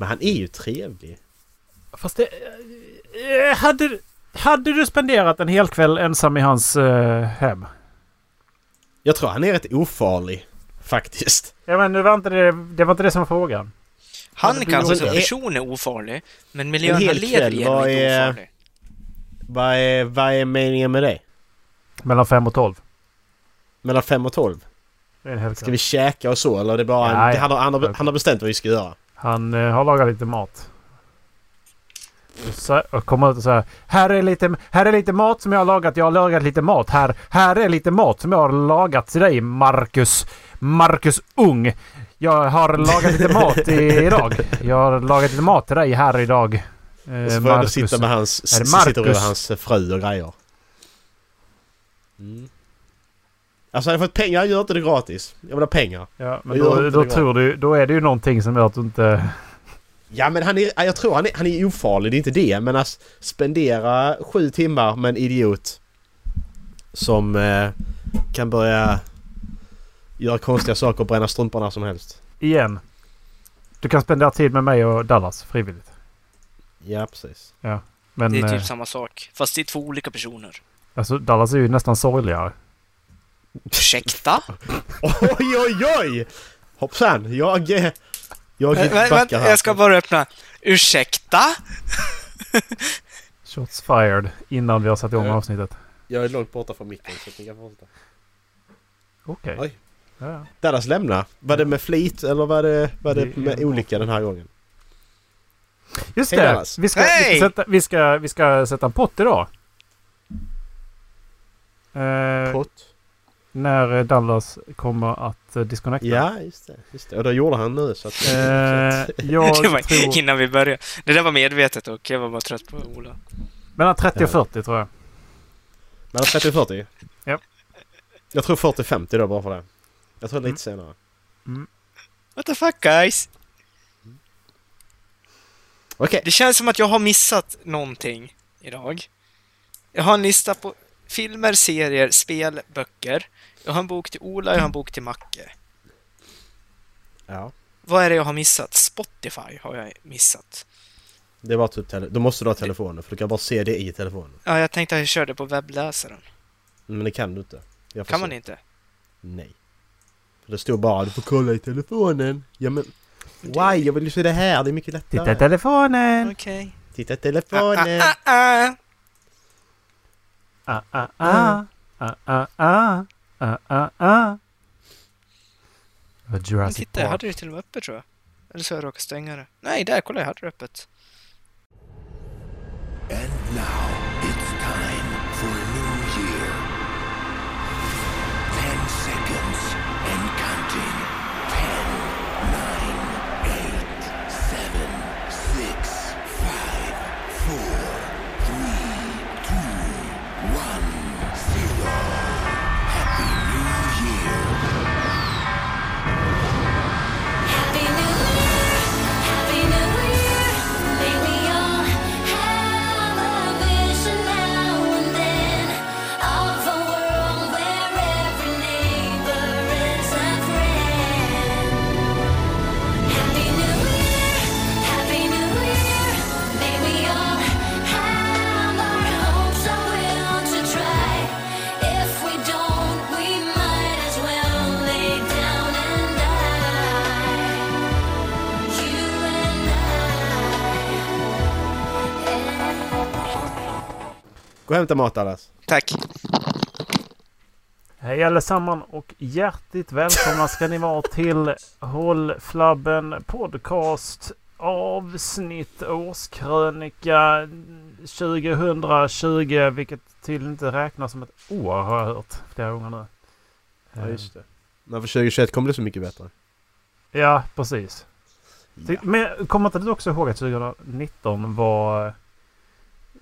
Men han är ju trevlig. Fast det... eh, hade, hade du spenderat en hel kväll ensam i hans eh, hem? Jag tror han är rätt ofarlig. Faktiskt. Ja men det var inte det, det, var inte det som var frågan. Han kanske som det? person är ofarlig, men miljön han lever i är ofarlig. Vad är, vad är meningen med det? Mellan 5 och 12. Mellan 5 och 12? Det är en hel Ska vi käka och så eller är det bara... Ja, en, ja. han, har, han, har, han har bestämt vad vi ska göra. Han eh, har lagat lite mat. Så- Och kommer ut och säger här är, lite, här är lite mat som jag har lagat. Jag har lagat lite mat. Här, här är lite mat som jag har lagat till dig Marcus. Marcus Ung. Jag har lagat lite mat i, idag. Jag har lagat lite mat till dig här idag. Eh, Och så får då sitta med hans... Är det s- Sitta Marcus? bredvid hans fru och grejer. Mm. Alltså hade jag fått pengar, jag gör inte det gratis. Jag vill ha pengar. Ja, men då, då tror du... Då är det ju någonting som gör att du inte... Ja men han är, jag tror han är, han är ofarlig, det är inte det. Men att spendera sju timmar med en idiot som eh, kan börja göra konstiga saker och bränna strumporna som helst. Igen. Du kan spendera tid med mig och Dallas frivilligt. Ja precis. Men Det är eh, typ samma sak, fast det är två olika personer. alltså, Dallas är ju nästan sorgligare. Ursäkta? Oj oj oj! Hoppsan, jag... eh, Jag backar Vänta, här. jag ska bara öppna. Ursäkta? Shots fired innan vi har satt igång Ja. avsnittet. Jag är långt borta från micken så ni kan fortsätta. Okej. Oj. Ja. Dallas lämna. Var det med flit eller var det, var det med olycka den här gången? Just Hej, det! Vi ska, vi, Hej! ska sätta, vi, ska, vi ska sätta en pott idag. Eh, Pott? När eh, Dallas kommer att uh, disconnecta. Ja, just det. Just det. Och det gjorde han nu så att... Eh, Det jag var tror innan vi började. Det där var medvetet och jag var bara trött på Ola. mellan 30 och 40 tror jag. Mellan 30 och 40? Ja. Jag tror 40-50 då bara för det. Jag tror lite Mm. senare. What the fuck guys? Okej. Det känns som att jag har missat någonting idag. Jag har en lista på filmer, serier, spel, böcker. Jag har en bok till Ola, jag har en bok till Macke. Ja. Vad är det jag har missat? Spotify har jag missat. Det var typ tele- Då måste du ha telefonen för du kan bara se det i telefonen. Ja, jag tänkte att jag körde på webbläsaren. Men det kan du inte. Kan se. man inte? Nej. För det stod bara du får kolla i telefonen. Ja men... Why? Jag vill ju se det här. Det är mycket lättare. Titta i telefonen! Okej. Titta i Ah, telefonen. ah, ah, ah. Ah, ah, ah. Ah, ah, ah. Ah, ah, ah. Det var Men Jurassic titta, jag hade det till och med öppet tror jag. Eller så har jag råkat stänga det. Nej, där, kolla, jag hade det öppet. And now Gå och hämta mat Dallas. Tack. Hej allesammans och hjärtligt välkomna ska ni vara till Håll Flabben Podcast avsnitt årskrönika 2020 vilket tydligen inte räknas som ett år har jag hört flera gånger nu. Ja just det. Men för 2021 kommer det så mycket bättre. Ja, precis. Ja. Men kommer inte du också ihåg att 2019 var...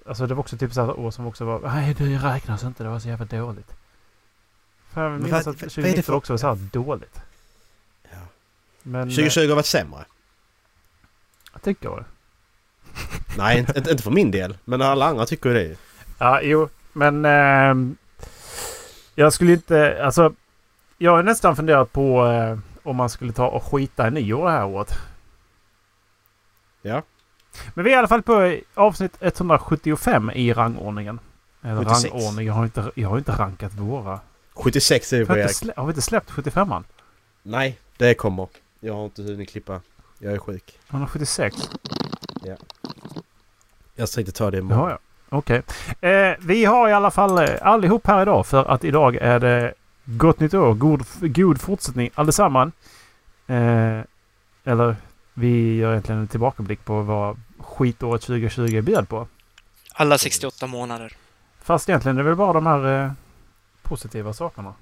Alltså det var också typ så här år som också var... Nej, det räknas inte. Det var så jävla dåligt. För jag minns att vad är det 2019 för- också var så här dåligt. Ja. Men... 2020 har varit sämre. eh, Jag tycker det. Nej, inte, inte för min del. Men alla andra tycker ju det. Ja, jo. Men... ehm, jag skulle inte... Alltså... Jag har nästan funderat på eh, om man skulle ta och skita i nyår det här året. Ja. Men vi är i alla fall på avsnitt 175 i rangordningen. Eller 76. rangordning. Jag har inte, jag har inte rankat våra. 76 är vi på Erik. har vi inte släppt 75an? Nej, det kommer. Jag har inte hunnit klippa. Jag är sjuk. 176? Jag tänkte ta det imorgon. har jag. Okej. Eh, vi har i alla fall eh, allihop här idag för att idag är det gott nytt år. God, god fortsättning allesammans. Eh, eller vi gör egentligen en tillbakablick på vad skitåret 2020 bjöd på. Alla 68 månader. Fast egentligen är det väl bara de här eh, positiva sakerna.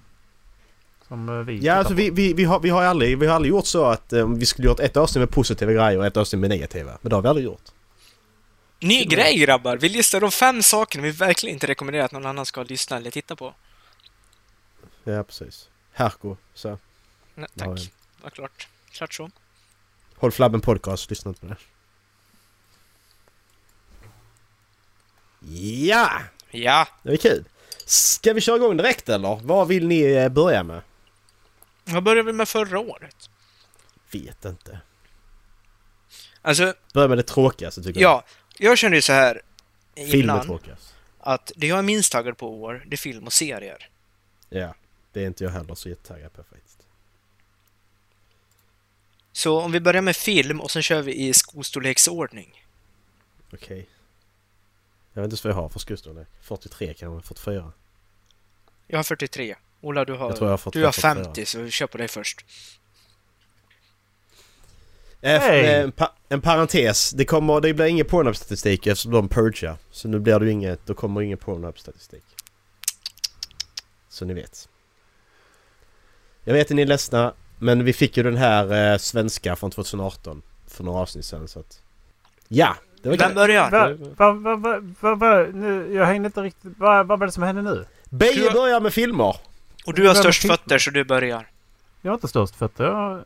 Som eh, vi Ja, alltså på. vi, vi, vi, har, vi, har aldrig, vi har aldrig gjort så att eh, vi skulle gjort ett avsnitt med positiva grejer och ett avsnitt med negativa. Men det har vi aldrig gjort. Ny grej grabbar! Vi listar de fem sakerna vi verkligen inte rekommenderar att någon annan ska lyssna eller titta på. Ja, precis. Herko, så. Nej, Ja, tack. Var klart. Klart så. Håll Flabben Podcast, lyssna inte på det. Ja! Ja! Det är kul. Ska vi köra igång direkt eller? Vad vill ni eh, börja med? Vad började vi med förra året? Vet inte. Alltså, Börja med det tråkigaste tycker jag. ja. Jag kände ju så här innan att det jag är minst taggad på år, det är film och serier. Ja. Det är inte jag heller så jättetaggad på faktiskt. Så om vi börjar med film och sen kör vi i skostorleksordning. Okej. Jag vet inte ens vad jag har för skostorlek. 43 kanske, 44. Jag har 43. Ola, du har, Jag tror jag har fått du har 44. 50, så kör på dig först. Hej! eh, En, pa- en parentes. Det, kommer, det blir ingen Pornhub-statistik eftersom de purgar. Så nu blir det inget, då kommer ingen Pornhub-statistik. Så ni vet. Jag vet att ni är ledsna, men vi fick ju den här eh, svenska från 2018 för några avsnitt sedan så att... Ja! Det var Vem börjar? Va, va, va, va, va, nu, jag hängde inte riktigt... Vad var det som hände nu? Beje börjar med filmer! Och du har störst fötter, så du börjar. Jag har inte störst fötter. Jag,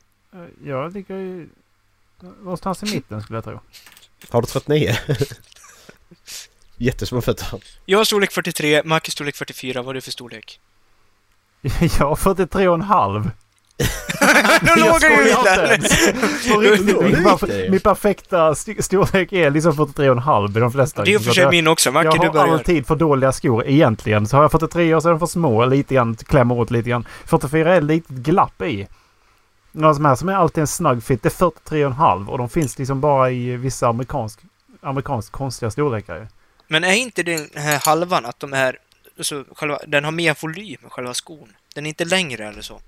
jag ligger ju någonstans i mitten skulle jag tro. Har du 39? Jättesmå fötter. Jag har storlek 43, Marcus storlek 44. Vad har du för storlek? Jag har 43 och en halv. Jag lågar skojar ju Då min, perfekta st- storlek är liksom 43 och en halv i de flesta. Det är för sig min också. Macke, jag har alltid för dåliga skor egentligen. Så har jag 43 och så är de för små lite grann. Klämmer åt lite grann. 44 är ett litet glapp i. Några som är som är alltid en snagg fit. Det är 43 och de finns liksom bara i vissa amerikansk, amerikansk konstiga storlekar. Men är inte den här halvan att de är... Alltså, själva, den har mer volym, själva skon. Den är inte längre eller så.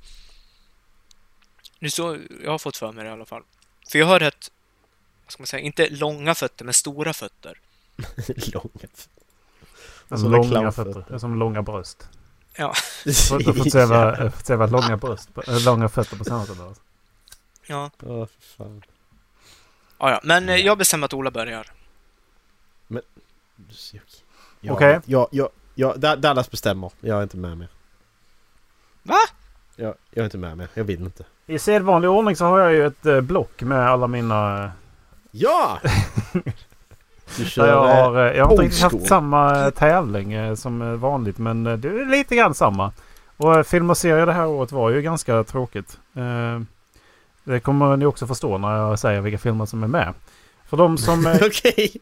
Är så jag har fått för mig det i alla fall. För jag har rätt, vad ska man säga, inte långa fötter, men stora fötter. Långa Alltså det är långa fötter. Som långa bröst. Ja. Jag vad- jag har fått se vad långa bröst, äh, långa fötter på senaste dagen. Ja, Åh, för fan. ja, ja. men eh, jag bestämmer att Ola börjar. Ja, Okej. Ja, ja, ja, Da- Dallas bestämmer. Jag är inte med mer. Va? Jag, jag är inte med mer. Jag vill inte. I sedvanlig ordning så har jag ju ett eh, block med alla mina... eh, Ja! Du Där kör... jag, har, eh, jag har inte riktigt haft samma tävling som vanligt men det är lite grann samma. Och film och serier det här året var ju ganska tråkigt. Det kommer ni också förstå när jag säger vilka filmer som är med. För de som... Okej.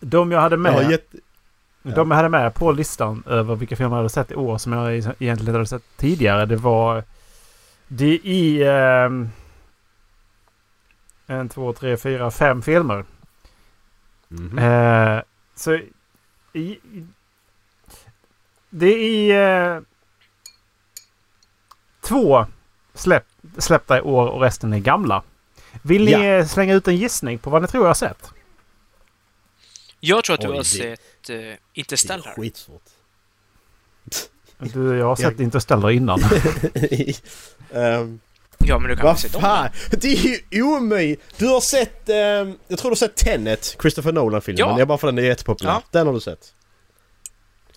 De jag hade Jag med... jätte... De jag hade med på listan över vilka filmer jag hade sett i år som jag egentligen hade sett tidigare. Det var... Det i... ehm, en, två, tre, fyra, fem filmer. Mhm. Eh, så... I, i, det är i... Eh, två släpp, släppta i år och resten är gamla. Vill ni Ja. eh, slänga ut en gissning på vad ni tror jag har sett? Jag tror att du Oj, har det- sett uh, Det är Interstellar. skitsvårt. Du, jag har sett Jag- Interstellar innan. um, Ja, men du kan väl vad se dem? fan? Det är ju omöjligt! Du har sett... ehm, jag tror du har sett Tenet, Christopher Nolan-filmen. Ja. Är bara för den är jättepopulär. Ja. Den har du sett.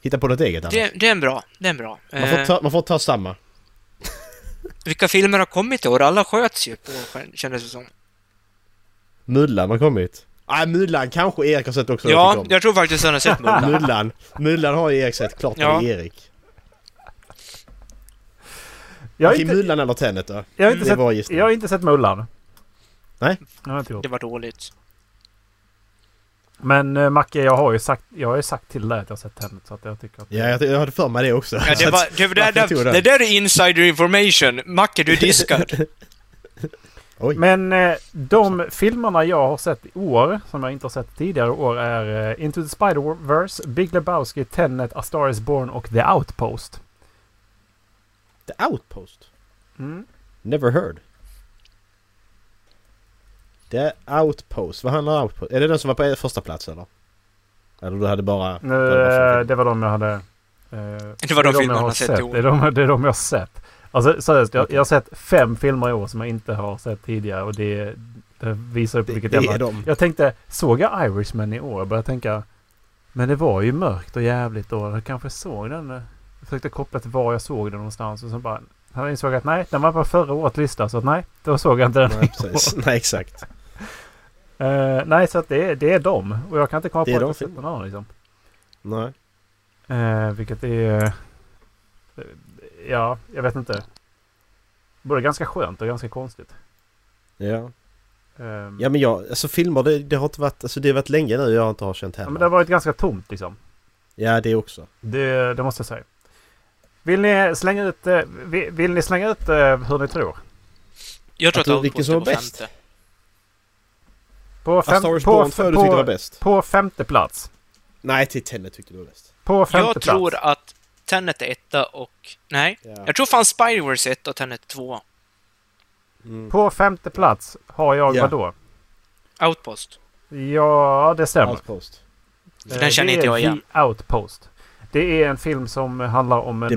Hitta på något eget Det, annars. det är en bra. Det är bra. Man får, Eh, ta, man får ta samma. vilka filmer har kommit i år? Alla sköts ju på, kändes det som. Mullan har kommit. Nej, Mullan kanske Erik har sett också. Ja, jag jag tror faktiskt att han har sett om. Mullan. Mullan. Mullan har Erik sett. Klart Ja. det är Erik. Jag har Okej, inte, Mullan eller Tenet då? jag har inte Det sett var gissning. Jag har inte sett Mullan. Det har jag inte gjort. Det var dåligt. Men uh, Macke, jag har ju sagt, jag har ju sagt till dig att jag har sett Tenet så att jag tycker att... Ja, jag, jag hade för mig det också. Ja, det, var, det, var, det, där, den? det där är insider information. Macke, du diskar. Oj. Men eh, de filmerna jag har sett i år, som jag inte har sett tidigare år, är eh, Into the Spider-Verse, Big Lebowski, Tenet, A Star Is Born och The Outpost. The Outpost? Mm. Never heard. The Outpost. Vad handlar Outpost? Är det den som var på första plats eller? Eller du hade bara... Eh, det det var de jag hade... eh, Det var de jag filmerna jag har sett år. Det är de, det är de jag har sett. Alltså seriöst, jag, jag har sett fem filmer i år som jag inte har sett tidigare och det, det visar ju på det, vilket det jävla... är de. Jag tänkte, såg jag Irishman i år? Jag började tänka, men det var ju mörkt och jävligt då. Jag kanske såg den. Jag försökte koppla till var jag såg den någonstans och så bara... Jag insåg att nej, den var på förra årets lista så att nej, då såg jag inte den. Nej, precis. Nej, exakt. Eh, nej, så att det, är- det är dem. Och jag kan inte komma Det på att jag sett någon annan liksom. Nej. Eh, vilket är... eh, Ja, jag vet inte. Både ganska skönt och ganska konstigt. Ja. Ehm, Ja men jag, alltså filmer det, det har inte varit, alltså det har varit länge nu jag inte har känt ja, hemma. men det har varit ganska tomt liksom. Ja det också. Det, det måste jag säga. Vill ni slänga ut, eh, vill, vill ni slänga ut eh, hur ni tror? Jag tror Att att, vilken som var på bäst? femte. På, fem, på, jag på, bäst. på femte plats. Nej till Tenet tyckte du var bäst. På femte Jag plats. tror att Tenet är etta och... Nej. Ja. Jag tror fan Spider-Verse är etta och Tenet är tvåa. Mm. På femte plats har jag Ja. vadå? Outpost. Ja, det stämmer. Outpost. För den känner det inte är jag igen. The Outpost. Det är en film som handlar om en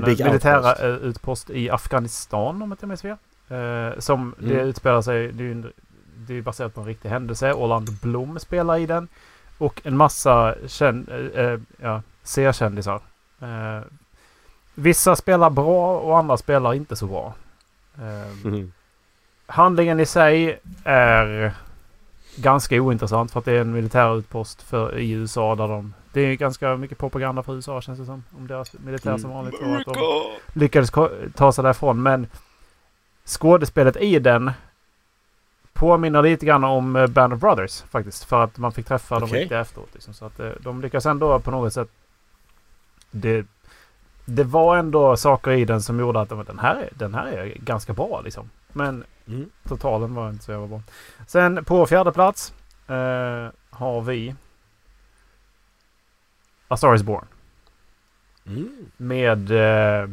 Outpost. eh, utpost i Afghanistan om jag inte minns fel. Eh, som det Mm. utspelar sig, det är, en- det är baserat på en riktig händelse. Orlando Bloom spelar i den. Och en massa kän, eh, eh, ja, C-kändisar. Eh, vissa spelar bra och andra spelar inte så bra. Eh, Mm. Handlingen i sig är ganska ointressant för att det är en militär utpost för, i USA där de... Det är ganska mycket propaganda för USA känns det som. Om deras militär som vanligt. Och att de lyckades ta sig därifrån. Men skådespelet i den påminner lite grann om eh, Band of Brothers faktiskt. För att man fick träffa dem Okej. riktigt efteråt. Liksom. Så att eh, de lyckas ändå på något sätt... Det, det var ändå saker i den som gjorde att de, den, här är, den här är ganska bra liksom. Men Mm. totalen var inte så jävla bra. Sen på fjärde plats eh, har vi A Star Is Born. Mm. Med eh,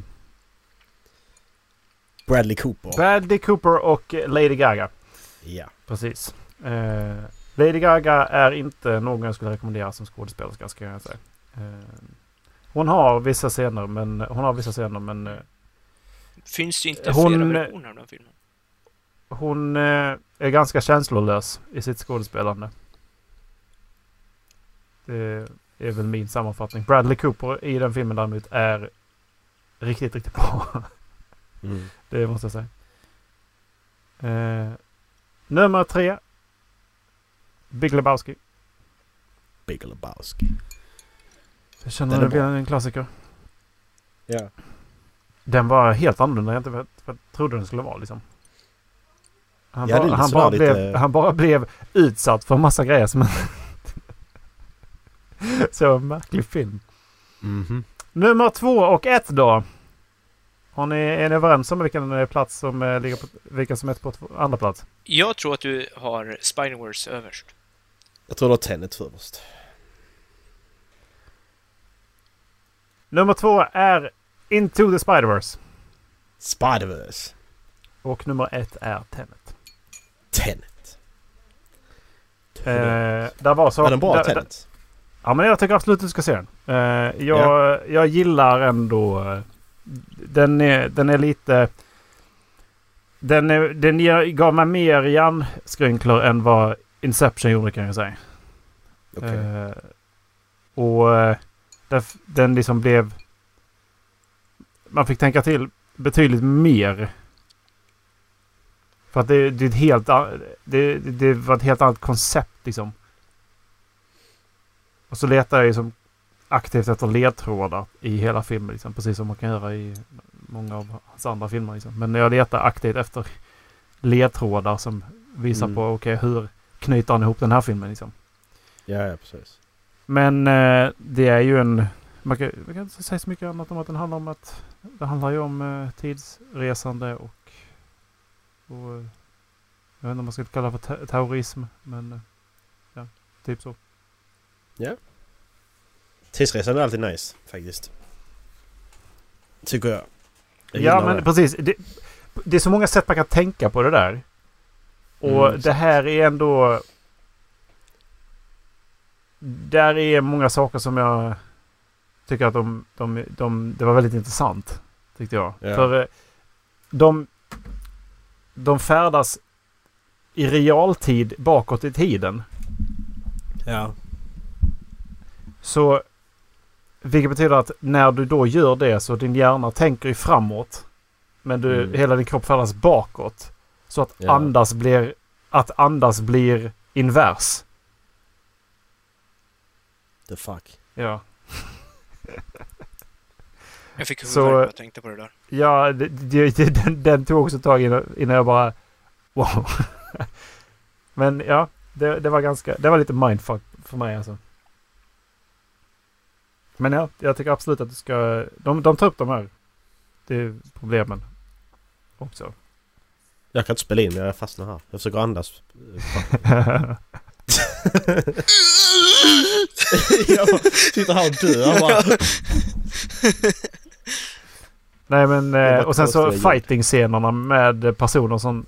Bradley Cooper. Bradley Cooper och Lady Gaga. ja. Precis. Eh, Lady Gaga är inte någon jag skulle rekommendera som skådespelerska ska jag säga. Eh, hon har vissa scener men hon har vissa scener men eh, Finns det inte Hon- flera versioner av den filmen? hon eh, är ganska känslolös i sitt skådespelande. Det är väl min sammanfattning. Bradley Cooper i den filmen däremot är riktigt, riktigt bra. Mm. Det måste jag säga. Eh, nummer tre. Big Lebowski. Big Lebowski. Jag känner Den är det blir en klassiker. Ja. Den var helt annorlunda jag inte vad jag trodde den skulle vara liksom. Han, Ja, det bara, han, bara lite- blev, han bara blev utsatt för massa grejer som Så märklig film. Mhm. Nummer två och ett då. Har ni, är ni överens om vilken eh, plats som eh, ligger på, vilken som är på andra plats? Jag tror att du har Spider-Verse överst. Jag tror det var Tenet först. Nummer två är Into the Spider-Verse. Spider-Verse. Och nummer ett är Tenet. Tenet. Eh, där var så... Var den bra där- Tenet? Ja, men jag tycker absolut att du ska se den. Eh, jag, jag gillar ändå... eh, Den är, den är lite... Den, är, den ger, gav mig mer hjärnskrynklor än vad Inception gjorde kan jag säga. Eh, och eh, därf- den liksom blev... Man fick tänka till betydligt mer. För att det, det är ett helt... det, det var ett helt annat koncept liksom. Och så letar jag ju som aktivt efter ledtrådar i hela filmen. Liksom, precis som man kan göra i många av hans andra filmer. Liksom. Men jag letar aktivt efter ledtrådar som visa Mm. på okej hur knyter han ihop den här filmen liksom. Ja, ja precis. Men eh, det är ju en... Man kan, man kan inte säga så mycket annat om att den handlar om att... Det handlar ju om eh, tidsresande och... och eh, jag vet inte om man ska kalla det för te- terrorism, men... eh, Ja, typ så. Tidsresan är alltid nice faktiskt. Tycker jag. jag ja, men det. precis. Det, det är så många sätt man kan tänka på det där. Och Mm, det här är ändå... Där är många saker som jag tycker att de, de, de, det var väldigt intressant. Tyckte jag. Ja. För eh, de, de färdas i realtid bakåt i tiden. Ja. Så vilket betyder att när du då gör det så din hjärna tänker ju framåt. Men du, Mm. hela din kropp färdas bakåt. Så att Ja. andas blir att andas blir invers. The fuck. Ja. Jag fick huvudvärk när jag tänkte på det där. Ja, det, det, det, den, den tog också ett tag innan, innan jag bara... Wow. Men ja, det, det var ganska... Det var lite mindfuck för mig alltså. Men ja, jag tycker absolut att du ska... De, de tar upp de här. Det är problemen. Också. Jag kan inte spela in, jag fastnar här. Jag försöker andas. jag sitter här och dör bara. Nej men... Eh, Och sen så fighting-scenerna med personer som...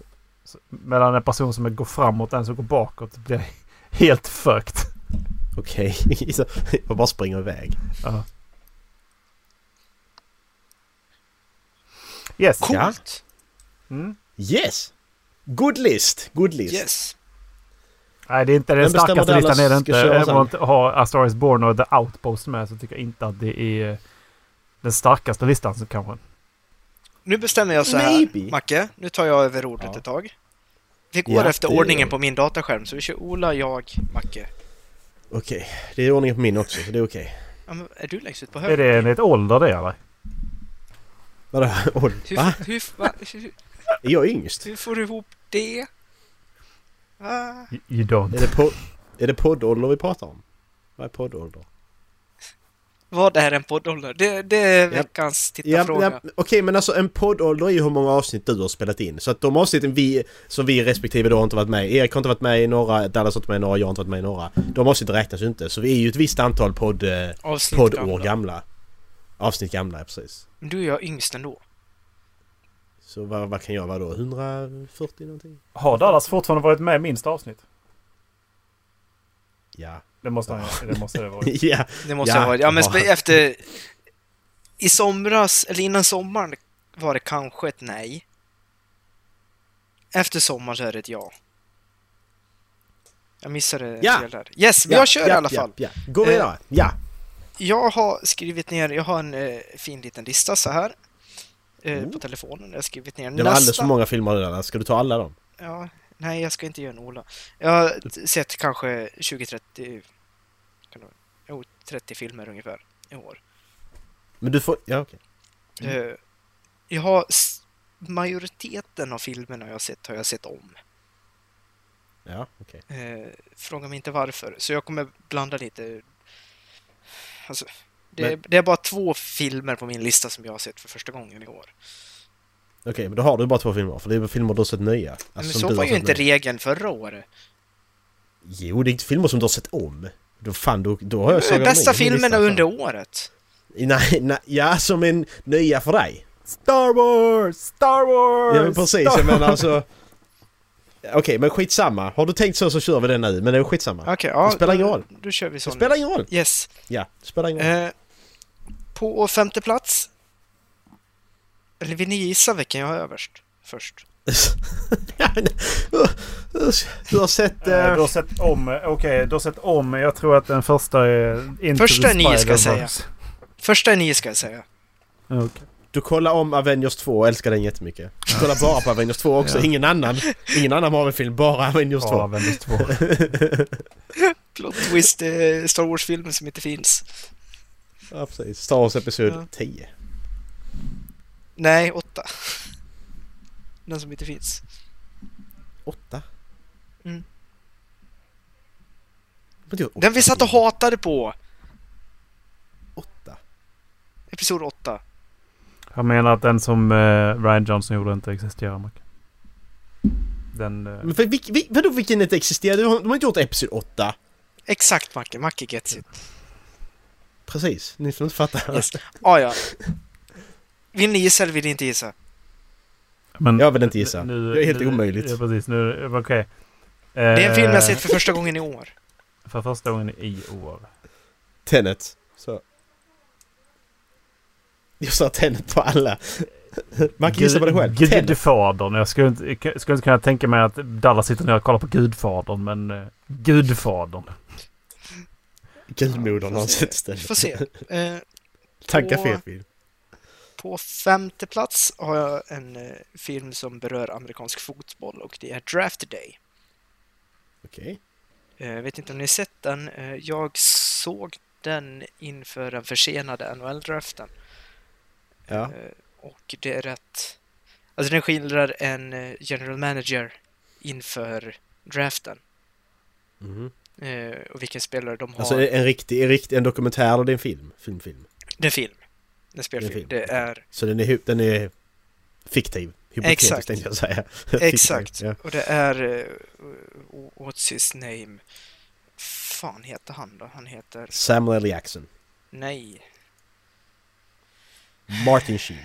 Mellan en person som går framåt och en som går bakåt. Det blir helt fucked. Okej, så jag bara springer iväg. Ja. Yes. Coolt! Mm. Yes! Good list! Good list. Yes. Nej, det är inte den starkaste listan. Är det inte. Även om man har A Star Is Born och The Outpost med så tycker jag inte att det är den starkaste listan så kanske. Nu bestämmer jag så här, Maybe. Macke. Nu tar jag över rodret Ja. ett tag. Vi går Ja, efter ordningen på min dataskärm, så vi kör Ola, jag, Macke. Okej, det är ordningen på min också så det är okej. Ja, men är du längst ut på Är höger? det enligt ålder det eller? Vadå? Hur, Va? hur, va, hur, Är jag yngst? hur får du ihop det? Va? You- You don't. Är det, po- är det poddålder vi pratar om? Vad är poddålder? Vad är en poddålder? Det, det är Ja. veckans Ja, tittarfråga. ja, Okej men alltså en poddålder är ju hur många avsnitt du har spelat in. Så att de avsnitten vi, som vi respektive då har inte varit med i. Erik har inte varit med i några, Dallas har inte varit med i några, jag har inte varit med i några. De avsnitten räknas ju inte. Så vi är ju ett visst antal podd, eh, Avsnitt poddår gamla. gamla. Avsnitt gamla, ja, precis. Men du är jag yngst ändå. Så vad, vad kan jag vara då? 140 någonting? Har Dallas fortfarande varit med i minst avsnitt? Ja. Det måste han Det måste det vara. ja. Det måste Ja, jag vara. Ja, men ja. efter... I somras, eller innan sommaren, var det kanske ett nej. Efter sommaren så är det ett ja. Jag missade Ja. del där. Yes, men ja, jag kör ja, i alla ja, fall. Ja, Gå vidare. Ja. Jag har skrivit ner, jag har en eh, fin liten lista så här. Eh, Oh. På telefonen. Jag har skrivit ner Det var alldeles nästa... för många filmer där. Ska du ta alla dem? Ja, nej, jag ska inte göra en Ola. Jag har sett kanske 20-30... kan det vara? Jo, 30 filmer ungefär i år. Men du får... Ja okej. Eh, Jag har... Majoriteten av filmerna jag har sett har jag sett om. Ja okej. Eh, fråga mig inte varför. Så jag kommer blanda lite. Alltså, det, Men- det är bara två filmer på min lista som jag har sett för första gången i år. Okej, men då har du bara två filmer. För det är filmer du har sett nya. Alltså, Men så var ju inte nya. regeln förra året. Jo, det är inte filmer som du har sett om. Då fan, då, då har jag Sagan bästa filmerna lista, under året. Nej, nej, ja som en nya för dig. Star Wars! Star Wars! Ja men precis, Star jag menar alltså... Okej, men skitsamma. Har du tänkt så så kör vi det nu, men det är skitsamma. Okej, ja. Det spelar ingen då- roll. Då kör vi så Det spelar ingen roll. Yes. Ja, det spelar ingen roll. Eh, på femte plats. Eller vill ni gissa vilken jag har överst? Först. Du har sett... Eh, Du har sett om, okej, du har sett om. Jag tror att den första är Into Första är nio, ska jag Spider-Verse. Första är nio ska jag säga. Okej. Du kollar om Avengers 2 och älskar den jättemycket. Du kollar bara på Avengers 2 också, Ja. ingen annan. Ingen annan Marvel-film, bara Avengers 2. Ja, Avengers 2. Plot twist, eh, Star Wars-filmen som inte finns. Ja, precis. Star Wars Episod Ja. 10. Nej, åtta. Den som inte finns. 8? Mm. Vadå, Den vi satt och hatade på! Åtta? Episod 8. Jag menar att den som eh, Ryan Johnson gjorde inte existerar, Mac. Den... Eh, Men för, vilk, vil, vadå vilken inte existerar? De har, de har inte gjort Episod 8. Exakt Macke, Macke gets it. Precis, ni får inte fatta. Yes. Ah, ja. Vill ni gissa eller vill ni inte gissa? Men, Jag vill inte gissa. Nu, Det är helt nu, omöjligt. Ja, precis. Nu, okej. Det är en film jag Eh, sett för första gången i år. För första gången i år. Tenet. Så. Jag sa Tenet på alla. Man kan gissa på det själv. Tenet. Gudfadern. Jag skulle inte, jag skulle inte kunna tänka mig att Dallas sitter ner och kollar på Gudfadern, men uh, Gudfadern. Gudmodern har sett Vi istället. får se. Eh, Tacka På- fel film. På femte plats har jag en eh, film som berör amerikansk fotboll och det är Draft Day. Okej. Eh, vet inte om ni sett den. Eh, jag såg den inför den försenade NHL-draften. Ja. Och det är rätt... Alltså den skildrar en general manager inför draften. Eh, och vilken spelare de har. Alltså en riktig, en riktig, en dokumentär eller det är en film? Filmfilm. det är film. Det är spelfilm. film, Det okej. är... Så den är, den är fiktiv. Hypotetisk Exakt. tänkte jag säga. Exakt. Ja. Och det är... eh, what's his name? fan heter han då? Han heter... Samuel L. Jackson. Nej. Martin Sheen.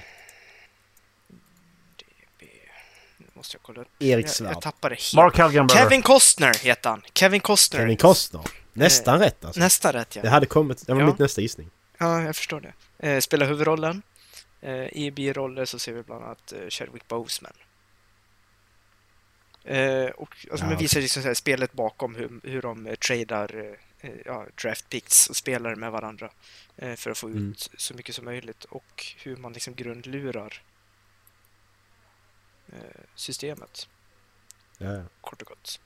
Nu måste jag kolla upp. Erik Jag, Svärd. jag tappade helt. Mark Helgenberg. Kevin Costner heter han. Kevin Costner. Kevin Costner. Nästan rätt alltså. Nästan rätt ja. Det hade kommit. Det var Ja. mitt nästa gissning. Ja, jag förstår det. Eh, spelar huvudrollen. Eh, I biroller så ser vi bland annat eh, Chadwick Boseman. Eh, och alltså, Ja, man visar liksom så här, spelet bakom hur, hur de eh, tradar eh, ja, draft picks och spelare med varandra eh, för att få Mm. ut så mycket som möjligt och hur man liksom grundlurar eh, systemet Ja, kort och gott.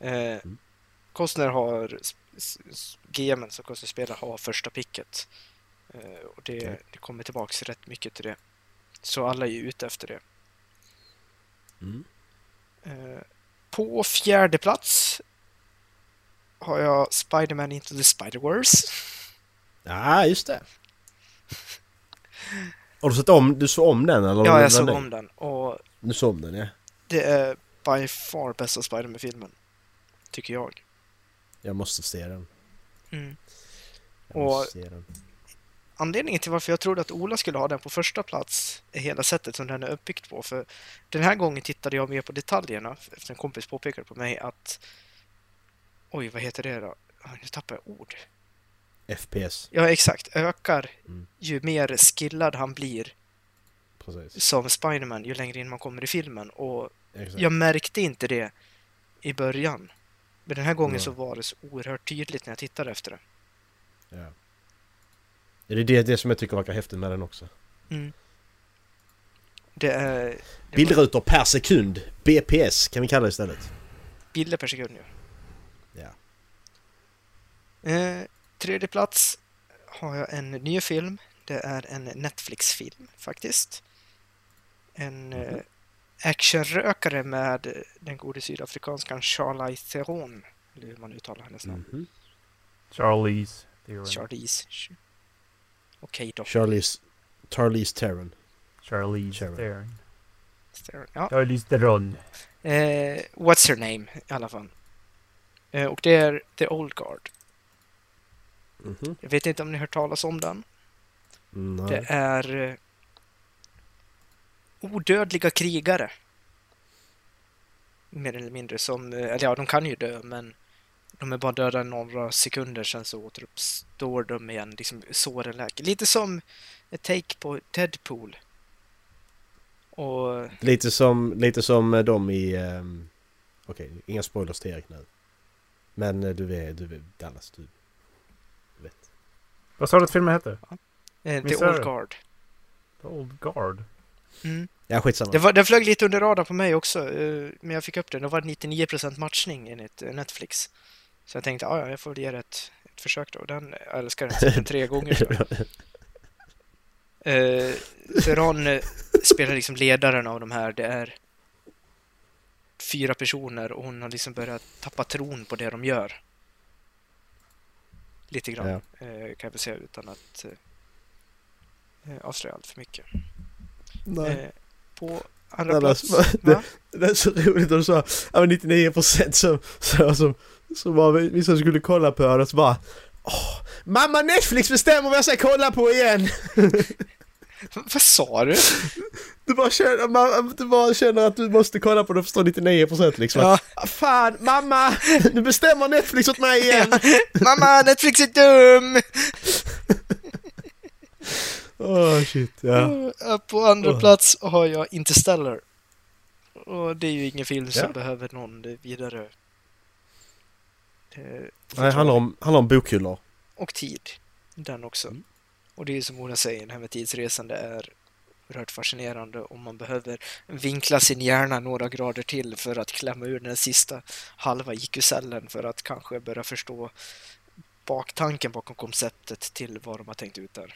Eh, Costner har, s- s- s- GMen som Costner spelar har första picket. Eh, och det, Okej. det kommer tillbaks rätt mycket till det. Så alla är ute efter det. Mm. Eh, på fjärde plats har jag Spider-Man Into the Spider-Verse. ja, just det. Har du sett om, du såg om den eller? Ja, jag såg dig? om den och Du såg om den ja. det är by far bästa Spider-Man-filmen. Tycker jag. Jag måste se den. Mm. Jag Och- måste se den. Anledningen till varför jag trodde att Ola skulle ha den på första plats är hela sättet som den är uppbyggd på. För den här gången tittade jag mer på detaljerna efter en kompis påpekade på mig att Oj, vad heter det då? Nu tappar jag ord. FPS. Ja, exakt. Ökar Mm. ju mer skillad han blir Precis. som Spiderman ju längre in man kommer i filmen. Och Exakt. jag märkte inte det i början. Men den här gången Nej. så var det så oerhört tydligt när jag tittade efter det. Ja. Det är det, det som jag tycker verkar häftigt med den också. Mm. Det är... det var- Bildrutor per sekund. BPS kan vi kalla det istället. Bilder per sekund ju. Ja. Eh, tredje plats har jag en ny film. Det är en Netflix-film faktiskt. En eh, actionrökare med den gode sydafrikanskan Charlize Theron. Eller hur man uttalar hennes namn. Mhm. Charlize Theron. Charlize. Okej då. Charlize... Charlize Theron. Charlize Theron. Ja. Charlize Theron. Eh, what's her name i alla fall. Eh, och det är The Old Guard. Mhm. Jag vet inte om ni har hört talas om den. Nej. Det är eh, odödliga krigare. Mer eller mindre som, eh, eller ja, de kan ju dö, men de är bara döda några sekunder, sen så återuppstår de igen, liksom såren läker. Lite som ett take på Deadpool. Och Lite som, lite som eh, de i... Um, Okej, inga spoilers till Erik nu. Men eh, du är, du är Dallas, du vet. Vad sa du att filmen hette? eh, The Old du? Guard. The Old Guard. Mm. Ja, skitsamma. Det var, den flög lite under radarn på mig också, eh, men jag fick upp den. Det var 99% matchning enligt eh, Netflix. Så jag tänkte, "Ah, ja, jag får ge det ett, ett försök då. Den jag älskar den tre gånger. tror jag. Eh, Theron eh, spelar liksom ledaren av de här. Det är fyra personer och hon har liksom börjat tappa tron på det de gör. Lite grann, Ja. eh, kan jag väl säga utan att eh, eh, avslöja allt för mycket. Nej. Eh, på andra Annars, plats... det, det är så roligt när du sa ja, men 99% som, så, som, som var vissa skulle kolla på det så bara Åh, Mamma Netflix bestämmer vad jag ska kolla på igen! Vad sa du? Du bara känner, man, du bara känner att du måste kolla på det och förstår 99% liksom. Ja. Ah, Fan, mamma! Nu bestämmer Netflix åt mig igen! Mamma, Netflix är dum! Åh shit, ja. På andra Åh. plats har jag Interstellar. Och det är ju ingen film som Ja. behöver någon vidare... eh, Det handlar om, handlar om bokhyllor. Och tid. Den också. Mm. Och det är som Ola säger, det här med tidsresande är oerhört fascinerande och man behöver vinkla sin hjärna några grader till för att klämma ur den sista halva IQ-cellen för att kanske börja förstå baktanken bakom konceptet till vad de har tänkt ut där.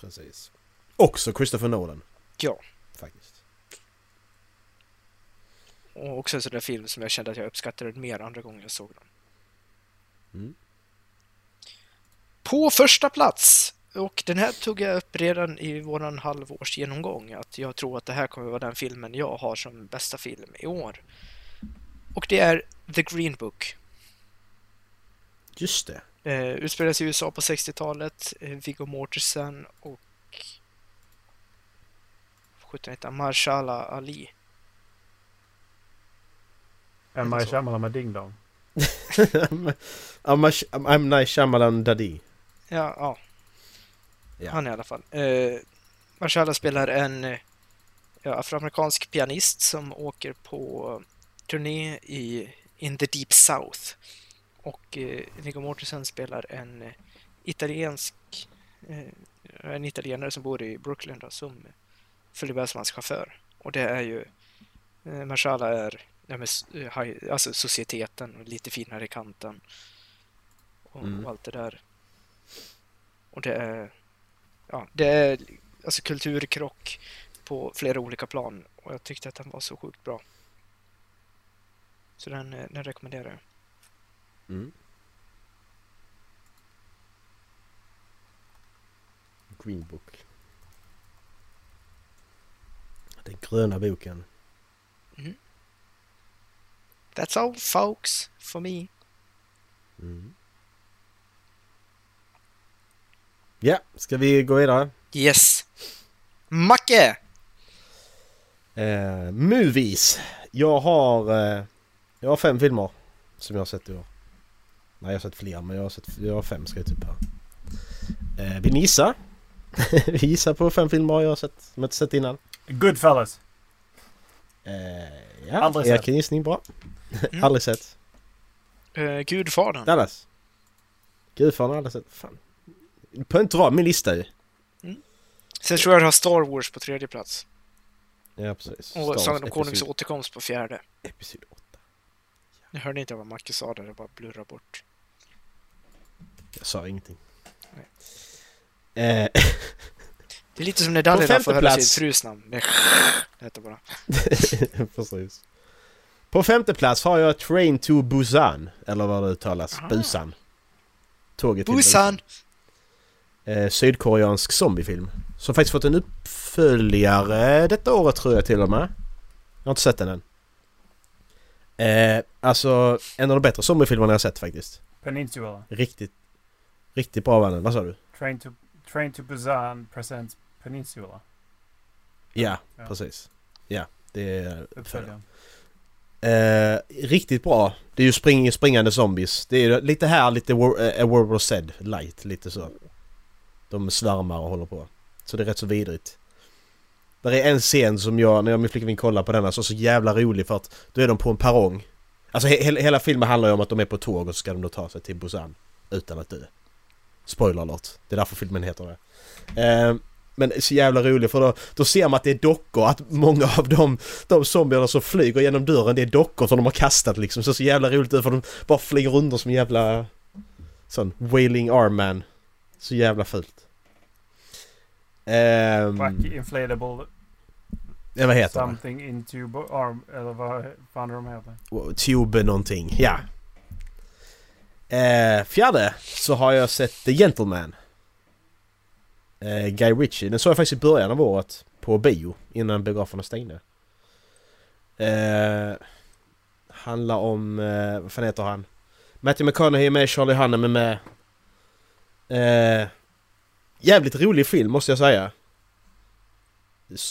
Precis. Också Christopher Nolan. Ja. Faktiskt. Och också en sån där film som jag kände att jag uppskattade mer andra gången jag såg den. Mm. På första plats, och den här tog jag upp redan i våran halvårsgenomgång, att jag tror att det här kommer vara den filmen jag har som bästa film i år. Och det är The Green Book. Just det. Eh, utspelas i USA på 60-talet. Eh, Viggo Mortensen och... Sjutton heter han? Marshala Ali. En Maj Shyamalan med Ding Dong. I'm, a, I'm Night Shyamalan Daddy. Ja, ja. Ja. Han i alla fall. Eh, Marshala spelar en eh, ja, afroamerikansk pianist som åker på turné i In the Deep South. Och eh, Viggo Mortensen spelar en eh, italiensk eh, en italienare som bor i Brooklyn då, som följer med som hans chaufför. Och det är ju eh, Marshala är ja, men, eh, alltså societeten och lite finare i kanten. Och, Mm. och allt det där. Och det är ja, det är alltså kulturkrock på flera olika plan och jag tyckte att den var så sjukt bra. Så den, eh, den rekommenderar jag. Mm. Green Book. Den gröna boken. That's all folks for me. Mm. Ja, ska vi gå vidare? Yes! Macke! Eh, movies. Jag har, eh, jag har fem filmer som jag har sett i år. Nej, jag har sett fler, men jag har, sett, jag har fem ska jag typ här. Eh, vill ni gissa? vi gissar på fem filmer jag har sett, som jag inte sett innan. Goodfellas. Eh, ja, Aldrig sett. en gissning, bra. Mm. aldrig sett. Uh, Gudfadern. Dallas. Gudfadern har aldrig sett. Fan. Det behöver inte vara min lista ju. Sen tror jag du har Star Wars på tredje plats. Ja, precis. Och Sagan om Konungs episod- återkomst på fjärde. Episod 8. Jag hörde inte vad Macke sa där, det bara blurrade bort. Jag sa ingenting. Eh, Det är lite som när Dallila femte får höra sin frus namn. Det det heter bara. Precis. På femte plats har jag Train to Busan. Eller vad det uttalas. Ah. Busan. Tåget till Busan! Eh, sydkoreansk zombiefilm. Som faktiskt fått en uppföljare detta året tror jag till och med. Jag har inte sett den än. Eh, alltså en av de bättre zombiefilmerna jag sett faktiskt. Peninsula. Riktigt, riktigt bra var den. Vad sa du? Train to, Train to Busan presents Peninsula. Ja, Ja. precis. Ja, det är uppföljaren. Eh, riktigt bra. Det är ju spring, springande zombies. Det är ju lite här lite eh, A World War Z light, lite så. De svärmar och håller på. Så det är rätt så vidrigt. Där är en scen som jag, när jag och min flickvän kollar på denna, så så jävla rolig för att då är de på en perrong. Alltså he- hela filmen handlar ju om att de är på ett tåg och så ska de då ta sig till Busan utan att dö. Spoiler alert. Det är därför filmen heter det. Eh, men så jävla rolig för då, då ser man att det är dockor, att många av de, de zombierna som flyger genom dörren det är dockor som de har kastat liksom. Så så jävla roligt ut för de bara flyger runt som jävla sån wailing arm man. Så jävla fult. Ehm, Wacky inflatable Ja, vad heter det? Something into arm... Eller vad fan de heter. Tube någonting, ja. Eh, fjärde så har jag sett The Gentleman. Eh, Guy Ritchie. Den såg jag faktiskt i början av året på bio innan biograferna stängde. Eh, handlar om, eh, vad fan heter han? Matthew McConaughey är med, Charlie Hunnam är med. Eh, jävligt rolig film måste jag säga.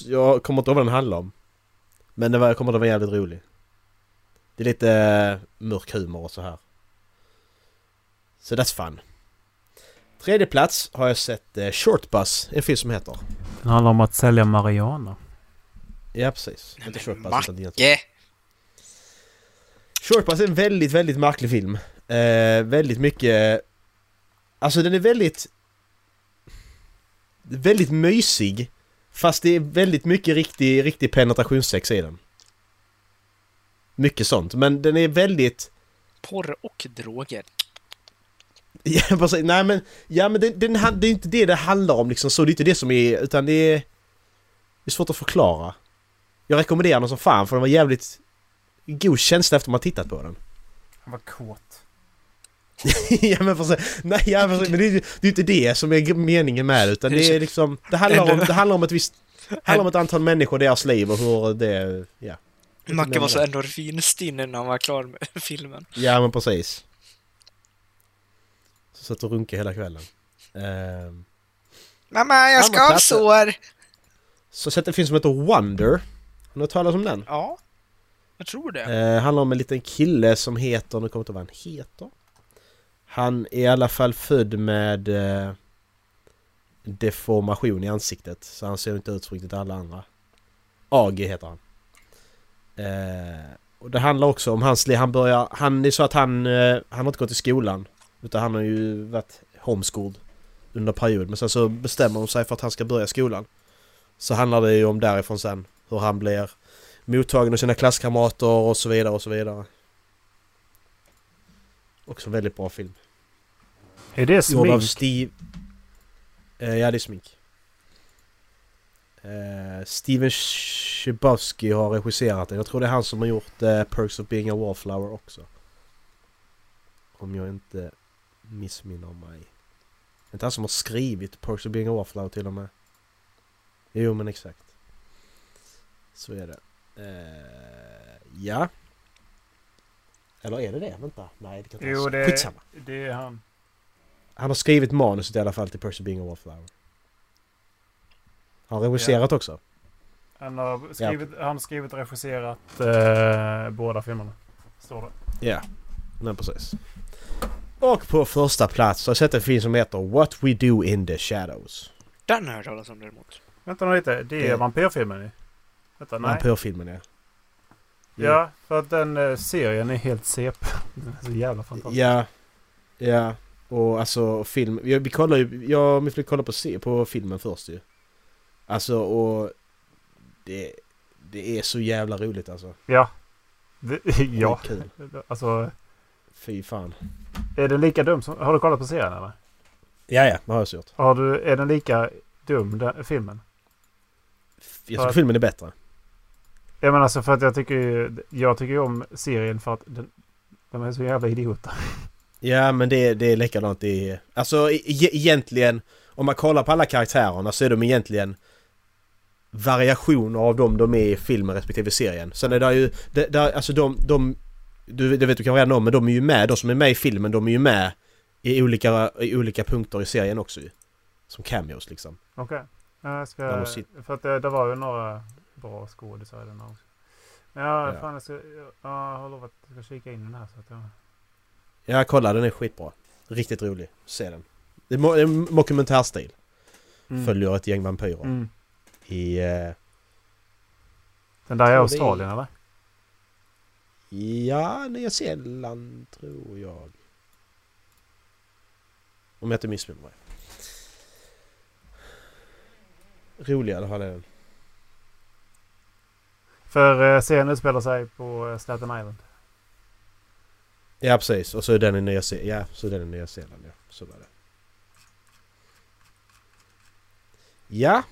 Jag kommer inte ihåg vad den handlar om. Men det var, jag kommer att vara jävligt rolig. Det är lite eh, mörk humor och så här. Så that's fun. Tredje plats har jag sett eh, Short Bus, en film som heter. Den handlar om att sälja marijuana. Ja precis. Inte Short Bus utan Macke! egentligen. Short Bus är en väldigt, väldigt märklig film. Eh, väldigt mycket... Alltså den är väldigt... Väldigt mysig. Fast det är väldigt mycket riktig, riktig penetrationssex i den. Mycket sånt. Men den är väldigt... Porr och droger. Ja, precis. Nej men, ja, men den, den, han- det är inte det det handlar om liksom så. Det är inte det som är... Utan det är... Det är svårt att förklara. Jag rekommenderar den som fan för den var jävligt... God känsla efter man tittat på den. Han var kåt. ja men precis. Nej ja, precis. Men det är, det är inte det som är meningen med det utan det är liksom... Det handlar om, det handlar om ett visst... Det handlar om ett antal människor, deras liv och hur det... Ja. Macke var så det. endorfinstinn när han var klar med filmen. Ja men precis. Satt och runkade hela kvällen. Ehm, Mamma, jag Andra platsen. skavsår! så sett en film som heter Wonder. Har ni hört talas om den? Ja, jag tror det. Eh, handlar om en liten kille som heter, nu kommer jag inte ihåg vad han heter. Han är i alla fall född med eh, deformation i ansiktet. Så han ser inte ut som riktigt alla andra. AG heter han. Eh, och det handlar också om hans liv. Han börjar, han det är så att han, eh, han har inte gått i skolan. Utan han har ju varit homeschooled under period. Men sen så bestämmer de sig för att han ska börja skolan. Så handlar det ju om därifrån sen. Hur han blir mottagen av sina klasskamrater och så vidare och så vidare. Också en väldigt bra film. Är det Gjord av smink? Steve... Eh, ja, det är smink. Eh, Steven Chbosky har regisserat den. Jag tror det är han som har gjort eh, Perks of being a wallflower också. Om jag inte missminner mig. Det är inte han som har skrivit Perks of being a wallflower till och med. Jo men exakt. Så är det. Eh, ja. Eller är det det? Vänta. Nej det kan inte Jo, det, Skitsamma. det är han. Han har skrivit manuset i alla fall till Percy Being a Wallflower. Han har regisserat också. Han har skrivit, han har skrivit och regisserat eh, båda filmerna. Står det. Ja, men precis. Och på första plats har jag sett en film som heter What We Do In The Shadows. Den har jag hört talas om däremot. Vänta nu lite. Det är Det- vampyrfilmen ju. Vänta, nej. Vampyrfilmen ja. Ja, för att den eh, serien är helt CP. Den är så jävla fantastisk. Ja, ja. Och alltså film. Vi, vi kollar ju, jag och min flick kollar på, se, på filmen först ju. Alltså och det, det är så jävla roligt alltså. Ja. Det, ja. Kul. Alltså, Fy fan. Är den lika dum som... Har du kollat på serien eller? Ja, ja, det har jag så gjort. Har du, är den lika dum, den, filmen? Jag tror filmen är bättre. Jag menar alltså för att jag tycker ju... Jag tycker ju om serien för att den, de är så jävla idioter. Ja men det, det är likadant i... Alltså e- e- egentligen om man kollar på alla karaktärerna så är de egentligen variationer av dem de är i filmen respektive serien. Sen är det ju... Det, där, alltså de... de du, det vet du kanske redan om men de är ju med, de som är med i filmen de är ju med i olika, i olika punkter i serien också ju. Som cameos liksom. Okej. Ja, Jag ska... För att det, det var ju några bra skådisar i den här också. Men ja, Ja. fan jag ska... Jag, jag har lovat att jag ska kika in den här så att jag... Ja kolla den är skitbra. Riktigt rolig. Se den. Det är mo- det är en dokumentärstil. Följer ett gäng vampyrer Mm. i... Eh, Den där är- Australien eller? Ja, Nya Zeeland tror jag. Om jag inte missminner mig. Rolig i alla fall är den. För eh, serien utspelar sig på eh, Staten Island. Ja precis, och så är den i Nya Zeeland. Ja, så är den i Nya Zeeland ja. Så var det. Ja.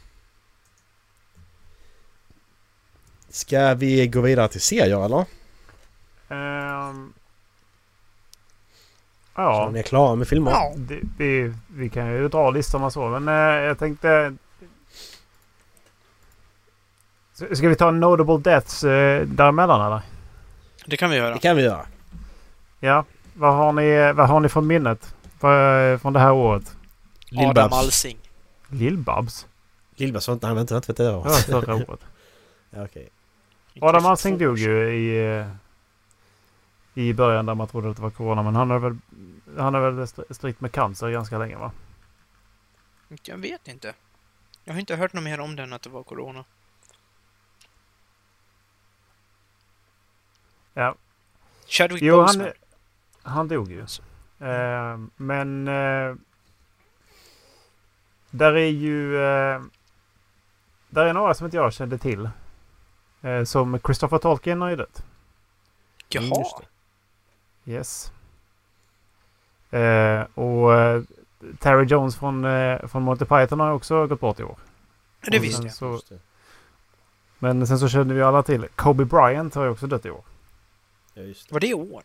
Ska vi gå vidare till serier eller? Så ja, ni är klara med filmer? Ja. det, vi, vi kan ju dra listorna så. Men eh, jag tänkte... Ska vi ta notable deaths eh, däremellan eller? Det kan vi göra. Det kan vi göra. Ja. Vad har ni, vad har ni från minnet? För, från det här året? Adam Lill-Babs. Alsing. Lill-Babs? Lill-Babs var inte, han var inte, inte. Det var förra året. Ja, Okej. Adam Alsing dog ju i, eh, i början där man trodde att det var corona. Men han har väl, han har väl str- stritt med cancer ganska länge va? Jag vet inte. Jag har inte hört något mer om den att det var corona. Ja. Chadwick Jo, Boseman. han, han dog ju. Eh, men eh, där är ju... Eh, där är några som inte jag kände till. Eh, som Christopher Tolkien har ju dött. Jaha. Yes. Eh, och eh, Terry Jones från, eh, från Monty Python har också gått bort i år. det Och visste jag. Så, det. men sen så kände vi alla till Kobe Bryant har ju också dött i år. Ja, just det. Var det i år?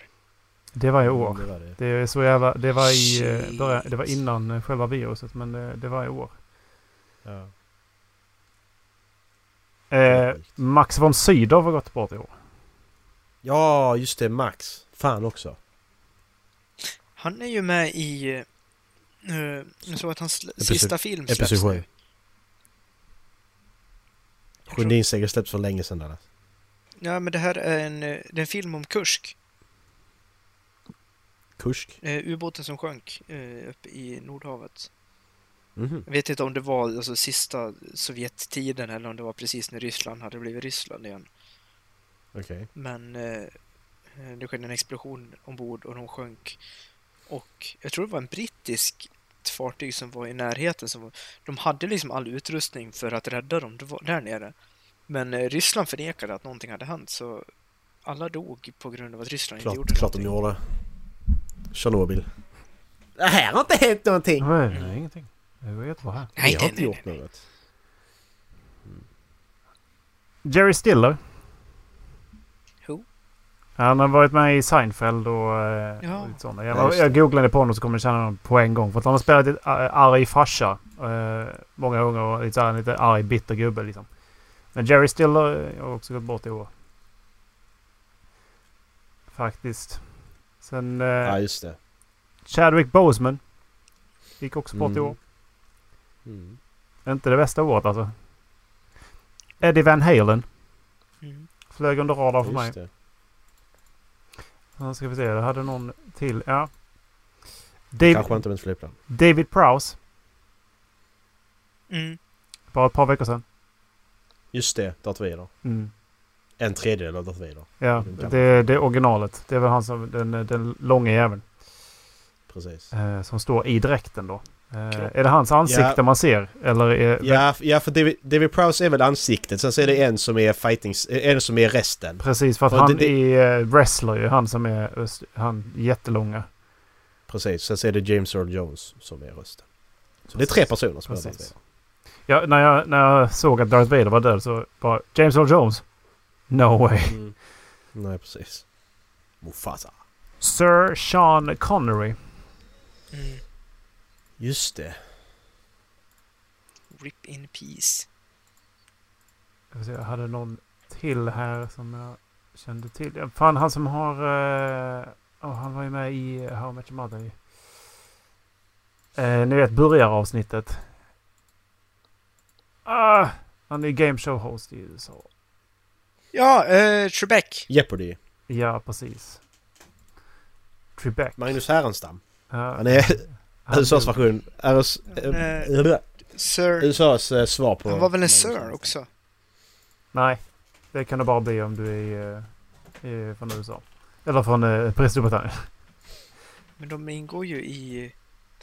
Det var i Mm, år. det var det. Det är så jävla... Det var i... eh, början, det var innan eh, själva viruset men det, det var i år. Ja. Eh, Max von Sydow har gått bort i år. ja, just det. Max. Fan också. Han är ju med i... Uh, jag såg att hans sista film släpps Episod 7. nu. Jag tror- Sjunde släpps för länge sedan. Där. Ja, men det här är en, eh, det är en film om Kursk. Kursk. Eh, ubåten som sjönk eh, uppe i Nordhavet. Mhm. Jag vet inte om det var alltså, sista Sovjettiden eller om det var precis när Ryssland hade blivit Ryssland igen. Okej. Men eh, eh, det skedde en explosion ombord och de sjönk. Och jag tror det var en brittisk fartyg som var i närheten. Som, var- de hade liksom all utrustning för att rädda dem där nere. Men eh, Ryssland förnekade att någonting hade hänt så alla dog på grund av att Ryssland inte Klart, gjorde klart de någonting. gjorde. Tjernobyl. Det här har inte hänt någonting. Nej, nej, ingenting. Det var jättebra här. Nej, Vi har nej, inte nej, gjort nej. något. Jerry Stiller. Han har varit med i Seinfeld och, eh, Ja. och. Ja, Jag, jag googlade på honom så kommer ni känna honom på en gång. För att han har spelat ett eh, arg farsa eh, många gånger och lite, här, lite arg bitter gubbe liksom. Men Jerry Stiller har också gått bort i år. Faktiskt. Sen eh, Ja, just det. Chadwick Boseman. Gick också bort i Mm. år. Mm. Inte det bästa året alltså. Eddie Van Halen. Mm. Flög under radarn för mig. Just det. Ja, ska vi se. Jag hade någon till. Ja. David, Kanske inte med ett flygplan. David Prowse. Mm. Bara ett par veckor sedan. Just det, Darth Vader. Mm. En tredjedel av Darth Vader. Ja, det, det är originalet. Det är väl han som, den, den långa jäveln. Precis. Eh, som står i dräkten då. Eh, Klart. är det hans ansikte Ja. man ser? Eller är, Ja, ja för David, David Prowse är väl ansiktet. Sen så är det en som är fighting... En som är resten. Precis, för att han det- det- är eh, wrestler ju. Han som är han jättelånga. Precis. Sen så är det James Earl Jones som är rösten. Så det är tre personer som är Darth Precis. Vader. Ja, när, jag, när jag såg att Darth Vader var död så bara James Earl Jones? No way. Mm. Nej, precis. Mufasa. Sir Sean Connery. Mm. Just det. Rip in peace. Jag, se, jag hade någon till här som jag kände till. Fan, han som har... eh, oh, han var ju med i How I Met Your Mother. Uh, ni vet burgaravsnittet. Ah, han är game show host i USA. Ja, eh, Trebek. Jeopardy. Ja, precis. Trebek. Magnus Härenstam. Ja, Han är USAs dog. version. RS, Eh, eh, Sir. USAs eh, svar på... Han var väl en Sir också? Nej, det kan det bara bli om du är, eh, är från USA. Eller från eh, Storbritannien. Men de ingår ju i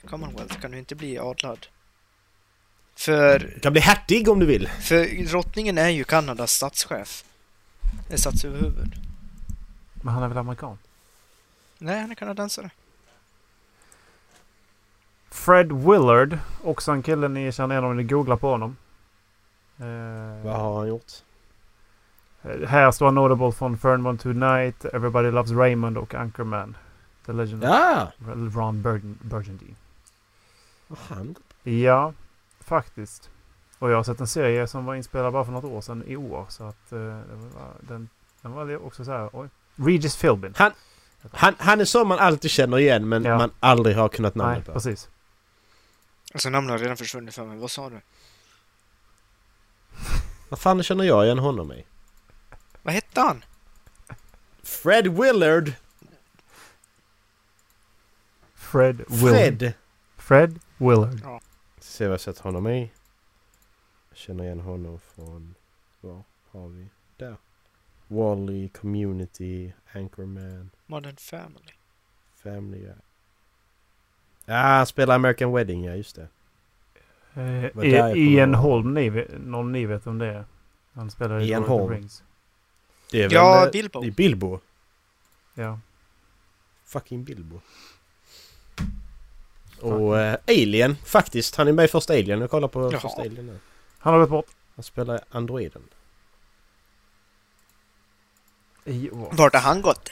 Commonwealth. Kan du inte bli adlad? För, Du kan bli hertig om du vill. för drottningen är ju Kanadas statschef. Statsöverhuvud. Men han är väl amerikan? Nej, han är kanadensare. Fred Willard, också en kille ni känner igen om ni googlar på honom. Eh, Vad har han gjort? Eh, Här står notable från Fernmon Tonight, Everybody Loves Raymond och Anchorman. The Legend Ja! of Ron Burgun- Burgundy. Vad han? Ja, faktiskt. Och jag har sett en serie som var inspelad bara för något år sedan i år. Så att eh, var, den, den var också så här, oj. Regis Philbin. Han, han är så man alltid känner igen men Ja. man aldrig har kunnat Nej, namnet på. precis. Alltså namnet har redan försvunnit för mig. Vad sa du? Vad fan känner jag igen honom i? Vad hette han? Fred Willard! Fred Willard. Fred! Fred Willard. Se vad jag sett honom i. Jag känner igen honom från... Var har vi? Där. Wally, Community, Anchorman, Modern Family. Family Guy. Ja, han spelar American Wedding, ja just det. Eh, jag Ian. Holm, ni, någon ni vet om det är? Han spelar i Ian Lord of the Holm. Rings. Det är väl... Ja, eh, Bilbo. Det är Bilbo. Ja. Fucking Bilbo. Och eh, Alien, faktiskt. Han är med i första Alien. Jag kollar på Jaha. första Alien nu. Han har gått bort. Han spelar androiden. I år. Vart har han gått?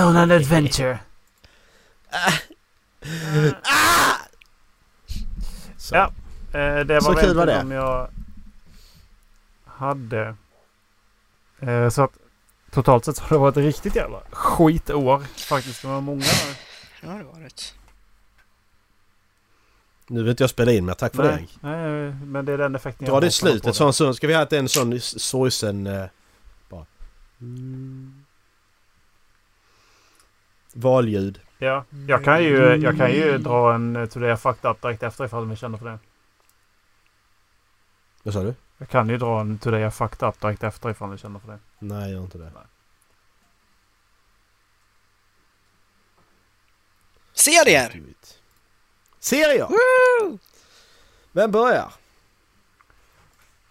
On an adventure. Så. Ja. Eh, det var Så kul var det. som jag hade. Eh, så att totalt sett så har det varit ett riktigt jävla skitår. Faktiskt. Det var många. Ja, det var rätt. Nu vill inte jag spela in mer. Tack för nej, det. nej, men det är den effekten Dra har det i slutet. det. Sån, sån, ska vi ha en sån sorgsen... Eh, bara. Mm. Valljud. Ja, jag kan ju, jag kan ju dra en eh, Today I Fucked Up direkt efter ifall ni känner för det. Vad sa du? Jag kan ju dra en Today I Fucked Up direkt efter ifall ni känner för det. Nej, gör inte det. Serier! Do it. Serier! Vem börjar?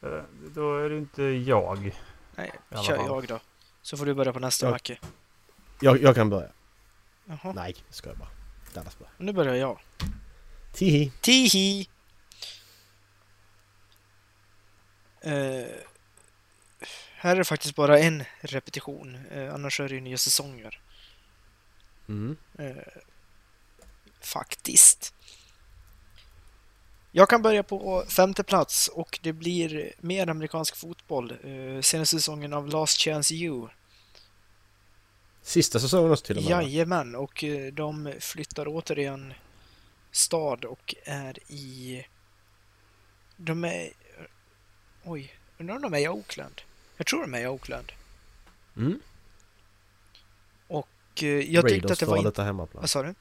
Eh, Då är det inte jag. Nej, kör jag då. Så får du börja på nästa Ja. Macke. Jag, jag kan börja. Jaha, Nej, jag skojar bara. Dallas börjar. nu börjar jag. Tihi. Tihi! Eh, här är det faktiskt bara en repetition, eh, annars är det ju nya säsonger. Mm. Eh, faktiskt. Jag kan börja på femte plats och det blir mer amerikansk fotboll. Senaste säsongen av Last Chance You. Sista säsongen också till och med. Jajamän, och eh, de flyttar återigen stad och är i... De är... Oj, undrar om de är i Oakland? Jag tror de är i Oakland. Mm. Och eh, jag tyckte Raiders att det var... före In... detta hemmaplan. Vad sa du?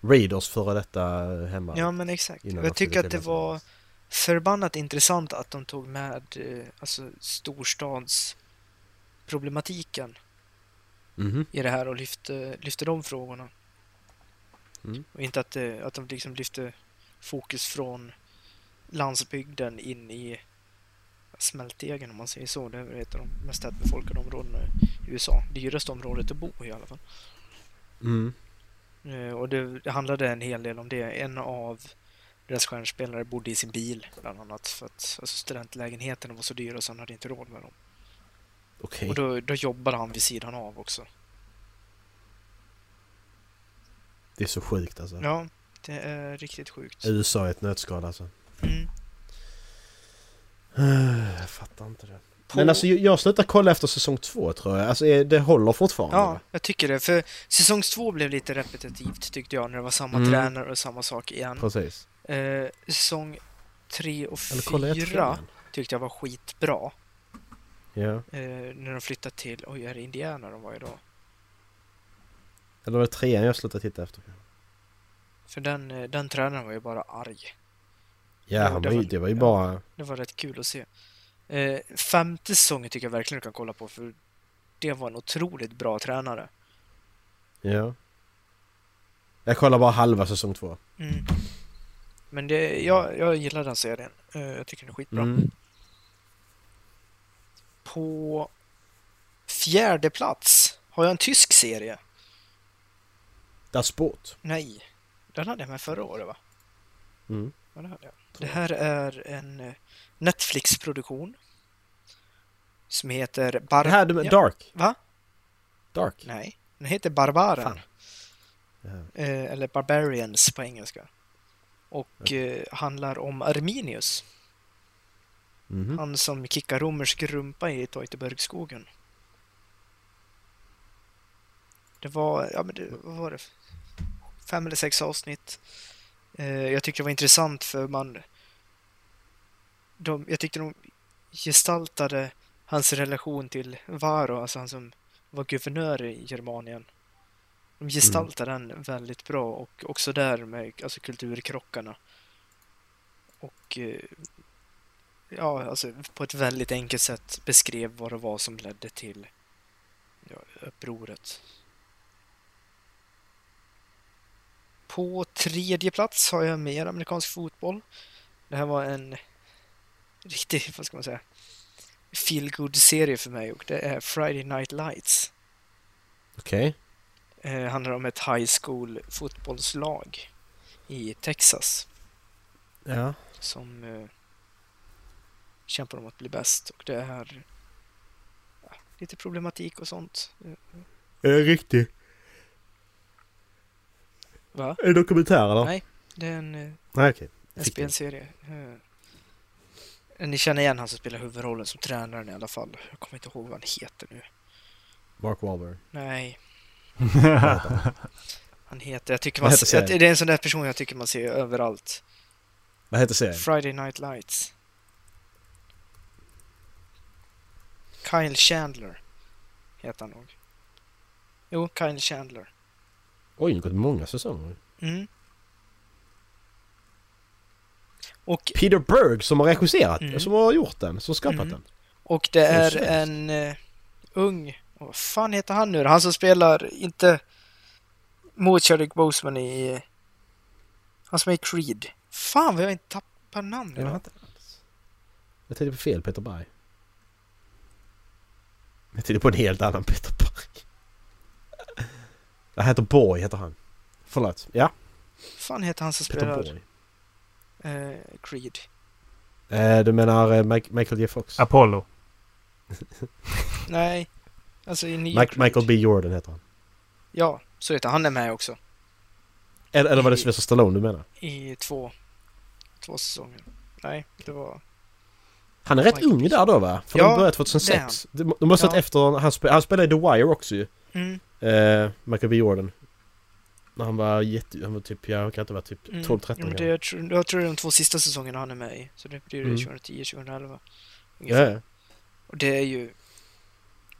Raiders före detta hemma. Ja, men exakt. Jag tycker att det var förbannat intressant att de tog med eh, alltså storstadsproblematiken Mhm. i det här och lyfte, lyfte de frågorna. Mm. Och inte att, det, att de liksom lyfte fokus från landsbygden in i smältdegen om man säger så. Det är ett av de mest tätbefolkade områdena i USA. Dyraste området att bo i alla fall. Mm. Eh, Och det, det handlade en hel del om det. En av deras stjärnspelare bodde i sin bil bland annat för att alltså, studentlägenheterna var så dyra så han hade inte råd med dem. Okej. Och då, då jobbade han vid sidan av också. Det är så sjukt alltså. Ja, det är riktigt sjukt. USA är ett nötskal alltså. Mm. Jag fattar inte det. På- Men alltså jag- slutar kolla efter säsong två tror jag. Alltså det håller fortfarande. Ja, jag tycker det. För säsong två blev lite repetitivt tyckte jag när det var samma Mm. tränare och samma sak igen. Precis. Eh, säsong tre och Eller fyra tyckte jag var skitbra. Ja. Eh, när de flyttade till, oj är det Indiana de var i då? Eller var det trean jag slutade titta efter? För den, eh, den tränaren var ju bara arg. Ja, Ja, han det var, det var ju ja. bara... Det var rätt kul att se. Eh, femte säsongen tycker jag verkligen du kan kolla på för det var en otroligt bra tränare. Ja. Jag kollar bara halva säsong två. Mm. Men det, jag, jag gillar den serien. Eh, jag tycker den är skitbra. Mm. På fjärde plats har jag en tysk serie. Das Sport. Nej, den hade jag med förra året va? Mm. Ja, det, hade jag. det här är en eh, Netflix-produktion. Som heter Bar... Det här med Ja. Dark. Va? Dark. Nej, den heter Barbaren. Eh, eller Barbarians på engelska. Och eh, handlar om Arminius. Mhm. Han som kickar romersk rumpa i Teutoburgskogen. Det var, ja men det, vad var det? Fem eller sex avsnitt. Eh, jag tyckte det var intressant för man... De, jag tyckte de gestaltade hans relation till Varo, alltså han som var guvernör i Germanien. De gestaltade den väldigt bra och också där med alltså, kulturkrockarna. Och eh, ja, alltså på ett väldigt enkelt sätt beskrev vad det var som ledde till ja, upproret. På tredje plats har jag mer amerikansk fotboll. Det här var en riktig, vad ska man säga, feel serie för mig och det är Friday Night Lights. Okej. Eh, handlar om ett high school fotbollslag i Texas Ja. som eh, kämpar om att bli bäst och det är ja, lite problematik och sånt. Är det riktigt? Va? Är det dokumentär eller? Nej. Det är en, eh, Nej okej. en spelserie. Eh, Ni känner igen han som spelar huvudrollen som tränaren i alla fall. Jag kommer inte ihåg vad han heter nu. Mark Wahlberg. Nej, han heter... Jag tycker man, heter ser- det är en sån där person jag tycker man ser överallt. Vad heter serien? Friday Night Lights. Kyle Chandler heter han nog. Jo, Kyle Chandler. Oj, det har gått många säsonger. Mm. Och, Peter Berg som har regisserat, Mm. som har gjort den, som skapat Mm. den. och det är shit. en uh, ung... Vad fan heter han nu? Han som spelar, inte mot Chadwick Boseman i... Han som är i Creed. Fan vad jag inte tappar namnet. Jag. Jag tänkte på fel Peter Berg. Jag tänkte på en helt annan Peter Berg. Jag heter Borg, heter han. Förlåt. Ja, fan heter han som Peter spelar Borg. eh, Creed? Eh, du menar eh, Mike- Michael J Fox? Apollo. Nej, alltså i nya Mike, Creed. Michael B Jordan heter han. Ja, så heter han. Han är med också. Eller, eller var det Sylvester Stallone du menar? I två, två säsonger. Nej, det var... Han är rätt ung där då va? För Ja, de började det är 2006. De, de måste ha Ja. efter... Han, spe, han spelade i The Wire också ju. Mm, Eh, Michael B Jordan. När han var jätte... Han var typ, jag kan inte vara typ mm. 12-13 ja, men det, jag, tror, jag tror det är de två sista säsongerna han är med i. Så det blir Mm. 2010-2011. Ja, ja. Och det är ju...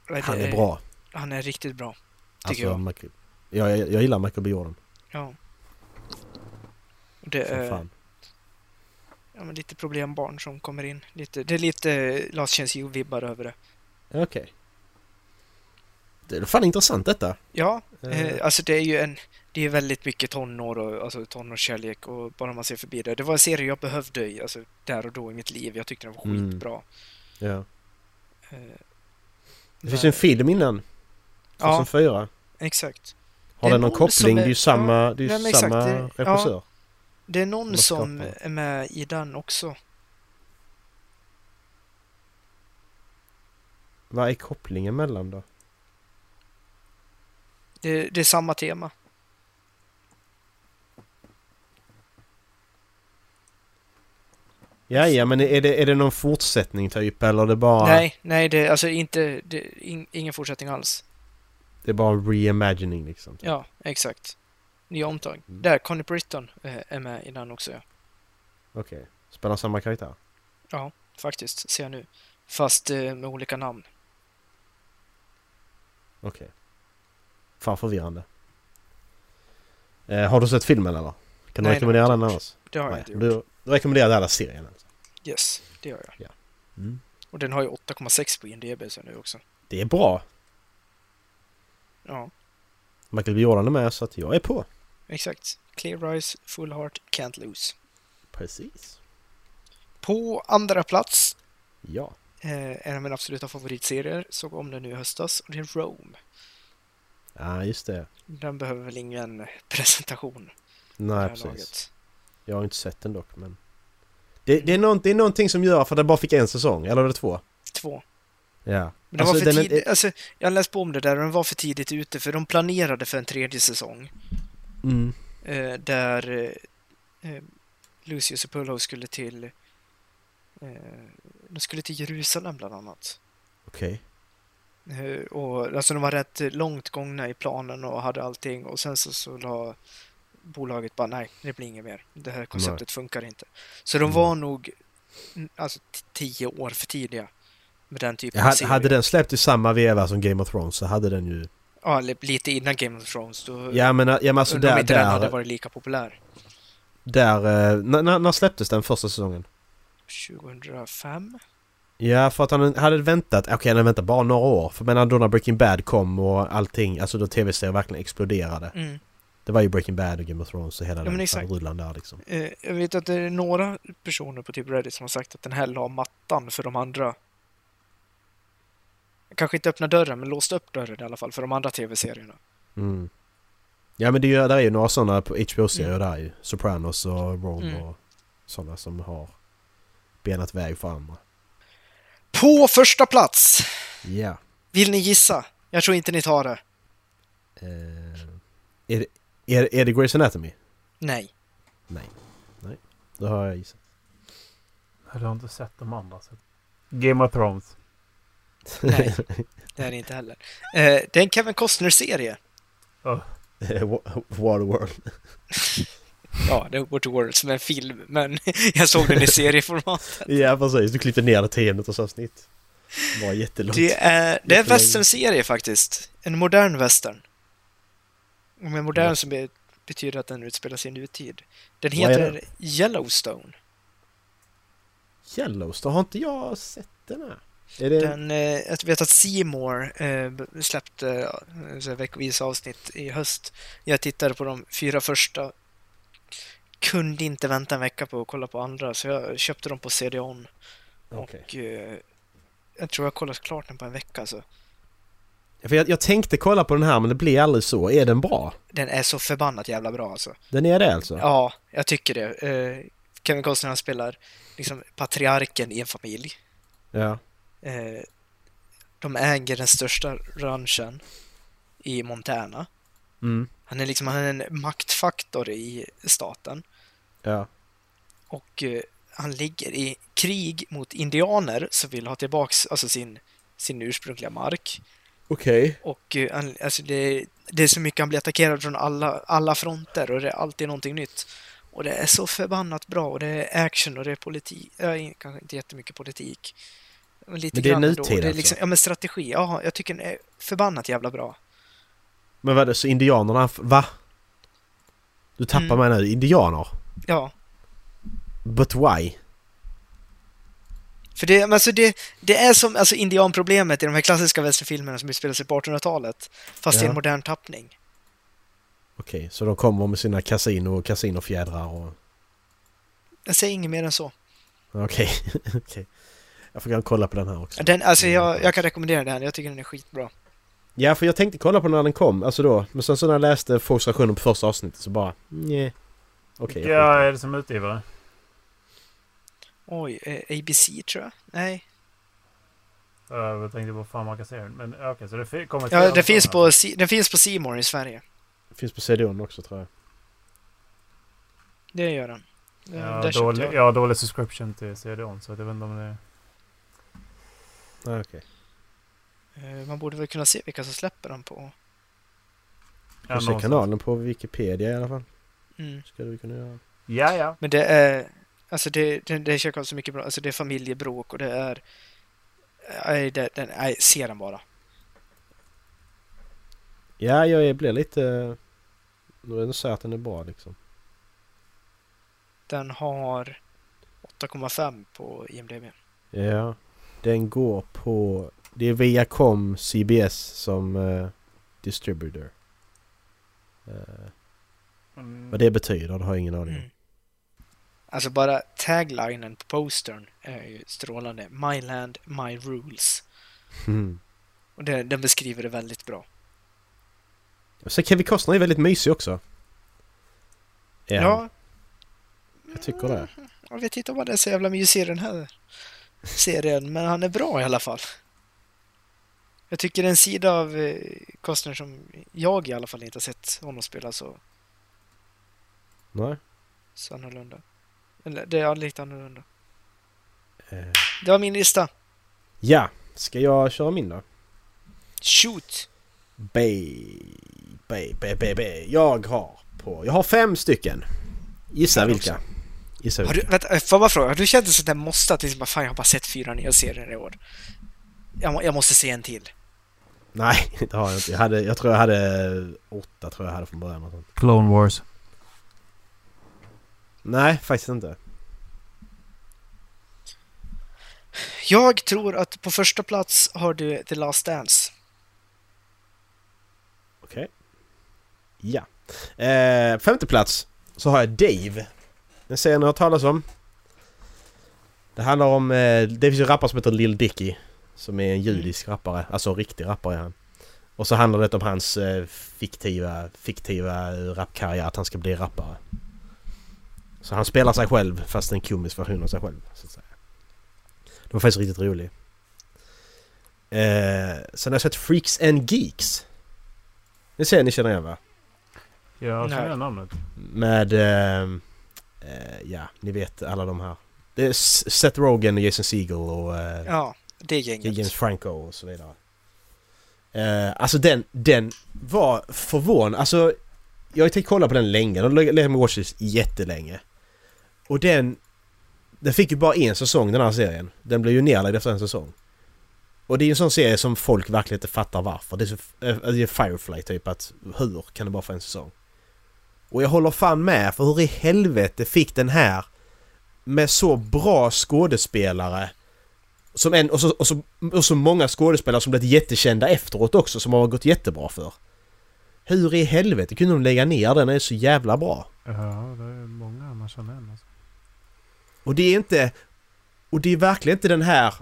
ja, det Han är bra. Han är riktigt bra, tycker Alltså, jag. Michael, jag, jag. Jag gillar Michael B Jordan. Ja. Och det Som är fan. Ja, men lite problembarn som kommer in. Lite, det är lite Last Chance You-vibbar över det. Okej. Det är fan intressant detta. Ja, Eh. eh, alltså det är ju en... Det är väldigt mycket tonår och alltså tonårskärlek och bara man ser förbi det. Det var en serie jag behövde i, alltså, där och då i mitt liv. Jag tyckte den var Mm. skitbra. Ja. Eh, Det finns ju en film innan. Ja. 2004. exakt. Har är den någon koppling? som Det är- är ju samma, det är exakt, samma ja. regissör. Det är någon som är med i den också. Vad är kopplingen mellan då? Det, det är samma tema. Ja, ja, men är det, är det någon fortsättning typ? Eller är det bara, Nej, nej, det är alltså inte... Det, in, ingen fortsättning alls. det är bara en reimagining liksom? Ja, exakt. Nya omtag. Mm. Där, Conny Britton eh, är med i den också, ja. Okej. Spelar samma karaktär? Ja, faktiskt, ser jag nu. Fast eh, med olika namn. Okej. Fan förvirrande. Eh, har du sett filmen eller? Kan du Nej, rekommendera den annars? Det har jag inte gjort. du, du rekommenderar hela serien alltså? Yes, det gör jag. Mm. Och den har ju 8,6 på IMDB så nu också. Det är bra. Ja, Michael B Jordan är med så att jag är på. exakt. Clear Eyes, Full Heart, Can't Lose. Precis. På andra plats, Ja. eh, en av mina absoluta favoritserier, såg om den nu i höstas, och det är Rome. Ja, just det. Den behöver väl ingen presentation. Nej, precis. laget. Jag har inte sett den dock, men... Det, det, är någon, det är någonting som gör för att den bara fick en säsong, eller var det två? Två. Ja. Men Alltså, var för den är- alltså, jag har läst på om det där och den var för tidigt ute för de planerade för en tredje säsong. Mm. Eh, där eh, eh, Lucius och Pullo skulle till eh, de skulle till Jerusalem bland annat. Okej. Eh, och, alltså de var rätt långt gångna i planen och hade allting och sen så, så la bolaget bara nej, det blir inget mer. Det här konceptet funkar inte. Så de Mm. var nog mm, alltså, t- tio år för tidiga med den typen Ja, av hade, serie. hade den släppt i samma veva som Game of Thrones så hade den ju... Ja, li- lite innan Game of Thrones. Då Ja men, ja, men alltså undrar om där... inte den hade Där, varit lika populär. där eh, när, när- släpptes den första säsongen? 2005? Ja, för att han hade väntat, okej han hade väntat bara några år. För men då när Breaking Bad kom och allting, alltså då tv-serier verkligen exploderade. Mm. Det var ju Breaking Bad och Game of Thrones och hela Ja, den exakt. rullan där liksom. Eh, jag vet att det är några personer på typ Reddit som har sagt att den här la mattan för de andra. Kanske inte öppna dörren, men låste upp dörren i alla fall för de andra tv-serierna. Mm. Ja men det är, ju- där är ju några sådana på HBO-serier Mm. där ju. Sopranos och Rome Mm. och sådana som har benat väg för andra. På första plats! Ja. Vill ni gissa? Jag tror inte ni tar det. Eh, är, det, är, är det Grey's Anatomy? Nej. Nej. Nej. Då har jag gissat. Jag har inte sett de andra. Så. Game of Thrones. Nej, det är det inte heller. Eh, det är en Kevin Costner-serie. Waterworld. Ja, det är Waterworld som är en film, men jag såg den i serieformat. Ja precis, du klippte ner det till en minuters avsnitt. Det var jättelångt. Det är, det är en westernserie faktiskt. En modern western. Och med modern Ja. be- betyder att den utspelar sig i nutid. Den heter Yellowstone. Yellowstone, har inte jag sett den här? Det... Den, eh, jag vet att Seymour eh, släppte eh, veckovisa avsnitt i höst. Jag tittade på de fyra första. Kunde inte vänta en vecka på att kolla på andra, så jag köpte dem på CD-ON. Okej. Och eh, jag tror jag kollat klart den på en vecka. Så. För jag, jag tänkte kolla på den här men det blir aldrig så. Är den bra? Den är så förbannat jävla bra alltså. Den är det alltså? Ja, jag tycker det. Eh, Kevin Costner spelar liksom patriarken i en familj. Ja. Eh, de äger den största ranchen i Montana. Mm. Han är liksom han är en maktfaktor i staten. Ja. Och eh, han ligger i krig mot indianer som vill ha tillbaks alltså sin, sin ursprungliga mark. Okej. Och eh, alltså det, det är så mycket han blir attackerad från alla, alla fronter och det är alltid någonting nytt. Och det är så förbannat bra och det är action och det är politik. Äh, kanske inte jättemycket politik. Lite Men det är nutid det är alltså? liksom, Ja men strategi. Ja, jag tycker den är förbannat jävla bra. Men vad är det så indianerna... Va? Du tappar Mm. mig nu. Indianer? Ja, But why? För det, men alltså det, det är som alltså indianproblemet i de här klassiska västernfilmerna som utspelar sig på 1800-talet. Fast i Ja. en modern tappning. Okej, så de kommer med sina kasino och kasinofjädrar och... Jag säger inget mer än så. Okej, okej. Jag får gå och kolla på den här också. Den, alltså jag, jag kan rekommendera den, jag tycker den är skitbra. Ja, för jag tänkte kolla på den när den kom, alltså då. Men sen så när jag läste folks reaktioner på första avsnittet så bara... Nej. Okej, Vilka skiter. är det som är utgivare? Oj, eh, ABC tror jag? Nej. Uh, jag tänkte på fan man kan se den. Men ja, okej, så det kommer Ja, den finns, på, den finns på More i Sverige. Det finns på CD-ON också tror jag. Det gör den. Den- Ja, dålig, jag. jag har dålig subscription till CD-ON så jag vet inte om det... Ah, okej. Eh, Man borde väl kunna se vilka som släpper den på... Ja, någonstans. kanalen på Wikipedia i alla fall. Mm. Ska du kunna göra. Ja, ja. Men det är... Alltså det, det, det känns så mycket bra. Alltså det är familjebråk och det är... Nej, det, den, nej, se den bara. Ja, jag blir lite... Nu är det så att den är bra liksom. Den har 8,5 på IMDB. Ja. Den går på... Det är Viacom CBS som uh, distributor. Eh, Mm. vad det betyder, det har jag ingen aning om. Mm. Alltså bara taglinen på postern är ju strålande. My land, my rules. Mm. Och det, den beskriver det väldigt bra. Och så Kevin Costner är väldigt mysig också. Ja. Ja, Jag tycker det. jag vet inte om han är så jävla mysig i den här serien, men han är bra i alla fall. Jag tycker det är en sida av eh, Costner som jag i alla fall inte har sett honom spela så, Nej. så annorlunda. Eller det är lite annorlunda. Eh, Det var min lista. ja, ska jag köra min då? Shoot! Bay, bay, bay. Jag har på... Jag har fem stycken. Gissa vilka. Gissa Har du, vänta, får jag bara fråga, har du känt det så att jag måste att liksom, fan jag har bara sett fyra nya serier i år? Jag, jag måste se en till. Nej, det har jag inte. Jag, hade, jag tror jag hade åtta tror jag hade från början. Clone Wars. Nej, faktiskt inte. Jag tror att på första plats har du The Last Dance. Okej. Ja. Eh, femte plats så har jag Dave. Den serien jag har hört talas om. Det handlar om... Eh, det finns ju en rappare som heter Lil Dicky. Som är en judisk rappare. Alltså en riktig rappare är han. Och så handlar det om hans eh, fiktiva, fiktiva rapkarriär. Att han ska bli rappare. Så han spelar sig själv fast en komisk version av sig själv. Så att säga. Det var faktiskt riktigt rolig. Eh, sen har jag sett Freaks and Geeks. Det ser ni känner igen va? Jag Nej. känner namnet. Med... Eh, eh, ja, ni vet alla de här. Det är Seth Rogen, Jason Segel och eh, Ja, det gänget. James Franco och så vidare. Eh, alltså den, den var förvånad. Alltså, jag har ju tänkt kolla på den länge. Den har legat med watchlist jättelänge. Och den... Den fick ju bara en säsong den här serien. Den blev ju nerlagd efter en säsong. Och det är ju en sån serie som folk verkligen inte fattar varför. Det är, så, eh, det är Firefly typ att hur kan det bara få en säsong? Och jag håller fan med för hur i helvete fick den här med så bra skådespelare som en, och, så, och, så, och så många skådespelare som blivit jättekända efteråt också som har gått jättebra för. Hur i helvete kunde de lägga ner den? Den är så jävla bra. Ja, det är många man känner igen. Alltså. Och det är inte... Och det är verkligen inte den här...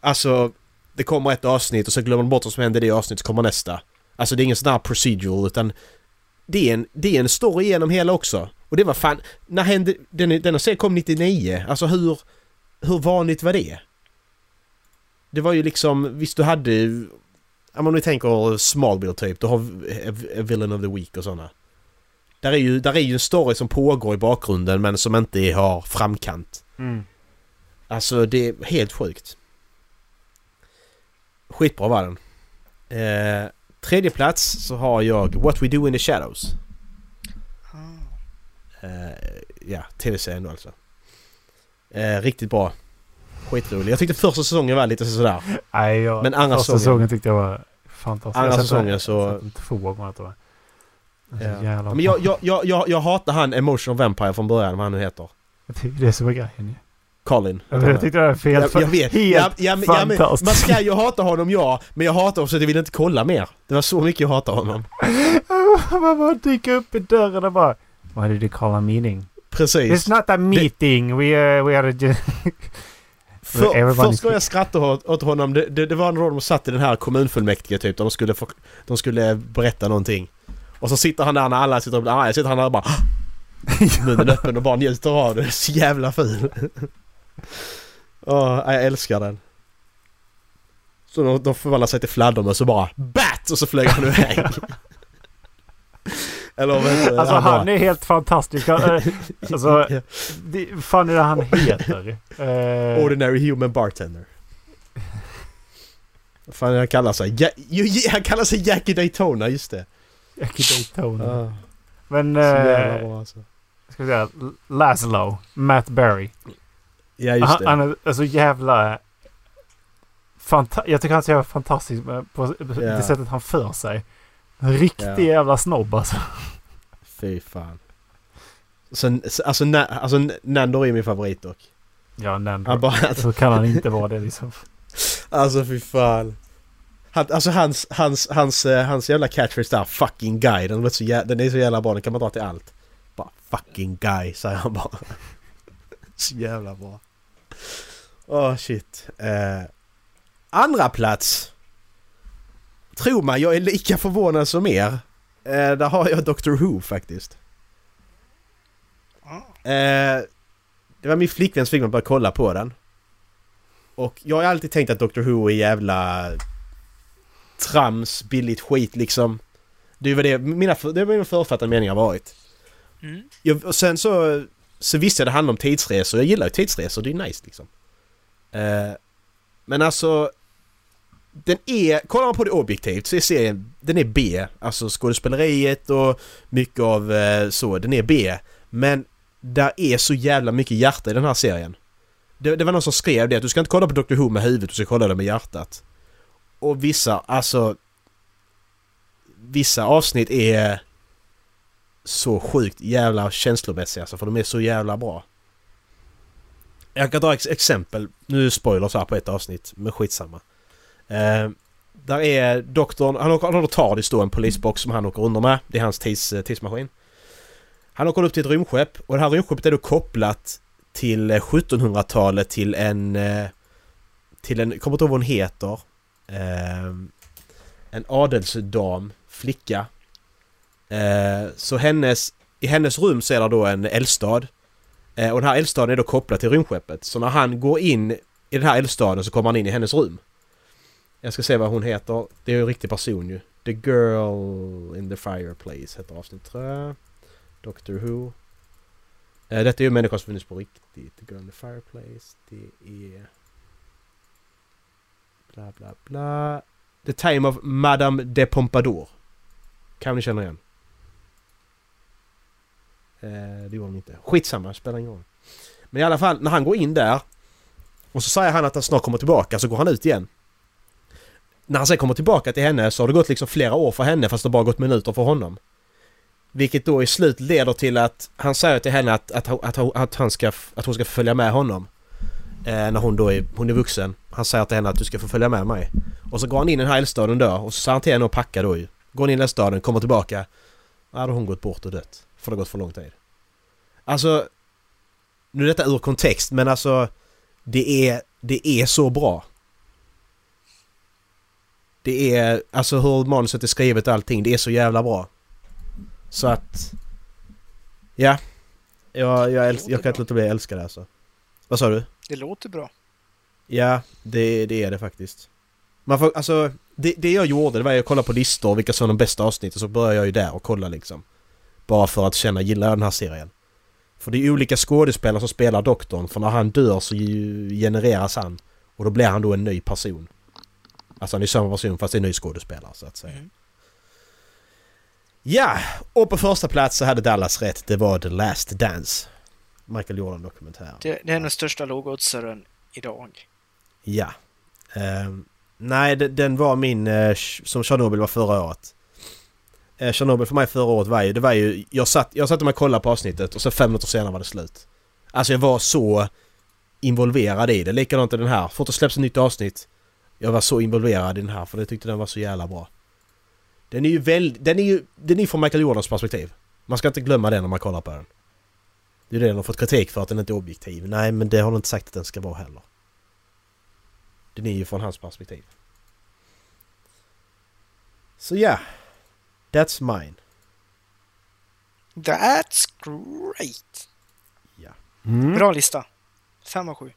Alltså... Det kommer ett avsnitt och så glömmer man bort vad som hände i det avsnittet så kommer nästa. Alltså det är ingen sån här procedural utan... Det är en, det är en story genom hela också. Och det var fan... När hände... Den, denna serie kom 99. Alltså hur... Hur vanligt var det? Det var ju liksom... Visst du hade... Ja men om ni tänker Smallville typ. Du har A Villain of the Week och sådana. Där är, ju, där är ju en story som pågår i bakgrunden men som inte har framkant. Mm. Alltså det är helt sjukt. Skitbra var den. Eh, tredje plats så har jag What We Do In The Shadows. Ah. Eh, ja, tv-serien då alltså. Eh, riktigt bra. Skitrolig. Jag tyckte första säsongen var lite sådär. Nej, jag, Men andra första säsongen- tyckte jag var fantastisk. Andra säsongen så- Två gånger tror jag. Det Ja. jävla Men jag, jag, jag, jag, jag hatar han Emotional Vampire från början, vad han nu heter. Det är som är grejen ju. Colin. Jag, tyckte det var fel. jag, jag vet. Helt ja, ja, ja, men, man ska ju hata honom ja, men jag hatar honom så att jag vill inte kolla mer. Det var så mycket jag hatade honom. Man bara dyker upp i dörren och bara Why did you call a meeting? Precis. It's not a meeting. We, uh, we are just... För, först gången jag skrattade åt, åt honom, det, det, det var när de satt i den här kommunfullmäktige typ, där de skulle, få, de skulle berätta någonting. Och så sitter han där när alla sitter och blir arga, sitter han där och bara Munnen öppen och bara njuter av det. Så jävla ful. Åh, jag älskar den. Så de, de förvandlar sig till fladdermöss och bara BAT! Och så flög han iväg. Eller vad heter? Alltså bara- han är helt fantastisk. Han, eh, Alltså, det, fan är det han heter? Eh, Ordinary Human Bartender. Vad fan är han kallar sig? Ja, han kallar sig Jackie Daytona, just det. Jackie Daytona. Ah, Men... Eh, bra alltså. ska vi säga Laszlo. Matt Berry. Ja, just Han, det. han är är så jävla... Fanta- jag tycker han är så jävla fantastisk på det sättet han för sig. En riktig Ja. jävla snobb alltså. Fy fan. Så, alltså, na, alltså Nando är min favorit dock. Ja. Han bara, Så kan han inte vara det liksom. alltså fy fan. Han, alltså hans, hans, hans, eh, hans jävla catchphrase där, fucking guy. Den, låter så jä, den är så jävla bra, den kan man dra till allt. Bara fucking guy, säger han bara. så jävla bra. Åh shit. Eh, andra plats. Tro mig, jag är lika förvånad som er. Eh, där har jag Doctor Who faktiskt. Ah. Eh, det var min flickvän som fick mig att börja kolla på den. Och jag har alltid tänkt att Doctor Who är jävla... trams, billigt skit liksom. Det väl det mina, det vad mina förutfattade meningar varit. Mm. Jag, och sen så, så visste jag det handlade om tidsresor. Jag gillar ju tidsresor, det är nice liksom. Eh, men alltså... Den är, kollar man på det objektivt så är serien, den är B. Alltså skådespeleriet och mycket av eh, så, den är B. Men där är så jävla mycket hjärta i den här serien. Det, det var någon som skrev det, att du ska inte kolla på Doctor Who med huvudet, du ska kolla det med hjärtat. Och vissa, alltså... Vissa avsnitt är så sjukt jävla känslomässiga alltså, för de är så jävla bra. Jag kan dra ex exempel. Nu är spoilers här på ett avsnitt, men skitsamma. Eh, där är doktorn, han åker, han tar det står en polisbox som han åker under med. Det är hans tids, eh, tidsmaskin. Han åker upp till ett rymdskepp och det här rymdskeppet är då kopplat till eh, 1700-talet till en... Eh, till en, kommer inte ihåg vad hon heter. Eh, en adelsdam, flicka. Eh, så hennes, i hennes rum så är det då en eldstad. Eh, och den här eldstaden är då kopplad till rymdskeppet. Så när han går in i den här eldstaden så kommer han in i hennes rum. Jag ska se vad hon heter. Det är ju en riktig person ju. The Girl in the Fireplace heter avsnitt tror jag. Doctor Who. Eh, detta är ju en människa som funnits på riktigt. The Girl in the Fireplace. Det är... Bla bla bla. The Time of Madame de Pompadour. Kan ni känna igen? Eh, det gjorde hon inte. Skitsamma, spelar ingen roll. Men i alla fall, när han går in där och så säger han att han snart kommer tillbaka, så går han ut igen. När han sen kommer tillbaka till henne så har det gått liksom flera år för henne fast det bara gått minuter för honom. Vilket då i slut leder till att han säger till henne att, att, att, att, han ska, att hon ska följa med honom. Eh, när hon då är, hon är vuxen. Han säger till henne att du ska få följa med mig. Och så går han in i den här eldstaden då och så säger han till henne att packa då ju. Går in i eldstaden, kommer tillbaka. Ja, då har hon gått bort och dött. För det har gått för lång tid. Alltså... Nu är detta ur kontext men alltså... Det är, det är så bra. Det är, alltså hur manuset är skrivet och allting, det är så jävla bra. Så att... Ja. Jag, jag, äls- jag kan inte låta bli att älska det alltså. Vad sa du? Det låter bra. Ja, det, det är det faktiskt. Man får, alltså, det, det jag gjorde det var att kolla på listor, vilka som är de bästa avsnitten, så började jag ju där och kolla liksom. Bara för att känna, gillar jag den här serien? För det är olika skådespelare som spelar doktorn, för när han dör så genereras han. Och då blir han då en ny person. Alltså han är samma person fast det är en ny skådespelare så att säga. Mm. Ja, och på första plats så hade Dallas rätt. Det var The Last Dance. Michael Jordan dokumentär. Det, det är den största lågoddsaren idag. Ja. Ehm, nej, de- den var min... sh- som Chernobyl var förra året. Eh, Tjernobyl Chernobyl för mig förra året var ju... Det var ju... Jag satt, jag satt och kollade på avsnittet och så fem minuter senare var det slut. Alltså jag var så involverad i det. Likadant i den här. Fort det släpps ett nytt avsnitt. Jag var så involverad i den här för jag tyckte den var så jävla bra. Den är ju väldigt... Den är ju... Den är ju från Michael Jordans perspektiv. Man ska inte glömma det när man kollar på den. Det är det den har fått kritik för att den inte är objektiv. Nej, men det har den inte sagt att den ska vara heller. Den är ju från hans perspektiv. Så ja. That's mine. That's great! Ja. Mm. Bra lista. Fem av sju.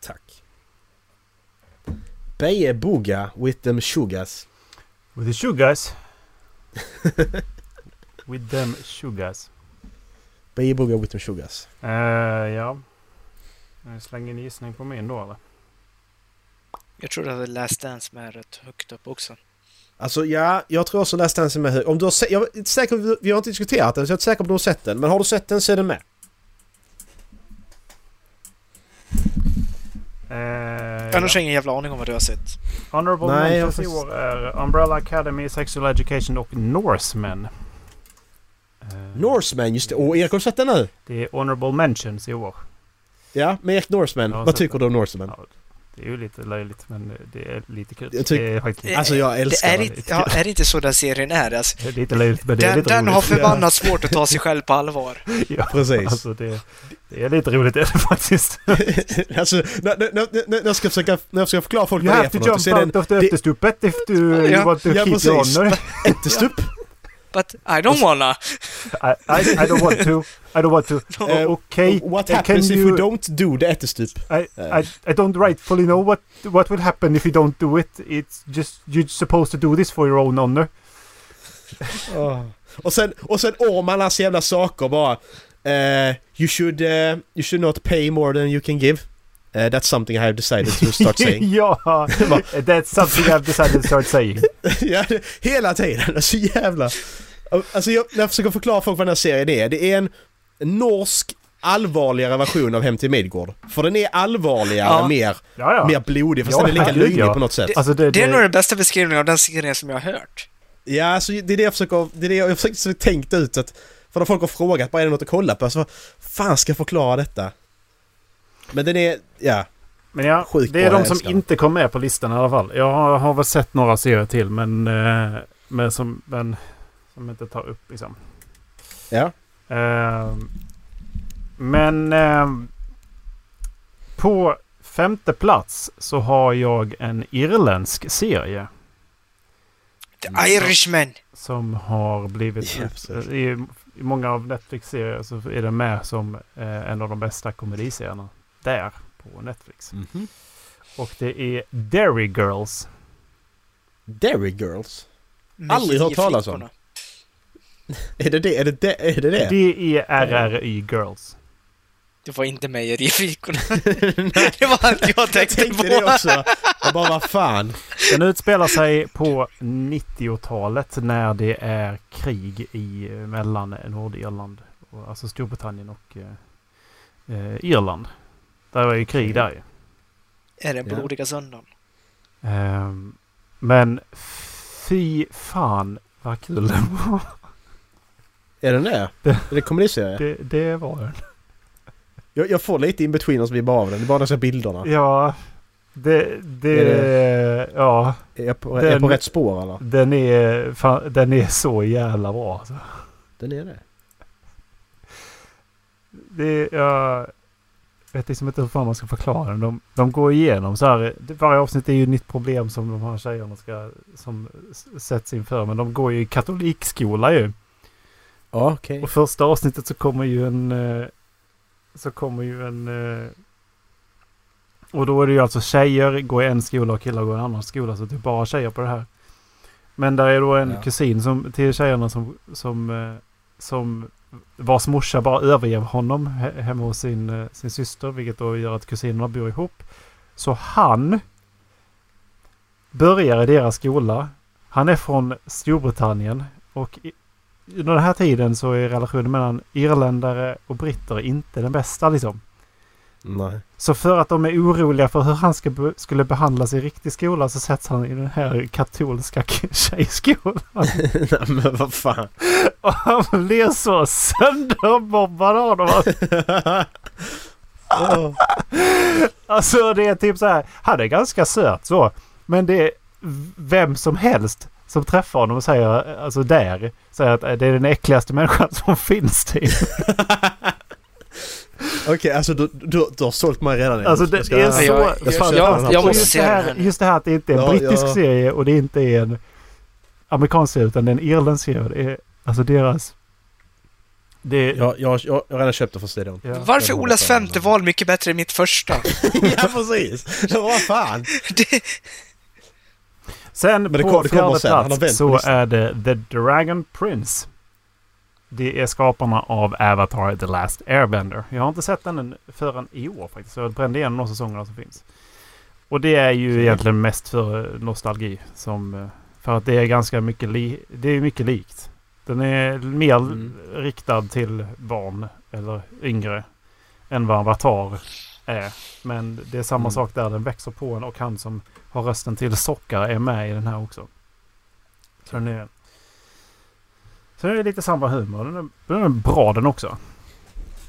Tack. Beje Buga with them sugars. With the sugars. With them sugars. Beje Buga with them sugars. Uh, ja. Jag slänger en gissning på min då eller? Jag tror att Last Dance med rätt högt upp också. Alltså ja, jag tror också Last Dance är med. Om du har sett... Jag är inte säker, vi- har inte diskuterat den så jag är inte säker på om du har sett den. Men har du sett den så är den med. Uh, Annars har jag ingen jävla aning om vad du har sett. Honorable Nej, jag mentions i år är Umbrella Academy, Sexual Education och Norsemen. Eh, Norseman, just det. Åh, Erik har du sett den nu? Det är Honorable Mentions i år. Ja, med Erik Norseman. Jag har Vad tycker den. du om Norseman? Ja, det är ju lite löjligt men det är lite kul. Jag tycker- det är faktiskt Alltså jag Det älskar är, den. inte, ja, är det inte så den serien är? Alltså, det är lite löjligt men det är den lite den roligt. har förbannat svårt att ta sig själv på allvar. ja, Precis. Alltså det, det är lite roligt är det faktiskt. alltså, när, när, när, när jag ska försöka, när jag ska förklara folk You vad det är have för to något så jump är out det of the det- efterstupet if you Ja, want to ja, keep precis. your honor. ättestupp. But I don't wanna. I, I, I don't want to. I don't want to. Eh, okay. What happens can if you- we don't do the ättestup? I, I, I don't rightfully know what what will happen if you don't do it. It's just you're supposed to do this for your own honor. Och sen, och sen om alla så jävla saker bara. eh, you should eh, you should not pay more than you can give. Eh, that's something I have decided to start saying. ja, that's something I've decided to start saying. ja, det- hela tiden. Alltså jävla... Alltså jag, när jag försöker förklara folk vad den här serien är. Det är en norsk allvarligare version av Hem till Midgård. För den är allvarligare, Ja. mer, Ja, ja. mer blodig. Fast Ja, den är lika löjlig ja. på något sätt. Alltså det, Det är det- nog den bästa beskrivningen av den serien som jag har hört. Ja, alltså det är det jag försöker... Det är det jag, jag försöker tänkt ut att... För när folk har frågat, vad är det något att kolla på? Så vad fan ska jag förklara detta? Men den är... Ja. Men ja, Sjukt det är de som inte kom med på listan i alla fall. Jag har, har väl sett några serier till men, eh, men, som, men som inte tar upp liksom. Ja. Ehm, men ehm, på femte plats så har jag en irländsk serie. The Irishman. Som har blivit... I, I många av Netflix-serier så är den med som eh, en av de bästa komediserierna. Där på Netflix. Mhm. Och det är Derry Girls. Derry Girls. Med Aldrig hört talas om. Är det det? Är det det? Är det, det? D-E-R-R-Y Girls. Det var inte mejerifikorna. det var allt jag Jag tänkte, tänkte på. det också. Jag bara, vad fan. Den utspelar sig på 90-talet när det är krig i eh, mellan Nordirland, och- alltså Storbritannien och eh, eh, Irland. Där var ju krig där ju. Är det Ja. blodiga söndagen? Ehm, men fy fan vad kul den var. Är den det? Är det komediserie? Det, det var den. Jag, jag får lite in between oss vibbar av den. Det är bara de här bilderna. Ja, det... det, Är Ja, Är jag på, är jag på Den- rätt spår eller? den är, fan, den är så jävla bra alltså. Den är det. Det, jag vet liksom inte hur fan man ska förklara den. De, de går igenom så här. Varje avsnitt är ju ett nytt problem som de här tjejerna ska, som sätts inför. Men de går ju i katolikskola ju. Ja, okej. Och första avsnittet så kommer ju en... eh, Så kommer ju en... eh, Och då är det ju alltså tjejer går i en skola och killar går i en annan skola. Så det är bara tjejer på det här. Men där är då en Ja. kusin som, till tjejerna som, som, eh, som vars morsa bara överger honom he- hemma hos sin, eh, sin syster. Vilket då gör att kusinerna bor ihop. Så han börjar i deras skola. Han är från Storbritannien. Och i, under den här tiden så är relationen mellan irländare och britter inte den bästa liksom. Nej. Så för att de är oroliga för hur han be, skulle behandlas i riktig skola så sätts han i den här katolska tjejskolan. Nej men vad fan. Och han blir så sönderbobbad av dem. Alltså det är typ så här. Han är ganska söt så. Men det är vem som helst som träffar honom och säger, alltså där, säger att det är den äckligaste människan som finns typ. Okej, alltså du, du, du har sålt mig redan. Alltså det Jag ska- är så... jag- jag jag- jag just, se det här, just det här att det inte är en Ja, brittisk ja. serie och det inte är en amerikansk serie utan det är en irländsk serie. Det är, alltså deras... Det, Ja, jag, jag, jag har redan köpt det från studion. ja. Varför Olas femte val mycket bättre än mitt första? ja precis! Ja, vad fan! det, Sen Men det på kom- det fjärde plats så är det The Dragon Prince. Det är skaparna av Avatar The Last Airbender. Jag har inte sett den än förrän i år faktiskt. Jag brände igenom de säsongerna som finns. Och det är ju egentligen mest för nostalgi. Som, eh, för att det är ganska mycket, li- det är mycket likt. Den är mer Mm. riktad till barn eller yngre än vad Avatar är. Men det är samma Mm. sak där. Den växer på en och han som har rösten till Sockar är med i den här också. Så den är... Det är lite samma humor. Den är, den är bra den också.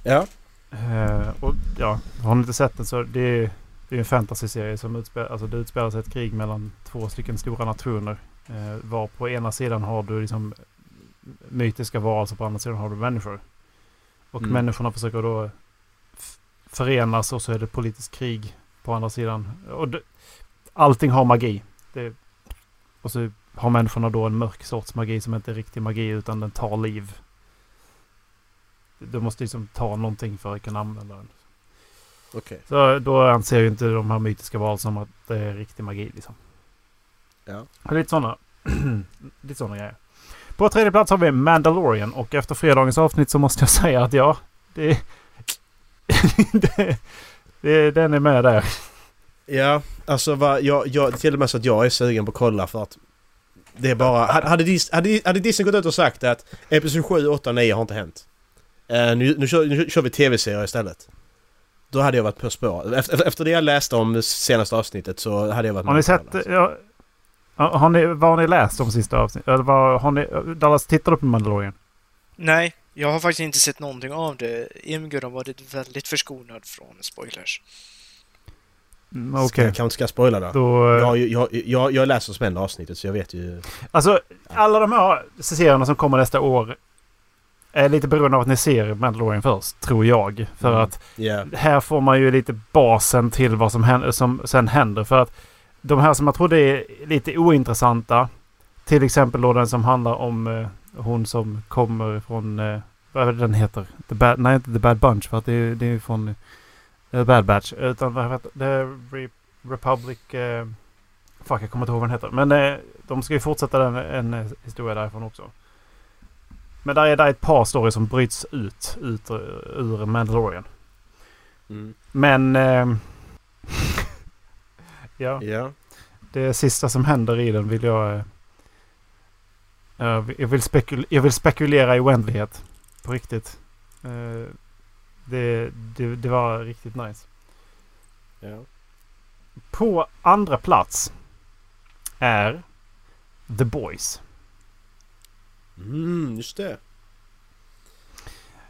Ja. Eh, och ja, har ni inte sett den så det är, det är en fantasy-serie som utspelar, alltså det utspelar sig ett krig mellan två stycken stora nationer. Eh, var på ena sidan har du liksom mytiska varelser, på andra sidan har du människor. Och Mm. människorna försöker då förenas och så är det politiskt krig på andra sidan. Och det, allting har magi. Det, och så har människorna då en mörk sorts magi som inte är riktig magi utan den tar liv. Du måste liksom ta någonting för att kunna använda den. Okej. Så då anser ju inte de här mytiska varelserna att det är riktig magi liksom. Ja. Lite sådana. lite sådana grejer. På tredje plats har vi Mandalorian och efter fredagens avsnitt så måste jag säga att ja, det... det, det den är med där. Ja, alltså vad, jag, jag, till och med så att jag är sugen på att kolla för att det är bara... Hade, hade, Dis, hade, hade Disney gått ut och sagt att Episod 7, 8 och 9 har inte hänt. Eh, nu, nu, kör, nu kör vi tv-serier istället. Då hade jag varit på spår. Efter, efter det jag läste om senaste avsnittet så hade jag varit Har ni sett... alltså. Ja, har ni, vad har ni läst om sista avsnittet? Eller vad, har ni, Dallas, tittar du på Mandalorian? Nej, jag har faktiskt inte sett någonting av det. Emgur har varit väldigt förskonad från spoilers. Mm, Ska- Okej. Jag kanske inte ska spoila det. Då... Jag, jag, jag, jag läser som spända avsnittet så jag vet ju... Alltså, alla de här serierna som kommer nästa år är lite beroende av att ni ser Mandalorian först, tror jag. För Mm. att Ja. här får man ju lite basen till vad som, händer, som sen händer. För att de här som jag trodde är lite ointressanta, till exempel då den som handlar om eh, hon som kommer från, eh, vad är det den heter? The Bad, nej, inte The Bad Bunch, för att det, är- det är från eh, Bad Batch. Utan vad heter det? Re, Republic... Eh, fuck, jag kommer inte ihåg vad den heter. Men eh, de ska ju fortsätta den, en eh, historia därifrån också. Men där är det ett par stories som bryts ut, ut eh, ur Mandalorian. Mm. Men... ehm, ja, Ja. det sista som händer i den vill jag... eh, jag vill- jag, vill spekul jag vill spekulera i oändlighet. På riktigt. Det, det, det var riktigt nice. ja. På andra plats är The Boys. Mm, just det.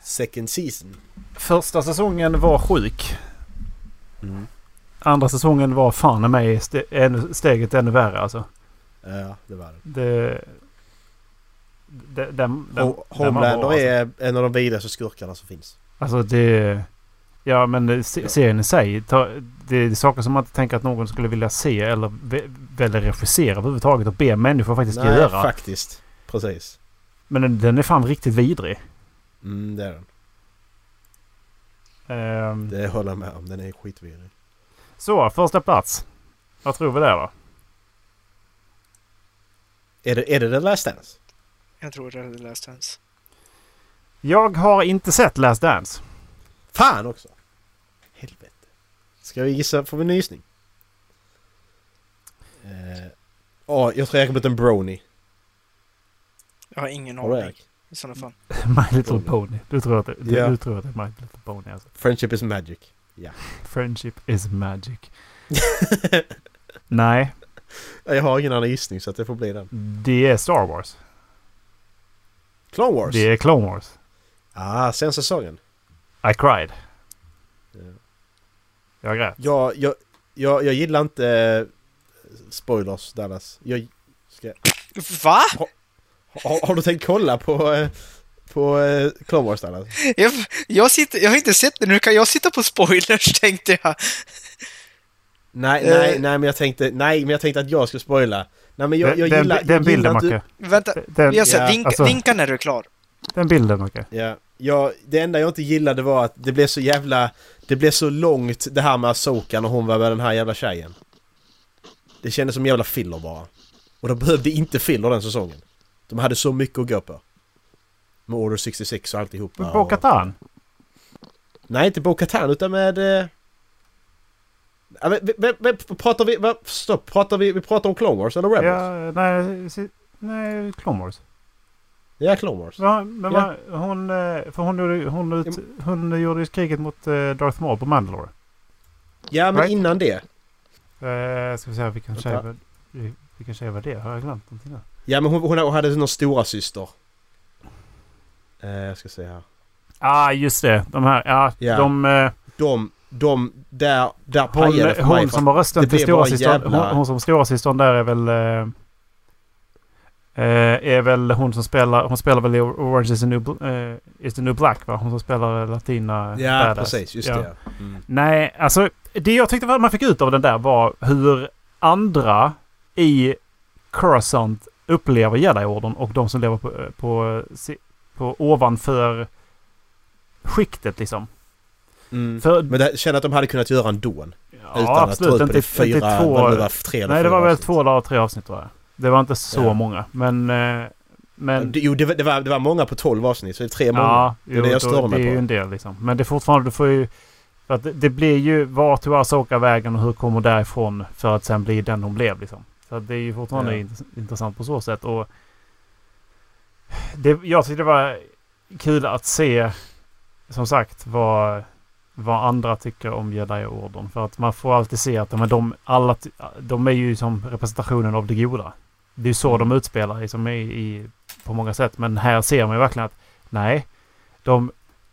Second season. Första säsongen var sjuk. Mm. Andra säsongen var fan i mig ste ännu- steget ännu värre alltså. Ja, det var det. Det... Ho- den var Homelander alltså. är en av de vidrigaste skurkarna som finns. Alltså det... Ja men Ja. serien i sig. Ta, det är saker som man inte tänker att någon skulle vilja se eller välja regissera överhuvudtaget och be människor faktiskt Nej, göra. faktiskt. Precis. Men den, den är fan riktigt vidrig. Mm, det är den. Ehm, Det håller jag med om. Den är skitvidrig. Så, första plats. Vad tror vi där då? Är det, är det The Last Dance? Jag tror det är The Last Dance. Jag har inte sett Last Dance. Fan också! Helvete. Ska vi gissa? Får vi en gissning? Eh, Ja, jag tror jag ut en brony. Jag har ingen aning i sådana fall. My Little Pony. Pony. Du tror att det, du, Ja. du tror att det är My Little Pony alltså. Friendship is magic. Friendship is magic. Nej, jag har ingen annan gissning så att det får bli den. det är Star Wars. Clone Wars? Det är Clone Wars. Ah, sen säsongen. I cried. Ja. Jag grät. Jag, jag, jag, jag gillar inte eh, spoilers Dallas. Jag, ska, Va? har, har du tänkt kolla på, eh, på eh, Clone Wars Dallas? Jag, jag, sitter, jag har inte sett det, nu kan jag sitta på spoilers tänkte jag. Nej, Eh. nej, nej men jag tänkte, nej men jag tänkte att jag skulle spoila. Nej men jag, jag den, gillar... den, bilden Macke. Vänta, Den, jag säger, ja, vinka, alltså- vinka när du är klar. Den bilden Macke. Ja, ja, det enda jag inte gillade var att det blev så jävla... Det blev så långt det här med Asoka när hon var med den här jävla tjejen. Det kändes som jävla filler bara. Och de behövde inte filler den säsongen. De hade så mycket att gå på. Med Order 66 och alltihopa. och- Bo-Katan. Nej, inte Bo-Katan utan med... Eh... Ja, men, vem, pratar vi... Stopp, pratar vi... Vi pratar om Clone Wars eller Rebels? Ja, nej, nej, Clone Wars. Clone Wars. Va, men Ja. va, hon, eh, för hon, gjorde- hon, ut, hon gjorde ju kriget mot eh, Darth Maul på Mandalore. Ja, men Right. innan det. Eh, ska vi se vilken tjej, var- vilken tjej var det? Har jag glömt någonting där? Ja, men hon, hon hade någon stora syster. Eh, jag ska se här. Ah, just det. De här, ja. Ja. De, eh, De, de, där, där hon pajade för mig. hon för som var rösten till blev stora bara systern, jävla- hon, hon som stora systern där är väl... Eh, är väl hon som spelar... Hon spelar väl i Orange is the New, eh, is the new Black va? Hon som spelar Latina Ja, badass. precis. Just Ja. det. ja. Mm. Nej, alltså det jag tyckte man fick ut av den där var hur andra i Coruscant upplever Jedi-orden och de som lever på, på, på, på ovanför skiktet liksom. Mm. För, Men det, känner att de hade kunnat göra ändå. ja, utan att ta absolut. ut på Inte, det inte fyra, två... vad det var, tre eller nej, det var väl avsnitt. två eller tre avsnitt var det. Det var inte så Ja. många. Men... eh, Men... Det- Jo, det, var- det, var, det var många på 12 avsnitt, så det är tre många. Ja, Det är det jag stör det mig är på. ju en del liksom. Men det är fortfarande, du får ju... För att det, det blir ju vart tog Asoka vägen och hur kommer därifrån för att sen bli den hon blev liksom. Så det är ju fortfarande Ja. int- intressant på så sätt. Och det, jag tyckte det var kul att se, som sagt, vad, vad andra tycker om Jedi-orden. För att man får alltid se att de, de, alla, de är ju som representationen av det goda. Det är så de utspelar liksom, i, i, på många sätt. Men här ser man ju verkligen att nej, de,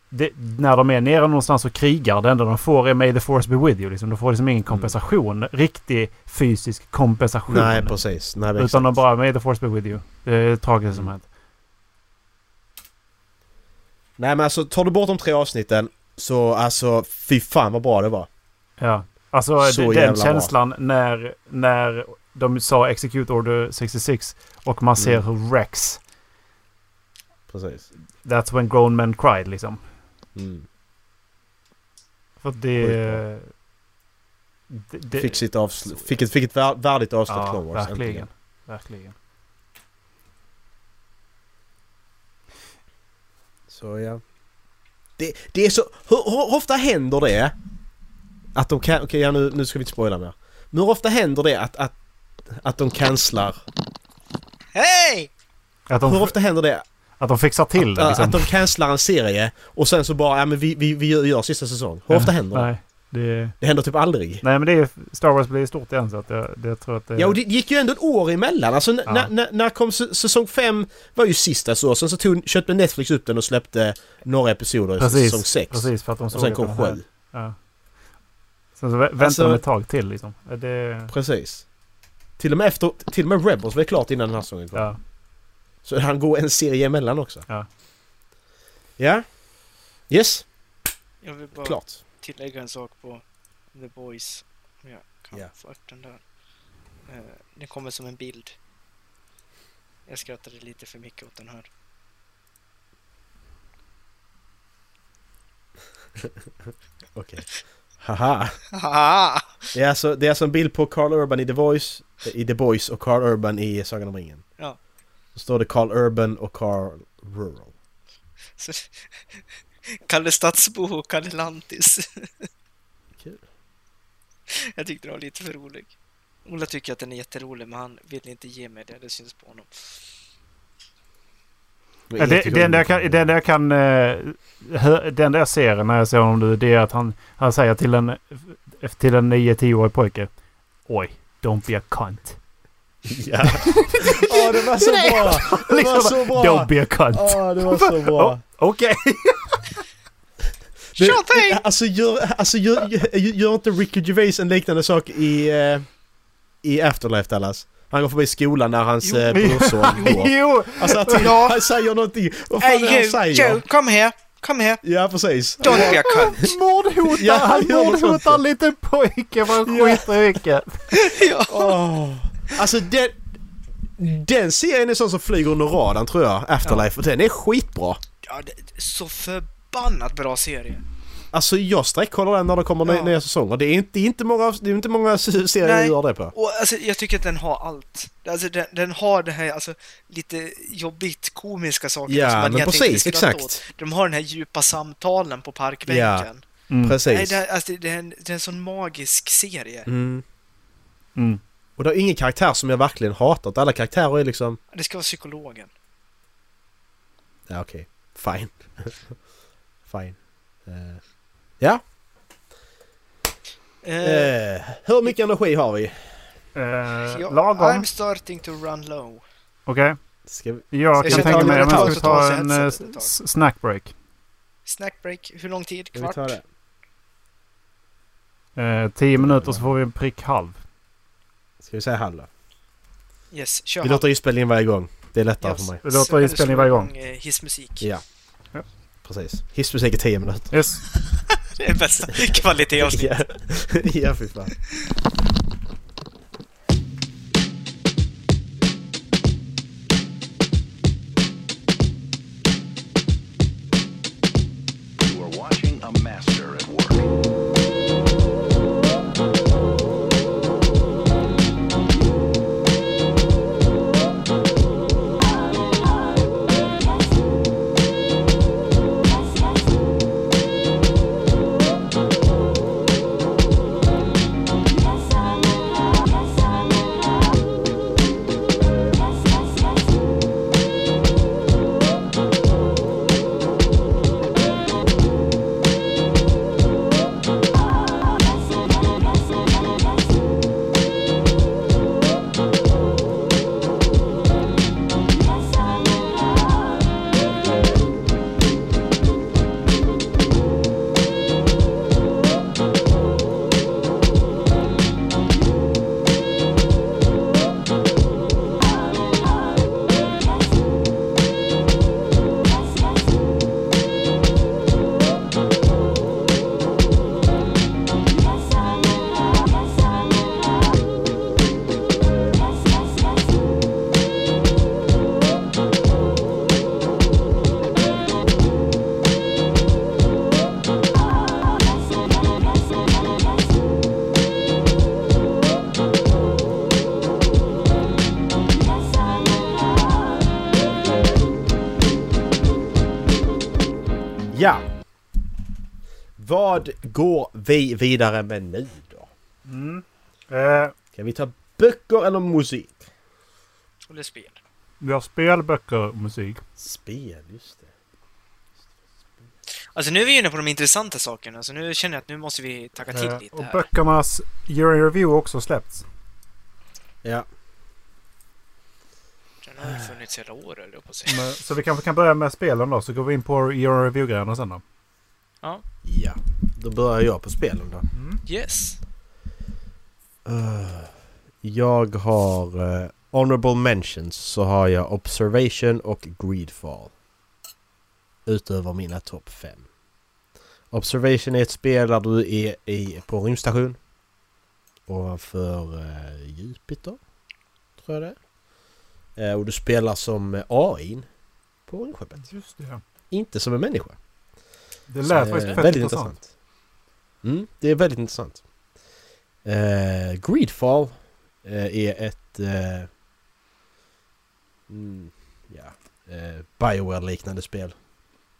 det, när de är nere någonstans och krigar, det enda de får är May the force be with you. Liksom. De får liksom ingen kompensation. Riktig fysisk kompensation. Nej, precis. Nej, utan exakt. de bara May the force be with you. Det är det tragiska som Mm. hänt. Nej, men alltså tar du bort de tre avsnitten så alltså fy fan vad bra det var. Ja. Alltså Så den jävla bra. känslan när, när de sa Execute Order 66 och man ser Mm. hur Rex, Precis. that's when grown men cried liksom. Mm. För det... Det, det Fick, sitt avsl- fick, ett, fick ett vär- värdigt avslut ja, Clone Wars. verkligen. äntligen. Verkligen. Så ja. Det, det är så... Hur, hur ofta händer det? Att de kan... Okej, ja, nu, nu ska vi inte spoila mer. Men hur ofta händer det att, att, att de cancelar? Hej! De, Hur ofta händer det att de fixar till det att, liksom. att de cancelar en serie och sen så bara, ja men vi, vi, vi gör, gör sista säsong. Hur ofta händer det? Nej, det... Det händer typ aldrig. Nej men det är Star Wars blir stort igen så att jag, det, jag tror att det... Ja och det gick ju ändå ett år emellan. Alltså Ja. när, när, när kom säsong 5 var ju sista så. Sen så tog, köpte Netflix upp den och släppte några episoder i precis, säsong 6. Precis för att de Och såg sen att kom den här- 7. Ja. Sen så vä- väntar Alltså- de ett tag till liksom. Det... Precis. Till och med efter, till och med Rebels var klart innan den här säsongen kom. Ja. Så han går en serie emellan också. Ja. Ja. Yes, Jag vill bara klart. tillägga en sak på The Boys. Om jag kan Ja. få upp den där. Eh, den kommer som en bild. Jag skrattade lite för mycket åt den här. Okej. Haha. Haha! Det är, alltså, det är alltså en bild på Carl Urban i The Voice, i The Boys och Carl Urban i Sagan om ringen. Ja. Så står det Carl Urban och Carl Rural. Så- Kalle Stadsbo och Kalle Lantis. Kul. Jag tyckte det var lite för rolig. Ola tycker att den är jätterolig men han vill inte ge mig det. Det syns på honom. Ja, det, det enda jag kan, det enda jag kan eh, det enda jag ser när jag ser honom nu det är att han, han säger till en, till en 9-10-årig pojke. Oj, don't be a cunt. Ja. Åh, det var så bra! Det var så bra! Don't be a cunt. Åh, det var så bra! Okej. Det- Sure thing! Alltså, gör, alltså gör, gör, gör inte Ricky Gervais en liknande sak i, eh, i Afterlife Dallas? Han går förbi skolan när hans eh, brorson går. jo! Alltså att han, Ja. han säger någonting. Vad fan är det Hey han säger? Joe, come here! Come here! Ja, precis. Don't be a cunt! Mordhotar! Ja, han mordhotar en liten pojke för han Ja. skiter i mycket. ja. Alltså den... Den serien är sån som flyger under radarn tror jag, Afterlife. Och den är skitbra. ja, det är så förbannat bra serie. Alltså jag sträckkollar den när det kommer Ja. nya säsonger. Det är inte, inte många, det är inte många serier Nej. jag gör det på. Och alltså, jag tycker att den har allt. Alltså, den, den har det här alltså, lite jobbigt komiska saker Ja, som man men egentligen precis, exakt. åt. De har den här djupa samtalen på parkbänken. Mm. Precis. Nej, det, är- alltså, det, det, är en, det är en sån magisk serie. Mm. Mm. Och det är ingen karaktär som jag verkligen hatat. Alla karaktärer är liksom... Det ska vara psykologen. Ja okej. Fine. Fine. Eh, ja. Eh, Eh, hur mycket energi har vi? Eh, lagom. I'm starting to run low. Okej. Ska vi... Jag Ska kan vi tänka mig en att paus ska ta en eh, ett tag? s- snackbreak. Snackbreak, hur lång tid? Ska vi Kvart? ta det? Eh, tio minuter så får vi en prick halv. Ska vi säga halv då? Yes, kör Vi han. låter inspelningen varje gång. Det är lättare Yes. för mig. Det låter Så kan du inspelning slå varje gång. eh, Hissmusik. Ja. Ja. Precis. Hissmusik i 10 minuter. Yes. Det är bästa kvalitetsavsnitt. ja, ja fy fan. Går vi vidare med nu då? Mm. Eh, Kan vi ta böcker eller musik? Eller spel. vi har spel, böcker och musik. Spel, just det. Alltså nu är vi inne på de intressanta sakerna, så nu känner jag att nu måste vi tacka till Eh, lite och här. böckernas year in review har också släppts. Ja. Den har ju funnits hela år, eller på säga. Men, så vi kanske kan börja med spelen då, så går vi in på year in review-grejerna sen då. Ja. Då börjar jag på spelen då. Yes. Uh, jag har uh, Honorable Mentions så har jag Observation och Greedfall. Utöver mina topp 5. Observation är ett spel där du är i, på en rymdstation. Ovanför uh, Jupiter. Tror jag det är. Eh, och du spelar som uh, AI på rymdskeppet. Just det. Ja. Inte som en människa. Det lät eh, faktiskt fett väldigt intressant. Mm, det är väldigt intressant. Eh, Greedfall eh, är ett... Eh, mm, ja, eh, Bioware-liknande spel.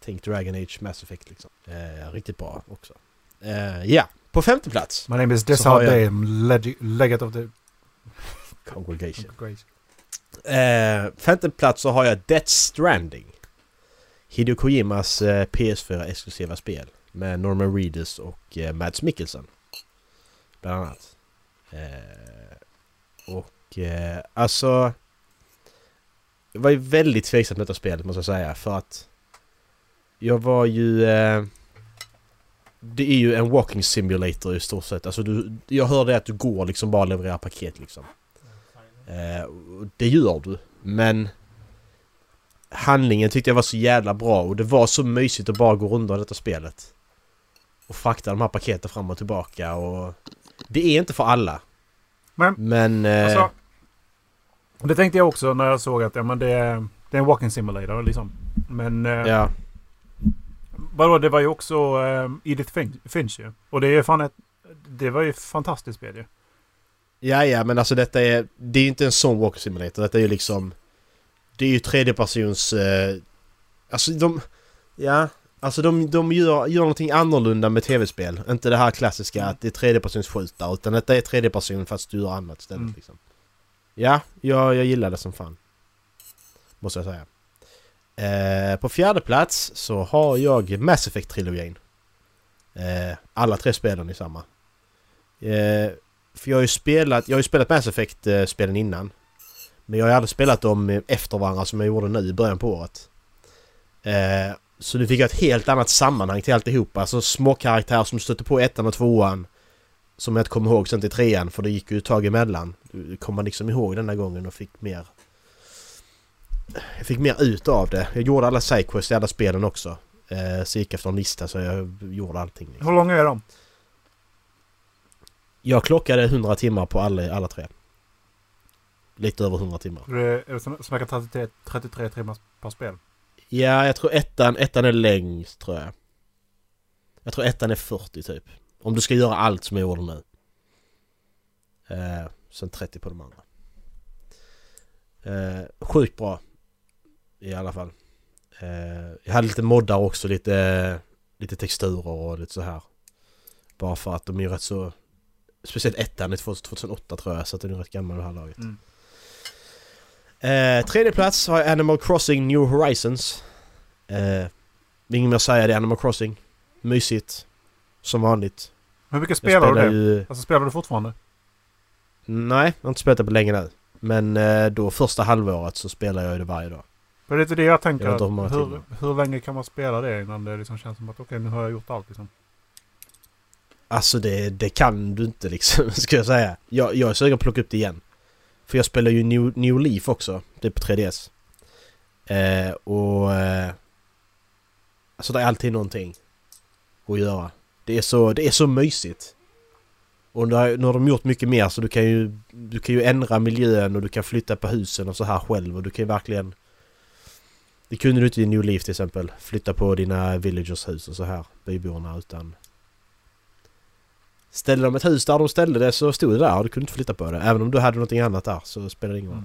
Tänk Dragon Age Mass Effect liksom. Eh, riktigt bra också. Eh, ja, på femte plats. My name is Så Dessa har jag- Dame, leg- legate of the Congregation. Eh, femte plats så har jag Death Stranding. Hideo Kojimas eh, PS4-exklusiva spel. Med Norman Reedus och eh, Mads Mikkelsen. Bland annat. Eh, och alltså... Jag var ju väldigt tveksam till detta spelet måste jag säga för att... Jag var ju... Det är ju en walking simulator i stort sett. Alltså du, jag hörde att du går liksom bara levererar paket liksom. Det gör du. Men handlingen tyckte jag var så jävla bra och det var så mysigt att bara gå runt detta spelet. Och frakta de här paketen fram och tillbaka och... Det är inte för alla. Men- Men... Eh, Alltså, det tänkte jag också när jag såg att ja, men det, är, det är en walking simulator liksom. Men eh, ja. vadå, det var ju också eh, Edith Fin- Finch ju. Och det är ju fan ett... Det var ju fantastiskt spel ju. Ja, ja, men alltså detta är... Det är ju inte en sån walk simulator. Detta är ju liksom... Det är ju tredjepersons... Eh, alltså de... Ja, alltså de, de gör, gör någonting annorlunda med tv-spel. Inte det här klassiska att det är tredjepersons skjutar utan detta är tredjeperson fast du gör annat istället Mm. liksom. Ja, jag, jag gillar det som fan. Måste jag säga. Eh, på fjärde plats så har jag Mass Effect-trilogin. Eh, alla tre spelen i samma. Eh, för jag har ju spelat, jag har ju spelat Mass Effect-spelen innan. Men jag aldrig spelat dem efter varandra som jag gjorde nu i början på året. Eh, så nu fick jag ett helt annat sammanhang till alltihopa. Alltså små karaktärer som stötte på ettan och tvåan. Som jag inte kommer ihåg sen till trean för det gick ju ett tag emellan. Kom man liksom ihåg denna gången och fick mer... Jag fick mer ut av det. Jag gjorde alla sidequests i alla spelen också. Eh, så gick efter en lista så jag gjorde allting. Liksom. Hur långa är de? Jag klockade 100 timmar på alla, alla tre. Lite över 100 timmar. Är är som- snackar 33, 33 timmar per spel? Ja, jag tror ettan, ettan är längst tror jag. Jag tror ettan är 40 typ. Om du ska göra allt som jag gjorde nu. Eh, sen 30 på de andra. Eh, sjukt bra. I alla fall. Eh, jag hade lite moddar också, lite, lite texturer och lite så här. Bara för att de är rätt så... Speciellt ettan är 2008 tror jag, så att den är rätt gammal det här laget. Mm. Eh, tredje plats har jag Animal Crossing New Horizons. Eh, inget mer att säga, det är Animal Crossing. Mysigt. Som vanligt. Hur mycket Jag spelar du det? ju... Alltså spelar du fortfarande? Nej, jag har inte spelat det på länge nu. Men eh, då första halvåret så spelar jag det varje dag. För det är det jag tänker. Jag hur hur, hur länge kan man spela det innan det liksom känns som att okej nu har jag gjort allt liksom? Alltså det, det kan du inte liksom, ska jag säga. Jag, jag är sugen på att plocka upp det igen. För jag spelar ju New, New Leaf också. Det är på 3DS. Eh, och... Eh, alltså det är alltid någonting att göra. Det är så, det är så mysigt. Och nu har, nu har de gjort mycket mer så du kan ju... Du kan ju ändra miljön och du kan flytta på husen och så här själv och du kan ju verkligen... Det kunde du inte i New Leaf till exempel. Flytta på dina villagers hus och så här. Byborna utan... Ställde de ett hus där de ställde det så stod det där och du kunde inte flytta på det. Även om du hade någonting annat där så spelade det ingen roll.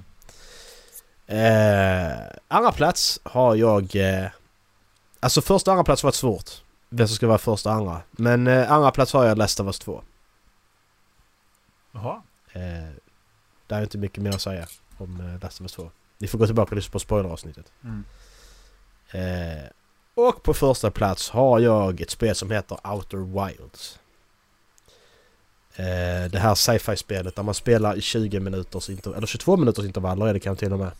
Eh, andra plats har jag... Eh, Alltså första och andra plats var ett svårt. Vem som ska vara första och andra. Men eh, andra plats har jag Last of Us 2. Jaha. Eh, det är inte mycket mer att säga om eh, Last of Us 2. Ni får gå tillbaka och lyssna på spoileravsnittet. Mm. Eh, och på första plats har jag ett spel som heter Outer Wilds. Eh, det här sci-fi-spelet där man spelar i 20 minuters intervaller, eller 22 minuters intervaller är det kanske till och med.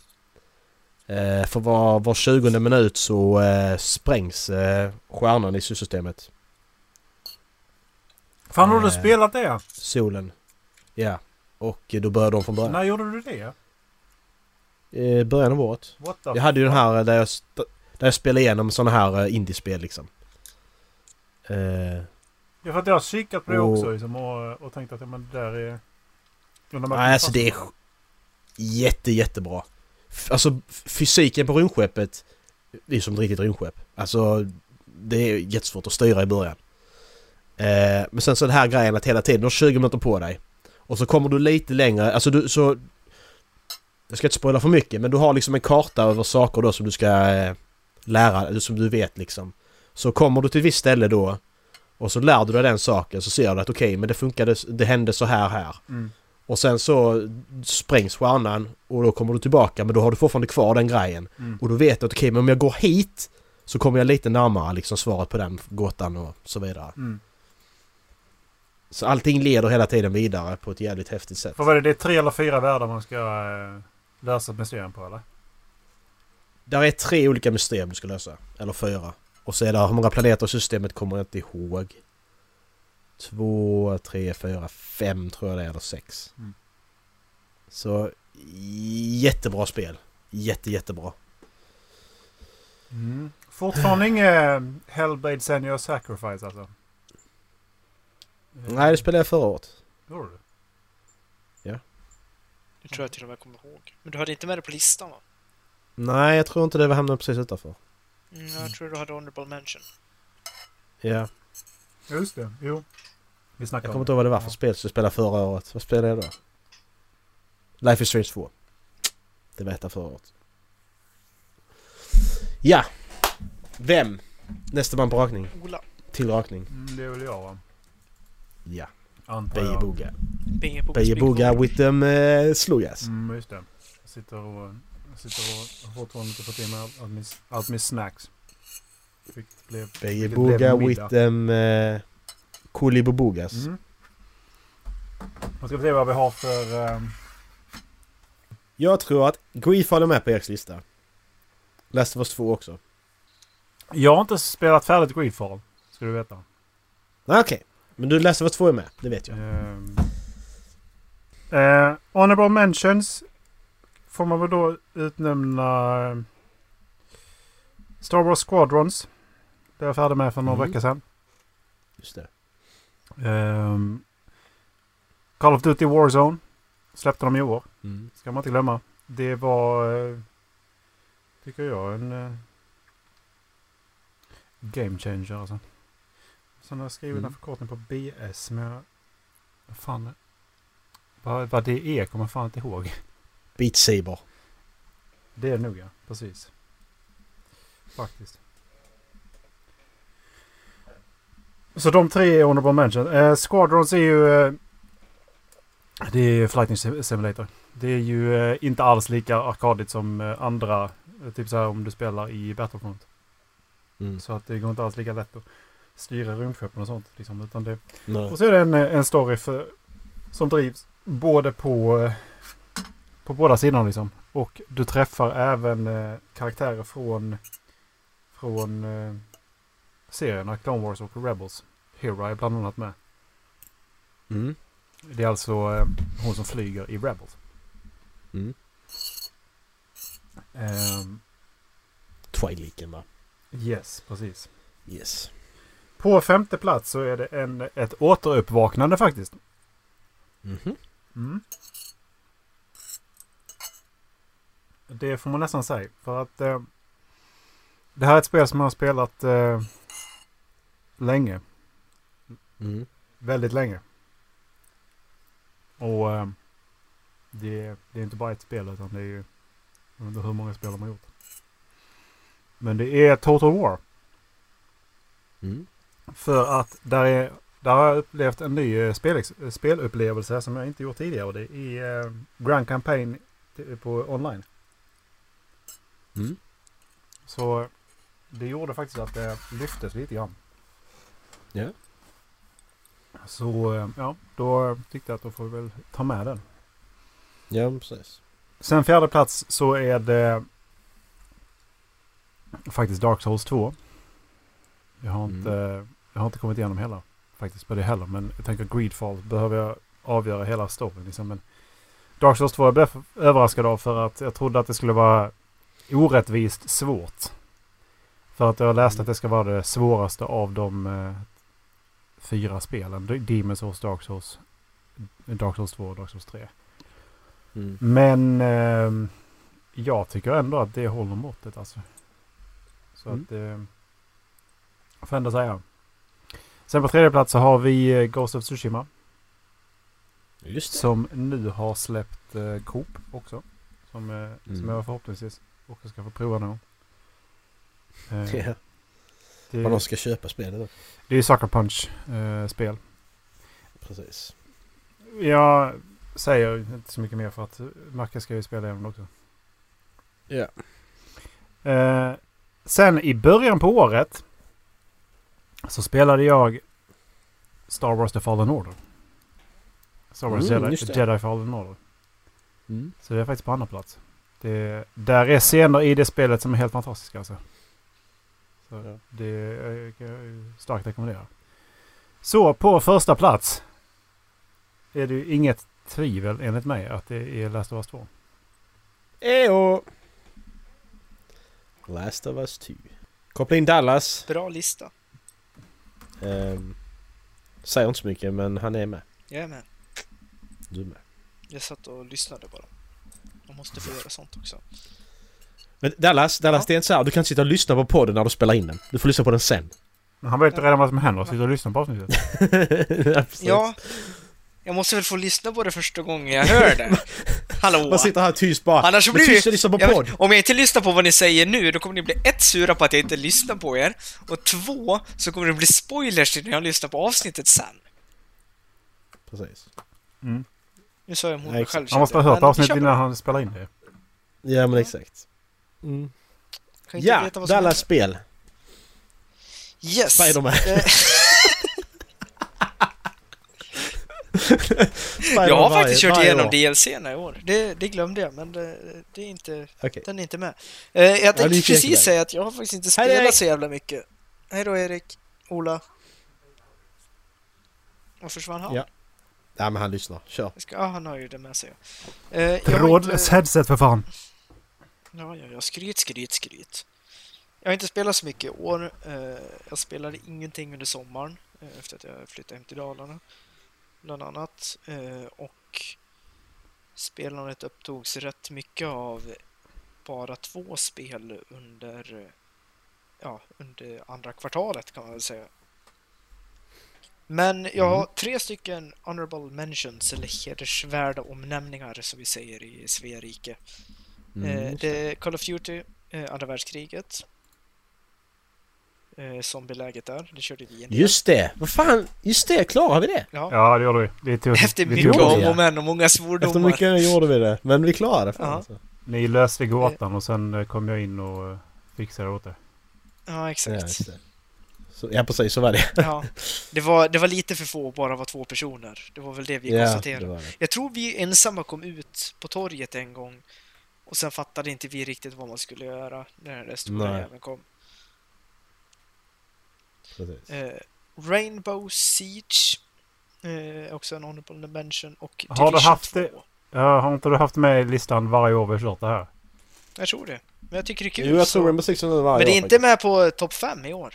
Eh, för var, var 20 minut så eh, sprängs eh, stjärnan i solsystemet. Fan har du Eh. spelat det? Solen. Ja. Och då börjar de från början. När gjorde du det? Eh, början av året. Jag hade ju den här eh, där jag, där jag spelade igenom sådana här indiespel liksom. Ja, för att jag har kikat på det Och- också liksom, och, och tänkt att ja, men det där är... Ja, de här Nej, alltså det är jätte, jättebra. Alltså fysiken på rymdskeppet det är som ett riktigt rymdskepp. Alltså det är jättesvårt att styra i början. Eh, men sen så den här grejen att hela tiden, du har 20 minuter på dig. Och så kommer du lite längre, alltså du så... Jag ska inte spoila för mycket men du har liksom en karta över saker då som du ska eh, lära, som du vet liksom. Så kommer du till ett visst ställe då och så lär du dig den saken så ser du att okej men det funkade, det hände så här här. Mm. Och sen så sprängs stjärnan och då kommer du tillbaka men då har du fortfarande kvar den grejen. Mm. Och då vet du att okej men om jag går hit så kommer jag lite närmare liksom svaret på den gåtan och så vidare. Mm. Så allting leder hela tiden vidare på ett jävligt häftigt sätt. För vad är det? Det är tre eller fyra världar man ska äh, läsa mysterium på eller? Där är tre olika mysterier du ska lösa. Eller fyra. Och så är det hur många planeter i systemet kommer jag inte ihåg. Två, tre, fyra, fem tror jag det är. Eller sex. Mm. Så jättebra spel. Jätte, jättebra. Mm. Fortfarande inget Hellblade Senior Sacrifice alltså? Nej, det spelade jag förra året. Gjorde du? Det tror jag till och med kommer ihåg. Men du hade inte med det på listan va? Nej, jag tror inte det var hamnade precis utanför. Mm, jag tror du hade honorable mention. Ja, Just det, jo. Vi jag kommer om inte ihåg vad det var för spel som jag spelade förra året. Vad spelade jag då? Life is Strange 2. Det var ett av förra året. Ja! Vem? Nästa man på rakning. Ola. Till rakning. Mm, det är väl jag va? Ja. Antar jag. Bejeboga. Bejeboga. With them uh, slogas. Mm, just det. Jag sitter och, jag sitter och har fortfarande inte fått i mig allt, min, allt min snacks. Fick, blev, Bejeboga blev with them uh, Kolibobogas. Mm. Då ska vi se vad vi har för... ehm, Jag tror att Grief håller med på Eriks lista. Last of Us 2 också. Jag har inte spelat färdigt Greedfall. Ska du veta. Okej. Men du Last of Us 2 är med. Det vet jag. Um, uh, honorable mentions får man väl då utnämna eh, Star Wars Squadrons. Det är jag färdig med för några Mm. veckor sedan. Just det. Ehm, Call of Duty Warzone släppte de i år. Mm. Ska man inte glömma. Det var, eh, tycker jag, en eh, game changer alltså. Sen har jag skrivit Mm. en förkortning på BS, men jag... Vad fan... Vad, vad det är kommer jag fan inte ihåg. Beat Saber. Det är det nog ja, precis. Faktiskt. Så de tre är honorable mention. Eh, Squadrons är ju... Eh, det är ju Flighting Sim- Simulator. Det är ju eh, inte alls lika arkadigt som eh, andra. eh, Typ så här om du spelar i Battlefront. Mm. Så att det går inte alls lika lätt att styra rymdskeppen och sånt. Liksom, utan det, Nej. och så är det en, eh, en story för, som drivs både på, eh, på båda sidorna liksom. Och du träffar även eh, karaktärer från, från eh, serierna Clone Wars och Rebels. Hero är bland annat med. Mm. Det är alltså eh, hon som flyger i Rebels. Mm. Ehm, Twiliken va? yes, precis. Yes. På femte plats så är det en, ett återuppvaknande faktiskt. Mhm. Mm. Det får man nästan säga. För att eh, det här är ett spel som jag har spelat eh, länge. Mm. Väldigt länge. Och eh, det, det är inte bara ett spel utan det är ju... Jag vet inte hur många spel de har gjort. Men det är Total War. Mm. För att där, är, där har jag upplevt en ny eh, spel, spelupplevelse som jag inte gjort tidigare. Och det är eh, Grand Campaign på online. Mm. Så det gjorde faktiskt att det lyftes lite grann. Ja. Så eh, ja, då tyckte jag att då får vi väl ta med den. Ja, precis. Sen fjärde plats så är det faktiskt Dark Souls 2. Jag har Mm. inte, jag har inte kommit igenom hela faktiskt på det heller. Men jag tänker Greedfall behöver jag avgöra hela storyn. Liksom. Men Dark Souls 2 jag blev överraskad av för att jag trodde att det skulle vara orättvist svårt. För att jag läste att det ska vara det svåraste av de eh, fyra spelen. Demon's Souls, Dark Souls, Dark Souls 2 och Dark Souls 3. Mm. Men ehm, jag tycker ändå att det håller måttet alltså. Så Mm. att det får ändå säga. Sen på tredje plats så har vi eh, Ghost of Tsushima. Just det. Som nu har släppt eh, Coop också. Som, eh, som Mm. jag förhoppningsvis också ska få prova gång. Eh, Ja. det, de ska köpa spelet då. det är Sucker Punch-spel. Precis. jag säger inte så mycket mer för att Macke ska ju spela igenom det också. Ja. Eh, sen i början på året så spelade jag Star Wars The Fallen Order. Star Wars Mm, Jedi. Jedi Fallen Order. Mm. Så det är faktiskt på andra plats. Det, där är scener i det spelet som är helt fantastiska alltså. Så Ja. det eh, kan jag starkt rekommendera. Så på första plats är det ju inget tvivel enligt mig att det är Last of Us 2. Ejo! Last of Us 2. Koppla in Dallas. Bra lista. Ehm, säger inte så mycket men han är med. Jag är med. Du är med. Jag satt och lyssnade bara. Man måste få göra sånt också. Men Dallas, Dallas Ja. det är inte så här, du kan inte sitta och lyssna på podden när du spelar in den. Du får lyssna på den sen. Men han vet redan vad som händer sitter och lyssnar på avsnittet. ja, jag måste väl få lyssna på det första gången jag hör det. Hallå! Man sitter här tyst bara. Annars så blir tyst det... och lyssna på jag podd. vet, om jag inte lyssnar på vad ni säger nu, då kommer ni bli ett, sura på att jag inte lyssnar på er. Och två, så kommer det bli spoilers när jag lyssnar på avsnittet sen. Precis. Nu sa jag emot Ja, mig själv. Han måste ha hört avsnittet innan han spelar in det. Ja men exakt. Mm. Kan inte Ja, veta vad som Dallas spel. Yes! Spiderman. Eh, jag har varje- faktiskt kört igenom. DLC-erna i år. Det, det glömde jag, men det, det är inte, Okej. den är inte med. Eh, jag tänkte jättebra. precis säga att jag har faktiskt inte Hej, spelat Erik. så jävla mycket. Hej då Erik. Ola. Var försvann han? Ja. Ja men han lyssnar. Kör. Jag ska, ja, han har ju det med sig. Eh, jag har Trådlös inte- headset för fan. Ja, ja, ja. Skryt, skryt, skryt. Jag har inte spelat så mycket i år. Eh, jag spelade ingenting under sommaren eh, efter att jag flyttade hem till Dalarna. Bland annat. Eh, och spelandet upptogs rätt mycket av bara två spel under, ja, under andra kvartalet kan man väl säga. Men jag har tre stycken honorable mentions, eller hedersvärda omnämningar som vi säger i Svea rike. Mm, Eh, det är Call of Duty, eh, andra världskriget. Eh, zombieläget där, det körde vi en del. Just det! Vad fan! Just det, klarar vi det? Ja. Ja, det gör du. Det tog, Efter det mycket gjorde om det, och men och många svordomar. Efter mycket gjorde vi det. Men vi klarade det fan Ja. alltså. Ni löste gåtan och sen kom jag in och fixade åt det. Ja, Ja, exakt. Så, ja precis, så var det. Ja. Det, var, det var lite för få att bara vara två personer. Det var väl det vi ja, konstaterade. det det. Jag tror vi ensamma kom ut på torget en gång och sen fattade inte vi riktigt vad man skulle göra när den där stora Nej. jäveln kom. Eh, Rainbow Siege eh, också en honorable mention och Har du haft 2. det? Ja, har inte du haft med i listan varje år vi har kört det här? Jag tror det. Men jag tycker det är kul. Jo, jag så- tror Rainbow Six Siege varje Men det är år inte faktiskt. med på topp 5 i år.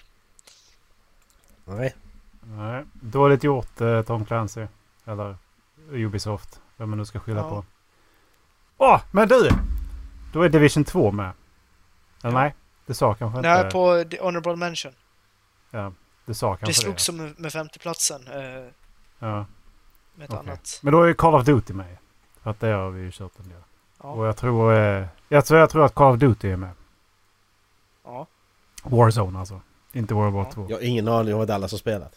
Nej. Nej. Dåligt gjort eh, Tom Clancy. Eller Ubisoft. Vem man nu ska skylla Ja. på. Åh, men du! Då är Division 2 med. Eller Ja. nej? Det sa kanske Nej, inte... på the honorable mention. Ja, det sa Det kanske slogs som med- femteplatsen eh, Ja, med ett okej. annat. Men då är Call of Duty med. För att det har vi ju kört en del. Och Ja. jag tror... Eh, jag, tror jag tror att Call of Duty är med. ja. Warzone alltså. Inte World War Ja. 2. Jag har ingen aning om vad Dallas har spelat.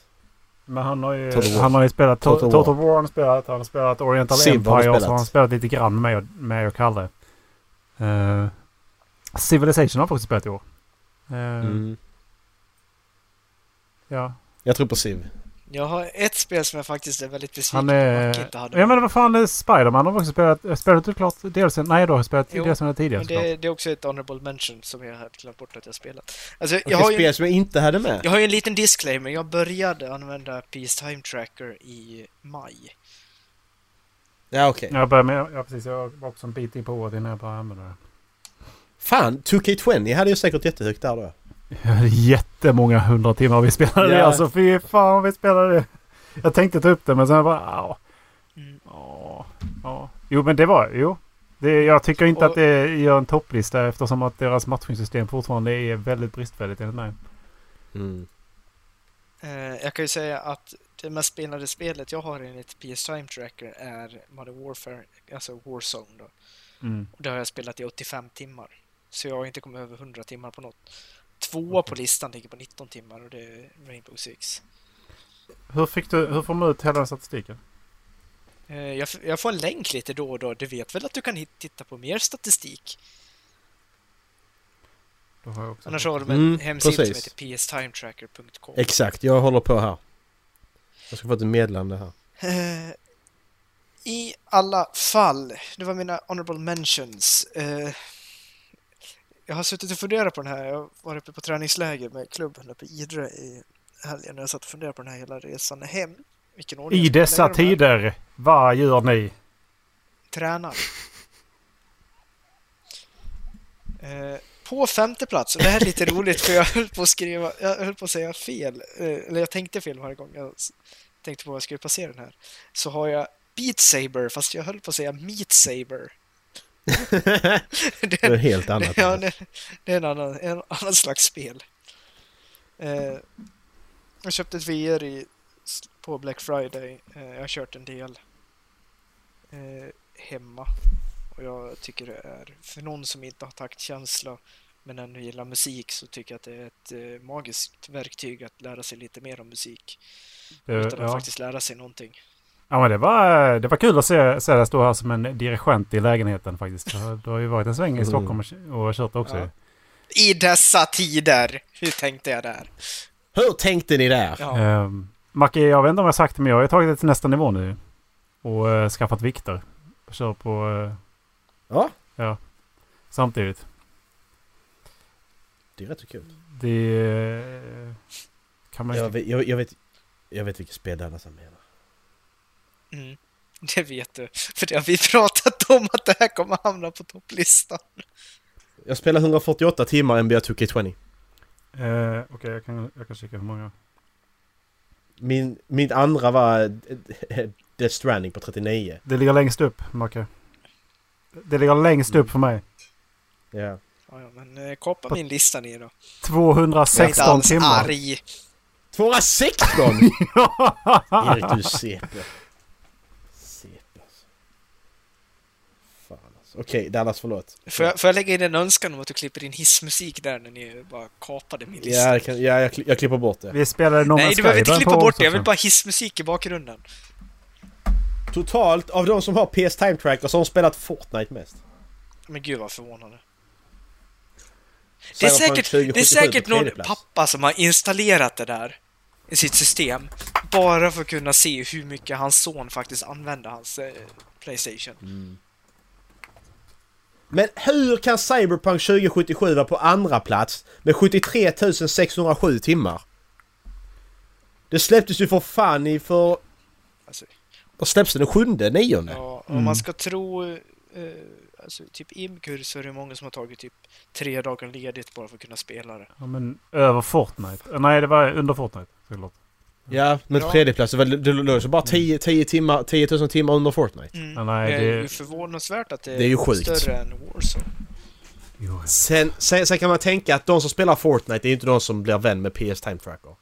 Men han har ju, han har ju spelat To- Total Total, War. War. han har spelat, han har spelat Oriental Civ har Empire och så spelat. har han spelat lite grann med mig och, med och Kalle. Uh, Civilization har också spelat i år. Eh, Mm. Ja. Jag tror på Civ. Jag har ett spel som jag faktiskt är väldigt besviken på att inte hade. Ja men vad fan, är Spiderman har också spelat... Spelat du klart dels... Nej, då har jag spelat Jo, dels tidigare Men det, det är också ett honorable mention som jag hade glömt bort att jag spelat. Alltså, jag har, ju, spel som jag inte hade med? jag har ju en liten disclaimer. Jag började använda Peace Time Tracker i maj. Ja okej. Jag började med... Ja precis, jag var också en bit in på året innan jag började använda det. Fan, 2K20 hade ju säkert jättehögt där då. Jättemånga hundra timmar vi spelade det Ja. alltså. Fy fan vi spelade det. Jag tänkte ta upp det men sen bara... Ja. Mm. Ja. ja. Jo men det var... Jo. Det, jag tycker inte Och- att det gör en topplista eftersom att deras matchningssystem fortfarande är väldigt bristfälligt enligt mig. Mm. Eh, jag kan ju säga att det mest spelade spelet jag har enligt PS Time Tracker är Modern Warfare, alltså Warzone då. Mm. Och det har jag spelat i 85 timmar. Så jag har inte kommit över 100 timmar på något. Tvåa på listan ligger på 19 timmar och det är Rainbow Six. Hur, fick du, hur får man ut hela den statistiken? Eh, Jag, jag får en länk lite då och då. Du vet väl att du kan titta på mer statistik? Då har jag också Annars har de en Mm, hemsida precis. som heter pstimetracker.com. Exakt, jag håller på här. Jag ska få ett meddelande här. Eh, I alla fall, det var mina honorable mentions. Eh, jag har suttit och funderat på den här. Jag var uppe på träningsläger med klubben uppe i Idre i helgen. Jag satt och funderade på den här hela resan hem. Vilken ordning I dessa här. tider, vad gör ni? Tränar. Eh, på femte plats, och det här är lite roligt för jag höll på att skriva, jag höll på att säga fel, eh, eller jag tänkte fel varje gång jag tänkte på vad jag skulle passera den här. Så har jag Beat Saber, fast jag höll på att säga Meat Saber. Det är helt annat. Ja, det, det är en annan, en annan slags spel. Eh, jag köpte ett VR i, på Black Friday. Eh, jag har kört en del eh, hemma. Och jag tycker det är, för någon som inte har taktkänsla men ändå gillar musik så tycker jag att det är ett eh, magiskt verktyg att lära sig lite mer om musik. Det, utan att ja. faktiskt lära sig någonting. Ja, men det var, det var kul att se, se dig stå här som en dirigent i lägenheten faktiskt. Du har- Du har ju varit en sväng i Mm. Stockholm och, och kört också. Ja. I dessa tider! Hur tänkte jag där? Hur tänkte ni där? Ja. Ehm, Macke, jag vet inte om jag har sagt det, men jag har tagit det till nästa nivå nu. Och uh, skaffat vikter. Kör på eh, Ja, samtidigt. det är rätt så kul. Det eh, kan man ju... Jag vet, jag, jag vet, jag vet vilket spel Dallas han menar. Mm, det vet du. För det har vi pratat om att det här kommer hamna på topplistan. Jag spelar 148 timmar NBA 2K20. Eh, Okej, jag, kan, jag kan kika hur många. Min, min andra var eh, Death Stranding på 39. Det ligger längst upp, Macke. Det ligger längst upp för mig. Ja. Ja, ja, men eh, kapa min lista ner då. Jag är inte 216 alls timmar. arg. 216! Erik du är. CP alltså. Okej, Dallas förlåt. Får jag, får jag lägga in en önskan om att du klipper in hissmusik där när ni bara kapade min lista? Ja, jag, kan, ja jag, kli- jag klipper bort det. Vi spelade No Nej, du behöver inte klippa bort det. Jag vill bara hissmusik i bakgrunden. Totalt av de som har PS Time Tracker så har de spelat Fortnite mest. Men gud vad förvånande. Det är säkert, 2077 det är säkert någon pappa som har installerat det där i sitt system. Bara för att kunna se hur mycket hans son faktiskt använder hans eh, Playstation. Men hur kan Cyberpunk 2077 vara på andra plats med 73 607 timmar? Det släpptes ju för fan i för... Alltså, Vad släpps? Den sjunde, nionde? ja, om Mm. man ska tro eh, alltså, typ Imkur så är det många som har tagit typ tre dagar ledigt bara för att kunna spela det. Ja, men över Fortnite. Eh, Nej, det var under Fortnite. Såklart. Ja, men Ja. tredje plats, det det låg så bara 10, 10, timmar, 10 000 timmar under Fortnite. Mm. Ja, nej, det är det- ju förvånansvärt att det, Det är ju sjukt. större än Warzone. Sen, sen, sen kan man tänka att de som spelar Fortnite är inte de som blir vän med PS Time Tracker.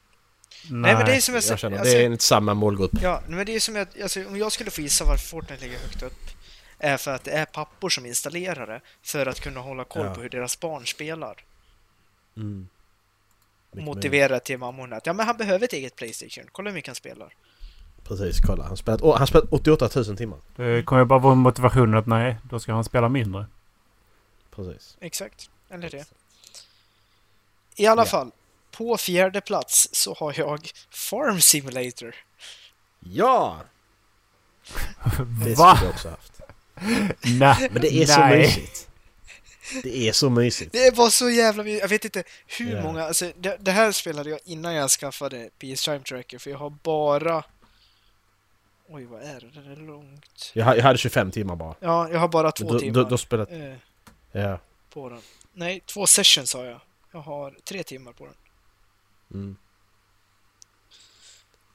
Nej, men det är som jag, Jag känner, alltså, det är inte samma målgrupp. Ja, men det är som jag, alltså, om jag skulle få gissa varför Fortnite ligger högt upp är för att det är pappor som installerar det för att kunna hålla koll Ja. på hur deras barn spelar. Mm. Motivera till mammorna att ja, men han behöver ett eget Playstation. Kolla hur mycket han spelar. Precis, kolla. Han spelat, oh, han spelat 88 000 timmar. Det kommer ju bara vara motivationen att nej, då ska han spela mindre. Precis. Exakt, eller det. I alla Ja. fall, på fjärde plats så har jag Farm Simulator. Ja! Det Va? skulle jag också haft. Nej. Men det är så Nej. mysigt. Det är så mysigt. Det var så jävla mycket. Jag vet inte hur Ja. många... Alltså, det, det här spelade jag innan jag skaffade PS Time Tracker för jag har bara... Oj, vad är det? Det är långt. Jag, jag hade 25 timmar bara. Ja, jag har bara två Då, timmar då, då spelat... eh, Ja. på den. Nej, två sessions har jag. Jag har tre timmar på den. Mm.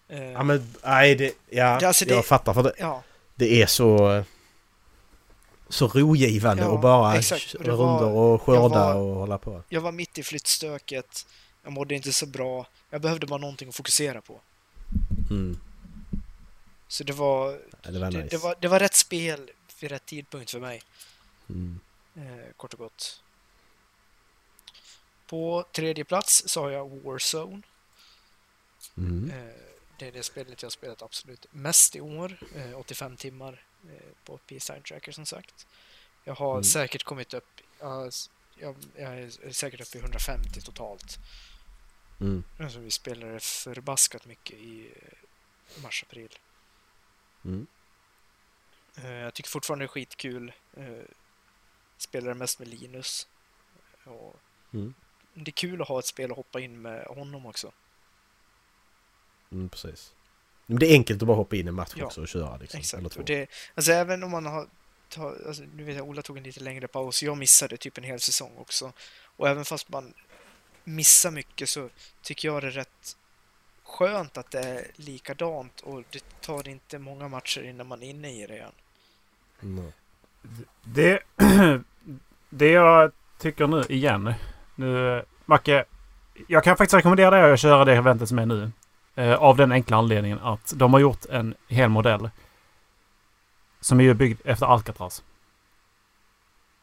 Eh, Ja men, nej det... Ja, Det- alltså, det- jag fattar för det, ja, det är så... Så rogivande Ja, och bara exakt. Och runder och skörda och hålla på. jag var mitt i flyttstöket. Jag mådde inte så bra. Jag behövde bara någonting att fokusera på. Mm. Så det var, Ja, det var nice. det, det, var, det var rätt spel vid rätt tidpunkt för mig. Mm. Eh, kort och gott. På tredje plats så har jag Warzone. Mm. Eh, det är det spelet jag har spelat absolut mest i år. Eh, 85 timmar på PS Time Tracker som sagt. Jag har Mm. säkert kommit upp, jag, jag är säkert uppe i 150 totalt. Mm. Alltså, vi spelade förbaskat mycket i eh, mars-april. Mm. Eh, jag tycker fortfarande det är skitkul. Eh, spelar mest med Linus. Och Mm. det är kul att ha ett spel att hoppa in med honom också. Mm, precis. Men det är enkelt att bara hoppa in i en match Ja, också och köra liksom. Eller Exakt. två. Och det, alltså även om man har ta, alltså, nu vet jag, Ola tog en lite längre paus. Jag missade typ en hel säsong också. Och även fast man missar mycket så tycker jag det är rätt skönt att det är likadant och det tar inte många matcher innan man är inne i det igen. Mm. Det, det jag tycker nu igen. Nu, Macke. Jag kan faktiskt rekommendera dig att köra det eventet som är nu. Eh, av den enkla anledningen att de har gjort en hel modell. Som är ju byggd efter Alcatraz.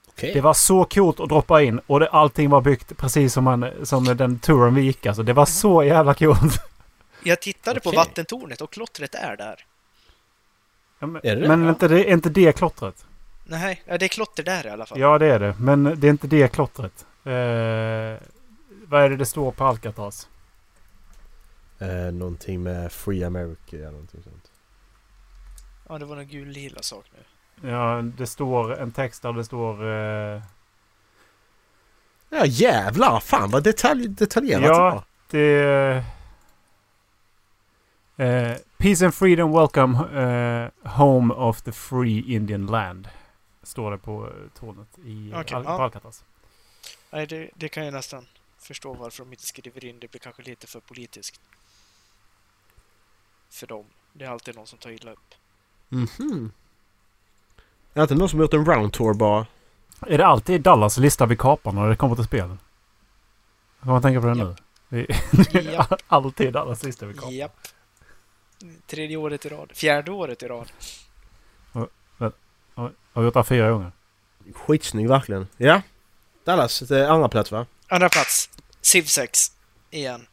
Okej. Det var så coolt att droppa in och det, allting var byggt precis som, man, som den touren vi gick. Alltså, det var så jävla coolt. Jag tittade på Okej. vattentornet och klottret är där. Ja, men Är det det? men Ja. inte det, är inte det klottret? Nej, ja, det är klotter där i alla fall. Ja, det är det. Men det är inte det klottret. Eh, vad är det det står på Alcatraz? Eh, någonting med Free America eller någonting sånt. Ja, det var en gul-lila sak nu. Ja, det står en text där det står... Eh, Ja jävlar! Fan vad detalj, detaljerat Ja. det var. det... Eh, Peace and freedom welcome eh, home of the free Indian land. Står det på eh, tornet i Okej, Al- ja. Alcatraz. Nej, det, det kan jag nästan förstå varför de inte skriver in. Det blir kanske lite för politiskt. För dem. Det är alltid någon som tar illa upp. Mhm. Är det inte någon som gjort en round tour bara? Är det alltid Dallas lista vi kapar när det kommer till spel? Kan man tänka på det nu? Det är Japp. alltid Dallas lista vi kapar. Japp. Tredje året i rad. Fjärde året i rad. Har gjort det här fyra gånger. Skitsnygg verkligen. Ja. Dallas, det är andra plats va? Andra plats. Civ 6. Igen.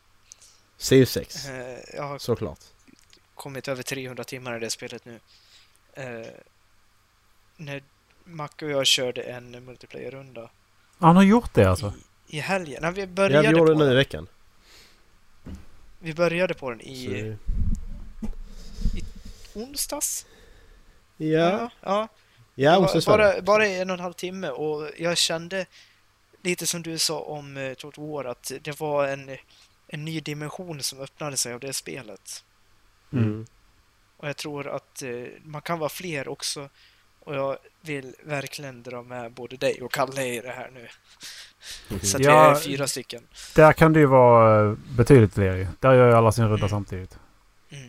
CU6. Eh, jag har Såklart. Kommit över 300 timmar i det spelet nu. Eh, när Macke och jag körde en multiplayer-runda Han har gjort det alltså? i, i helgen. Nej, vi Ja, började vi gjorde på det nu i veckan. Vi började på den Så, i onsdags. ja. ja. Ja, Bara- och så bara... bara, en och en halv timme och jag kände lite som du sa om uh, Total War att det var en, en ny dimension som öppnade sig av det spelet. Mm. Och jag tror att eh, man kan vara fler också. Och jag vill verkligen dra med både dig och Kalle i det här nu. Så att Ja. vi är fyra stycken. Där kan det ju vara eh, betydligt fler ju. Där gör ju alla sin runda Mm. samtidigt. Mm.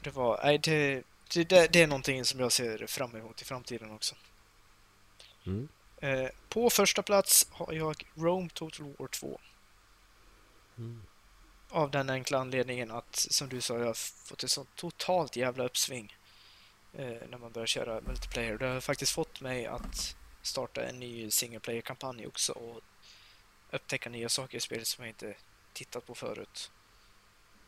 Det, var, nej, det, det, det, det är någonting som jag ser fram emot i framtiden också. Mm. Eh, på första plats har jag Rome Total War 2. Mm. Av den enkla anledningen att, som du sa, jag har fått ett sånt totalt jävla uppsving eh, när man börjar köra multiplayer. Det har faktiskt fått mig att starta en ny single player-kampanj också och upptäcka nya saker i spelet som jag inte tittat på förut.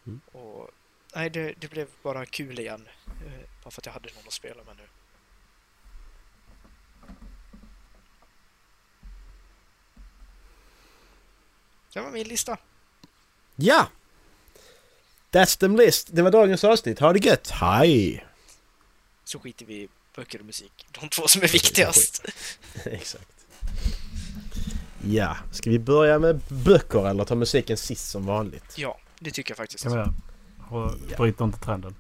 Mm. Och nej, det, det blev bara kul igen. Eh, bara för att jag hade någon att spela med nu. Det var min lista. Ja! That's the list. Det var dagens avsnitt. Ha det gött. Hej! Så skiter vi i böcker och musik. De två som är viktigast. Exakt. Ja, ska vi börja med böcker eller ta musiken sist som vanligt? Ja, det tycker jag faktiskt. Kan vi göra. Och Ja. Bryt inte trenden.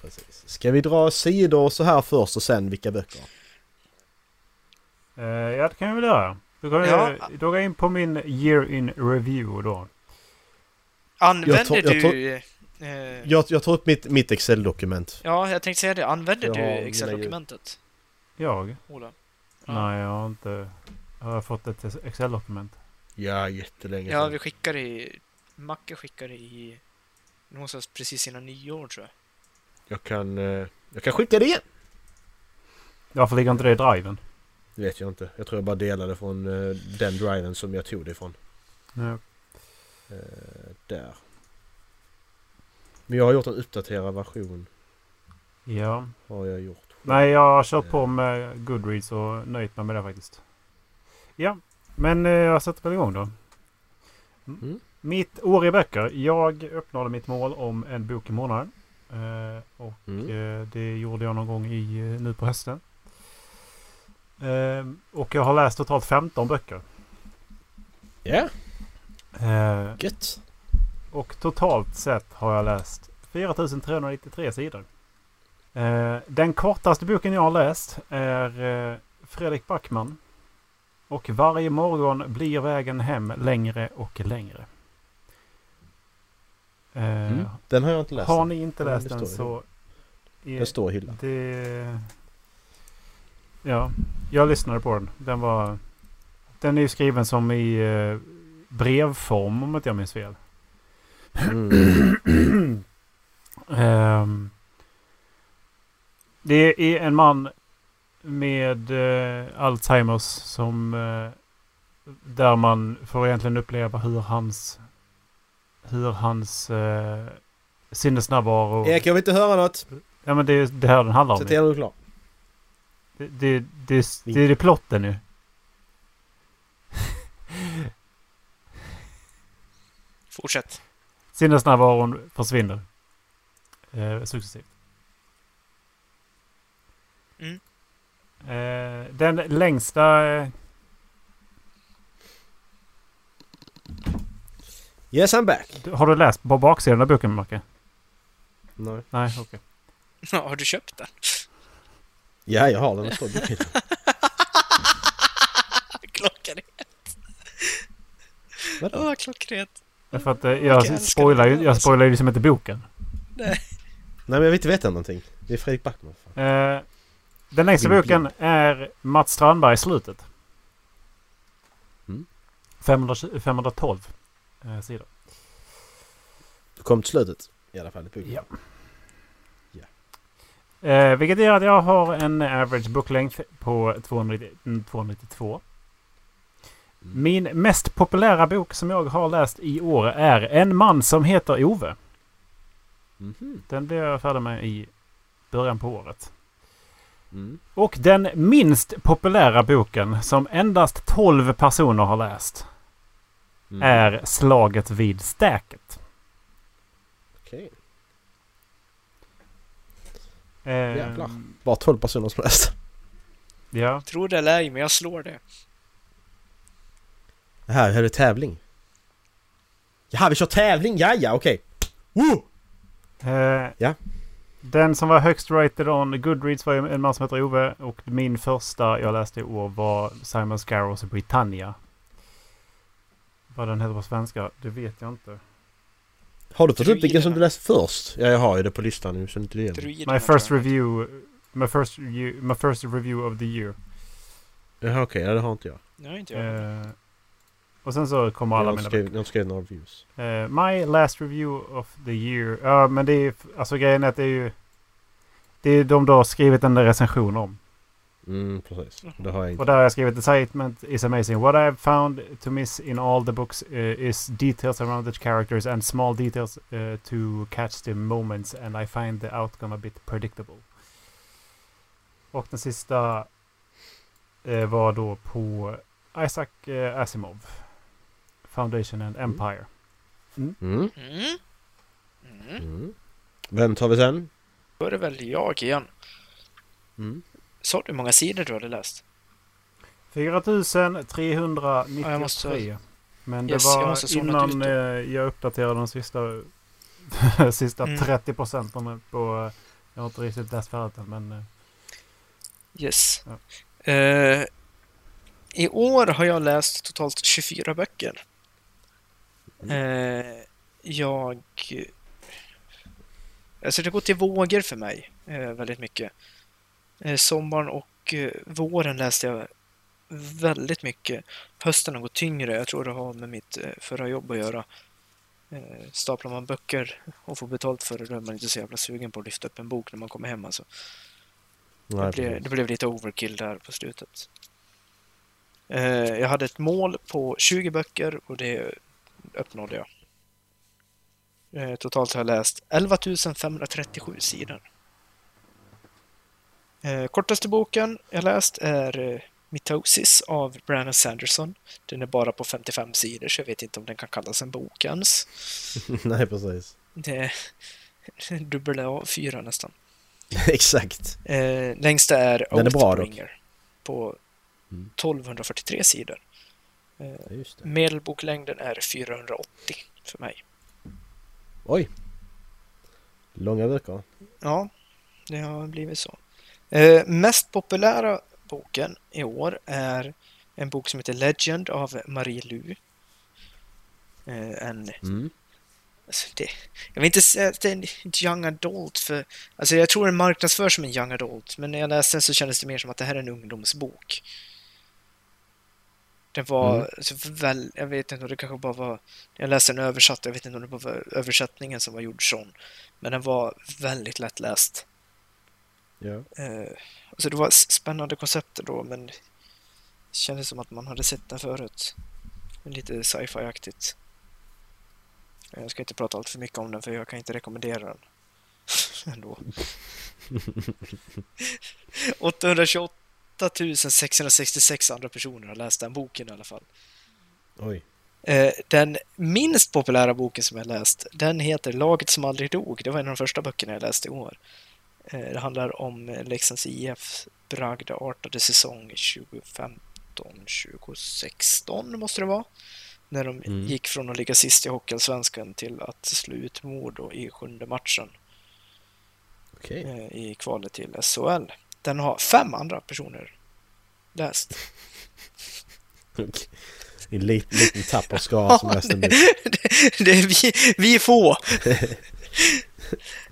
Precis. Ska vi dra sidor så här först och sen vilka böcker? Eh, ja, det kan vi väl göra. Då går, Ja. jag, då går jag in på min year in review då. Använder Jag tror- jag tror- du... eh, Jag, jag tar upp mitt, mitt Excel-dokument. Ja, jag tänkte säga det. Använder Jag du har Excel-dokumentet, Jag? Ola? Ja. Nej, jag har inte... Har jag fått ett Excel-dokument? Ja, jättelänge Ja, sedan. vi skickade i... Macke skickade i... Någonstans precis innan nyår, tror jag. Jag kan, eh, jag kan skicka det igen. Varför ligger inte det i driven? Det vet jag inte. Jag tror jag bara delade från eh, den driven som jag tog det ifrån. Ja. Eh, där. Men jag har gjort en uppdaterad version. ja. Har jag gjort. Nej, jag har kört på med Goodreads och nöjt mig med det faktiskt. Ja, men eh, jag sätter väl igång då. Mm. Mitt år i böcker. Jag uppnådde mitt mål om en bok i månaden. Eh, och Mm. eh, det gjorde jag någon gång i, eh, nu på hösten. Eh, och jag har läst totalt 15 böcker. Ja, Eh, gött. och totalt sett har jag läst 4393 sidor. Eh, den kortaste boken jag har läst är eh, Fredrik Backman. Och varje morgon blir vägen hem längre och längre. Eh, Mm. Den har jag inte läst. Har ni inte läst den står så... är Den står i hyllan. det... Ja, jag lyssnade på den. Den var... Den är ju skriven som i eh, brevform om inte jag minns fel. Mm. Ehm, det är en man med eh, Alzheimers som... Eh, där man får egentligen uppleva hur hans... Hur hans eh, sinnesnärvaro... Erik, jag vill inte höra något. Ja men det är det här den handlar om. När du är klar. Det, det, det, det är det plotten nu. Fortsätt. Sinnesnärvaron försvinner. Eh, successivt. Mm. Eh, den längsta... Eh, Yes, I'm back. har du läst på baksidan av boken, Macke? Nej. Nej, okej. Ja, har du köpt den? Ja, jag har den. Den står i bokhyllan. Klockrent. Vadå? Åh, klockrent. Därför att eh, jag spoilar ju jag spoilar ju liksom inte boken. Nej, men jag vill inte veta någonting. Det är Fredrik Backman. Fan. Eh, den längsta boken är Mats Strandberg slutet. Mm. 520 512 eh, sidor. Du kom till slutet. I alla fall i boken. Ja. Eh, vilket gör att jag har en average booklängd på 290 mm, 292. Mm. Min mest populära bok som jag har läst i år är En man som heter Ove. Mhm. Den blev jag färdig med i början på året. Mm. Och den minst populära boken som endast 12 personer har läst Mm. är Slaget vid Stäket. Okej. Eh, Jävlar. Bara 12 personer som läst. Ja. Tror det eller ej, men jag slår det. Här, här är det tävling. Jaha, vi kör tävling! Ja, ja, okej. Woo! Eh, Ja. Den som var högst rated on Goodreads var en man som heter Ove. Och min första jag läste i år var Simon Scarrows Britannia. Vad den heter på svenska, det vet jag inte. Har du fått upp vilken som du läste först? Ja, jag har ju det på listan nu, så inte det igen. My first jag. review... My first, review, my first review of the year. Jaha, okej. Ja, det har inte jag. Har inte jag. Eh, och sen så kommer alla mina böcker. inte skrivit några reviews. Eh, my last review of the year. Ja, men det är... Alltså grejen är att det är ju... Det är de då har skrivit en recension om. Mm, precis. Det har jag Och inte. där har jag skrivit the statement is amazing. What I've found to miss in all the books uh, is details around the characters and small details uh, to catch the moments and I find the outcome a bit predictable. Och den sista eh, var då på Isaac Asimov. Foundation and Empire. Mm. Mm. Mm. Mm. Vem tar vi sen? Då är det väl jag igen. Mm. Sa du hur många sidor du hade läst? 4393. Ja, jag måste- Men det Yes, jag var måste zona innan eh, jag uppdaterade de sista, sista Mm. 30 procenten på... eh, Jag har inte riktigt läst färdigt den men... eh, Yes. Ja. Eh, I år har jag läst totalt 24 böcker. Eh, jag... Alltså det går till vågor för mig eh, väldigt mycket. Eh, sommaren och eh, våren läste jag väldigt mycket. Hösten har gått tyngre. Jag tror det har med mitt eh, förra jobb att göra. Eh, staplar man böcker och får betalt för det, då är man inte så jävla sugen på att lyfta upp en bok när man kommer hem. Alltså. Nej, Det blev, det blev lite overkill där på slutet. Jag hade ett mål på 20 böcker och det uppnådde jag. Eh, totalt har jag läst 11 537 sidor. Eh, kortaste boken jag läst är eh, Mitosis av Brandon Sanderson. Den är bara på 55 sidor så jag vet inte om den kan kallas en bok ens. Nej, precis. Det är dubbel A4 nästan. Exakt. Eh, längsta är Den är. Oathbringer på Mm. 1243 sidor. Eh, Ja, just det. Medelboklängden är 480 för mig. Oj. Långa böcker. Ja, det har blivit så. Eh, mest populära boken i år är en bok som heter Legend av Marie Lu. Eh, en Mm. Alltså det, jag vill inte säga att det är en young adult för... Alltså jag tror den marknadsförs som en young adult, men när jag läste den så kändes det mer som att det här är en ungdomsbok. Den var Mm. alltså, väl, jag vet inte om det kanske bara var... Jag läste den översatt, jag vet inte om det bara var översättningen som var gjord sån. Men den var väldigt lättläst. Ja. Eh, alltså det var spännande koncept då, men det kändes som att man hade sett den förut. Lite sci-fi-aktigt. Jag ska inte prata allt för mycket om den, för jag kan inte rekommendera den. Ändå. 828 666 andra personer har läst den boken i alla fall. Oj. Eh, Den minst populära boken som jag läst, den heter Laget som aldrig dog. Det var en av de första böckerna jag läste i år. Eh, Det handlar om eh, Leksands IF bragdartade säsong 2015-2016 måste det vara. När de Mm. gick från att ligga sist i Hockeyallsvenskan till att slå ut Modo i sjunde matchen eh, i kvalet till SHL. Den har fem andra personer läst. En liten, liten tappar skara som läste bok. det, det är vi, vi är få.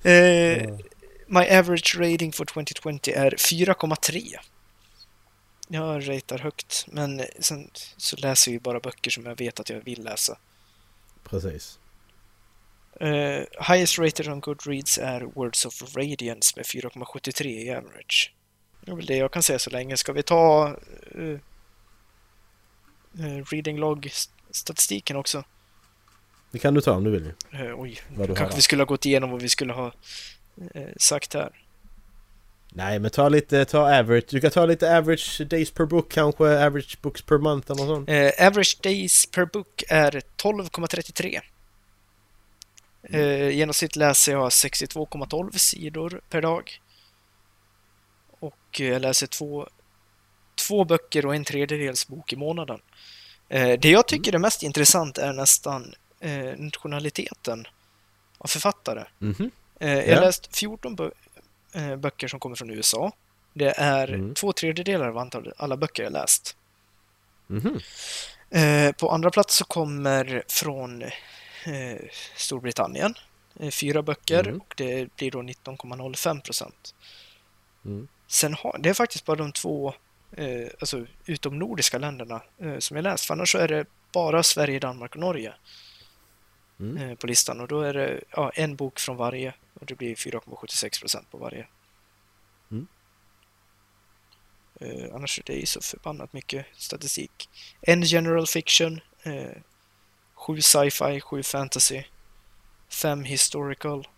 eh, my average rating for 2020 är 4,3. Jag ratear högt, men sen så läser jag ju bara böcker som jag vet att jag vill läsa. Precis. Eh, highest rated on Goodreads är Words of Radiance med 4,73 i average. Det är väl det jag kan säga så länge. Ska vi ta uh, uh, reading log-statistiken också? Det kan du ta om du vill. Eh, oj, Vad du kanske vi skulle ha gått igenom vad vi skulle ha sagt här. Nej men ta lite, ta average. Du kan ta lite average days per book kanske, average books per month eller något sånt. Eh, average days per book är 12,33. Eh, genomsnitt läser jag 62,12 sidor per dag. Och eh, jag läser två, två böcker och en tredjedels bok i månaden. Eh, det jag tycker är mest intressant är nästan eh, nationaliteten av författare. Mhm. Eh, jag Ja. har läst 14 bö- böcker som kommer från USA. Det är Mm. två tredjedelar av antalet, alla böcker jag läst. Mhm. Eh, på andra plats så kommer från Storbritannien. Fyra böcker Mm. och det blir då 19,05 procent. Mm. Sen har, det är faktiskt bara de två eh, alltså utomnordiska länderna eh, som jag läst. För annars så är det bara Sverige, Danmark och Norge Mm. eh, på listan. Och då är det ja, en bok från varje och det blir 4,76 procent på varje. Mm. Eh, annars är det ju så förbannat mycket statistik. En general fiction, eh, sju sci-fi, sju fantasy, fem historical,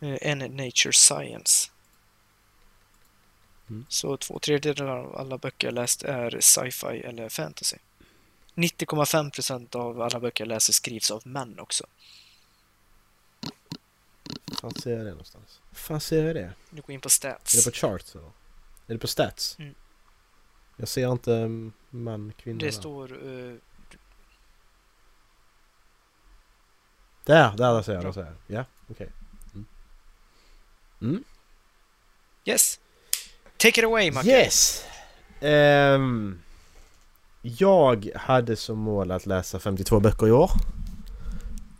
eh, en nature science. Mm. Så två tredjedelar av alla böcker jag läst är sci-fi eller fantasy. 90,5% av alla böcker jag läser skrivs av män också. Fan ser jag det någonstans? fan ser jag det? Nu går in på Är stats. det på charts eller? Är det på stats? Mm. Jag ser inte man, kvinna Det står... eh, Där, där, där ser jag, där ser jag. Ja, okej. Mm. Mm. yes! Take it away, Macke! Yes! Ehm, jag hade som mål att läsa 52 böcker i år.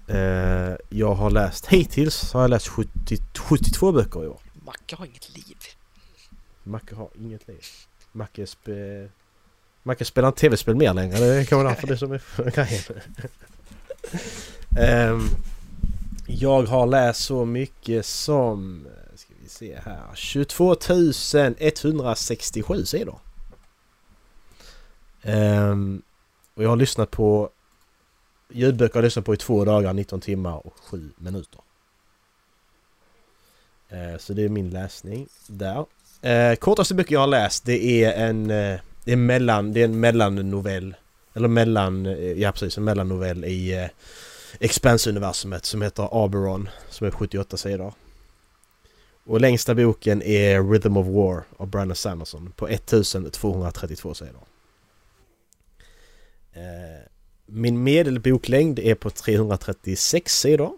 Eh, jag har läst hittills har jag läst 70, 72 böcker i år. Macke har inget liv. Macke har inget liv. Macke, spe... Macke spelar inte tv-spel mer längre. Det kan vara därför det som är grejen. Ehm, jag har läst så mycket som se här. 22 167 sidor. Um, och jag har lyssnat på... Ljudböcker har lyssnat på i två dagar, 19 timmar och 7 minuter. Ehm, så det är min läsning där. Eh, kortaste böcker jag har läst det är en, eh, det är mellan, det är en mellannovell. Eller mellan, eh, ja precis, en mellannovell i eh, Expanse-universumet som heter Aberon. Som är 78 sidor. Och längsta boken är Rhythm of War av Brandon Sanderson på 1232 sidor. Eh, min medelboklängd är på 336 sidor.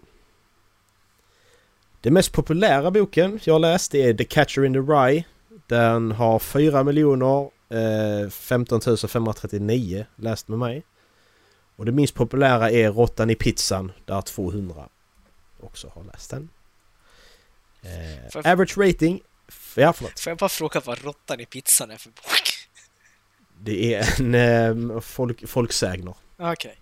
Den mest populära boken jag har läst är The Catcher in the Rye. Den har 4 miljoner eh, 15 539 läst med mig. Och det minst populära är Råttan i pizzan där 200 också har läst den. Eh, jag- average rating... Ja, förlåt. Får jag bara fråga vad råttan i pizzan är för bok? Det är en eh, folk, folksägner. Okej.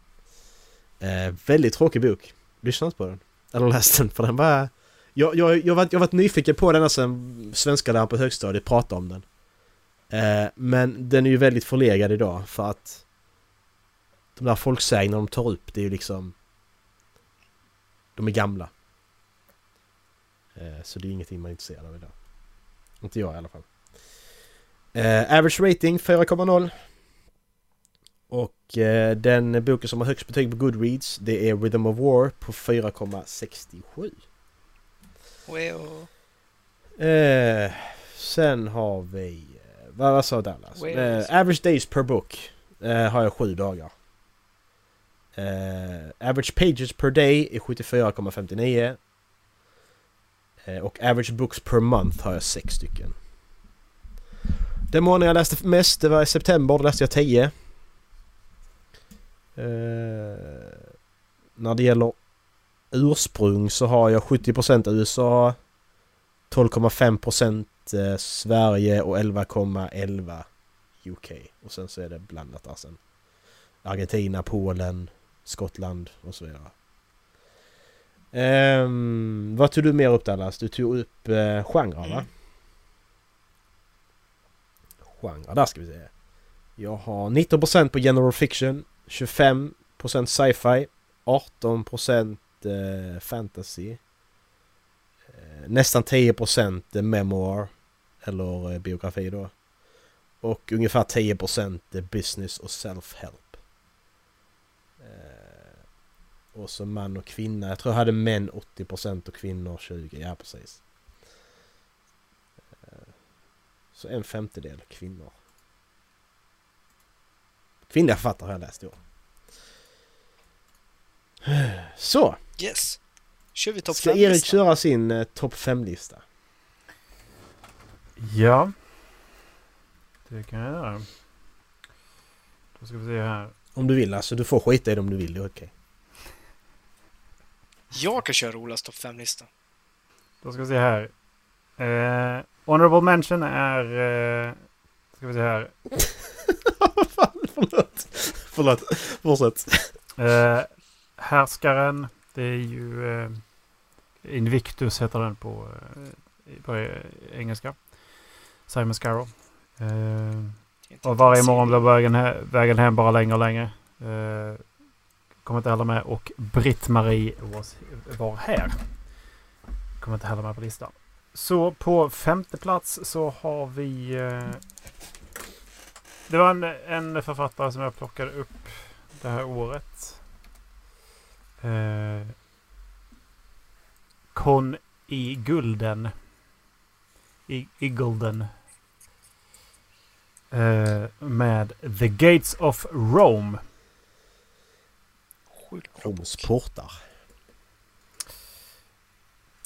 Eh, väldigt tråkig bok. Lyssna inte på den. Eller läs den för den var... Jag, jag, jag, var, jag varit nyfiken på den sen svenska läraren på högstadiet pratade om den. Eh, men den är ju väldigt förlegad idag för att de där folksägnerna de tar upp det är ju liksom... De är gamla. Eh, så det är ingenting man är intresserad av idag. Inte jag i alla fall. Eh, average rating 4,0. Och eh, den boken som har högst betyg på Goodreads det är Rhythm of War på 4,67. Well, Eh, sen har vi... Eh, vad, vad sa Dallas? Wales. Eh, average days per book har jag sju dagar. Average pages per day är 74,59. Eh, och average books per month har jag sex stycken. Den månaden jag läste mest, det var i september, då läste jag 10. Eh, när det gäller ursprung så har jag 70% USA, 12,5% Sverige och 11,11 UK. Och sen så är det blandat där sen. Argentina, Polen, Skottland och så vidare. Um, vad tog du mer upp Dallas? Du tog upp uh, genrer va? Genrer, där ska vi se. Jag har 19% på general fiction, 25% sci-fi, 18% uh, eh, fantasy, uh, nästan 10% memoir eller uh, biografi då. Och ungefär 10% business och self-help. Eh, och så man och kvinna. Jag tror jag hade män 80% och kvinnor 20%. Ja, precis. Eh, Så en femtedel kvinnor. Kvinnliga författare har jag läst i år. Så, yes. Kör vi topp ska fem Erik köra sin eh, topp 5-lista? Ja. Det kan jag göra. Då ska vi se här. Om du vill alltså, du får skita i det om du vill, det är okej. Jag kan köra Olas topp fem-lista. Då ska vi se här. Eh, honorable mention är... Eh, ska vi se här. Fan, förlåt. Förlåt, fortsätt. Eh, härskaren. Det är ju... Eh, Invictus heter den på, eh, på eh, engelska. Simon Scarrow. Eh, och varje morgon blir vägen, he- vägen hem bara längre och längre. Kommer inte heller med. Och Britt-Marie var här. Kommer inte heller med på listan. Så på femte plats så har vi... Eh, det var en, en författare som jag plockade upp det här året. Eh, Con i Gulden. I, i Gulden. Eh, med The Gates of Rome. Sjukt. Roms portar.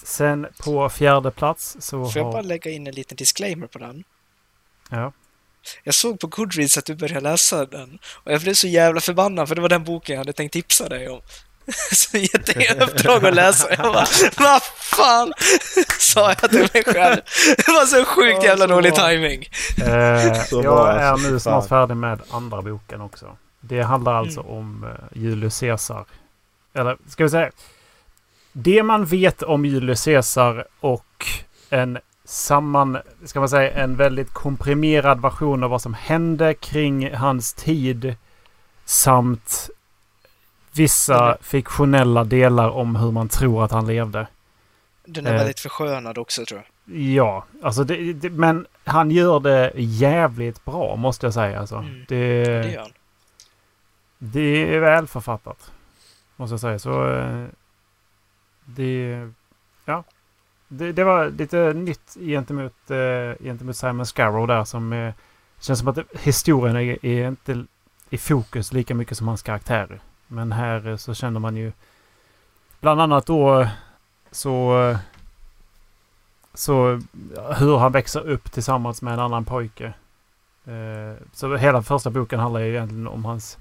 Sen på fjärde plats så Får jag bara har... lägga in en liten disclaimer på den? Ja. Jag såg på Goodreads att du började läsa den och jag blev så jävla förbannad för det var den boken jag hade tänkt tipsa dig om. Så gett dig uppdrag att läsa. Jag bara, vad fan! Sa jag till mig själv. Det var så sjukt jävla dålig timing. Eh, jag är nu snart färdig med andra boken också. Det handlar alltså Mm. om eh, Julius Caesar. Eller ska vi säga. Det man vet om Julius Caesar och en samman, ska man säga, en väldigt komprimerad version av vad som hände kring hans tid. Samt vissa fiktionella delar om hur man tror att han levde. Den är Eh. väldigt förskönad också tror jag. Ja, alltså det, det, men han gör det jävligt bra måste jag säga. Alltså. Mm. Det, Det gör han det är väl författat. Måste jag säga. Så eh, det, ja. Det, det var lite nytt gentemot, eh, gentemot Simon Scarrow där som eh, känns som att historien är, är inte i fokus lika mycket som hans karaktärer. Men här så känner man ju bland annat då så så hur han växer upp tillsammans med en annan pojke. Så hela första boken handlar ju egentligen om hans...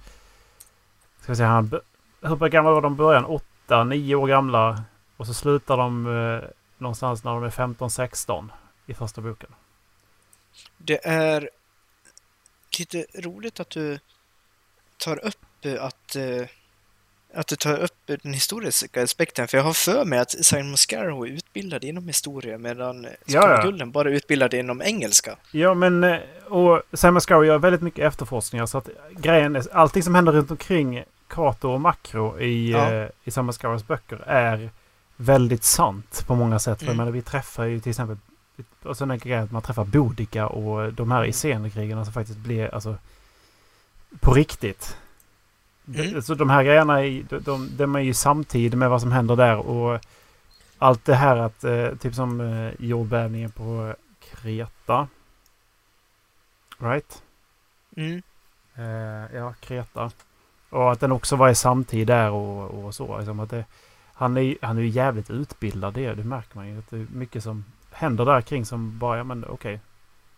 Ska säga, han, hur gamla var de i början? Åtta, nio år gamla. Och så slutar de eh, någonstans när de är 15-16 i första boken. Det är lite roligt att du tar upp eh, att, eh, att du tar upp den historiska aspekten, för jag har för mig att Simon Scarrow är utbildad inom historia medan Ja, ja. Gulden bara är utbildad inom engelska. Ja, men eh, och Simon Scarrow gör väldigt mycket efterforskningar så att grejen är, allting som händer runt omkring Kato och Makro i, Ja. eh, i Scarrows böcker är väldigt sant på många sätt. Mm. menar, vi träffar ju till exempel och sen är grejen att man träffar Boudica och de här Isenerkrigarna som faktiskt blir alltså på riktigt. Mm. De, så de här grejerna är, de, de, de är ju samtid med vad som händer där och allt det här att eh, typ som eh, jordbävningen på Kreta. Right? Mm. Eh, ja, Kreta. Och att den också var i samtid där och, och så. Liksom att det, han, är, han är ju jävligt utbildad det, det märker man ju. Att det är mycket som händer där kring som bara, ja men okej,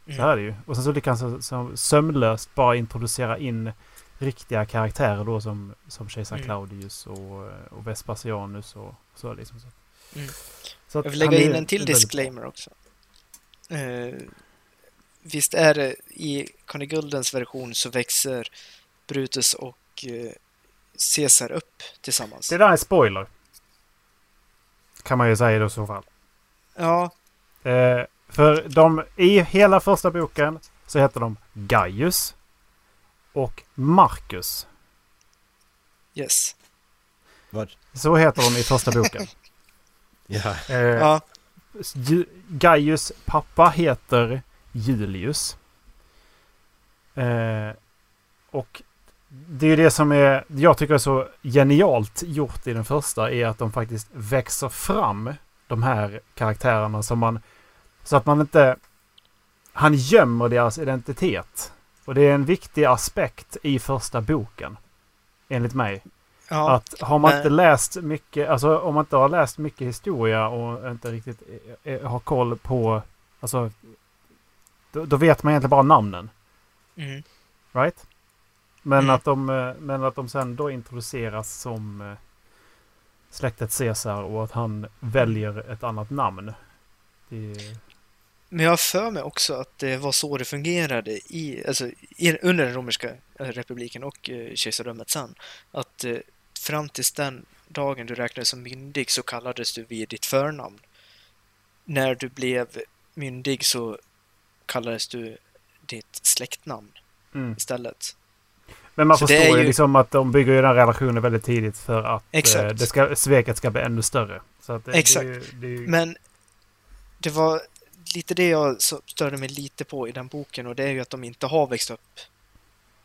så här är Mm. det ju. Och sen så lyckas han så, så sömlöst bara introducera in riktiga karaktärer då som, som kejsar Mm. Claudius och, och Vespasianus och så liksom. Så. Mm. Så att Jag vill lägga in en till väldigt disclaimer också. Eh, visst är det i Conny Guldens version så växer Brutus och Caesar upp tillsammans. Det där är spoiler. Kan man ju säga då i så fall. Ja, Eh, för de, i hela första boken så heter de Gaius och Marcus. yes. Vad? Så heter de i första boken. Ja. Eh, Ja, Gaius pappa heter Julius. Eh, och det är det som är, jag tycker är så genialt gjort i den första är att de faktiskt växer fram de här karaktärerna som man, så att man inte, han gömmer deras identitet. Och det är en viktig aspekt i första boken. Enligt mig. ja. Att har man men- inte läst mycket, alltså om man inte har läst mycket historia och inte riktigt eh, eh, har koll på, alltså då, då vet man egentligen bara namnen. Mm. Right? Men, Mm. att de, eh, men att de sen då introduceras som eh, släktet Caesar och att han väljer ett annat namn. Det, Men jag har för mig också att det var så det fungerade i, alltså, i, under den romerska eh, republiken och eh, kejsardömet sen. Att eh, fram tills den dagen du räknades som myndig så kallades du vid ditt förnamn. När du blev myndig så kallades du ditt släktnamn Mm. istället. Men man Så förstår ju liksom att de bygger ju den relationen väldigt tidigt för att eh, det ska, sveket ska bli ännu större. Det, Exakt. Det, det, ju- Men det var lite det jag störde mig lite på i den boken och det är ju att de inte har växt upp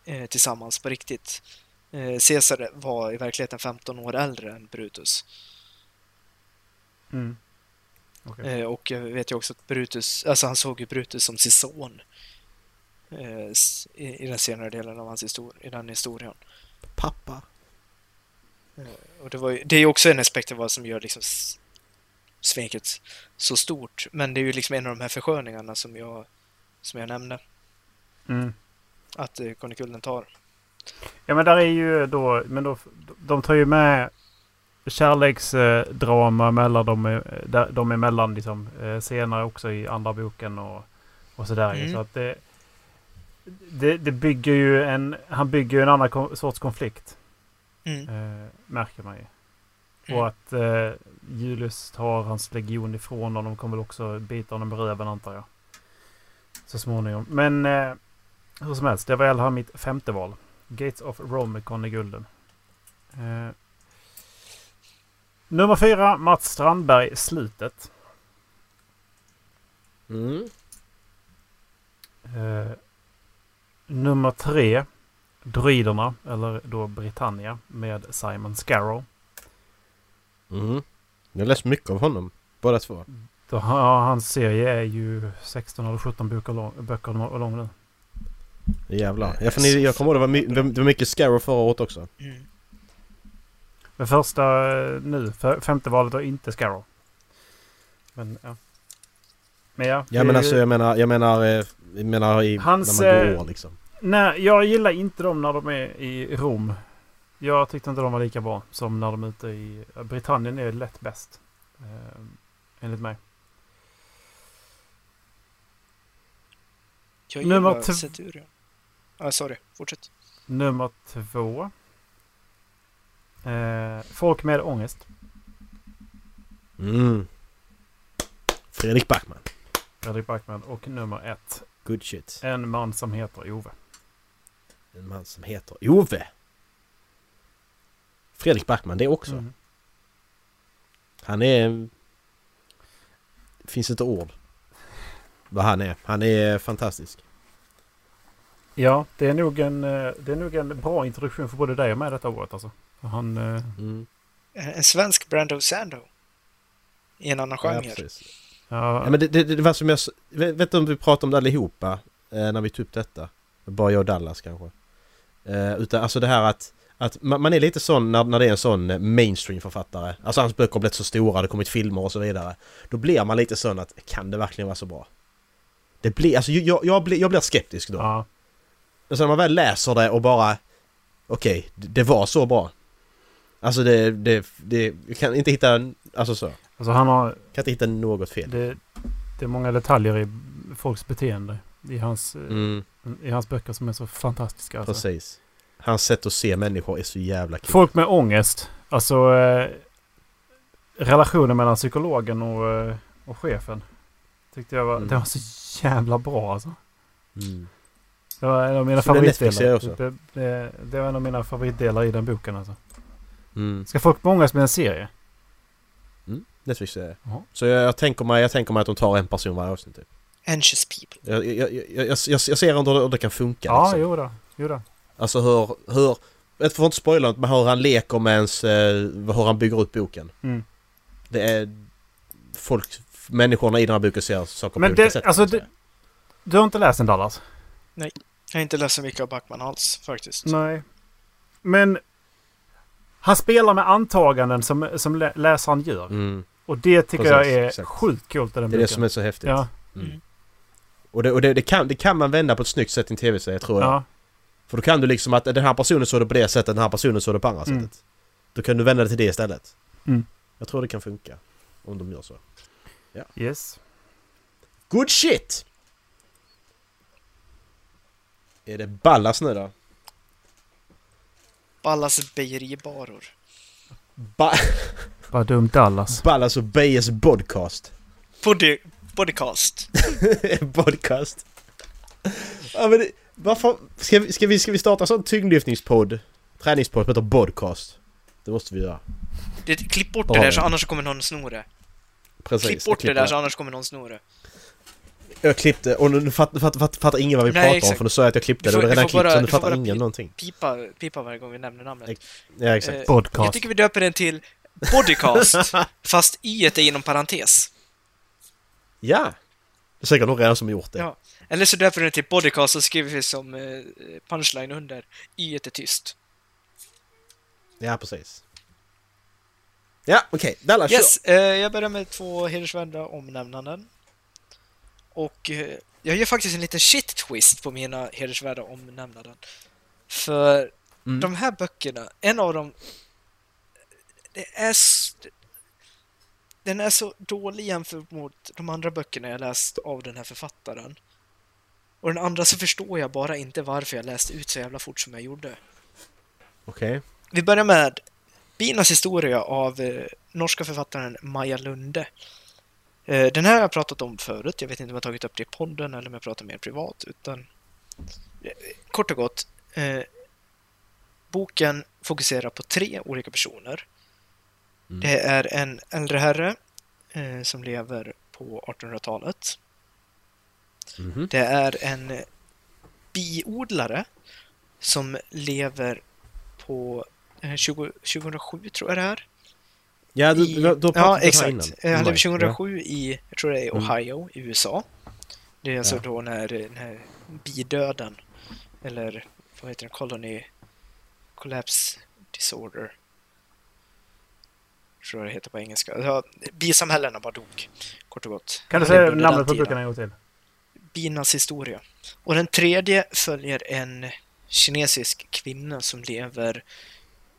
eh, tillsammans på riktigt. Eh, Caesar var i verkligheten 15 år äldre än Brutus. Mm. Okej. Eh, och jag vet ju också att Brutus, alltså han såg ju Brutus som sin son. Eh, i, I den senare delen av hans historia, i den historien. Pappa. Och det, var ju, det är ju också en aspekt av vad som gör liksom sveket så stort. Men det är ju liksom en av de här försköningarna som jag, som jag nämnde. Mm. Att eh, tar. Ja men där är ju då, men då, de tar ju med kärleksdrama mellan dem, eh, där- dem emellan liksom, eh, senare också i andra boken och, och sådär. Mm. Så att det, det, det bygger ju en, han bygger ju en annan sorts konflikt. Mm. Eh, märker man ju. Mm. Och att eh, Julius tar hans legion ifrån honom kommer väl också bita honom i röven antar jag. Så småningom. Men eh, hur som helst, det var i alla fall mitt femte val. Gates of Rome med Conny Gulden. Eh, nummer fyra, Mats Strandberg, Slutet. Mm. Eh, nummer tre, Druiderna, eller då Britannia, med Simon Scarrow. Mm. Jag har läst mycket av honom. Båda två. Då, ja, hans serie är ju 16 eller 17 böcker lång, böcker lång nu. Jävlar. Ja, för ni, jag kommer ihåg det var, my, det var mycket Scarrow förra året också. Mm. Men första eh, nu, för, femte valet var inte Scarrow. Men ja. Men ja. Ja det men alltså jag menar, jag menar, eh, jag menar i, Hans, när man eh, går liksom. Nej, jag gillar inte dem när de är i Rom. Jag tyckte inte de var lika bra som när de är ute i... Britannien är lätt bäst. Eh, enligt mig. Jag Nummer gillar tv- Centurion. Ah, sorry, fortsätt. Nummer två. Eh, folk med ångest. Mm. Fredrik Backman. Fredrik Backman. Och nummer ett. Good shit. En man som heter Ove. En man som heter Ove. Fredrik Backman det också. Mm. Han är... Det finns inte ord. Vad han är. Han är fantastisk. Ja, det är, nog en, eh, det är nog en bra introduktion för både dig och mig detta året alltså. Han, eh, Mm. En en svensk Brando Sando. I en annan Ja, genre. precis. ja, Ja, men det, det, det var som jag... vet du om vi pratade om det allihopa? Eh, när vi tog upp detta. Bara jag och Dallas kanske. Eh, utan alltså det här att... Att man, man är lite sån när, när det är en sån eh, mainstream-författare. Alltså hans böcker har blivit så stora, det har kommit filmer och så vidare. Då blir man lite sån att kan det verkligen vara så bra? Det blir... Alltså jag, jag, blir, jag blir skeptisk då. ja, Alltså när man väl läser det och bara... Okej, det, det var så bra. Alltså det... det, det jag kan inte hitta... Alltså så. alltså han har... Kan inte hitta något fel. Det, det är många detaljer i folks beteende i hans, eh, Mm, i hans böcker som är så fantastiska. Alltså. precis. Hans sätt att se människor är så jävla kul. Folk med ångest. Alltså eh, relationen mellan psykologen och, eh, och chefen. Tyckte jag var, Mm. det var så jävla bra alltså. Mm. Det var en av mina Så Netflix-serie favoritdelar. Det, det, det var en av mina favoritdelar i den boken alltså. Mm. Ska folk med ångest bli en serie? Netflix är Jaha. Så jag, jag, tänker mig, jag tänker mig att de tar en person varje avsnitt. Typ. Anxious people. Jag, jag, jag, jag, jag, ser det, hur det kan funka. Ja, liksom. jo då. Jo då. Alltså hur... hur jag får inte spoila något, men hur han leker med ens... Eh, hur han bygger upp boken. Mm. Det är... Folk... Människorna i den här boken ser saker Men på olika det- sätt. alltså det-. Du har inte läst den Dallas? Jag har inte läst så mycket av Backman alls faktiskt. Nej. Men han spelar med antaganden som, som lä- läsaren gör. Mm. Och det tycker Precis, jag är exakt. sjukt coolt i den Det är boken. det som är så häftigt. Ja, Mm. Och, det, och det, det, kan, det kan man vända på ett snyggt sätt i en tv-serie tror jag. ja. För då kan du liksom att den här personen såg det på det sättet, den här personen såg det på andra Mm. sättet. Då kan du vända det till det istället. Mm. Jag tror det kan funka. Om de gör så. Yes. Good shit! Är det Ballas nu då? Ballas bejeribaror. Ba Vad dumt Dallas. Ballas och Bejes podcast. Bodycast. podcast. Ja, men det, varför, ska, vi, ska, vi, ska vi starta en sån tyngdlyftningspodd? Träningspodd som heter Podcast? Det måste vi göra. Det, klipp bort det där så annars kommer någon sno det. Precis. Klipp bort jag det där så annars kommer någon sno det. Jag klippte och nu fattar, fattar, fattar, fattar ingen vad vi Nej, pratar om exakt. för nu sa jag att jag klippte det och det är redan klippt bara- så nu fattar ingen någonting. Pipa, pipa varje gång vi nämner namnet. Ja exakt. Eh, Jag Podcast. tycker vi döper den till Bodycast, fast i är inom parentes. Ja! Det är säkert någon redan som gjort det. Ja. Eller så döper vi den till Bodycast och skriver vi som eh, punchline under. Y är tyst. Ja, precis. Ja, okej. Dallas, Yes, eh, jag börjar med två hedersvärda omnämnanden. Och eh, jag gör faktiskt en liten shit twist på mina hedersvärda omnämnanden. För Mm. de här böckerna, en av dem, det är den är så dålig jämfört mot de andra böckerna jag läst av den här författaren. Och den andra så förstår jag bara inte varför jag läste ut så jävla fort som jag gjorde. Okej. Vi börjar med Binas historia av eh, norska författaren Maja Lunde. Eh, den här har jag pratat om förut. Jag vet inte om jag tagit upp det i podden eller om jag pratar mer privat. Utan, eh, kort och gott. Eh, boken fokuserar på tre olika personer. Mm. Det är en äldre herre eh, som lever på 1800-talet. Mhm. Det är en eh, biodlare som lever på eh, 20, 2007 tror jag det är. Ja, du, I, har pratat ja, exakt. innan. Eh, Han lever Ja. 2007 i, jag tror det är Mm. Ohio i USA. Det är alltså Ja. då när den här bidöden, eller vad heter det, colony collapse disorder. Tror jag det heter på engelska. Alltså, bisamhällena bara dog, kort och gott. Kan du säga namnet på boken en gång till? Binas historia. Och den tredje följer en kinesisk kvinna som lever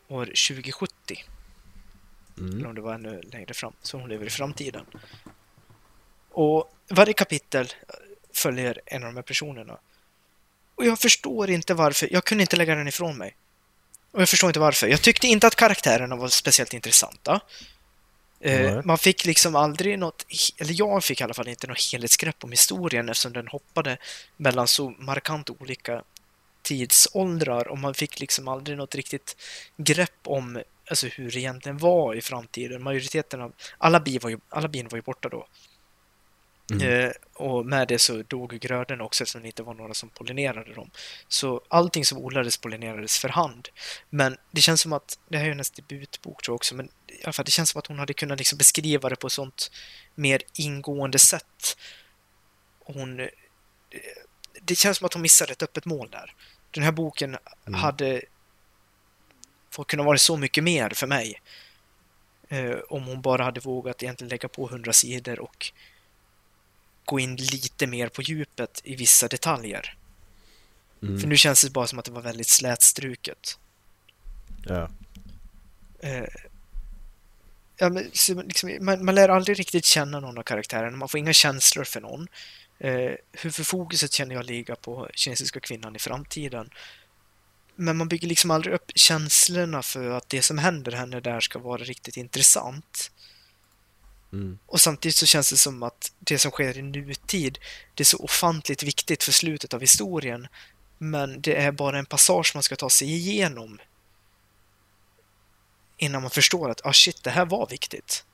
år 2070. Mm. Eller om det var ännu längre fram. Så hon lever i framtiden. Och varje kapitel följer en av de här personerna. Och jag förstår inte varför. Jag kunde inte lägga den ifrån mig. Och jag förstår inte varför. Jag tyckte inte att karaktärerna var speciellt intressanta. Nej. man fick liksom aldrig något, eller jag fick i alla fall inte något helhetsgrepp om historien eftersom den hoppade mellan så markant olika tidsåldrar och man fick liksom aldrig något riktigt grepp om alltså, hur det egentligen var i framtiden. Majoriteten av alla, bi var ju, alla bin var ju borta då. Mm. Eh, och med det så dog grödorna också eftersom det inte var några som pollinerade dem. Så allting som odlades pollinerades för hand. Men det känns som att, det här är ju hennes debutbok tror jag också, men i alla fall det känns som att hon hade kunnat liksom beskriva det på ett sånt mer ingående sätt. Hon, eh, det känns som att hon missade ett öppet mål där. Den här boken Mm. hade fått kunna vara så mycket mer för mig. Eh, om hon bara hade vågat egentligen lägga på 100 sidor och gå in lite mer på djupet i vissa detaljer. Mm. För nu känns det bara som att det var väldigt slätstruket. Ja. Eh, ja, men, liksom, man, man lär aldrig riktigt känna någon av karaktärerna, man får inga känslor för någon. Eh, huvudfokuset känner jag ligga på kinesiska kvinnan i framtiden. Men man bygger liksom aldrig upp känslorna för att det som händer henne där ska vara riktigt intressant. Mm. Och samtidigt så känns det som att det som sker i nutid, det är så ofantligt viktigt för slutet av historien. Men det är bara en passage man ska ta sig igenom. Innan man förstår att, ah shit, det här var viktigt.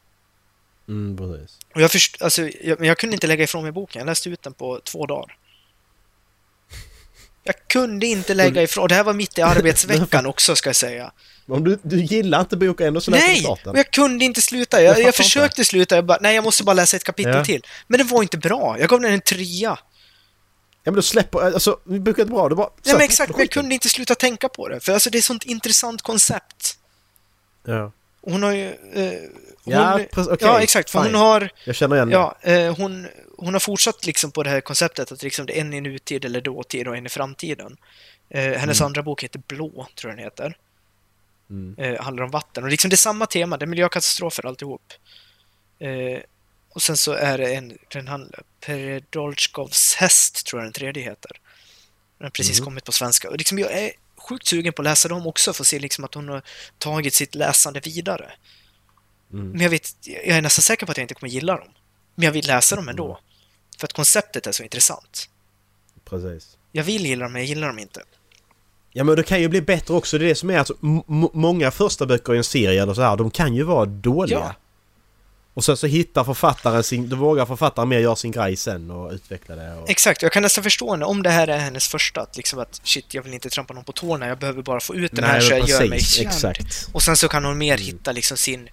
Mm, precis. Och jag, först, alltså, jag, men jag kunde inte lägga ifrån mig boken, jag läste ut den på två dagar. Jag kunde inte lägga ifrån, det här var mitt i arbetsveckan också ska jag säga. Om du, du gillar inte boken ändå så läser du Nej! klart. Och jag kunde inte sluta. Jag Jag, jag inte. försökte sluta, jag bara, nej jag måste bara läsa ett kapitel Ja. till. Men det var inte bra. Jag gav den en trea. Ja men då släpper, alltså boken är bra, du bara... Nej men exakt, men jag kunde inte sluta tänka på det. För alltså det är ett sånt intressant koncept. Ja. Hon har ju... Eh, hon, Ja, precis, okej, ja, exakt. För hon har... Jag känner igen. Ja, eh, hon, hon har fortsatt liksom på det här konceptet att liksom det är en i nutid eller dåtid och en i framtiden. Eh, hennes andra bok heter Blå, tror jag den heter. Mm. Eh, handlar om vatten. Och liksom det är samma tema, det är miljökatastrofer alltihop. Eh, och sen så är det en, den handlar, Peredolchkovs häst, tror jag den tredje heter. Den har precis Mhm. kommit på svenska. Och liksom jag är sjukt sugen på att läsa dem också för att se liksom att hon har tagit sitt läsande vidare. Mm. Men jag, vet, jag är nästan säker på att jag inte kommer gilla dem. Men jag vill läsa dem ändå. För att konceptet är så intressant. Precis. Jag vill gilla dem, men jag gillar dem inte. Ja men det kan ju bli bättre också. Det är det som är att många första böcker i en serie eller så här, de kan ju vara dåliga. Ja. Och sen så hittar författaren sin... Då vågar författaren mer göra sin grej sen och utveckla det. Och... Exakt, jag kan nästan förstå henne om det här är hennes första. Att liksom att shit, jag vill inte trampa någon på tårna, jag behöver bara få ut den här så jag gör mig känd. Exakt. Och sen så kan hon mer Mm. hitta liksom sin,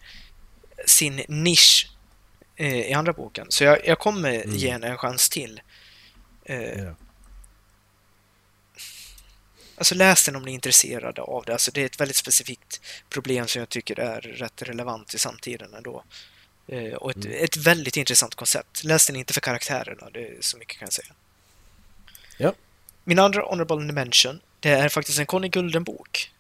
sin nisch eh, i andra boken. Så jag, jag kommer Mm. ge henne en chans till. Eh, Ja. Alltså läs den om ni är intresserade av det. Alltså det är ett väldigt specifikt problem som jag tycker är rätt relevant i samtiden ändå. Eh, och ett, Mm. ett väldigt intressant koncept. Läs den inte för karaktärerna, det är så mycket kan jag säga. Ja. Min andra honorable mention, det är faktiskt en Conny Gulden-bok.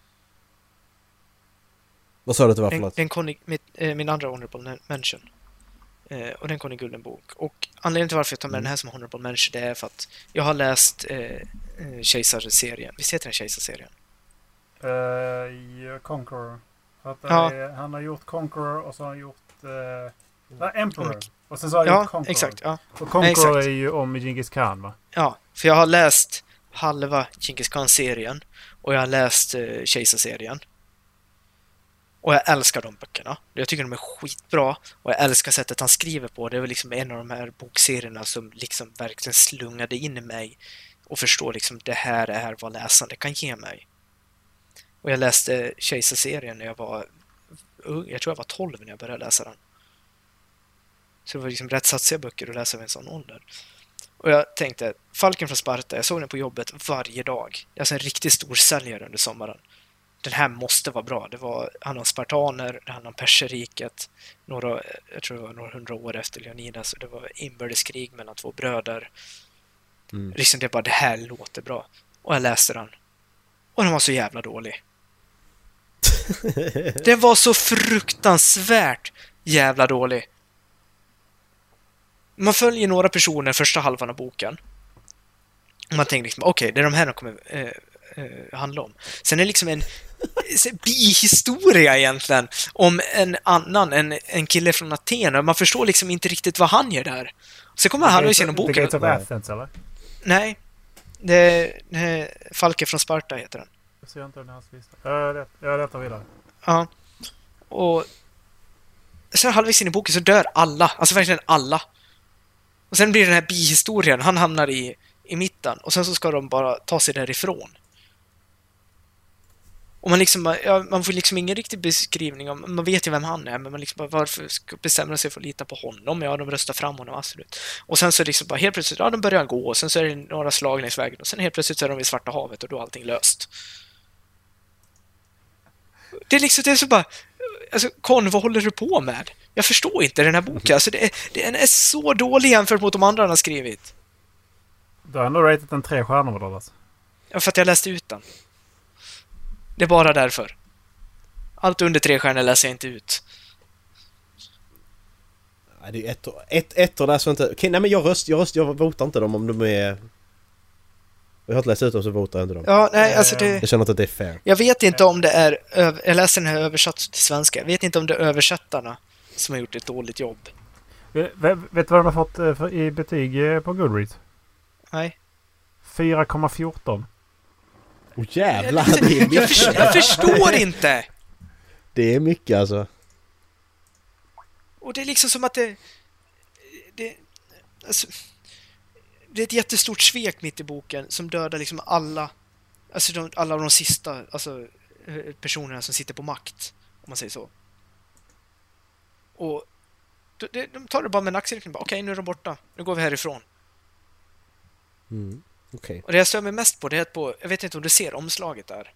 Vad sa du att det var för En, en Conny, mitt, eh, min andra honorable mention. Eh, och den Conny Gulden-bok. Och anledningen till varför jag tar med Mm. den här som honorable mention, det är för att jag har läst eh, eh, Kejsarserien. Visst heter den Kejsarserien? Uh, Conqueror. För att det Ja. är, han har gjort Conqueror och så har han gjort uh, Emperor. Och sen så har han Ja, gjort Conqueror. exakt. Ja. Och Conqueror exakt. är ju om Genghis Khan va? ja, för jag har läst halva Genghis Khan-serien och jag har läst eh, Kejsarserien. Och jag älskar de böckerna. Jag tycker de är skitbra och jag älskar sättet han skriver på. Det är väl liksom en av de här bokserierna som liksom verkligen slungade in i mig och förstår liksom det här är vad läsande kan ge mig. Och jag läste Kejsarserien när jag var ung. Jag tror jag var 12 när jag började läsa den. Så det var liksom rätt satsiga böcker att läsa vid en sån ålder. Och jag tänkte, Falken från Sparta, jag såg den på jobbet varje dag. Jag är alltså en riktigt stor säljare under sommaren. Den här måste vara bra. Det var, handlade om spartaner, det handlade om perserriket. Några, jag tror det var några hundra år efter Leonidas. Och det var inbördeskrig mellan två bröder. Mm. Liksom det bara, det här låter bra. Och jag läste den. Och den var så jävla dålig. Den var så fruktansvärt jävla dålig. Man följer några personer första halvan av boken. Och man tänker liksom, okej, det är de här de kommer eh, eh, handla om. Sen är det liksom en bihistoria egentligen om en annan, en, en kille från Aten. Och man förstår liksom inte riktigt vad han gör där. Sen kommer han halvvägs genom The boken. Gates of Nej. Athens eller? Nej. Det, det Falke från Sparta heter den. Jag ser inte den hans lista. Jag rättar vidare. Ja. Och sen halvvägs in i boken så dör alla. Alltså verkligen alla. Och sen blir den här bihistorien, han hamnar i, i mitten och sen så ska de bara ta sig därifrån. Och man liksom, ja, man får liksom ingen riktig beskrivning om, man vet ju vem han är, men man liksom bara, varför ska bestämma sig för att lita på honom? Ja, de röstar fram honom, absolut. Och sen så liksom bara helt plötsligt, ja, de börjar gå och sen så är det några slag längs vägen och sen helt plötsligt så är de vid Svarta havet och då är allting löst. Det är liksom, det är så bara, alltså Con, vad håller du på med? Jag förstår inte den här boken, alltså det är, den är så dålig jämfört mot de andra han har skrivit. Du har ändå ratat den tre stjärnor Dallas. Ja, för att jag läste ut den. Det är bara därför. Allt under tre stjärnor läser jag inte ut. Nej, det är ett, ett, ettor där så inte... Okej, nej men jag röst, jag röst, jag votar inte dem om de är... Jag har inte läst ut dem så votar jag inte dem. Ja, nej, alltså det... Jag känner inte att det är fair. Jag vet inte om det är... öv- Jag läste den här översatt till svenska. Jag vet inte om det är översättarna som har gjort ett dåligt jobb. Vet, vet du vad de har fått eh, i betyg eh, på Goodreads? Nej. 4,14. Åh jävlar! Det är Jag, mycket, för, jag förstår inte! det är mycket alltså. Och det är liksom som att det... Det, alltså, det är ett jättestort svek mitt i boken som dödar liksom alla... Alltså de, alla de sista alltså, eh, personerna som sitter på makt, om man säger så. Och de, tar det bara med en axelryckning. Okej, nu är de borta. Nu går vi härifrån. Mm. Okej. Och det jag stör mig mest på, det är att på... Jag vet inte om du ser omslaget där.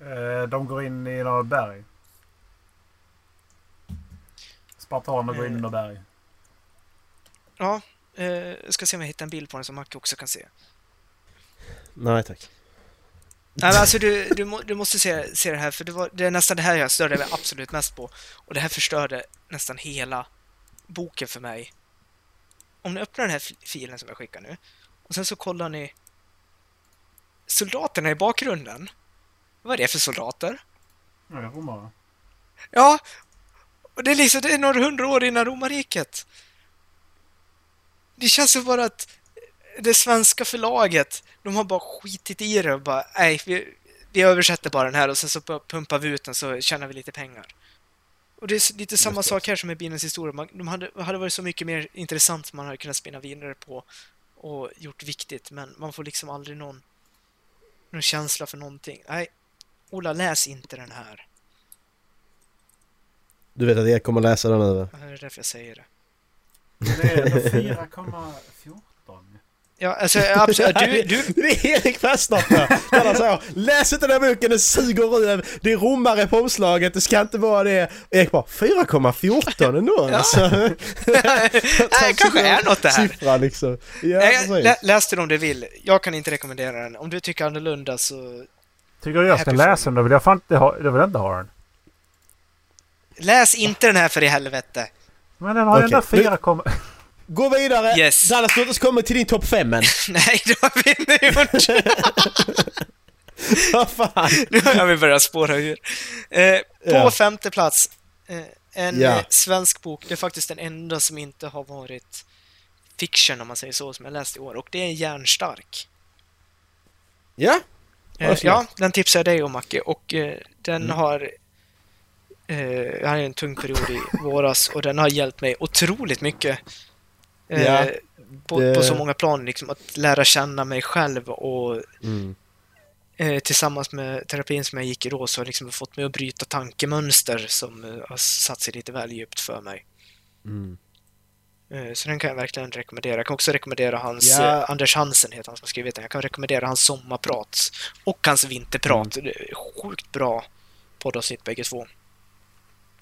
Eh, de går in i några berg. Spartaner går in i några berg. Ja, eh, jag ska se om jag hittar en bild på den som Macke också kan se. Nej tack. Nej, men alltså du, du, må, du måste se, se det här, för det, var, det är nästan det här jag störde mig absolut mest på. Och det här förstörde nästan hela boken för mig. Om ni öppnar den här fi- filen som jag skickar nu, och sen så kollar ni soldaterna i bakgrunden. Vad är det för soldater? Ja, det är romare. Ja, och det är liksom, det är några hundra år innan romarriket. Det känns som bara att det svenska förlaget, de har bara skitit i det och bara, nej, vi, vi översätter bara den här och sen så pumpar vi ut den så tjänar vi lite pengar. Och det är lite samma sak här som med Bilens historia. Man, de hade, hade varit så mycket mer intressant man hade kunnat spinna vidare på och gjort viktigt, men man får liksom aldrig någon, någon känsla för någonting. Nej, Ola, läs inte den här. Du vet att jag kommer läsa den nu va? Det är därför jag säger det. Det är ändå 4,14. Ja, alltså absolut. Du, du, Det är Erik Fastnapp där! Han säger Läs inte den här boken, den suger ur en. Det är romare på omslaget, det ska inte vara det. Erik bara 4,14 ändå Ja. alltså. Nej, kanske är något det här. Siffra liksom. Ja, Nej, lä, läs den om du vill. Jag kan inte rekommendera den. Om du tycker annorlunda så Tycker du jag ska läsa den? Då vill jag fan inte ha, då vill jag inte ha den. läs inte den här för i helvete. Men den har ju Okej, ändå 4, komma- Gå vidare! Yes. Dallas, låt oss komma till din topp 5 än. Nej, det har vi inte gjort. Vad fan? Nu har vi börjat spåra ur. Eh, på Ja. femte plats, eh, en Ja. eh, svensk bok. Det är faktiskt den enda som inte har varit fiction, om man säger så, som jag läst i år. Och det är Järnstark. Ja? Eh, ja, den tipsar jag dig om, Macke. Och eh, den Mm. har... Eh, jag hade en tung period i våras och den har hjälpt mig otroligt mycket. Eh, Ja, på, det- på så många plan, liksom att lära känna mig själv och Mm. eh, tillsammans med terapin som jag gick i då så har liksom fått mig att bryta tankemönster som eh, har satt sig lite väl djupt för mig. Mm. Så den kan jag verkligen rekommendera. Jag kan också rekommendera hans, Ja. eh, Anders Hansen heter han som har skrivit den. Jag kan rekommendera hans sommarprat och hans vinterprat. Mm. Det är sjukt bra poddavsnitt bägge två.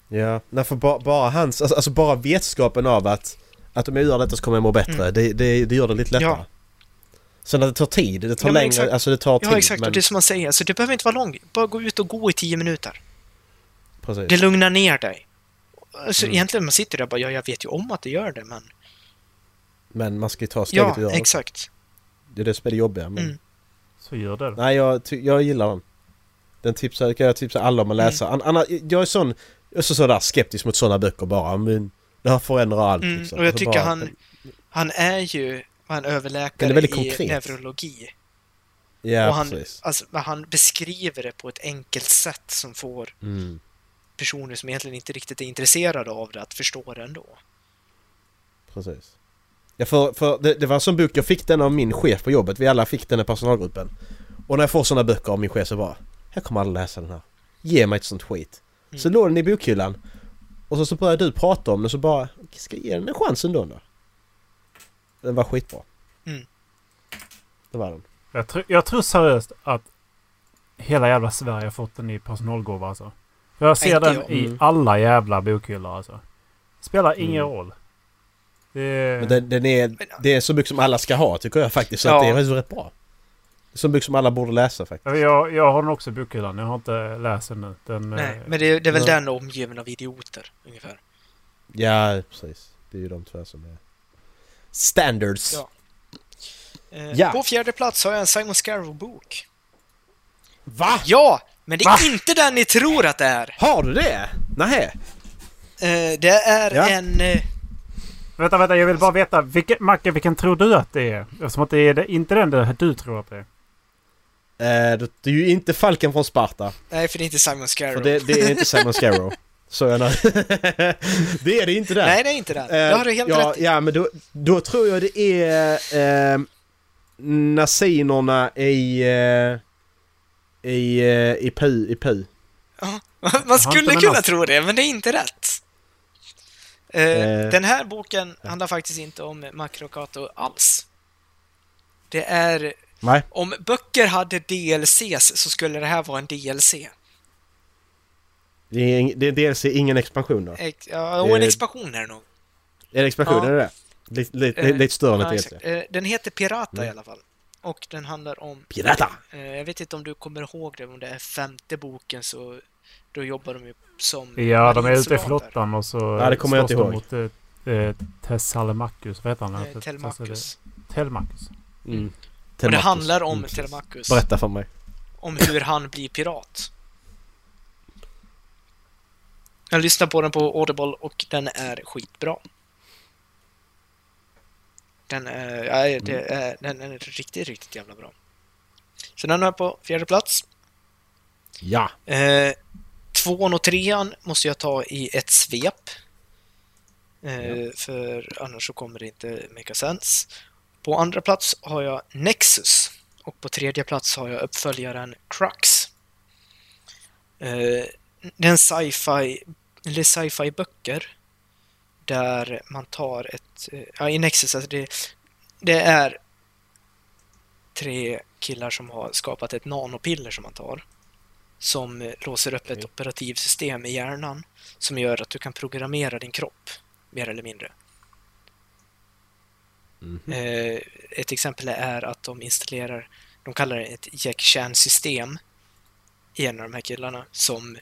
Ja, nej för bara, bara hans, alltså, alltså bara vetskapen av att, att om jag gör detta så kommer jag må bättre. Mm. Det, det, det gör det lite lättare. Ja. Sen att det tar tid, det tar Ja, längre, exakt. alltså det tar tid. Ja, exakt. Men, Och det är som man säger, alltså, det behöver inte vara långt. Bara gå ut och gå i tio minuter. precis. Det lugnar ner dig. Alltså Mm. egentligen, man sitter där och bara, ja, jag vet ju om att det gör det, men... Men man ska ju ta steget och Ja, göra det. exakt. Det är det som är det jobbiga. Men, Mm. Så gör det. Nej, jag, jag gillar den. Den tipsar, kan jag tipsa alla om att läsa. Mm. An, anna, jag är sån, jag är så sådär skeptisk mot sådana böcker bara. Men det här förändrar allt Mm, liksom. och jag tycker bara- han- Han är ju en Den överläkare i konkret. neurologi. Ja, och han, precis. alltså, han beskriver det på ett enkelt sätt som får Mm. personer som egentligen inte riktigt är intresserade av det att förstå det ändå. Precis. Ja, för, för det, det var en sån bok, jag fick den av min chef på jobbet. Vi alla fick den i personalgruppen. Och när jag får såna böcker av min chef så bara, jag kommer aldrig läsa den här. Ge mig ett sånt skit. Mm. Så låg den i bokhyllan. Och så, så började du prata om den så bara, ska jag ge den en chans ändå då? Den var skitbra. Mm. Det var den. Jag, tr- jag tror seriöst att hela jävla Sverige har fått den i personalgåva alltså. För jag ser den jag. i Mm. alla jävla bokhyllor alltså. Spelar ingen Mm. roll. Det, Men den, den är, det är så mycket som alla ska ha tycker jag faktiskt. Så Ja. att det är rätt bra. Så mycket som alla borde läsa faktiskt. jag, jag har den också i bokhyllan. Jag har inte läst den nu. Den, Nej, eh, men det, det är väl ja. den omgiven av idioter, ungefär. Ja, precis. Det är ju de två som är standards. Ja. Eh, Ja. På fjärde plats har jag en Simon Scarrow-bok. Va? Ja! Men det är Va? inte den ni tror att det är. Har du det? Nej. Eh, det är Ja. en... Eh, Vänta, vänta. Jag vill bara veta. Vilken, Macke, vilken tror du att det är? Eftersom att det är det, inte den där du tror att det är. Eh, det, är ju inte Falken från Sparta. nej, för det är inte Simon Scarrow. För det, det är inte Simon Scarrow. Så jag. Det är det inte där. Nej, det är inte den. Eh, det har du helt ja, rätt i. Ja, men då, då tror jag det är eh, nazinerna i... Eh, i, eh, i Pu, i Pu. Ja, Man skulle kunna tro det, men det är inte rätt. Eh, Eh, den här boken handlar faktiskt inte om Makrokato alls. Det är... Nej. Om böcker hade DLCs så skulle det här vara en DLC. Det är, det är dels ingen expansion då. Ex- Ja, och en Eh, expansion är det nog. Är det expansion? Ja. Är det det? Lite, lite, Eh, lite större än ett DLC. Eh, Den heter Pirata Mm. i alla fall. Och den handlar om... Pirata! Eh, Jag vet inte om du kommer ihåg det, om det är femte boken så då jobbar de ju som Ja, de är ute i flottan och så Ja, det kommer jag inte de mot eh, Tessalmacus. Vad heter han? Eh, Telmachus. Telmacus. Mm. Och det Telemachus. handlar om Mm. Telemachus. Berätta för mig. Om hur han blir pirat. Jag lyssnar på den på Audible och den är skitbra. Den är, ja, det är, den är riktigt, riktigt jävla bra. Så den jag på fjärde plats. Ja. Eh, tvåan och trean måste jag ta i ett svep. Eh, För annars så kommer det inte make sense. På andra plats har jag Nexus. Och på tredje plats har jag uppföljaren Crux. Eh, det är en sci-fi, eller sci-fi böcker. Där man tar ett, eh, ja i Nexus, alltså det, det är tre killar som har skapat ett nanopiller som man tar. Som låser upp ett operativsystem i hjärnan som gör att du kan programmera din kropp, mer eller mindre. Mhm. Eh, ett exempel är att de installerar, de kallar det ett Jack Chan-system i en av de här killarna som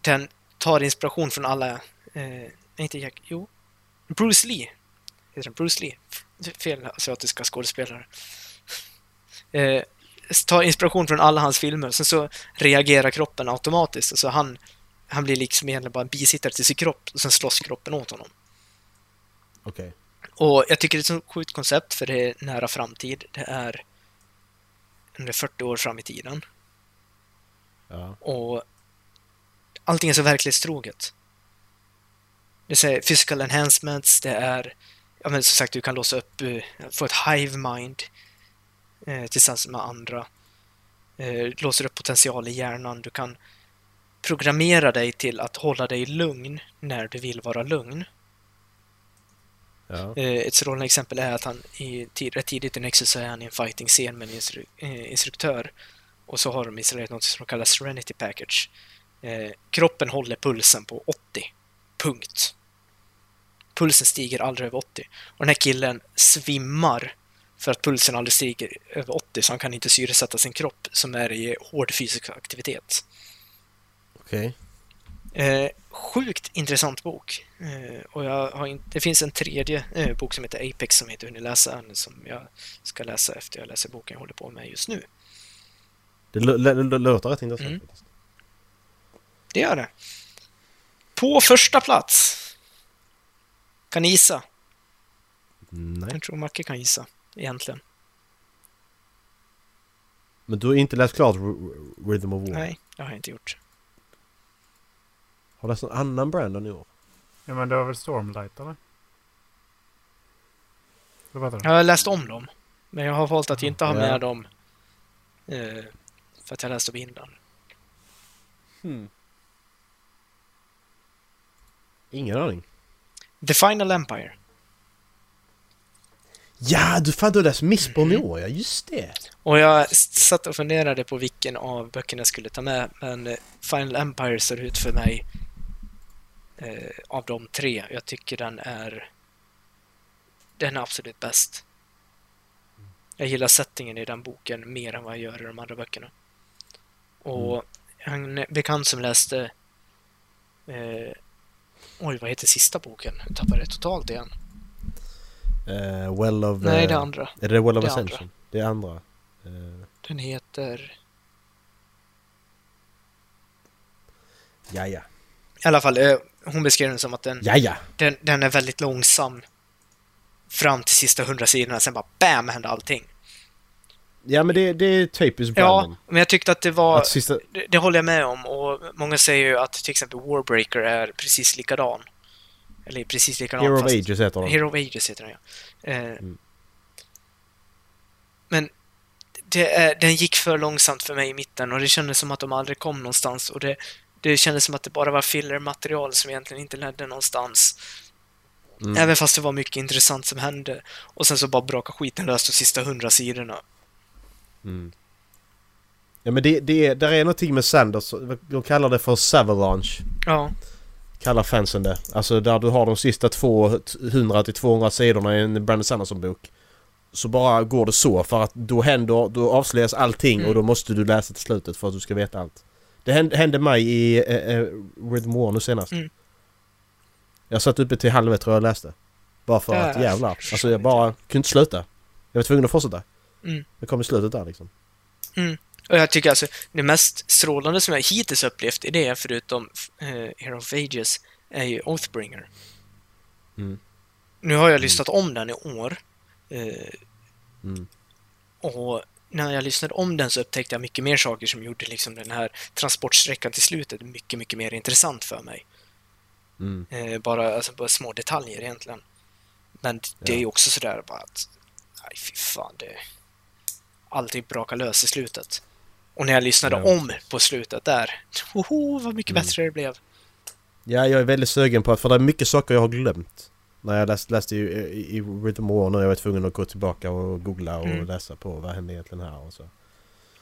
den tar inspiration från alla, eh, inte Jack, jo, Bruce Lee. Heter den Bruce Lee? Fel asiatiska skådespelare. Eh, tar inspiration från alla hans filmer, sen så reagerar kroppen automatiskt. Så han, han blir liksom egentligen bara en bisittare till sin kropp och sen slåss kroppen åt honom. Okej. Och jag tycker det är ett så sjukt koncept för det är nära framtid. Det är under 40 år fram i tiden. Ja. Och allting är så verklighetstroget. Det är physical enhancements, det är ja men som sagt du kan låsa upp, eh, få ett hive mind eh, tillsammans med andra. Eh, låser upp potential i hjärnan, du kan programmera dig till att hålla dig lugn när du vill vara lugn. Ja. Eh, Ett strålande exempel är att han i rätt tidigt i Nexus så är han i en fighting-scen med en instru, eh, instruktör. Och så har de installerat något som de kallar Serenity Package. Eh, kroppen håller pulsen på 80. Punkt. Pulsen stiger aldrig över 80. Och den här killen svimmar för att pulsen aldrig stiger över 80 så han kan inte syresätta sin kropp som är i hård fysisk aktivitet. Okej. Eh, sjukt intressant bok. Eh, och jag har in, det finns en tredje eh, bok som heter Apex som jag inte hunnit läsa än, som jag ska läsa efter jag läser boken jag håller på med just nu. Det lå- lå- lå- låter rätt intressant. Mm. Det gör det. På första plats. Kan ni gissa? Nej. Jag tror Macke kan gissa, egentligen. Men du har inte läst klart Rhythm of War? Nej, det har jag inte gjort. Har läst någon annan Brandon i år? Ja men det var väl Stormlight eller? Vad heter det? Jag har läst om dem, men jag har valt att inte ha Ja. med dem eh, för att jag läste dem innan. Ingen aning. The Final Empire. Ja, du fan du har läst Mistborn i Mhm. år ja, just det. Och jag satt och funderade på vilken av böckerna jag skulle ta med, men eh, Final Empire ser ut för mig eh, av de tre. Jag tycker den är den är absolut bäst. Jag gillar settingen i den boken mer än vad jag gör i de andra böckerna. Och en bekant som läste eh, Oj, vad heter sista boken? Jag tappade det totalt igen. Eh, well of... Nej, eh, det andra. Är det Well of det Ascension? andra. Det är andra. Eh, Den heter... ja, ja. I alla fall, eh, hon beskrev den som att den Ja, ja. den, den är väldigt långsam fram till sista hundra sidorna, sen bara BAM händer allting. Ja, men det, det är typiskt Ja, Brandon. men jag tyckte att det var... Att sista... Det, det håller jag med om och många säger ju att till exempel Warbreaker är precis likadan. Eller precis likadan Hero of fast- Ages heter den. Hero of Ages heter den ja. Eh, Mm. Men det den gick för långsamt för mig i mitten och det kändes som att de aldrig kom någonstans och det, det kändes som att det bara var filler-material som egentligen inte ledde någonstans. Mm. Även fast det var mycket intressant som hände. Och sen så bara braka skiten lös de sista hundra sidorna. Mm. Ja, men det, det är, där är någonting med Sanders. De kallar det för Savalanche. Ja, Kallar fansen det. Alltså där du har de sista 200 till 200 sidorna i en Brandon Sanderson-bok. Så bara går det så för att då händer, då avslöjas allting Mm. och då måste du läsa till slutet för att du ska veta allt. Det hände, hände mig i eh, eh, Rhythm War nu senast. Mm. Jag satt uppe till halv ett tror jag läste. Bara för att jävlar. Alltså jag bara kunde inte sluta. Jag var tvungen att fortsätta. Mm. Jag kom i slutet där liksom. och jag tycker alltså det mest strålande som jag hittills upplevt i det, förutom eh, Hero of Ages, är ju Oathbringer. Mm. Nu har jag lyssnat om den i år. Eh, Mm. och när jag lyssnade om den så upptäckte jag mycket mer saker som gjorde liksom den här transportsträckan till slutet mycket, mycket mer intressant för mig. Mm. Eh, bara, alltså, bara små detaljer egentligen. Men det är ju också sådär bara att... Nej, fy fan. Det... Allting brakar lös i slutet. Och när jag lyssnade Ja. om på slutet där, hoho, vad mycket Mm. bättre det blev. Ja, jag är väldigt sugen på att, för det är mycket saker jag har glömt. När jag läste, läste ju i, i Rhythm War när jag var tvungen att gå tillbaka och googla och Mm. läsa på vad hände egentligen här och så.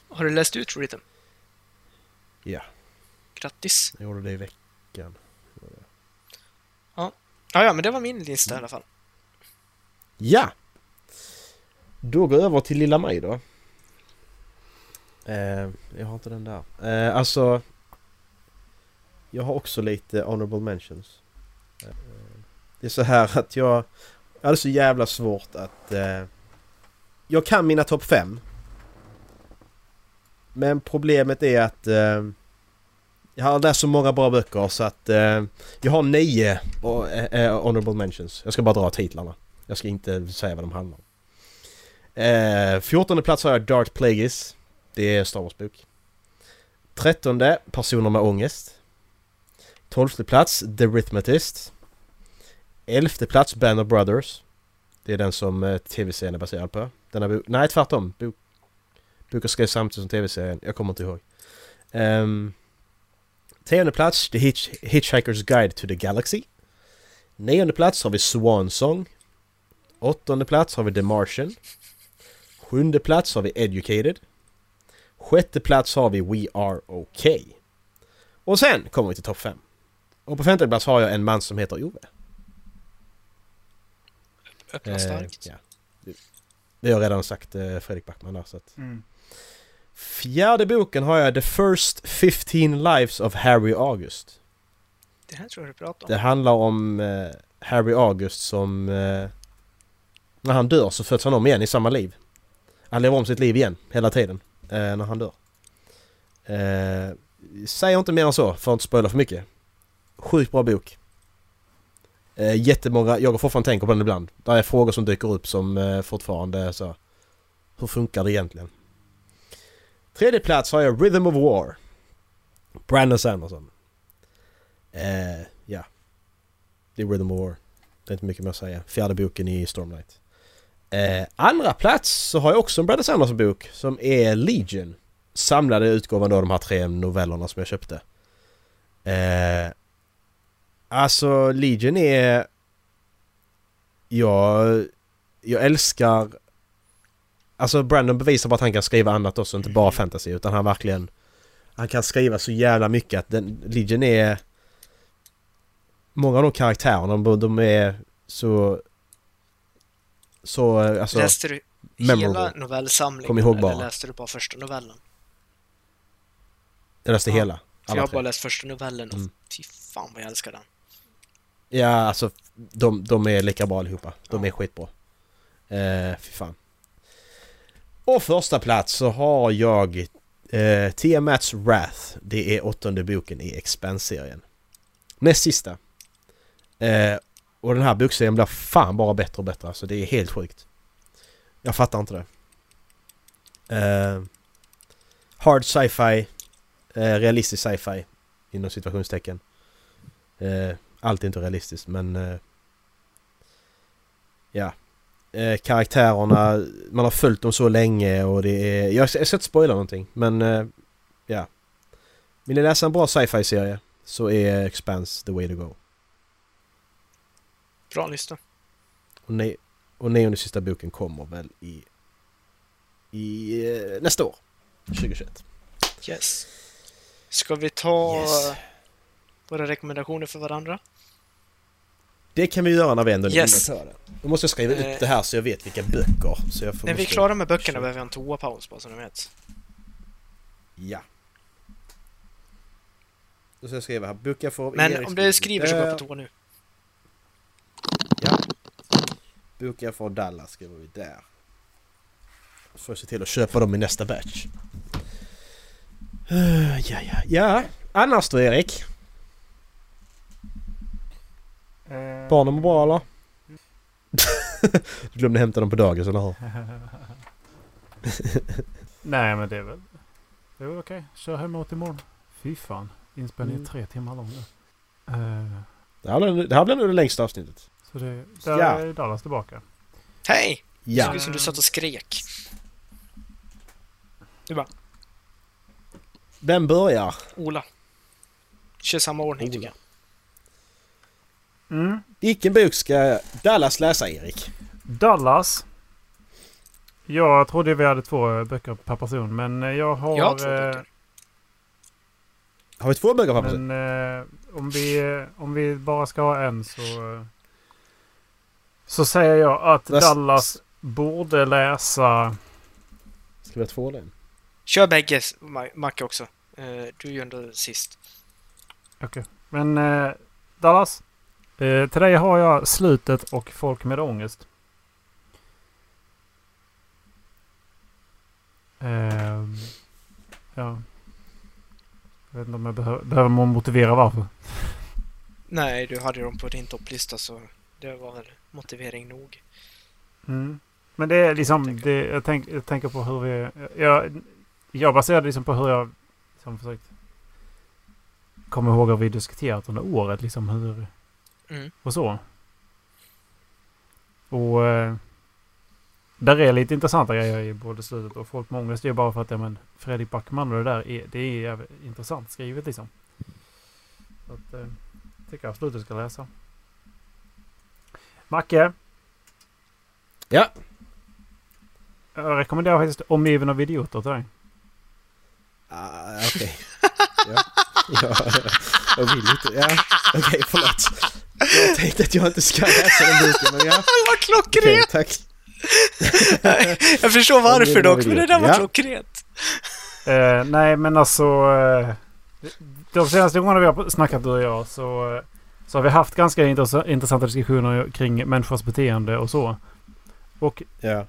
Har du läst ut Rhythm? Ja, Grattis! jag gjorde det i veckan. Ja, ja, men det var min lista i alla fall. Ja! Då går jag över till Lilla Maj då. Eh, jag har inte den där. Eh, alltså... Jag har också lite honorable mentions. Det är så här att jag... Jag hade så jävla svårt att... Eh, jag kan mina topp 5. Men problemet är att... Eh, jag har läst så många bra böcker så att... Eh, jag har nio och, eh, eh honorable mentions. Jag ska bara dra titlarna. Jag ska inte säga vad de handlar om. Eh, 14 plats har jag Dark Plagueis. Det är Star Wars bok. 13 Personer med ångest. 12 plats The Rhythmatist. 11 plats Band of Brothers. Det är den som eh, tv-serien är baserad på. Denna bok, nej tvärtom. Bok, boken skrevs samtidigt som tv-serien. Jag kommer inte ihåg. Um, tionde plats The Hitch, Hitchhiker's Guide to the Galaxy. Nionde plats har vi Swan Song. Åttonde plats har vi The Martian. Sjunde plats har vi Educated. Sjätte plats har vi We Are Okay. Och sen kommer vi till topp fem. Och på femte plats har jag en man som heter Ove. Öppna Eh, starkt. ja. Det- Det har jag redan sagt eh, Fredrik Backman där så att. Mm. Fjärde boken har jag The First 15 Lives of Harry August. Det här tror jag du pratar om. Det handlar om eh, Harry August som... Eh, när han dör så föds han om igen i samma liv. Han lever om sitt liv igen hela tiden eh, när han dör. Eh, säger inte mer än så för att inte spoila för mycket. Sjukt bra bok. Eh, jättemånga, jag går fortfarande tänker på den ibland. Det är frågor som dyker upp som eh, fortfarande är så... Hur funkar det egentligen? Tredje plats har jag Rhythm of War. Brandon Sanderson. Eh, ja. Det är Rhythm of War. Det är inte mycket mer att säga. Fjärde boken i Stormlight. Eh, andra plats så har jag också en Brandon Sanderson bok som är Legion. Samlade utgåvan då de här tre novellerna som jag köpte. Eh, alltså Legion är... Jag... Jag älskar... Alltså Brandon bevisar bara att han kan skriva annat också, inte bara fantasy utan han verkligen... Han kan skriva så jävla mycket att den, Legion är... Många av de karaktärerna, de, de är så... Så alltså... läste du memorable. hela novellsamlingen Kom ihåg eller bara. läste du bara första novellen? Jag läste Ja, hela. För jag har bara läst första novellen och Mm. fy fan vad jag älskar den. Ja, alltså de, de är lika bra allihopa. De Ja. är skitbra. Eh, fy fan. Och första plats så har jag eh, Tiamats Wrath. Det är åttonde boken i Expanse-serien. Näst sista. Eh, och den här bokserien blir fan bara bättre och bättre. Alltså det är helt sjukt. Jag fattar inte det. Eh, hard sci-fi. Eh, realistisk sci-fi. Inom situationstecken. Eh, allt är inte realistiskt men... Eh, ja. Eh, karaktärerna, man har följt dem så länge och det är... Jag, jag ska inte spoila någonting men... Eh, ja. Vill ni läsa en bra sci-fi-serie så är Expanse the way to go. Bra lista. Och, ne- och nionde sista boken kommer väl i... I eh, nästa år. 2021. Yes. Ska vi ta Yes. våra rekommendationer för varandra? Det kan vi göra när vi ändå är Yes. det. Då måste jag skriva Eh. upp det här så jag vet vilka böcker. Så jag får När vi är klara med böckerna behöver jag en toapaus bara så ni vet. Ja. Då ska jag skriva här. Böcker för Men Erik om du skriver så går jag på toa nu. Ja. Böcker för Dallas skriver vi där. Så får jag se till att köpa dem i nästa batch. Eh, Ja, ja, ja. Annars då Erik? Eh, Barnen mår bra eller? Du glömde hämta dem på dagis eller hur? Nej men det är väl... Det är väl okej. Kör hemåt imorgon. Fy fan. Inspelningen Mm. är tre timmar lång nu. Eh, Det här blir, det här blir nog det längsta avsnittet. så det, där Ja. är Dallas tillbaka. Hej! Det Ja. såg ut som du satt och skrek. Du bara, Vem börjar? Ola. Kör samma ordning tycker Ola. jag. Mm. Vilken bok ska Dallas läsa Erik? Dallas. Jag trodde vi hade två böcker per person men eh, jag har... Jag har två eh, böcker. Har vi två böcker på sig? Men eh, om, vi, eh, om vi bara ska ha en så... Så säger jag att Vad- Dallas borde läsa... Ska vi ha två eller en? Kör bägge, Ma- Macke också. Du är ju ändå sist. Okej. Men eh, Dallas. Eh, till dig har jag Slutet och Folk med ångest. Ehm, ja. Jag vet inte om jag behöver, behöver man motivera varför. Nej, du hade dem på din topplista så det var väl motivering nog. Mm. Men det är liksom, Tänker. det, jag, tänk, jag tänker på hur vi... Jag, jag baserar det liksom på hur jag liksom försökt komma ihåg vad vi diskuterat under året. Liksom hur, Mm. och så. Och eh, där är lite intressanta grejer i både slutet och Folk med ångest. Det är bara för att ja, men, Fredrik Backman och det där är, det är intressant skrivet liksom. Så att, eh, tycker jag absolut du ska läsa. Macke. Ja. Jag rekommenderar faktiskt Omgiven av idioter till dig. Ah, Okej. ja. ja. Jag vill inte. Ja. Okej, förlåt. Jag tänkte att jag inte ska läsa den boken men ja. Okej, klockrent! tack. Jag förstår varför dock, men det där var. Ja. klockrent. Eh, nej men alltså. Eh, de senaste gångerna vi har snackat du och jag så, eh, så har vi haft ganska intress- intressanta diskussioner kring människors beteende och så. Och Ja.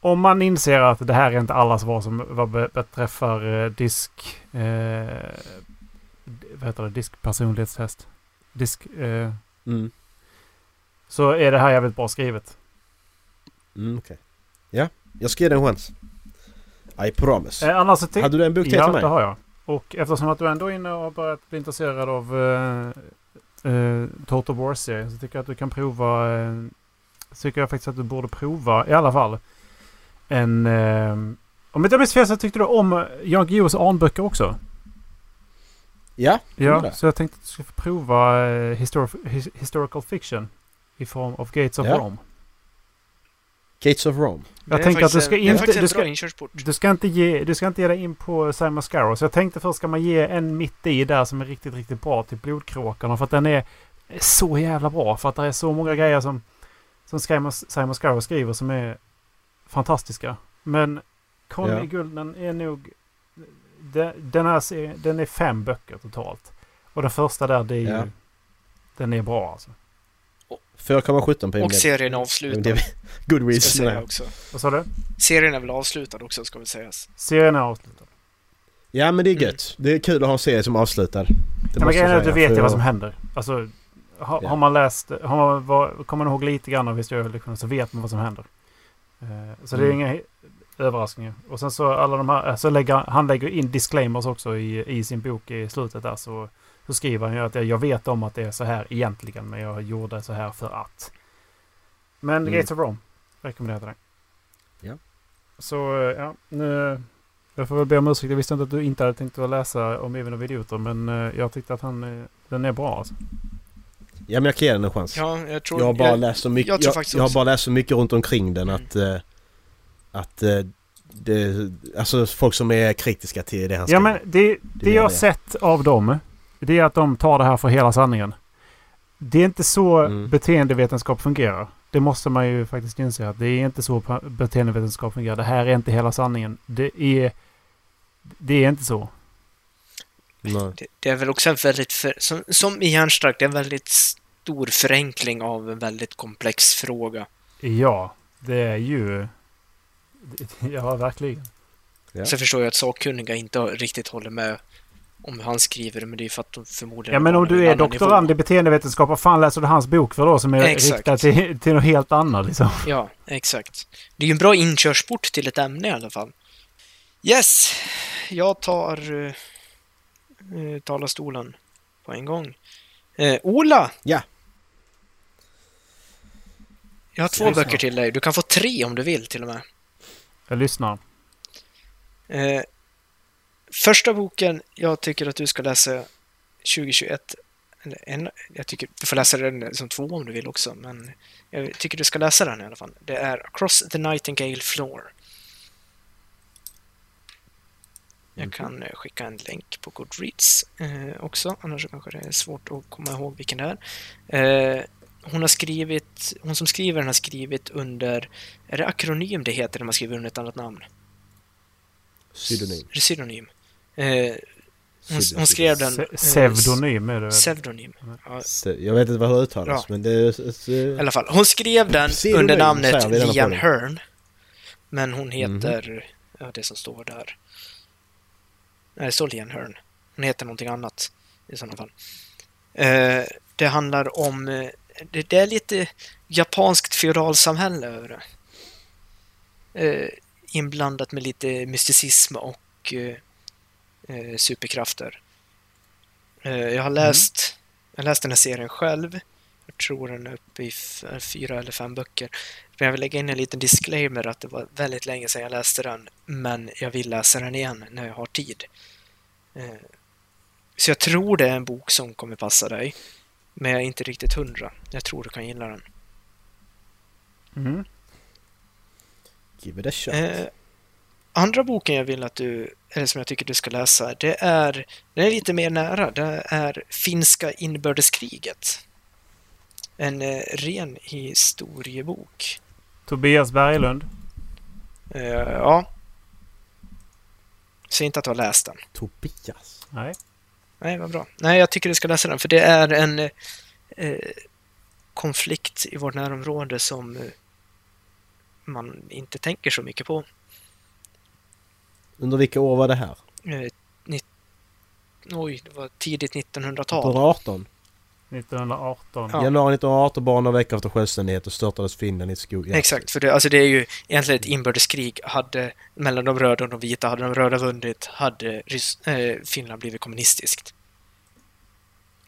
om man inser att det här är inte allas svar som vad be- beträffar disk... Eh, vad heter det? Diskpersonlighetstest. Disk... Eh, Mm. så är det här jävligt bra skrivet. Mm, okej. Ja, jag ska ge den en chans. I promise. Eh, annars Hade du en bok till Ja, till det mig? har jag. Och eftersom att du ändå är inne och har börjat bli intresserad av uh, uh, Total War-serien så tycker jag att du kan prova... Uh, tycker jag faktiskt att du borde prova i alla fall en... eh, om inte jag minns fel så tyckte du om Jan Guillous anböcker också. Ja, Ja, så jag tänkte att du skulle få prova uh, histor- his- historical fiction i form av Gates of Ja. Rome. Gates of Rome. Jag tänker att du ska en- inte- du ska-. Du ska inte ge, du ska inte ge dig in på Simon Scarrow. Så jag tänkte först ska man ge en mitt i där som är riktigt, riktigt bra till Blodkråkorna. För att den är så jävla bra. För att det är så många grejer som, som Simon, Simon Scarrow skriver som är fantastiska. Men Conny Ja. Gulden är nog... Den, här serien, den är fem böcker totalt. Och den första där, det är ju... Ja. Den är bra alltså. 4,17 på Och IMDb. serien är avslutad. Säga jag. också. Vad sa du? Serien är väl avslutad också, ska väl sägas. Serien är avslutad. Ja men det är Mm. gött. Det är kul att ha en serie som. Det Ja, men grejen är att du vet ju vad som händer. Alltså, har, Ja. har man läst, har man, var, kommer man ihåg lite grann av historielektionen så vet man vad som händer. Eh, så det är Mm. inga överraskningar. Och sen så alla de här, eh, så lägger, han lägger in disclaimers också i, i sin bok i slutet där. Så, så skriver han ju att jag vet om att det är så här egentligen men jag gjorde så här för att. Men Mm. Gates of Rome rekommenderar jag till dig. Ja. Så eh, ja, nu... Jag får väl be om ursäkt. Jag visste inte att du inte hade tänkt att läsa om Even av idioter. Men eh, jag tyckte att han, den är bra alltså. Ja men jag kan ge den en chans. Ja, jag tror... jag har bara jag, läst så mycket, jag jag, jag, har bara läst så mycket runt omkring den Mm. att... att eh, det, alltså folk som är kritiska till det han Ja skriver. men det, det gör jag har det. sett av dem. Det är att de tar det här för hela sanningen. Det är inte så Mm. beteendevetenskap fungerar. Det måste man ju faktiskt inse att det är inte så beteendevetenskap fungerar. Det här är inte hela sanningen. Det är... Det är inte så. Nej. det, det är väl också en väldigt... För, som, som i Hjärnstark, det är en väldigt stor förenkling av en väldigt komplex fråga. Ja, det är ju... Ja, verkligen. Ja. Så jag förstår jag att sakkunniga inte riktigt håller med om hur han skriver det, men det är ju för att de förmodligen... Ja men om du är doktorand nivå. i beteendevetenskap, vad fan läser du hans bok för då som är Exakt. riktad till, till något helt annat liksom? Ja, exakt. Det är ju en bra inkörsport till ett ämne i alla fall. Yes! Jag tar uh, uh, talarstolen på en gång. Eh, Ola! Ja. Jag har två böcker till dig. Du kan få tre om du vill till och med. Jag lyssnar. Eh, första boken jag tycker att du ska läsa 2021. Eller en, jag tycker du får läsa den som två om du vill också, men jag tycker du ska läsa den i alla fall. Det är Across the Nightingale Floor. Jag kan eh, skicka en länk på Goodreads eh, också, annars kanske det är svårt att komma ihåg vilken det är. Eh, hon har skrivit, hon som skriver den har skrivit under, är det akronym det heter när man skriver under ett annat namn? Pseudonym. Synonym? Eh, hon, Pseudonym. hon skrev den... Eh, Pseudonym är det väl? Pseudonym. Ja, Jag vet inte vad det uttalas Ja. men det är... I eh, alla fall. Hon skrev den Pseudonym, under namnet Lian. Hearn. Men hon Mhm. heter... Ja, det som står där. Nej, det står Lian Hearn. Hon heter någonting annat i sådana fall. Eh, det handlar om... eh, Det, det är lite japanskt feodalsamhälle över det. Eh, inblandat med lite mysticism och eh, eh, superkrafter. Eh, jag har läst, jag har läst den här serien själv. Jag tror den är uppe i f- fyra eller fem böcker. Men jag vill lägga in en liten disclaimer att det var väldigt länge sedan jag läste den, men jag vill läsa den igen när jag har tid. Eh, Så jag tror det är en bok som kommer passa dig, men jag är inte riktigt hundra. Jag tror du kan gilla den. Mm. Give it a shot. Eh, andra boken jag vill att du, eller som jag tycker du ska läsa, det är, den är lite mer nära. Det är Finska inbördeskriget. En eh, ren historiebok. Tobias Berglund. Eh, ja. Säg inte att du har läst den. Tobias. Nej. Nej, vad bra. Nej, jag tycker du ska läsa den, för det är en eh, konflikt i vårt närområde som eh, man inte tänker så mycket på. Under vilka år var det här? Eh, nitt- Oj, det var tidigt 1900-tal. 1918? 1918. Ja. Januari 1918, bara några veckor efter självständighet och störtades Finland i skog. Ja. Exakt, för det, alltså det är ju egentligen ett inbördeskrig. Hade, mellan de röda och de vita, hade de röda vunnit hade Rys, eh, Finland blivit kommunistiskt.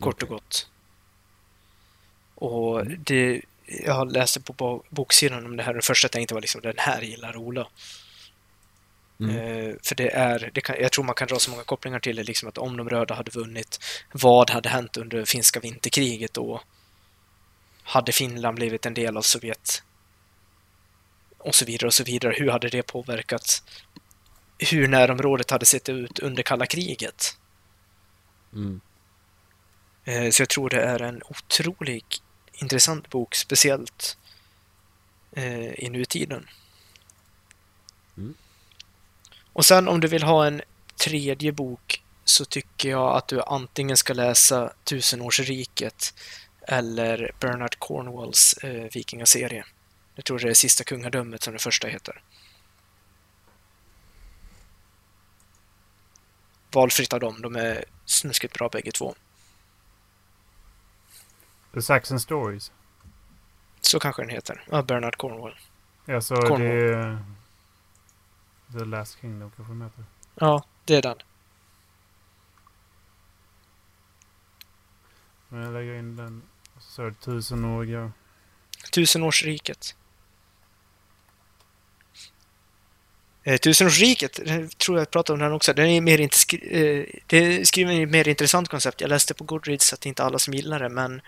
Kort och gott. Och det, jag läste på bo- boksidan om det här, det första jag tänkte var liksom den här gillar Ola. Mm. Eh, för det är, det kan, jag tror man kan dra så många kopplingar till det, liksom att om de röda hade vunnit, vad hade hänt under finska vinterkriget då? Hade Finland blivit en del av Sovjet? Och så vidare och så vidare. Hur hade det påverkat hur närområdet hade sett ut under kalla kriget? Mm. Eh, Så jag tror det är en otroligt intressant bok, speciellt eh, i nutiden. Och sen om du vill ha en tredje bok så tycker jag att du antingen ska läsa Tusenårsriket eller Bernard Cornwalls eh, vikingaserie. Jag tror det är Sista kungadömet som det första heter. Valfritt av dem, de är snuskigt bra bägge två. The Saxon Stories. Så kanske den heter. Ja, Bernard Cornwall. Ja, så Cornwall. det är... The Last Kingdom kanske de heter. Ja, det är den. Men jag lägger in den. Och så är det tusenåriga. Tusenårsriket. Eh, Tusenårsriket, tror jag pratade om den också. Den är mer inte eh, det är skriven i ett mer intressant koncept. Jag läste på Goodreads att det inte är alla som gillar det, men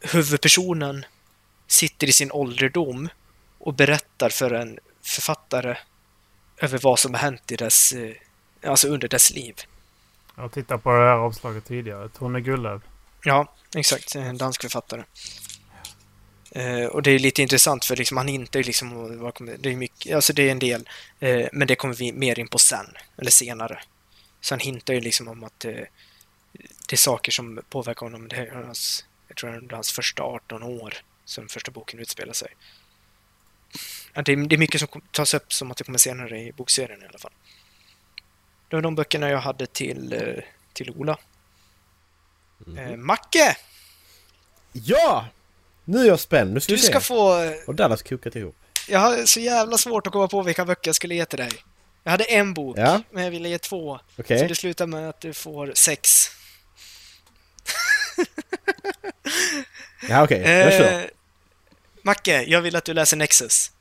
huvudpersonen sitter i sin ålderdom och berättar för en författare över vad som har hänt i dess, eh, alltså under dess liv. Jag har tittat på det här avslaget tidigare. Tone Gullöf. Ja, exakt. En dansk författare. Eh, och det är lite intressant för liksom, han inte liksom, det är mycket, alltså det är en del, eh, men det kommer vi mer in på sen, eller senare. Så han hintar ju liksom om att eh, det är saker som påverkar honom. Det är hans, jag tror det är hans första 18 år som första boken utspelar sig. Det, är, mycket som tas upp som att det kommer senare i bokserien i alla fall. Det var de böckerna jag hade till, eh, till Ola. Mhm. Eh, Macke! Ja! Nu är jag spänd. Nu ska Du vi se. ska få... eh, Och Dallas kokat ihop. Jag har så jävla svårt att komma på vilka böcker jag skulle ge till dig. Jag hade en bok, Ja. men jag ville ge två. Okej. Så det slutar med att du får sex. Ja okej, jag kör. Eh, Macke, jag vill att du läser Nexus.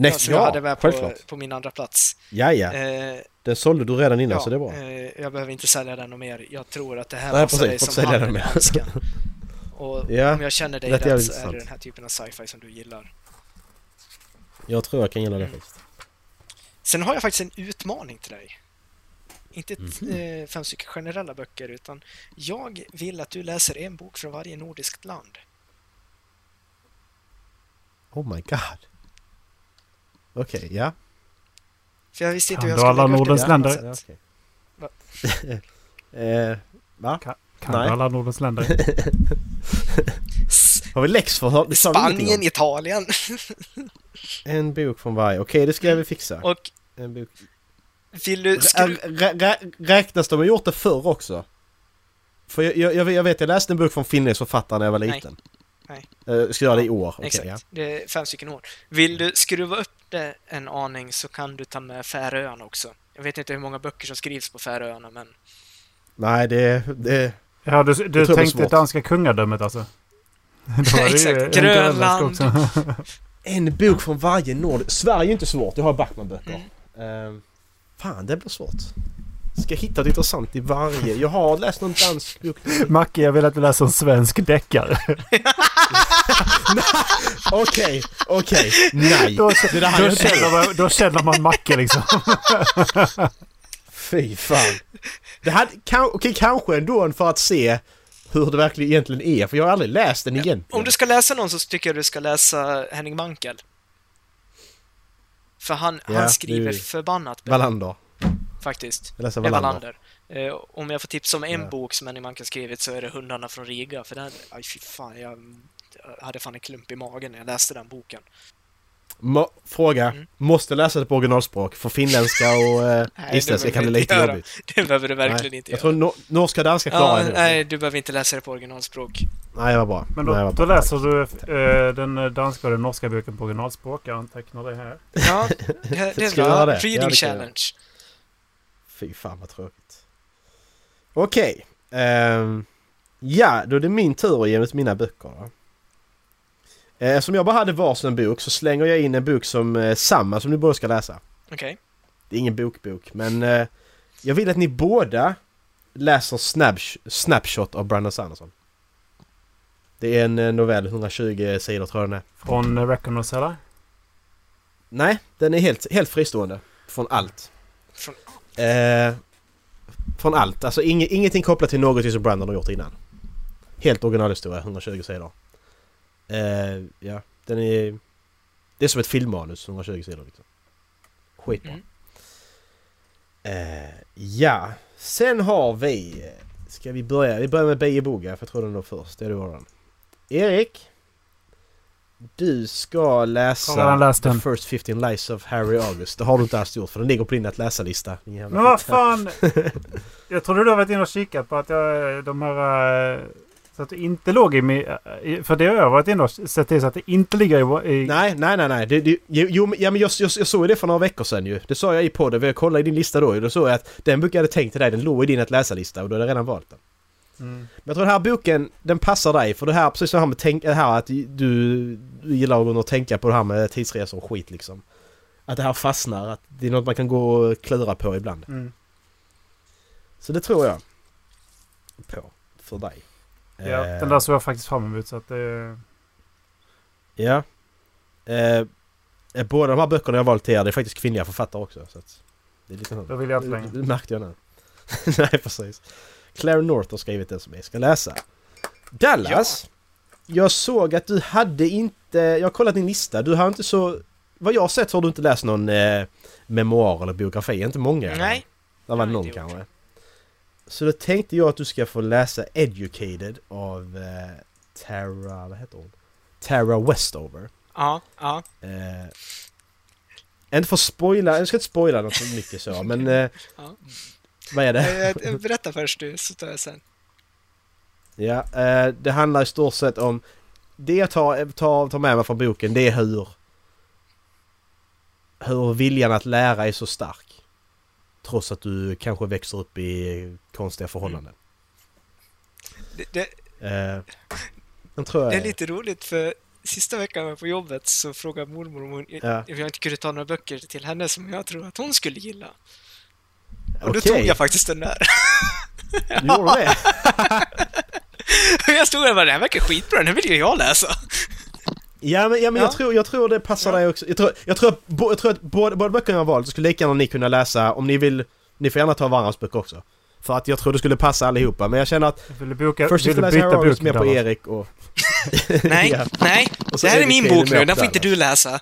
Next, som jag hade ja, med på, självklart. på min andra plats. Ja, ja. Eh, Den sålde du redan innan ja, så det är bra. eh, jag behöver inte sälja den och mer. Jag tror att det här Nej, passar dig som handen i med. handsken. Och Ja, om jag känner dig rätt så är det intressant. den här typen av sci-fi som du gillar. Jag tror jag kan gilla det Mm. faktiskt. Sen har jag faktiskt en utmaning till dig. Inte ett, Mhm. eh, fem stycken generella böcker, utan jag vill att du läser en bok från varje nordiskt land. Oh my god. Okej, ja. För jag visste inte Kan hur jag du skulle alla lägga upp det Nordens länder? okej. eh, va? Kan Nej. du alla Nordens länder? Har vi läx för? Det sa vi ingenting Spanien. Italien En bok från varje. Okej, det ska vi fixa. och En bok. vill du Rä, rä, rä, räknas de? har gjort det förr också. För jag, jag, jag vet, jag läste en bok från finländsk författare när jag var Nej. liten. Nej. Eh, Jag ska göra det i år. Okej, Exakt, ja. det är fem stycken år. Vill du skruva upp det en aning så kan du ta med Färöarna också. Jag vet inte hur många böcker som skrivs på Färöarna, men Nej, det... det Ja, du, du tänkte danska kungadömet alltså? Exakt. en Grönland. en bok från varje nord. Sverige är inte svårt, jag har Backman-böcker. Mm. Eh, fan, det blir svårt. Ska hitta något intressant i varje. Jag har läst någon dansk bok. Macke, jag vill att du läser en svensk deckare. Okej, okej. Nej. Då, Det där då, känner man, då känner man Macke liksom. Fy fan. Det hade, kan, okej, kanske ändå för att se hur det verkligen egentligen är. För jag har aldrig läst den egentligen. om du ska läsa någon så tycker jag du ska läsa Henning Mankell. För han, Ja, han skriver förbannat bra, Wallander. Faktiskt. Jag läser Det Wallander. Wallander. Eh, om jag får tipsa om en Ja. bok som Henning Mankell skrivit så är det Hundarna från Riga, för den, aj fy fan, jag, jag hade fan en klump i magen när jag läste den boken. Må, fråga. Mm. Måste läsa det på originalspråk? För finländska och eh, Nej, isländska det kan behöver lite jobbigt. Det behöver du verkligen nej. inte Jag göra. tror no, norska och danska klarar Ja, jag nu. nej, du behöver inte läsa det på originalspråk. Nej, det var bra. Men nej, det då, då bra. läser du eh, den danska och den norska boken på originalspråk. Jag antecknar det här. Ja, det, det är jag bra. det? Ja, Reading det kan jag challenge. Fy fan vad tråkigt. Okej. ehm, ja, då är det min tur att ge ut mina böcker då. Eh, Eftersom jag bara hade varsin bok så slänger jag in en bok som eh, samma som ni båda ska läsa. Okej. Det är ingen bokbok men eh, jag vill att ni båda läser Snapsh- Snapshot av Brandon Sanderson. Det är en eh, novell, 120 sidor tror jag den är. Från eh, Reckoners eller? Nej, den är helt, helt fristående från allt. Från- Eh, från allt, alltså inge, ingenting kopplat till något som Brandon har gjort innan. Helt originalhistoria, 120 sidor. Eh, ja, den är... Det är som ett filmmanus, 120 sidor liksom. Skitbra. Mm. Eh, ja, sen har vi... Ska vi börja? Vi börjar med Beje Boga, för jag tror den var först. Det är du har den. Erik. Du ska läsa läst The. First 15 Lies of Harry August. Det har du inte alls gjort för den ligger på din att läsa-lista. Men vad fan! Jag trodde du har varit inne och kikat på att jag, de här... eh, Så att det inte låg i min... i- För det har jag varit inne och sett till så att det inte ligger i... Nej, nej, nej, nej. Det, det, jo, ja, men jag, jag, jag såg det för några veckor sedan ju. Det sa jag i podden. Jag kollade i din lista då. Då såg jag att den bok jag hade tänkt till dig, den låg i din att läsa-lista och då hade jag redan valt den. Mm. Men jag tror den här boken, den passar dig. För det här, precis som det här med tänk, det här att du, du gillar att tänka på det här med tidsresor och skit liksom. Att det här fastnar, att det är något man kan gå och klura på ibland. Mm. Så det tror jag. På. För dig. Ja, Eh, den där såg jag faktiskt fram emot så att det... Ja. Eh, eh, båda de här böckerna jag valt till er, det är faktiskt kvinnliga författare också. Så att det är lite Då vill jag inte längre. Det märkte jag nu. Nej, precis. Claire North har skrivit den som jag ska läsa. Dallas! Jag såg att du hade inte... Jag har kollat din lista. Du har inte så... Vad jag har sett så har du inte läst någon eh, memoar eller biografi. Inte många. Nej. Det var någon inte gjort. kanske. Så då tänkte jag att du ska få läsa Educated av eh, Tara... Vad heter hon? Tara Westover. Ja, ja. Eh, Inte för att spoila, jag ska inte spoila något för mycket så men... Eh, Ja. Vad är det? Eh, eh, Berätta först du, så tar jag sen. Ja, eh, det handlar i stort sett om... Det jag tar, tar, tar med mig från boken det är hur... Hur viljan att lära är så stark. Trots att du kanske växer upp i konstiga förhållanden. Det, det, Eh, tror jag det är lite roligt för sista veckan jag var på jobbet så frågade mormor om hon, Ja. jag inte kunde ta några böcker till henne som jag tror att hon skulle gilla. Och då Okej, tog jag faktiskt den där. du gjorde det? Jag stod där och bara, den här verkar skitbra, den här vill ju jag läsa. Ja men, ja, men Ja. Jag, tror, jag tror det passar Ja. dig också. Jag tror, jag tror, att, bo- jag tror att båda, båda böckerna jag valt så skulle lika gärna ni kunna läsa om ni vill. Ni får gärna ta varandras böcker också. För att jag tror det skulle passa allihopa. Men jag känner att Vill du, boka, först vill du läsa byta bok mer på? Erik och... Nej, Ja. nej. Och Det här är min bok nu, den får inte du läsa.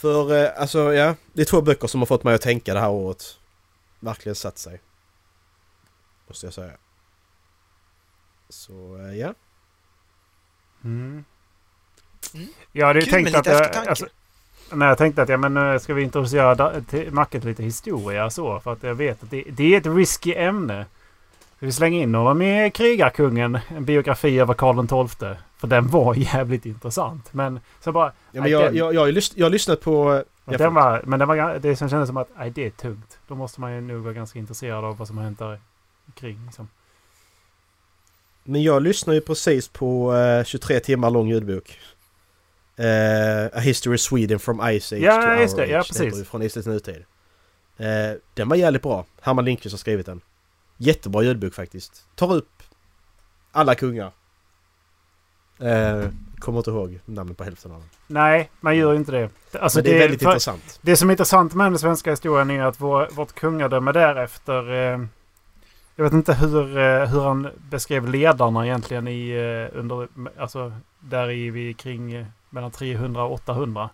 För eh, alltså ja, det är två böcker som har fått mig att tänka det här året. Verkligen satt sig. Måste jag säga. Så eh, ja. Mm. Mm. Jag hade Kul tänkt att... Jag, alltså, nej, jag tänkte att ja, men, eh, ska vi introducera Macket lite historia så? För att jag vet att det, det är ett risky ämne. Ska vi slänga in honom i Krigarkungen? En biografi över Karl XII. För den var jävligt intressant. Men så bara... ja men jag, den, jag, jag, ju lyssn- jag har lyssnat på... eh, jag den var, men den var, det som kändes som att nej, det är tungt. Då måste man ju nog vara ganska intresserad av vad som har hänt där kring. Liksom. Men jag lyssnar ju precis på eh, 23 timmar lång ljudbok. Eh, A History of Sweden from Ice Age Ja, to Our det. Ja, Age. precis. heter det, Från till nutid. Eh, den var jävligt bra. Herman Lindqvist har skrivit den. Jättebra ljudbok faktiskt. Tar upp alla kungar. Eh, kommer inte ihåg namnet på hälften av dem. Nej, man gör ju inte det. Alltså, Men det är väldigt för- intressant. Det som är intressant med den svenska historien är att vår, vårt kungadöme därefter... Eh, jag vet inte hur, eh, hur han beskrev ledarna egentligen i, eh, under, alltså där i vi kring eh, mellan 300 och 800.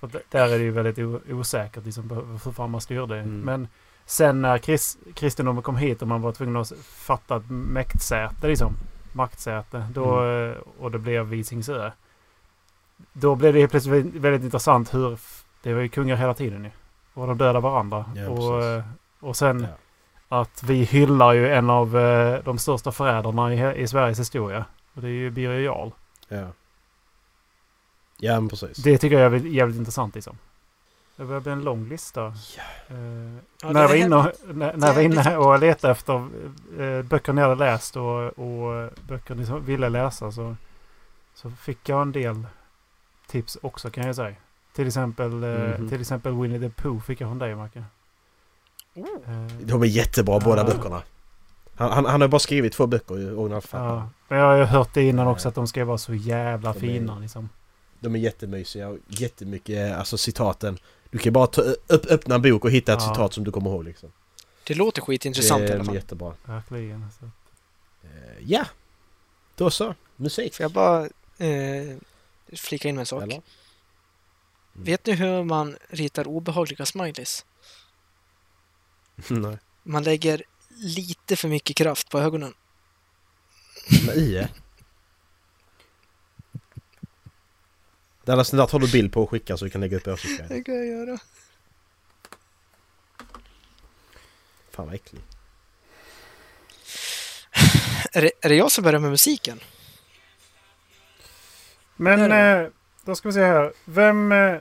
För där är det ju väldigt osäkert liksom, hur fan man styrde. Mm. Men sen när krist, kristendomen kom hit och man var tvungen att fatta ett mäktsäte, liksom, maktsäte, då, Mm. eh, och det blev Visingsö. Då blev det helt plötsligt väldigt, intressant hur... Det var ju kungar hela tiden ju. Och de dödade varandra. Ja, och, eh, och sen Ja. att vi hyllar ju en av eh, de största förrädarna i, i Sveriges historia. Och det är ju Birger Jarl. Ja. Ja men precis. Det tycker jag är jävligt, jävligt intressant liksom. Det börjar bli en lång lista. Ja. Eh, Ja, när, jag är var inne, och- helt- när, det när jag var är inne lite- och letade efter eh, böcker ni hade läst och, och böcker ni ville läsa så, så fick jag en del tips också kan jag säga. Till exempel, eh, Mhm. till exempel Winnie the Pooh fick jag från dig Macke. Eh, De är jättebra båda Ja. böckerna. Han, han, han har bara skrivit två böcker i originalförfattaren. ja. Men jag har ju hört det innan också att de ska vara så jävla De är- fina liksom. De är jättemysiga och jättemycket, alltså citaten. Du kan bara ta, upp, öppna en bok och hitta ett Ja. citat som du kommer ihåg liksom. Det låter skitintressant i det alla är fall. jättebra. Verkligen. Så. Eh, ja, då så. Musik. Får jag bara eh, flika in med en sak? Eller? Vet ni hur man ritar obehagliga smileys? Nej. Man lägger lite för mycket kraft på ögonen. Med IE. Dallas, den där tar du bild på och skickar så vi kan lägga upp i. Det kan jag göra. Fan vad äcklig. Är det, är det jag som börjar med musiken? Men eh, då ska vi se här. Vem... Eh,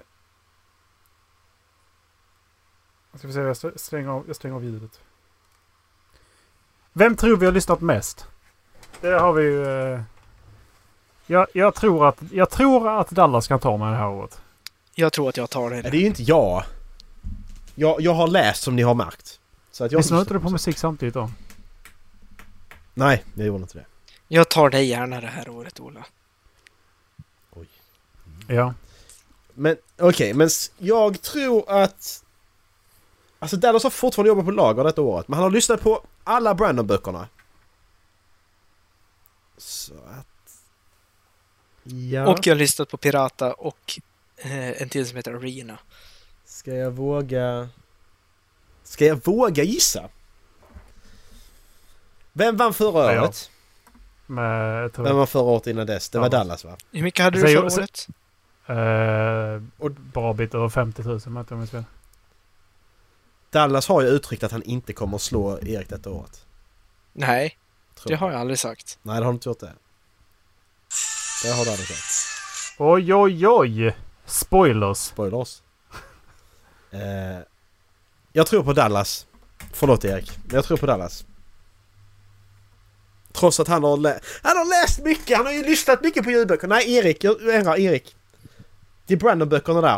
ska vi se, jag st- stänger av, jag stänger av ljudet. Vem tror vi har lyssnat mest? Det har vi ju... Eh, jag, jag, tror att, jag tror att Dallas kan ta mig det här året. Jag tror att jag tar Nej, det. det är ju inte jag. jag. Jag har läst som ni har märkt. Så att jag Lyssnar inte du på musik samtidigt då? Nej, jag gjorde inte det. Jag tar dig gärna det här året, Ola. Ja. Men okej, men s- jag tror att... Alltså Dallas har fortfarande jobbat på lager detta året, men han har lyssnat på alla Brandon-böckerna. Så att... Ja... Och jag har lyssnat på Pirata och eh, en till som heter Arena. Ska jag våga... Ska jag våga gissa? Vem vann förra Ja, året? Med, jag tror, Vem vann förra året innan dess? Det var Dallas. Dallas va? Hur mycket hade du förra året? Eh, Och- bra bit över 50 000 om jag minns fel. Dallas har ju uttryckt att han inte kommer att slå Erik detta året. Nej, Tror det jag. har jag aldrig sagt. Nej, det har du inte gjort det. Det har Dallas sagt. Oj, oj, oj! Spoilers. Spoilers. Eh, jag tror på Dallas. Förlåt Erik, men jag tror på Dallas. Trots att han har, lä- han har läst mycket, han har ju lyssnat mycket på ljudböcker. Nej Erik, jag ändrar Erik. Det är Brandon-böckerna där.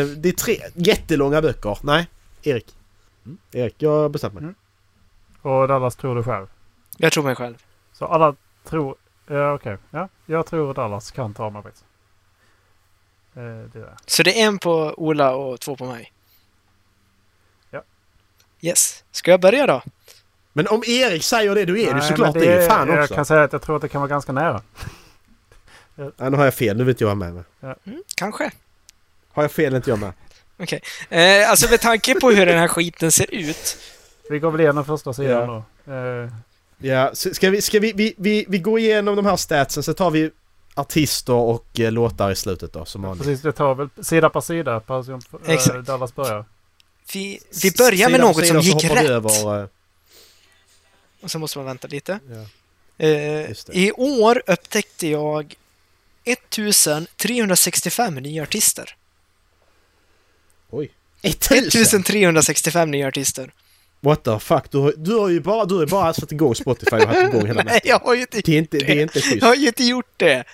Eh, Det är tre jättelånga böcker. Nej, Erik. Mm. Erik, jag har bestämt mig. Mm. Och Dallas tror du själv. Jag tror mig själv. Så alla tror... Ja, okej. Ja, jag tror Dallas kan ta faktiskt. Eh, det är Så det är en på Ola och två på mig? Ja. Yes. Ska jag börja då? Men om Erik säger det, då är du Nej, såklart men det. är fan Jag också. kan säga att jag tror att det kan vara ganska nära. Nej, nu har jag fel. Nu vet jag med mig. Mm, kanske. Har jag fel inte jag med. Okej. Eh, alltså med tanke på hur den här skiten ser ut. Vi går väl igenom första sidan då. Eh, Ja, så ska vi, ska vi, vi, vi, vi går igenom de här statsen så tar vi artister och eh, låtar i slutet då som vanligt. precis, det tar väl sida per sida. Per, som, eh. Dallas börjar. Vi, vi börjar med något som gick rätt. Över, eh, Och så måste man vänta lite. ja. Eh. I år upptäckte jag 1365 nya artister. Oj. 1000! 1365 nya artister. What the fuck? Du har, du har ju bara, du har bara satt igång Spotify och haft igång hela Nej, natten. jag har ju inte, Det är inte, det är inte jag schysst. har ju inte gjort det.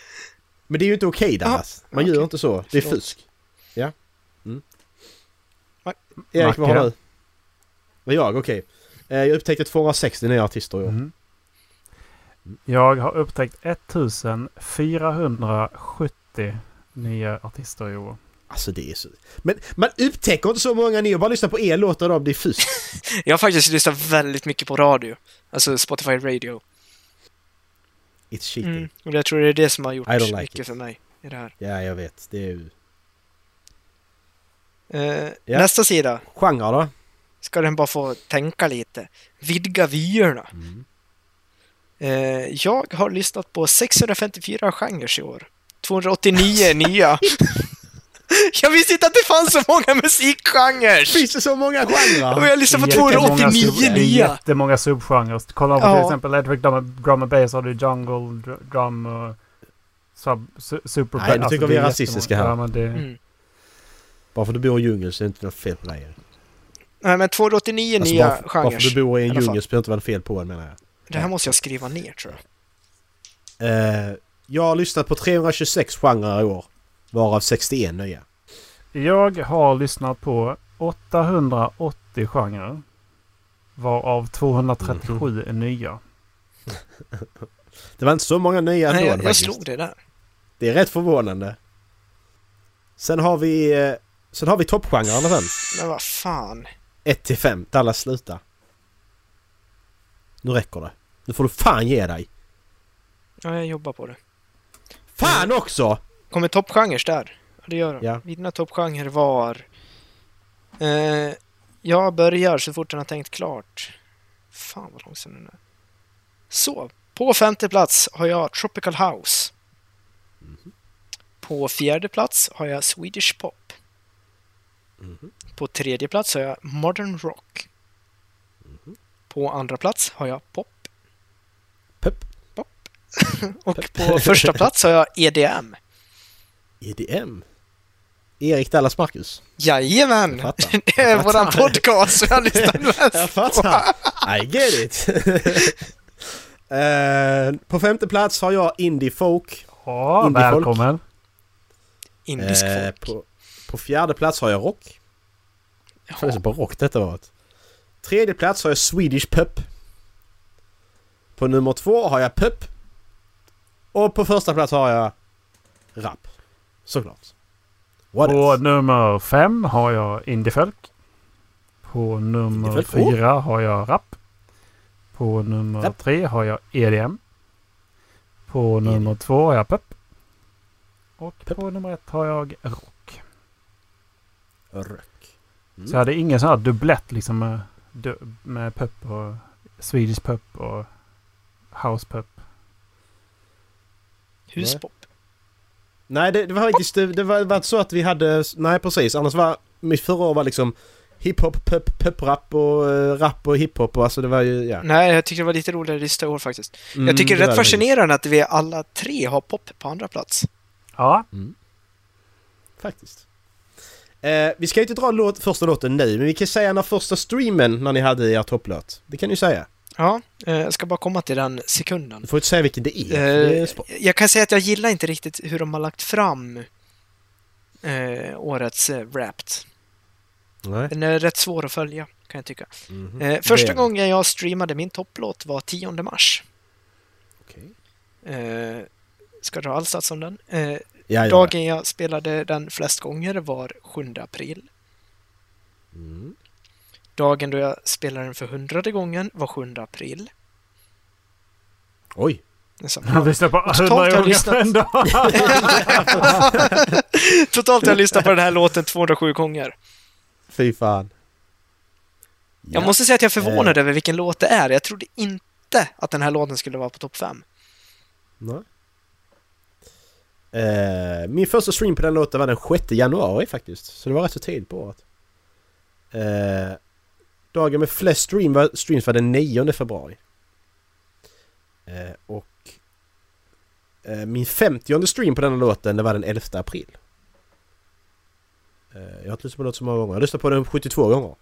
Men det är ju inte okej Dallas. Man gör okej. inte så. Det är fusk. Ja. Mm. Erik, vad har du? Vad jag? Okej. Eh, Jag upptäckte 260 nya artister i år. Mhm. Jag har upptäckt 1470 nya artister i år. Alltså det är så... Men man upptäcker inte så många nya. Bara lyssna på er låtar är fusk. Jag har faktiskt lyssnat väldigt mycket på radio. Alltså Spotify Radio. It's cheating. Mm. Och jag tror det är det som har gjort like mycket it. för mig i det här. Ja, jag vet. Det är ju... Eh, Ja. Nästa sida. Genre då? Ska den bara få tänka lite. Vidga vyerna. Mm. Eh, jag har lyssnat på 654 genrer i år. 289 nya. jag visste inte att det fanns så många musikgenrer! Finns det så många Och genrer? jag lyssnar på Jättemånga 289 sub- det är nya! Jättemånga subgenrer. Kollar man på Ja. till exempel Electric Drum, drum and Bass har du Jungle, dr- Drum och sub, su, Super Nej, nu tycker vi är rasistiska här. Ja, men det, Mm. Bara för att du bor i djungel så är det inte något fel på dig. Nej, men 289 Alltså, nya bara, för, bara för att genrer. du bor i en djungel så behöver det inte vara fel på en menar jag. Det här måste jag skriva ner tror jag. Eh, jag har lyssnat på 326 genrer i år. Varav 61 nya. Jag har lyssnat på 880 genrer. Varav 237 är nya. Det var inte så många nya ändå Nej, jag, jag faktiskt. slog det där. Det är rätt förvånande. Sen har vi... Eh, sen har vi toppgenrerna sen. Men vad fan. 1 till 5. Dallas sluta. Nu räcker det. Nu får du fan ge dig. Ja, jag jobbar på det. Fan också! Kommer toppgenrer där? Det gör de. Ja. Mina toppgenrer var... Eh, jag börjar så fort den har tänkt klart. Fan vad långsam den är. Så, på femte plats har jag Tropical House. På fjärde plats har jag Swedish Pop. På tredje plats har jag Modern Rock. På andra plats har jag Pop. Pep. Pop. Och på första plats har jag EDM. EDM. Erik Dallas Marcus. Jajamän! Det är våran podcast som jag lyssnar mest Jag fattar. I get it. Eh, på femte plats har jag Indie Folk. Ja, Indiefolk. välkommen. Indisk Eh, folk. på, på fjärde plats har jag Rock. Jag får på rock detta året. Tredje plats har jag Swedish Pop. På nummer två har jag Pop. Och på första plats har jag Rap. Såklart. What På else? nummer fem har jag Indiefolk. På nummer Indiefolk? fyra har jag rap. På nummer Rap. tre har jag EDM. På nummer två har jag pep. Och Pep. på nummer ett har jag rock. Rock. Mm. Så jag hade ingen sån här dubblett liksom med, med pep och Swedish pep och house pep. Huspop. Nej, det, det var faktiskt det, det var, var så att vi hade... Nej, precis. Annars var... Mitt förra år var liksom hiphop, pep, peprap och uh, rap och hiphop och alltså det var ju... Ja. Nej, jag tycker det var lite roligare lista i år faktiskt. Mm, jag tycker det är rätt fascinerande att vi alla tre har pop på andra plats. Ja, Faktiskt. Eh, vi ska ju inte dra låt, första låten nu, men vi kan säga när första streamen när ni hade er topplåt. Det kan ni säga. Ja, eh, jag ska bara komma till den sekunden. Du får inte säga vilken det är. för det är Eh, jag kan säga att jag gillar inte riktigt hur de har lagt fram eh, årets eh, Wrapped. Nej. Den är rätt svår att följa, kan jag tycka. Eh, Det första gången jag streamade min topplåt var 10 mars. Okej. Eh, ska dra all stats om den? Eh, Ja, det. dagen jag spelade den flest gånger var 7 april. Mm. Dagen då jag spelade den för hundrade gången var 7 april. Oj! Jag lyssnar på Totalt har 100 jag gånger lyssnat. på en dag. Totalt har jag lyssnat på den här låten 207 gånger. Fy fan. Jag måste säga att jag är förvånad Eh. över vilken låt det är. Jag trodde inte att den här låten skulle vara på topp 5. Nej. Eh, min första stream på den låten var den 6 januari faktiskt. Så det var rätt så tidigt på året. Eh, dagen med flest stream var, streams var den 9 februari. Eh, och eh, min 50 stream på den låten det var den 11 april. Eh, jag har inte lyssnat på låten så många gånger. Jag har lyssnat på den 72 gånger.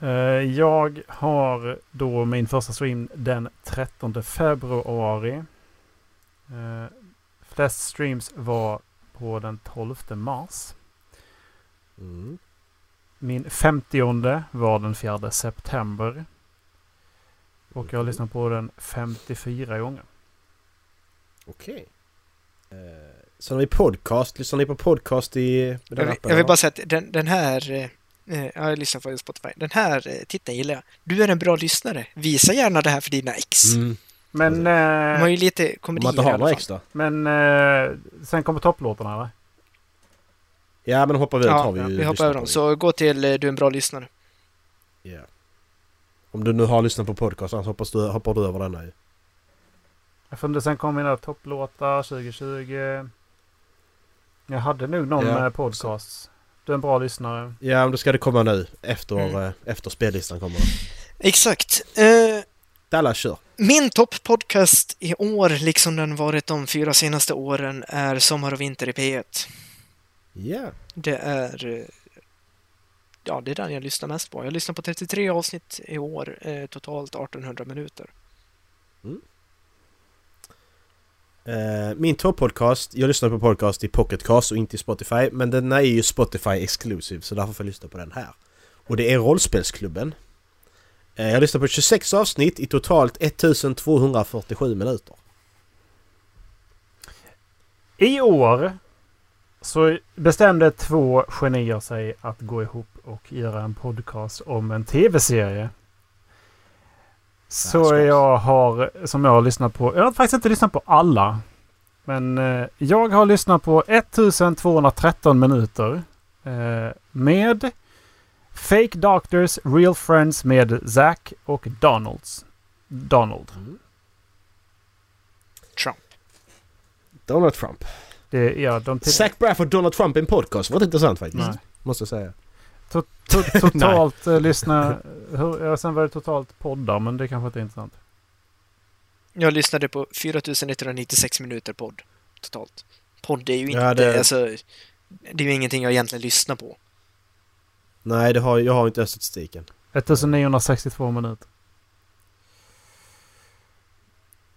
Eh, Jag har då min första stream den 13 februari. Eh, Flest streams var på den 12 mars. Mm. Min 50 var den 4 september. Och jag har lyssnat på den 54 gånger. Okej. Eh, sen har vi podcast. Lyssnar ni på podcast i den Jag, vill- appen, jag vill bara säga att den, den här... ja, jag lyssnar på Spotify. Den här eh, titeln gillar jag. Du är en bra lyssnare. Visa gärna det här för dina ex. Mm. Men, De har ju lite Om komedi man inte i har alla fall. extra. men sen kommer topplåtarna eller? Ja men hoppar vi Ja, har vi ju vi hoppar över dem. det. Så gå till eh, Du är en bra lyssnare. Ja. Om du nu har lyssnat på podcast annars hoppas du, hoppar du över denna ju. Jag funderar sen kommer mina topplåtar 2020. Jag hade nog någon Ja. med podcast. Du är en bra lyssnare. Ja men då ska det komma nu efter, Mm. eh, efter spellistan kommer. Exakt. Eh, Dalla kör. Min topppodcast i år, liksom den varit de fyra senaste åren, är Sommar och vinter i P1. Ja. Det är... eh, Ja, det är den jag lyssnar mest på. Jag lyssnar på 33 avsnitt i år, eh, totalt 1800 minuter. Eh, min toppodcast, jag lyssnar på podcast i Pocketcast och inte i Spotify. Men den är ju Spotify exclusive så därför får jag lyssna på den här. Och det är Rollspelsklubben. Eh, jag lyssnar på 26 avsnitt i totalt 1247 minuter. I år så bestämde två genier sig att gå ihop och göra en podcast om en tv-serie. Så jag har, som jag har lyssnat på, jag har faktiskt inte lyssnat på alla. Men eh, jag har lyssnat på 1213 minuter. Eh, med Fake Doctors Real Friends med Zack och Donalds. Donald. Trump. Donald Trump. Det, ja, de till, Zac Braff och Donald Trump i en podcast. Var det intressant faktiskt. Nej. Måste jag säga. To to totalt eh, lyssna... Hur, ja, sen var det totalt poddar, men det kanske inte är intressant. Jag lyssnade på 4196 minuter podd totalt. Podd är ju inte... Ja, det- Alltså, det är ju ingenting jag egentligen lyssnar på. Nej, det har, jag har inte statistiken. 1962 minuter.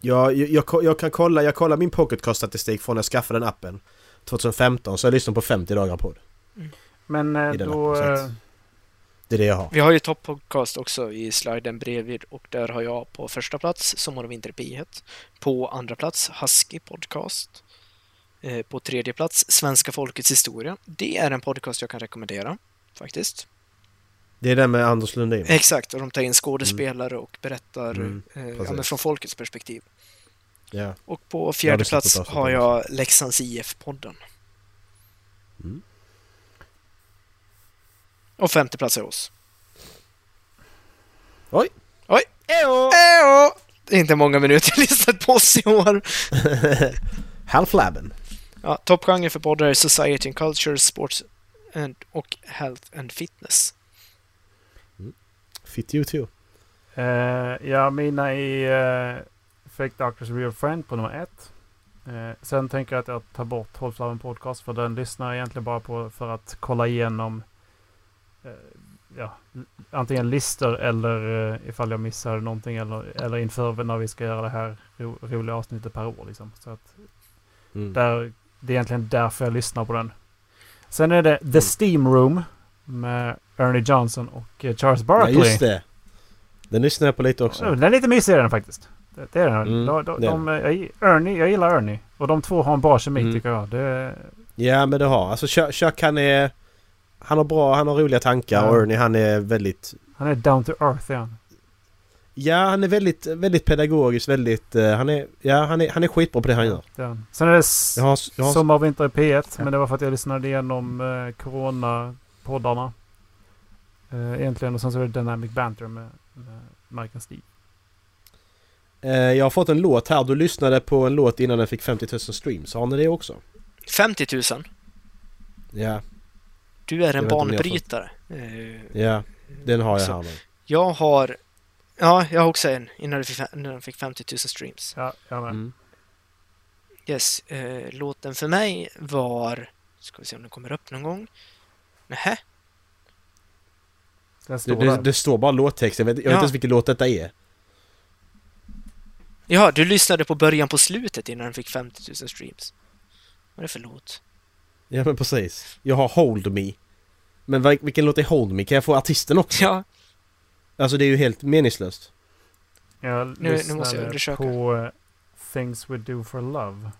Jag, jag, jag, jag kan kolla, jag kollar min Pocketcast-statistik från när jag skaffade den appen. 2015, så jag lyssnar på 50 dagar på det. Men eh, då... appen, så Eh, Det är det jag har. Vi har ju topppodcast också i sliden bredvid och där har jag på första plats Sommar och vinter i P1. På andra plats Husky Podcast. Eh, På tredje plats Svenska folkets historia. Det är en podcast jag kan rekommendera faktiskt. Det är den med Anders Lundin. Exakt, och de tar in skådespelare och berättar Mm, eh, ja, från folkets perspektiv. Ja. Och på fjärde plats har jag Leksands IF-podden. Mm. Och femte plats är oss. Oj! Oj! Ejo! Ejo! Det är inte många minuter lyssnat på oss i år. Hal Flabben. Ja, toppgenre för poddar är Society and Culture, Sports and, och Health and Fitness. Fit you too. Eh, ja, mina är uh, Fake Doctors Real Friend på nummer ett. Eh, sen tänker jag att jag tar bort Håll Flabben Podcast för den lyssnar jag egentligen bara på för att kolla igenom eh, ja, antingen listor eller eh, ifall jag missar någonting eller, eller inför när vi ska göra det här ro, roliga avsnittet per år. Liksom. Så att Mm. där, det är egentligen därför jag lyssnar på den. Sen är det The Steam Room med Ernie Johnson och eh, Charles Ja, Barkley. just det. Den lyssnar jag på lite också. Den är lite mysig den faktiskt. Det, är den. Mm, de, de, de, jag, Ernie, jag gillar Ernie. Och de två har en bra kemi Mm. tycker jag. Det, Ja men det har. Alltså Chuck, han är... Han har bra, han har roliga tankar Ja. och Ernie han är väldigt... han är down to earth igen. Ja han är väldigt, väldigt pedagogisk, väldigt... eh, han är... Ja han är, han är skitbra på det han gör. Han. Sen är det Jag har, jag har, Sommar och vinter i P1. Ja. Men det var för att jag lyssnade igenom eh, Corona-poddarna. Eh, egentligen. Och sen så är det Dynamic Banter med, med Mike och Steve. eh, jag har fått en låt här. Du lyssnade på en låt innan den fick 50 000 streams. Har ni det också? 50 000. Ja, Du är en banbrytare. Eh, ja. Den har jag Så. här nu. Jag har... Ja, jag har också en innan du fick, fe- när de fick 50 000 streams. Ja, jag med. Mm. Yes, eh, låten för mig var... Ska vi se om den kommer upp någon gång. Nähä? Den Det, står det, där. det står bara låttext. Jag vet, jag vet Ja. inte ens vilken låt detta är. Ja, du lyssnade på början på slutet innan den fick 50 000 streams. Vad är det för låt? Ja men precis. Jag har Hold Me. Men vad- vilken låt är Hold Me? Kan jag få artisten också? Ja, Alltså det är ju helt meningslöst. Jag nu måste jag undersöka. på eh, Things We Do For Love.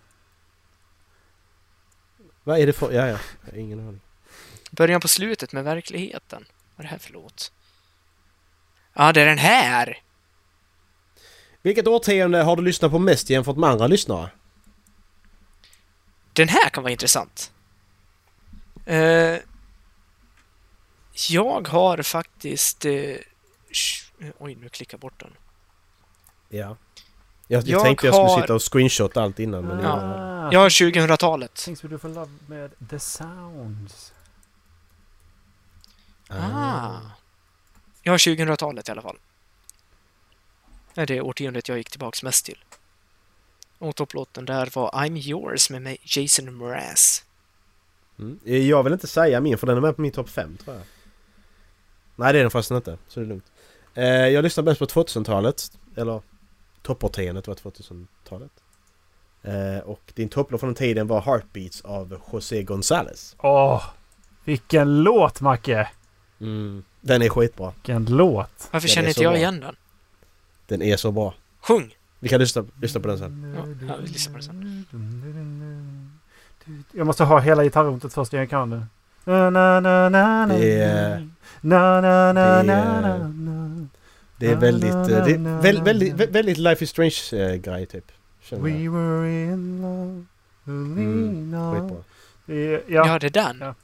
Vad är det för... Ja, ja. Jag har ingen aning. början på slutet med verkligheten. Vad är det här för låt? Ja, det är den här! Vilket årtionde har du lyssnat på mest jämfört med andra lyssnare? Den här kan vara intressant. Eh, jag har faktiskt... Eh, sh- oj, nu klickar jag bort den. Ja. Jag, jag, Jag tänkte jag skulle har- sitta och screenshot allt innan men... Ja. Ja. Jag har 2000-talet. Things We Do For Love med The Sounds. Ah. Jag har 2000-talet i alla fall. Det är det årtiondet jag gick tillbaks mest till. Och topplåten där var I'm yours med mig, Jason Mraz. Mm. Jag vill inte säga min för den är med på min topp 5 tror jag. Nej det är den förresten inte, så det är lugnt. Eh, jag lyssnar bäst på 2000-talet. Eller toppårtiondet var 2000-talet. Eh, och din topplåt från den tiden var Heartbeats av José González. Åh! vilken låt Macke! Mm. Den är skitbra. Vilken låt! Varför det känner inte jag bra. igen den? Den är så bra. Sjung! Vi kan lyssna, lyssna på den sen. Ja, ja, vi lyssnar på det sen. Jag måste ha hela gitarrrummet först jag kan det. Na, na, na, na, na, Det är- na, na, na, det är- na, na, na. Det är väldigt, eh, det är väldigt, väldigt, väldigt Life is Strange-grej typ. Känner jag. We were in love. Mm, Skitbra. ja. Ja, det är den. Ja.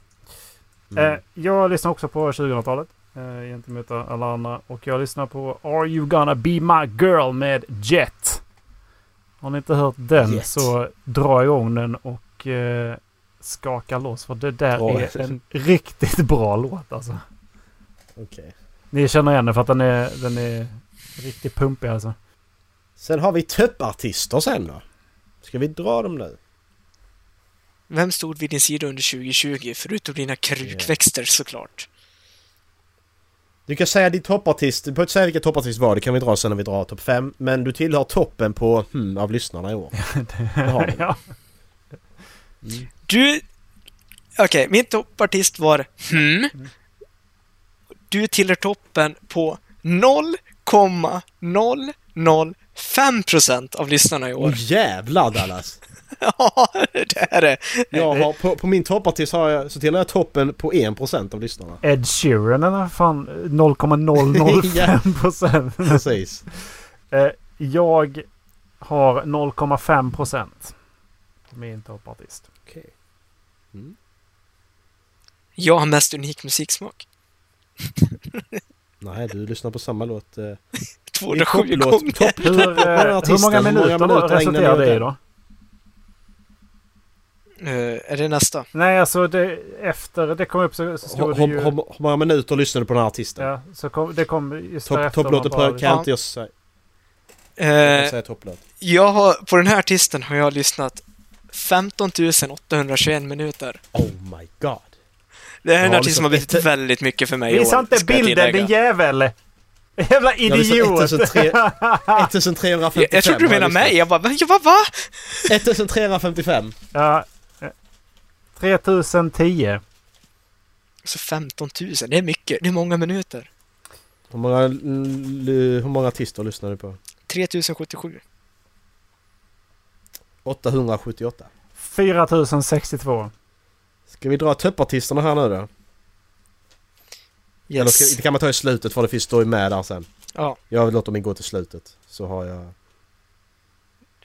Mm. Eh, jag lyssnar också på 2000-talet. Eh, gentemot alla andra. Och jag lyssnar på Are You Gonna Be My Girl med Jet. Har ni inte hört den Jet. så dra igång den och eh, skaka loss. För det där Bra. är en riktigt bra låt alltså. Okej. Ni känner igen den för att den är, den är riktigt pumpig alltså. Sen har vi toppartister sen då. Ska vi dra dem nu? Vem stod vid din sida under 2020? Förutom dina krukväxter såklart. Du kan säga din toppartist, du behöver inte säga vilken toppartist var, det kan vi dra sen när vi drar topp 5. Men du tillhör toppen på, hmm, av lyssnarna i år. har vi. ja. Du... Okej, min toppartist var Hmm. Du tillhör toppen på 0,005% av lyssnarna i Åh år. jävlar Dallas! Ja, det är det. Jag har, på, på min toppartist har jag, så tillhör jag toppen på 1% av lyssnarna. Ed Sheeran är fan 0,005 procent. Precis. Eh, jag har 0,5 procent. Min toppartist. Okej. Mm. Jag har mest unik musiksmak. Nej, du lyssnar på samma låt. Eh, 207 topplåt- gånger. Hur, eh, hur många hur många minuter resulterar det i då? Eh, är det nästa? Nej, alltså det, efter det kom upp så, så stod det ju... hur, många minuter lyssnade du på den här artisten? Ja, så kom, det kom just Topp- därefter. Topplåten på kan jag inte jag säga. Eh, jag har, på den här artisten har jag lyssnat 15 821 minuter. Oh my god. Det är en artist som har liksom betytt ett- väldigt mycket för mig i Visa år, inte bilden din jävel! Jävla idiot! 1300 1355 Jag, jag trodde du menade mig. Jag bara, "Va? jag bara, va? 1355. ja, eh, 3010. Så 15 000, det är mycket. Det är många minuter. Hur många, hur många artister lyssnar du på? 3077. 878. 4062. Ska vi dra toppartisterna här nu då? Eller Yes. ska, det kan man ta i slutet för det finns står ju med där sen. Ja, Jag låter mig gå till slutet. Så har jag...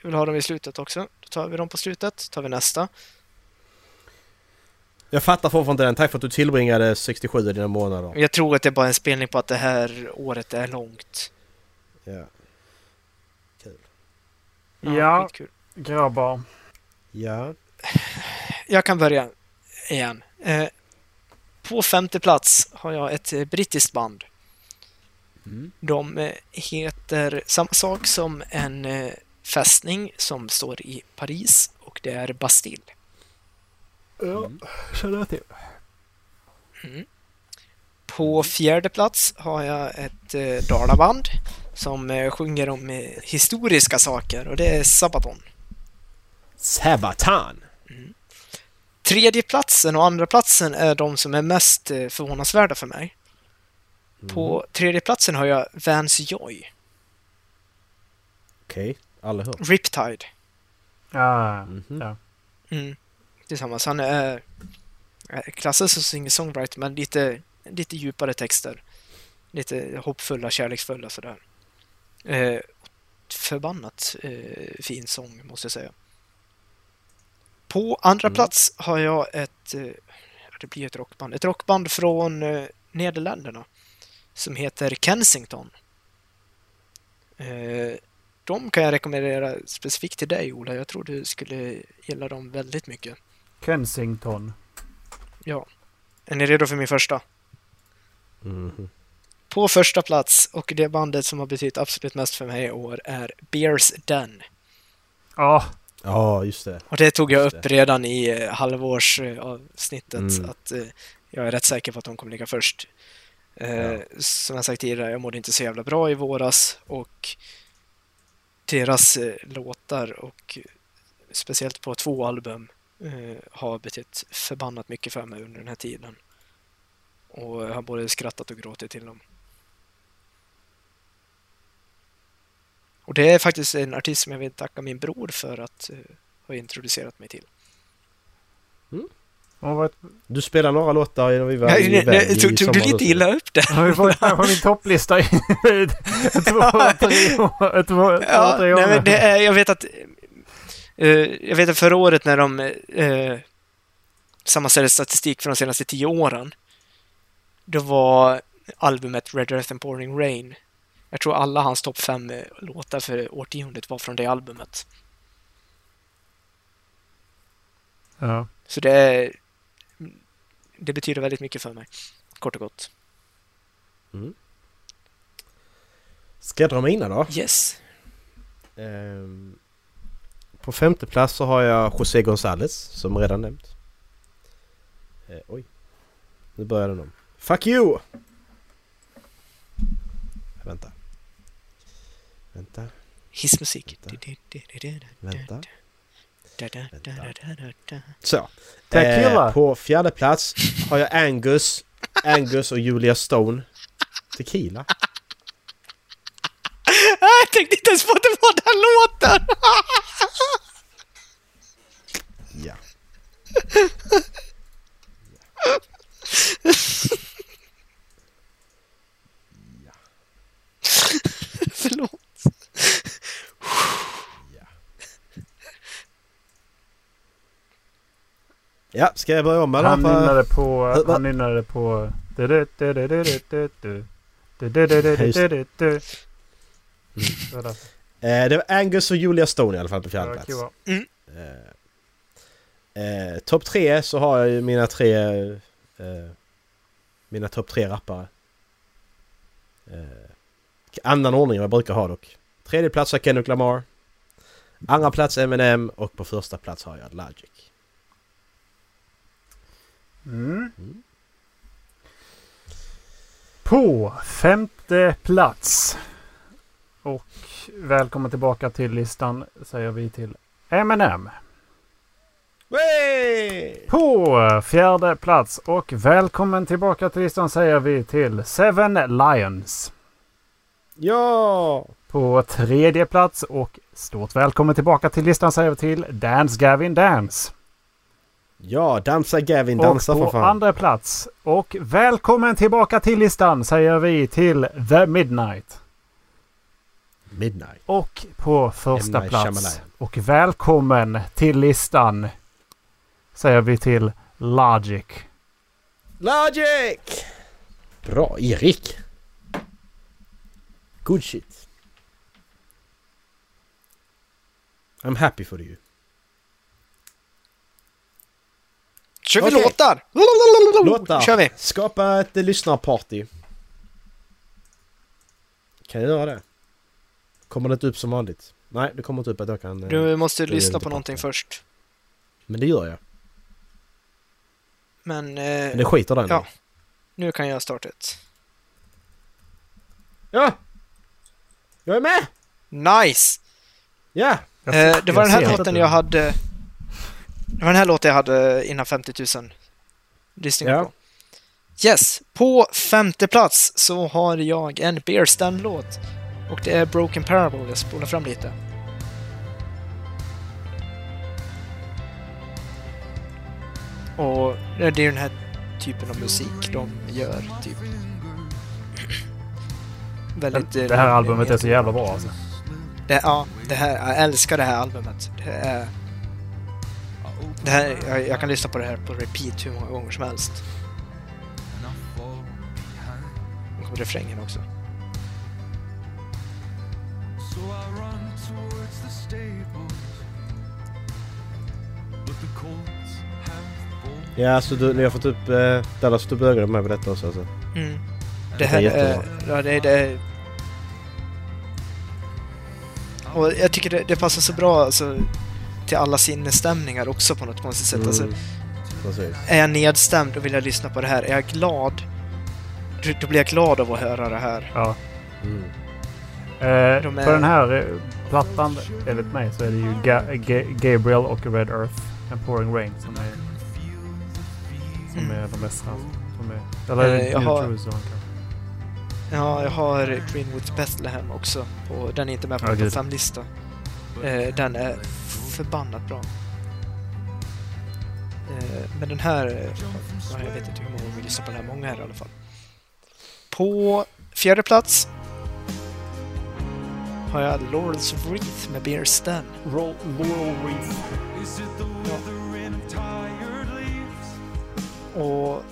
du vill ha dem i slutet också. Då tar vi dem på slutet. tar vi nästa. Jag fattar fortfarande den. Tack för att du tillbringade 67 i dina månader. Jag tror att det är bara en spelning på att det här året är långt. Ja. Kul. Ja, skitkul. grabbar. Ja. Jag kan börja igen. Eh, på femte plats har jag ett brittiskt band. Mm. De eh, heter samma sak som en eh, fästning som står i Paris och det är Bastille. Ja, känner jag till. På fjärde plats har jag ett eh, dalaband som eh, sjunger om eh, historiska saker och det är Sabaton. Sabaton. Tredje platsen och andra platsen är de som är mest eh, förvånansvärda för mig. På tredje platsen har jag Vance Joy, Okej. Alla hört. Riptide. Ja, Mhm. ja. Mm. Tillsammans. Han är eh, klassas som singer-songwriter men lite, lite djupare texter. Lite hoppfulla, kärleksfulla sådär. Eh, förbannat eh, fin sång måste jag säga. På andra Mm. plats har jag ett, eh, det blir ett rockband, ett rockband från eh, Nederländerna som heter Kensington. Eh, de kan jag rekommendera specifikt till dig Ola. Jag tror du skulle gilla dem väldigt mycket. Kensington. Ja. Är ni redo för min första? Mhm. På första plats och det bandet som har betytt absolut mest för mig i år är Bears Den. Ja, Ja, just det. Och det tog jag Just upp det. redan i eh, halvårsavsnittet Mm. att eh, jag är rätt säker på att de kommer ligga först. Eh, Ja. Som jag sagt tidigare, jag mådde inte så jävla bra i våras och deras eh, låtar och speciellt på två album eh, har betytt förbannat mycket för mig under den här tiden. Och jag har både skrattat och gråtit till dem. Och det är faktiskt en artist som jag vill tacka min bror för att eh, ha introducerat mig till. ett, Du spelade några låtar innan vi var Nej, i nej, nej, i tog, tog du lite illa upp det? har varit med på min topplista i två, tre år. Två, Ja, två, tre nej, år. men det är, jag vet att eh, jag vet att förra året när de eh, sammanställde statistik för de senaste tio åren då var albumet Red Earth and Pouring Rain jag tror alla hans topp fem eh, låtar för årtiondet var från det albumet. Ja. Så det är, det betyder väldigt mycket för mig. Kort och gott. Ska jag dra mina då? Yes. Ehm, på femte plats så har jag José González som redan nämnt. Eh, oj. Nu börjar den om. Fuck you! Vänta. Vänta, Hissmusik. vänta. Vänta. Så. Tequila. Eh, på fjärde plats har jag Angus, Angus och Julia Stone. Tequila. Jag tänkte inte ens på att det var den låten! Ja. Förlåt. Ja, ska jag börja om eller? Han nynnade på... Han nynnade på... du- Det var. Eh, det var Angus och Julia Stone i alla fall på fjärde plats. kul. Eh, Eh, topp tre så har jag ju mina tre... Eh, mina topp tre rappare. Eh, annan ordning än jag brukar ha dock. Tredje plats har Kendrick Lamar. Andra plats Eminem och på första plats har jag Logic. Mm. På femte plats. Och välkommen tillbaka till listan säger vi till. Wey! På fjärde plats och välkommen tillbaka till listan säger vi till Seven Lions. Ja! På tredje plats och stort välkommen tillbaka till listan säger vi till Dance Gavin Dance. Ja, dansa Gavin, dansa och för på fan. andra plats och välkommen tillbaka till listan säger vi till The Midnight. Midnight. Och på första plats och välkommen till listan säger vi till Logic. Logic! Bra, Erik! Good shit. I'm happy for you. Kör vi Okej. låtar? Låtar. kör vi. Skapa ett lyssnarparty. Kan jag göra det? Kommer det inte upp som vanligt? Nej, det kommer inte upp att jag kan... eh, Du måste lyssna på någonting först. Men det gör jag. Men Men eh, det skiter den ja. nu kan jag starta ett. Ja! Jag är med! Nice! Ja! Jag- Eh, det var jag den här låten jag hade... Det var den här låten jag hade innan 50 000 lyssningar Ja. på. Yes, på femte plats så har jag en Bear Stand-låt. Och det är Broken Parable, jag spolar fram lite. Och det är den här typen av musik de gör, typ. Väldigt... eh, Det här albumet är så jävla bra alltså. Det, ja, det här, jag älskar det här albumet. Det är... Det här, jag, jag kan lyssna på det här på repeat hur många gånger som helst. Och refrängen också. Ja, så du, ni har fått upp... Eh, Dallas fått upp ögonen med på detta också alltså. Mm. Det Det är här är... jättebra. Ja, det, det. Och jag tycker det, det passar så bra alltså, till alla sinnesstämningar också på något konstigt sätt. Alltså, Mm. Precis. är jag nedstämd då vill jag lyssna på det här. Är jag glad, då, då blir jag glad av att höra det här. Ja. Mm. Eh, De är- På den här eh, plattan, enligt mig, så är det ju Ga- Ga- Gabriel och Red Earth and Pouring Rain som är, som Mm. är de bästa. Som är, eller Eh, jag New har- Jerusalem kanske. Ja, jag har Greenwood Bethlehem också. Och den är inte med på Ja, min topp 5-lista. Eh, den är förbannat bra. Eh, men den här... Ja, jag vet inte hur många vi lyssnar på den här. Många här i alla fall. På fjärde plats har jag Laurels Wreath med Beer Stan. Laurel Wreath. Is Och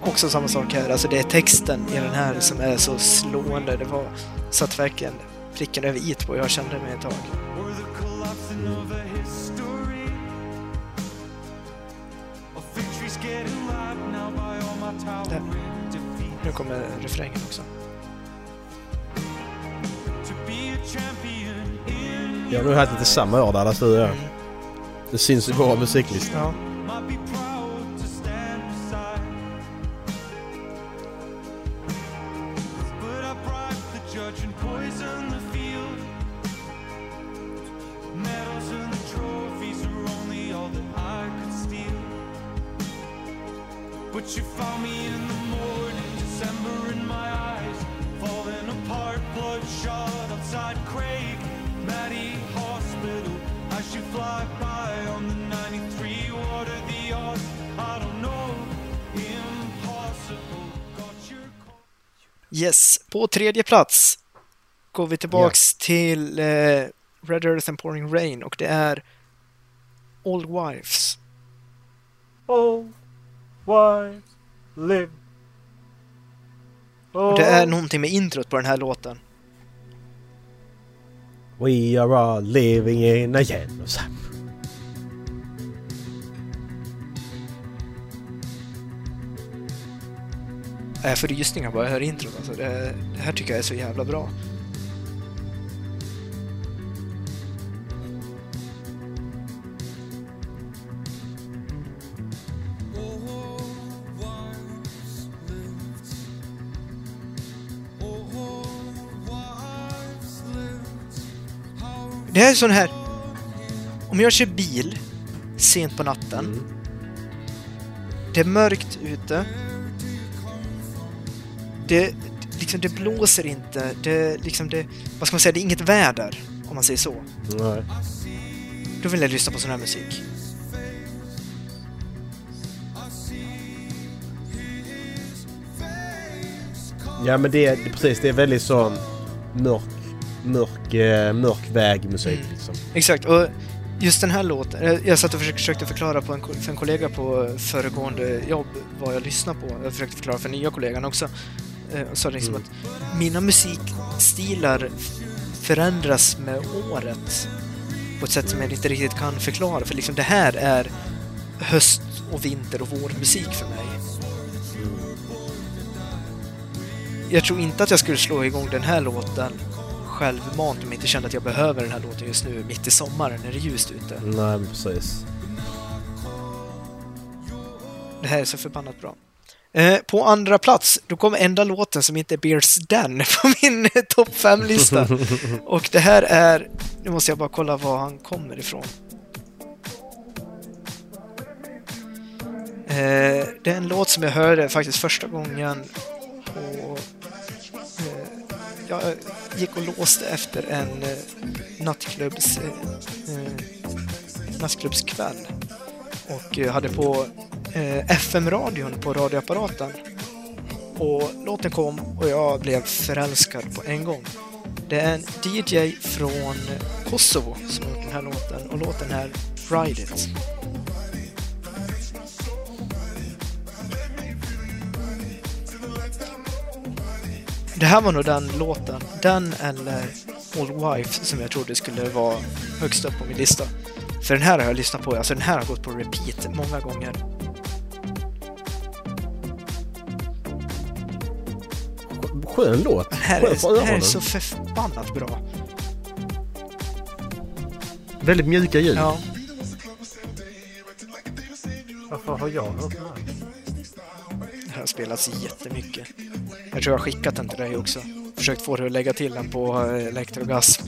också samma sak här, alltså det är texten i den här som är så slående. Det var satt verkligen pricken över i på, jag kände mig ett tag. Defeats. Nu kommer refrängen också. Jag har nog haft lite samma år du och jag. Mm. Det syns i våra musiklistor. Ja. På tredje plats går vi tillbaks till eh, Red Earth and Pouring Rain och det är Old Wives. All wives live. Och det är någonting med introt på den här låten. We are all living in a yellow Jag får rysningar bara jag hör introt. Alltså det, det här tycker jag är så jävla bra. Det här är sån här... Om jag kör bil sent på natten. Mm. Det är mörkt ute. Det, liksom, det blåser inte. Det, liksom det, vad ska man säga, det är inget väder. Om man säger så. Nej. Då vill jag lyssna på sån här musik. Ja men det är det- precis, det är väldigt sån mörk, mörk, eh, mörk vägmusik Mm. liksom. Exakt, och just den här låten. Jag, jag satt och försökte, förklara på en, för en kollega på föregående jobb vad jag lyssnar på. Jag försökte förklara för nya kollegan också. Eh, Och sa liksom Mm. att mina musikstilar förändras med året på ett sätt som jag inte riktigt kan förklara. För liksom det här är höst och vinter och vårmusik för mig. Jag tror inte att jag skulle slå igång den här låten självmant om jag inte kände att jag behöver den här låten just nu mitt i sommaren när det är ljust ute. Nej precis. Det här är så förbannat bra. Eh, på andra plats, då kommer enda låten som inte är Bears Den på min eh, topp 5-lista. Och det här är... Nu måste jag bara kolla var han kommer ifrån. Eh, det är en låt som jag hörde faktiskt första gången på... Eh, jag gick och låste efter en eh, nattklubbs... Eh, nattklubbskväll. Och eh, hade på eh, FM-radion på radioapparaten. Och låten kom och jag blev förälskad på en gång. Det är en DJ från Kosovo som har gjort den här låten och låten är Ride It. Det här var nog den låten, den eller Old Wife som jag trodde skulle vara högst upp på min lista. För den här har jag lyssnat på, alltså den här har gått på repeat många gånger. Skön låt. Den här Skön är, den här är så förbannat bra. Väldigt mjuka ljud. Ja, Varför har jag hört den här? det här har spelats jättemycket. Jag tror jag har skickat den till dig också. Försökt få dig att lägga till den på eh, Electrogasm.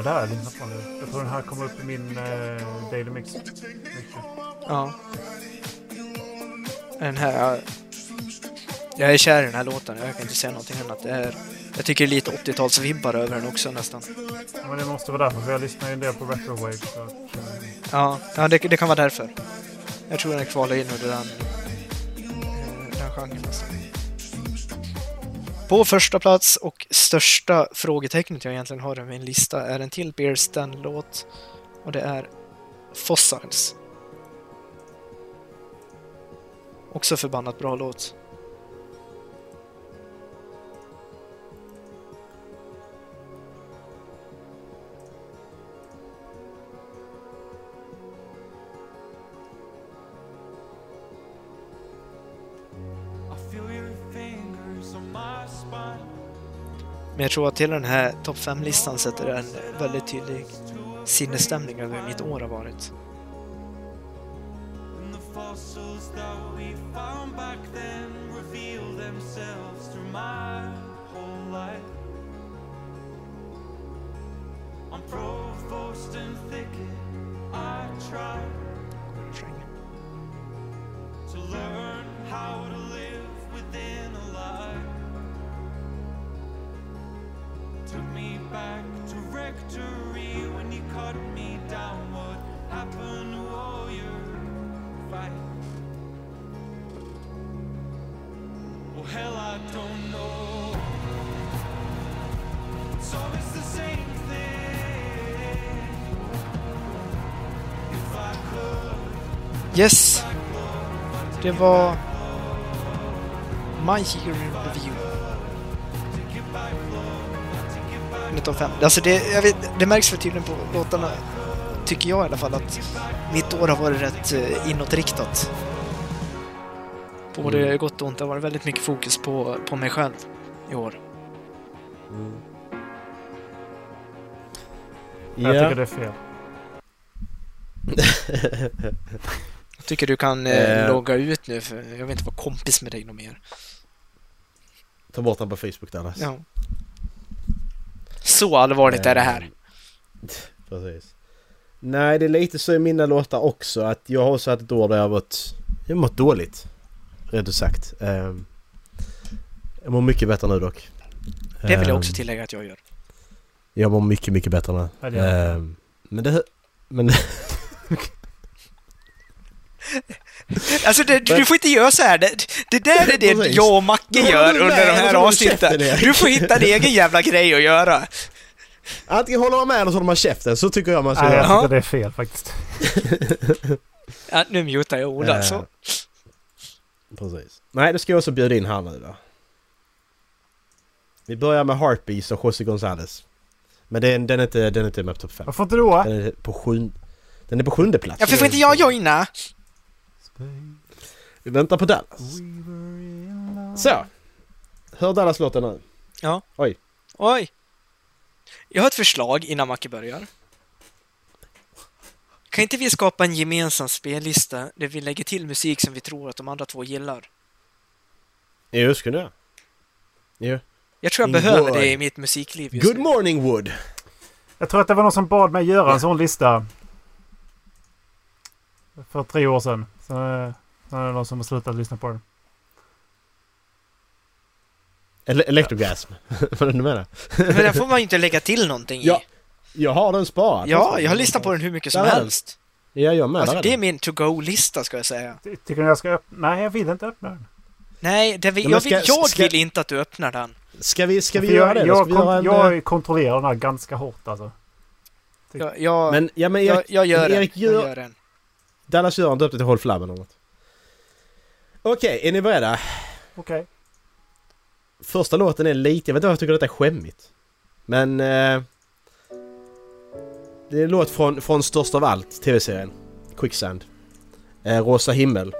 Men det här har jag lyssnat på nu. Jag tror den här kommer upp i min eh, Daily Mix. Ja. Den här... Jag är kär i den här låten, jag kan inte säga någonting annat. Det är, jag tycker det är lite 80-talsvibbar över den också nästan. Ja, Men det måste vara därför, för jag lyssnar ju en del på Retrowave. Så att, eh, Ja, ja det, det kan vara därför. Jag tror den kvalar in under den, eh, den genren. Alltså. På första plats och största frågetecknet jag egentligen har i min lista är en till Bears Stan-låt och det är Fossils. Också förbannat bra låt. Men jag tror att hela den här topp 5-listan sätter en väldigt tydlig sinnesstämning över hur mitt år har varit. Life. To learn how to live within a lie. Took me back to rectory when you cut me down. What happened to all your fight? Well, hell, I don't know. So it's the same thing. If I could. Yes! Det var My in Review. Med topp 5. Alltså det, jag vet, det märks för tydligen på låtarna tycker jag i alla fall att mitt år har varit rätt eh, inåtriktat. På både Mm. gott och ont. Det har varit väldigt mycket fokus på, på mig själv i år. Jag tycker det är fel. Jag tycker du kan eh, Eh. logga ut nu för jag vill inte vara kompis med dig något mer. Ta bort den på Facebook Dallas. Ja. Så allvarligt är det här. Ehm, Precis. Nej, det är lite så i mina låtar också att jag har haft ett år där jag har varit... Jag har mått dåligt. Rätt ut sagt. Ehm, jag mår mycket bättre nu dock. Det vill jag Ehm, också tillägga att jag gör. Jag mår mycket, mycket bättre nu. Ja, det gör jag. Ehm, men det... Men... Alltså det, du får inte göra så här. Det, det där är det Precis. jag och Macke Då gör under med, de här så håller du avsnitten. Du får hitta en egen jävla grej att göra. Antingen håller man med eller så håller man käften. Så tycker jag man ska Nej, jag göra. Ja. tycker det är fel faktiskt. Ja, nu mutar jag Ola Eh, så. Precis. Nej, det ska jag också bjuda in här nu då. Vi börjar med Heartbeats och José González. Men den, den, är inte, den är inte med på topp 5. Varför inte då? Den är på, sjun, den är på sjunde plats. Ja, för får inte jag joina? Vi väntar på Dallas. Så. Hör Dallas låten nu. Oj. Jag har ett förslag innan Macke börjar. Kan inte vi skapa en gemensam spellista där vi lägger till musik som vi tror att de andra två gillar? Jo, skulle jag. Jo. Jag tror jag In behöver Wood. det i mitt musikliv just Good nu. morning Wood! Jag tror att det var någon som bad mig göra en sån lista. För tre år sedan. Sen är sen är det någon som har slutat lyssna på den. Ele- Electrogasm. Vad är det du menar? Men den får man ju inte lägga till någonting i. Ja, Jag har den sparad. Ja, jag har lyssnat på den hur mycket som Där helst. Ja, jag med. Alltså, det är min to-go-lista ska jag säga. Ty- Tycker ni jag ska öppna? Nej, jag vill inte öppna den. Nej, det vill, jag, vill, jag ska- vill inte att du öppnar den. Ska vi, ska vi För göra jag, det jag, vi göra en, eh, jag kontrollerar den här ganska hårt alltså. Jag, jag, Men, ja men jag, Erik, jag gör men den. Erik Jag gör, gör den. Dallas gör upp det till Håll Flabben eller något. Okej, är ni beredda? Okej. Första låten är lite, jag vet inte varför jag tycker detta är skämmigt. Men... Eh, det är en låt från, från Störst av allt, tv-serien. Quicksand. Eh, Rosa himmel.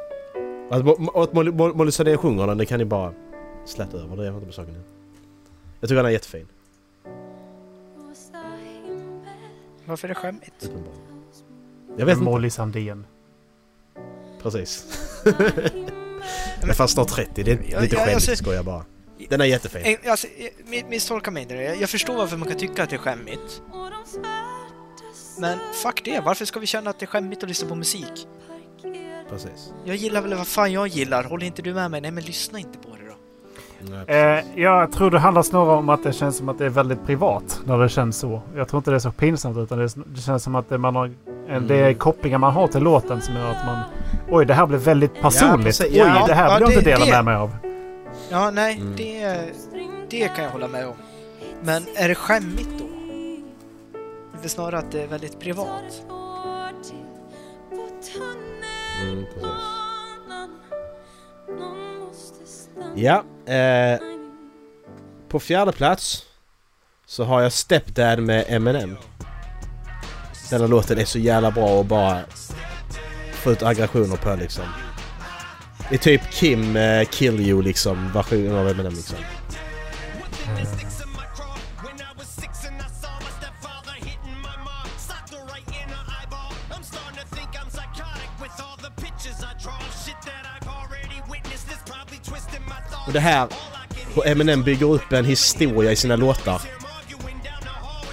Att, att Molly, Sandén sjunger den, det kan ni bara släta över. Det har inte med saken nu. Jag tycker den är jättefin. Varför är det skämmigt? Jag vet inte. Molly Sandén. Precis. Är fan snart 30, det är lite skämmigt, alltså- jag skojar bara. Den är jättefin. Alltså, mi- misstolka mig inte. Jag jag förstår varför man kan tycka att det är skämmigt. Men fuck det, varför ska vi känna att det är skämmigt att lyssna på musik? Precis. Jag gillar väl vad fan jag gillar, håller inte du med mig? Nej men lyssna inte på. Nej, Eh, jag tror det handlar snarare om att det känns som att det är väldigt privat när det känns så. Jag tror inte det är så pinsamt utan det, det känns som att det, man har, en, det är kopplingar man har till låten som gör att man... Oj, det här blev väldigt personligt. precis. Oj, Ja, det här ja, vill jag inte dela det- med mig av. Ja, nej, Mm. det, det kan jag hålla med om. Men är det skämmigt då? Det är snarare att det är väldigt privat. Mm, precis. Ja, eh, på fjärde plats så har jag Stepdad med Eminem. Denna låten är så jävla bra och bara få ut aggressioner på liksom. Det är typ Kim eh, Kill You liksom, versionen av Eminem liksom. Mm. Och det här, hur Eminem bygger upp en historia i sina låtar.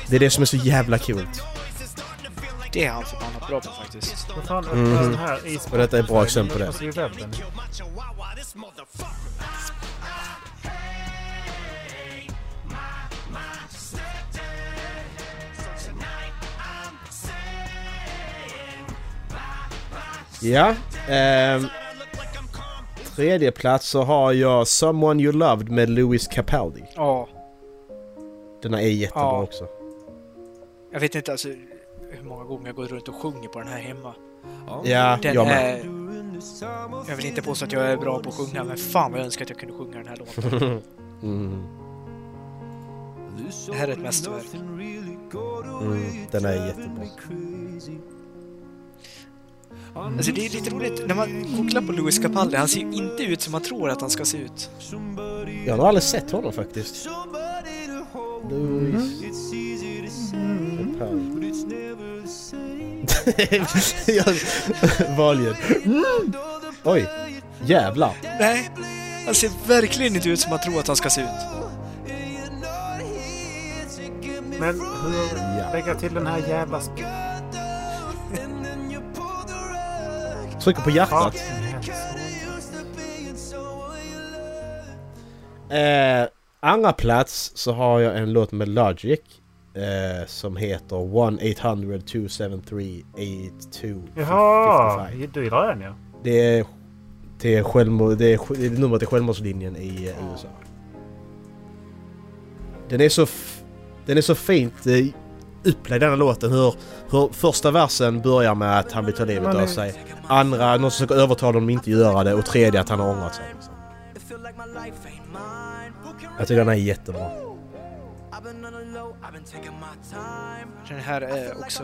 Det är det som är så jävla coolt. Det är han förbannat bra på faktiskt. Vad fan, öppna den här i Och detta är ett bra exempel på det. Alltså. Ja. ehm, tredje plats så har jag Someone You Loved med Louis Capaldi. Ja, Den är jättebra Ja. också. jag vet inte alltså hur många gånger jag går runt och sjunger på den här hemma. Ja, Den jag med. är... Jag vill inte påstå att jag är bra på att sjunga, men fan vad jag önskar att jag kunde sjunga den här låten. Mm. Det här är ett mästerverk. Mm, den är jättebra. Alltså det är lite roligt, när man googlar på Louis Capaldi, han ser ju inte ut som man tror att han ska se ut. Jag har nog aldrig sett honom faktiskt. Louis Capaldi. Jag- Valljud. Mm. Oj, jävlar. Nej, han ser verkligen inte ut som man tror att han ska se ut. Men hur Ja. lägger jag till den här jävla... Trycker på hjärtat. Eh, andra plats så har jag en låt med Logic. Eh, som heter 1-800-273-8255. Jaha, du gillar den ja. Det är, det är, självmord, det är, sj- det är numret till självmordslinjen i eh, USA. Den är så, den är så fint upplagd denna låten. Hur, hur första versen börjar med att han vill ta livet av sig. Andra, någon som försöker övertala honom att inte göra det. Och tredje att han har ångrat sig. Jag tycker den är jättebra. Den här är också...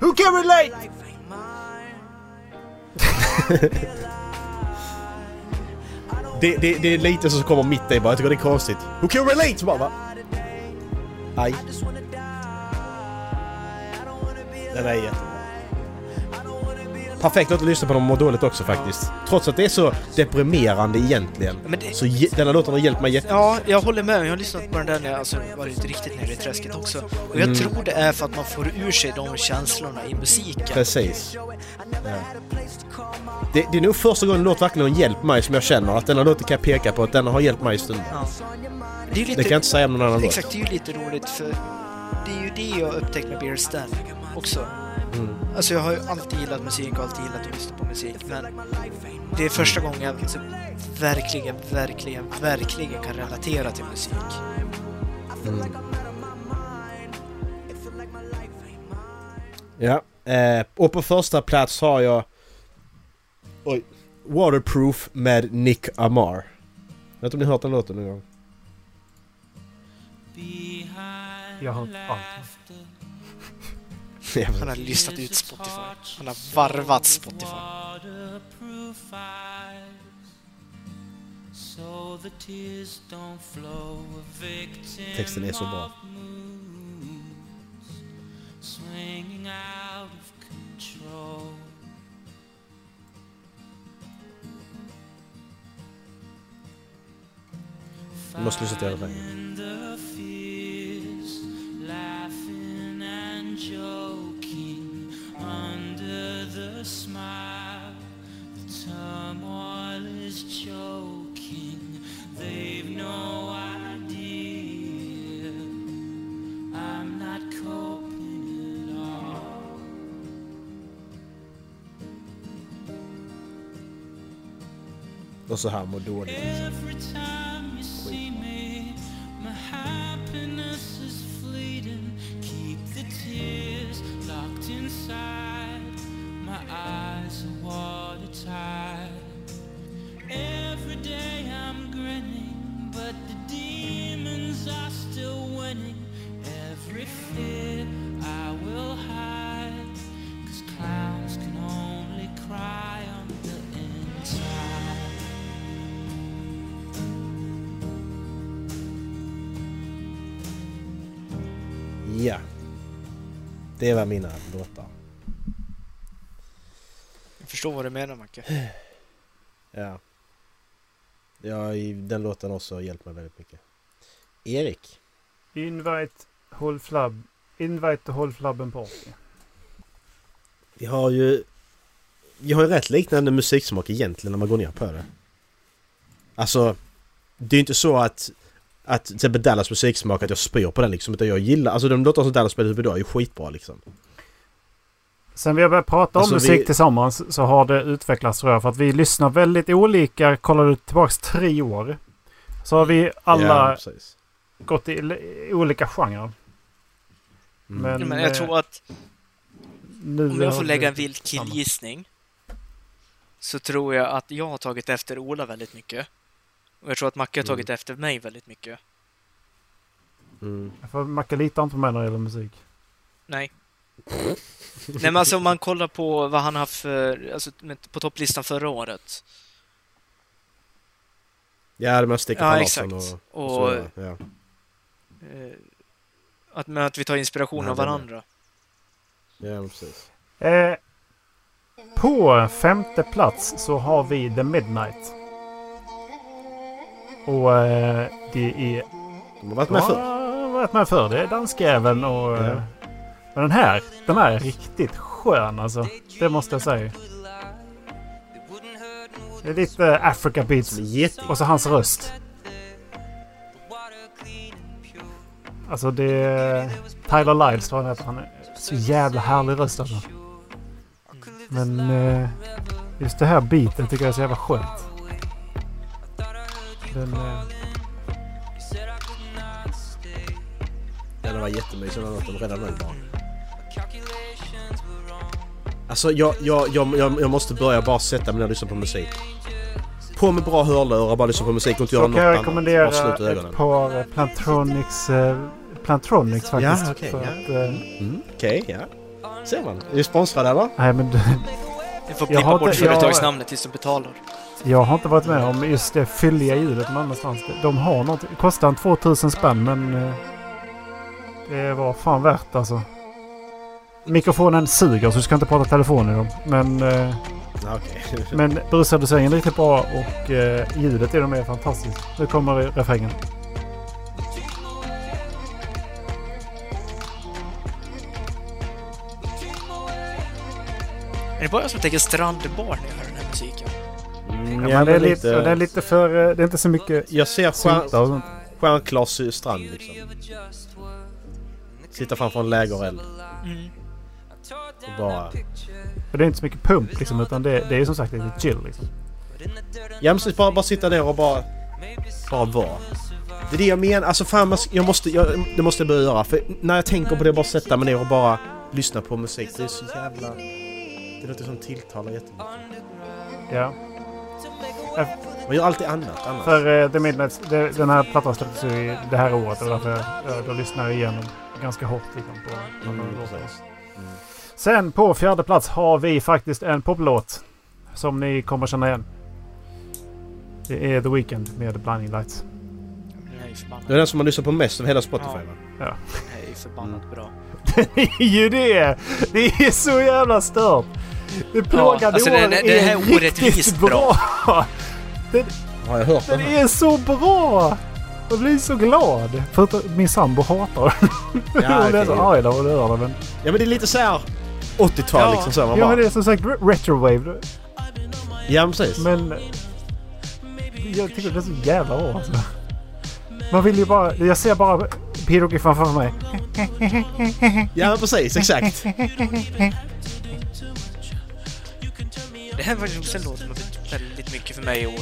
Who can relate? Det, det, det är lite som kommer mitt i bara. Jag tycker det är konstigt. Who can relate? Så bara va? Aj. Den är jättebra. Perfekt låt att lyssna på när man mår dåligt också faktiskt. Trots att det är så deprimerande egentligen. Men det, Så denna låten har hjälpt mig jätte... Ja, jag håller med. Jag har lyssnat på den där när jag alltså, varit riktigt nere i träsket också. Och jag Mm. tror det är för att man får ur sig de känslorna i musiken. Precis. Ja. Det, det är nog första gången en låt verkligen har hjälpt mig som jag känner att denna låten kan jag peka på att den har hjälpt mig i stunden. Ja. Det är ju Det lite... kan jag inte säga om någon annan låt. Exakt, det är ju lite roligt för det är ju det jag upptäckt med Beer Stan också. Mm. Alltså jag har ju alltid gillat musik och alltid gillat att lyssna på musik men det är första gången jag alltså, verkligen, verkligen, verkligen kan relatera till musik. Mm. Ja, eh, och på första plats har jag... Oj. Waterproof med Nick Amar. Jag vet inte om ni har hört den låten någon gång? Jag har hört allt. Han har listat ut Spotify. Han har varvat Spotify. waterproof eyes so the tears don't flow a victim Texten är så bra. swinging out of control Du måste lyssna till refrängen. in the fears laughing and joking under the smile the turmoil is choking they've no idea I'm not coping at all Och så här mår dåligt. Every time you see me, my happiness is fleeting. Keep the tears locked inside. My eyes are watertight. Every day I'm grinning, but the demons are still winning. Every fear I will hide. Cause clowns can only cry Ja. Det var mina låtar. Jag förstår vad du menar Macke. Ja. Ja, den låten också har hjälpt mig väldigt mycket. Erik. Invite, håll flabb. Invite och håll flabben party. Vi har ju... Vi har ju rätt liknande musiksmak egentligen när man går ner på det. Alltså... Det är ju inte så att... Att till exempel Dallas musiksmak, att jag spyr på den liksom. Utan jag gillar... Alltså de låtar som Dallas spelar idag är ju skitbra liksom. Sen vi har börjat prata om Alltså, musik vi- tillsammans så har det utvecklats tror jag. För att vi lyssnar väldigt olika. Kollar du tillbaks tre år. Så har vi alla Ja, gått i olika genrer. Mm. Men, Men jag eh, tror att Nu om jag får lägga en vild killgissning så tror jag att jag har tagit efter Ola väldigt mycket. Och jag tror att Macke har Mm. tagit efter mig väldigt mycket. Mm. Jag får macka lite inte med när det gäller musik. Nej. Nej men alltså om man kollar på vad han haft för, alltså på topplistan förra året. Ja, det med Sticka Ja, exakt. och, Och, så, ja. eh, att, men att vi tar inspiration Ja, av varandra. ja, men precis. Eh, på femte plats så har vi The Midnight. Och eh, det är... De har varit med förr. har varit med förr. Det är danskjäveln och... Ja. eh, Men den här, den här är riktigt skön alltså. Det måste jag säga. Det är lite Africa Beats. Och så hans röst. Alltså det är Tyler tror jag han. Han är så jävla härlig röst alltså. Men eh, just det här beatet tycker jag är så jävla skönt. Den, eh, Den var jättemysig den låten redan nu bara. Alltså jag, jag, jag, jag, jag måste börja bara sätta mig ner och lyssna på musik. På med bra hörlurar, bara lyssna på musik och inte göra så något kan jag annat. rekommendera Bara sluta ögonen. ett par Plantronics, eh, Plantronics faktiskt. Ja, okej, för ja. att, eh, Mm, Okej, ja. Ser man. Är du sponsrad eller? nej men Vi får Jag klippa bort jag- företagsnamnet tills de betalar. Jag har inte varit med om just det fylliga ljudet någon annanstans. De har något. Kostar en 2000 spänn men eh, det var fan värt alltså. Mikrofonen suger så du ska inte prata telefon i dem. Men, eh, okej. men brusreduceringen är riktigt bra och eh, ljudet i dem är fantastiskt. Nu kommer refrängen. Är det bara jag som tänker strandbar när jag hör den här musiken? Mm, Ja, det, är lite, och det är lite för... eh, Det är inte så mycket Jag ser syntar stjärn, och sånt. stjärnklas strand liksom. Sitta framför en lägereld Mm. och bara... För det är inte så mycket pump liksom utan det, det är som sagt lite chill liksom. Ja precis, bara, bara sitta där och bara... Bara vara. Det är det jag menar. Alltså fan, jag måste, jag, det måste jag börja göra. För när jag tänker på det, bara sätta mig ner och bara lyssna på musik. Det är så jävla... Det låter som tilltalar jättemycket. Ja. Man gör alltid annat annars. För eh, The Midnight, det, den här plattan släpptes ju i det här året och därför jag, då lyssnar jag igenom ganska hårt liksom, på Mm. Mm. Sen på fjärde plats har vi faktiskt en poplåt som ni kommer känna igen. Det är The Weeknd med Blinding Lights. Det är den som man lyssnar på mest av hela Spotify Ja. va? den här är förbannat Mm. bra. Det är ju det! Det är så jävla stört! Det plågade alltså år den är- den här är riktigt orättvist bra! Har jag hört den Den här? är så bra! Jag blir så glad. Förutom min sambo hatar den. Ja, Hon är så arg när hon hör den. Men, Ja men det är lite så här 80-tal Ja. liksom så. Man ja, bara, men det är som sagt re- retrowave. ja precis. Men... Jag tycker det är så jävla bra alltså. Man vill ju bara... Jag ser bara Griffin framför mig. Ja men precis, exakt. Det här var ju en låt som betytt väldigt mycket för mig i år.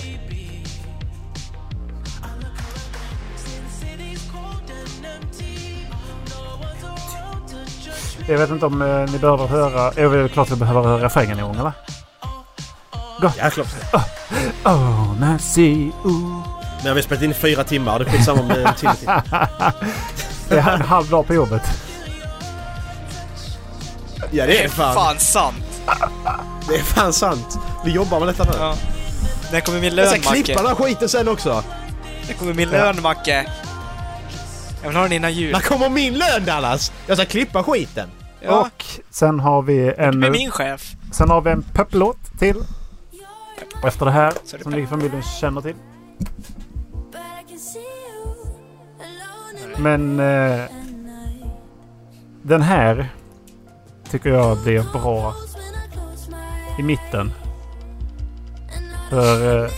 Jag vet inte om eh, ni behöver höra... Jag vet klart att vi behöver höra refrängen en gång eller? Ja klart. Oh, Nancy, ooh. Men jag har spelat in i fyra timmar. Det är det är en timme till. Det är en halv dag på jobbet. Ja det är fan. fan sant! Det är fan sant. Vi jobbar med detta nu. Ja. När kommer min Jag lön, ska klippa den här skiten sen också. När kommer min lön, Macke? Jag vill ha den innan jul. När kommer min lön Dallas? Jag ska klippa skiten. Ja, Och sen har vi en... med min chef. Sen har vi en pepplåt till. Efter det här. Det Som ni familjen känner till. I Men eh, den här tycker jag blir bra I mitten. För... Eh,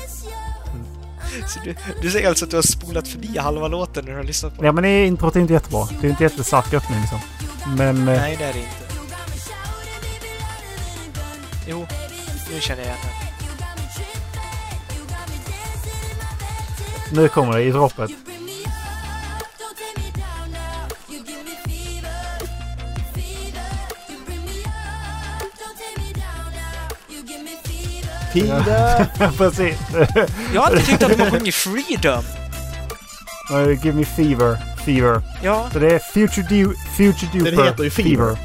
du, du säger alltså att du har spolat förbi halva låten när du har lyssnat på den? ja men det introt är inte jättebra. Det är inte jättestark öppning liksom. Men... Eh, Nej, det är det inte. Jo, nu känner jag igen nu kommer det i droppet. Fever. Tida. Precis. Jag har alltid tyckt att de har sjungit Freedom. Eh, Give me fever. Fever. Ja, Så det är Future, du Future Duper Den heter ju Fever.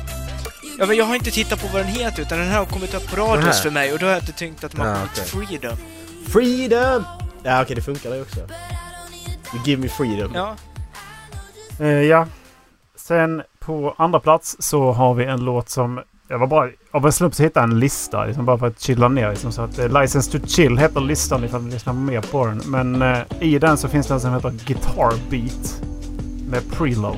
ja, men jag har inte tittat på vad den heter utan den här har kommit upp på radios för mig och då har jag inte tänkt att man Ja, har okej. Freedom. Freedom! Ja okej, det funkar det också. Give me freedom. Ja, Eh, ja. Sen på andra plats så har vi en låt som... Jag var bara... Av en slump så hittade jag en lista. Liksom bara för att chilla ner. Liksom, så att eh, License to Chill heter listan ifall ni lyssnar mer på den. Men eh, i den så finns det en som heter Guitar Beat. Med preload.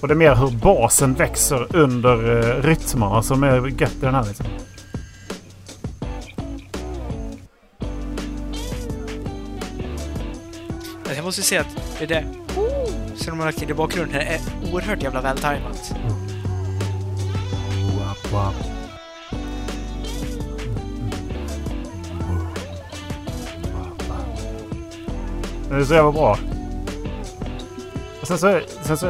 Och det är mer hur basen växer under eh, rytmarna som är gött i den här liksom. jag måste säga att det där som de har lagt in i bakgrunden här är oerhört jävla vältajmat. Wap. Det är så jävla bra. Och sen så, sen så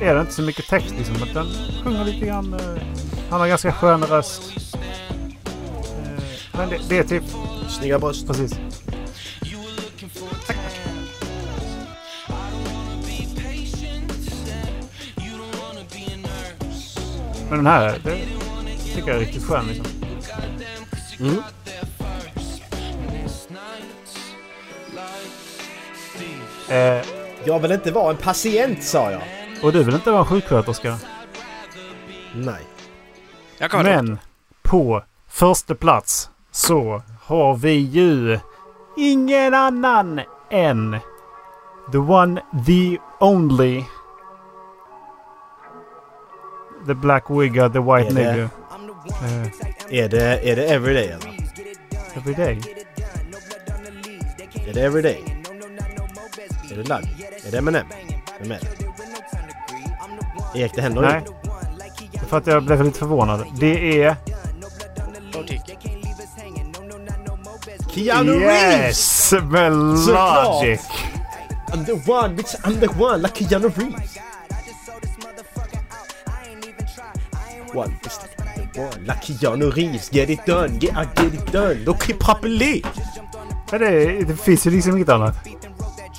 är det inte så mycket text liksom. Men den sjunger lite grann. eh, Han har ganska skön röst. Eh, Men det, det är typ Snygga bröst. precis. Men den här, det tycker jag är riktigt skön liksom. Mm. Eh, Jag vill inte vara en patient sa jag. och du vill inte vara sjuksköterska? Nej. Jag kan vara Men på första plats så har vi ju ingen annan än the one, the only the black wigger, the white nigger. Eh, Är det, är det everyday eller? every day. Är det everyday? Är det Lagg? Är det Eminem? Vem är det? Erik, det händer Nej. inget. För att jag blev lite förvånad. Det är... Keanu Reeves! Yes! Med! Logic! I'm the one, bitch, I'm the one, like Keanu Reeves. One, bitch, I'm the one, like Keanu Reeves. Get it done, yeah, I get it done. Look hip properly. Men det, det finns ju liksom inget annat.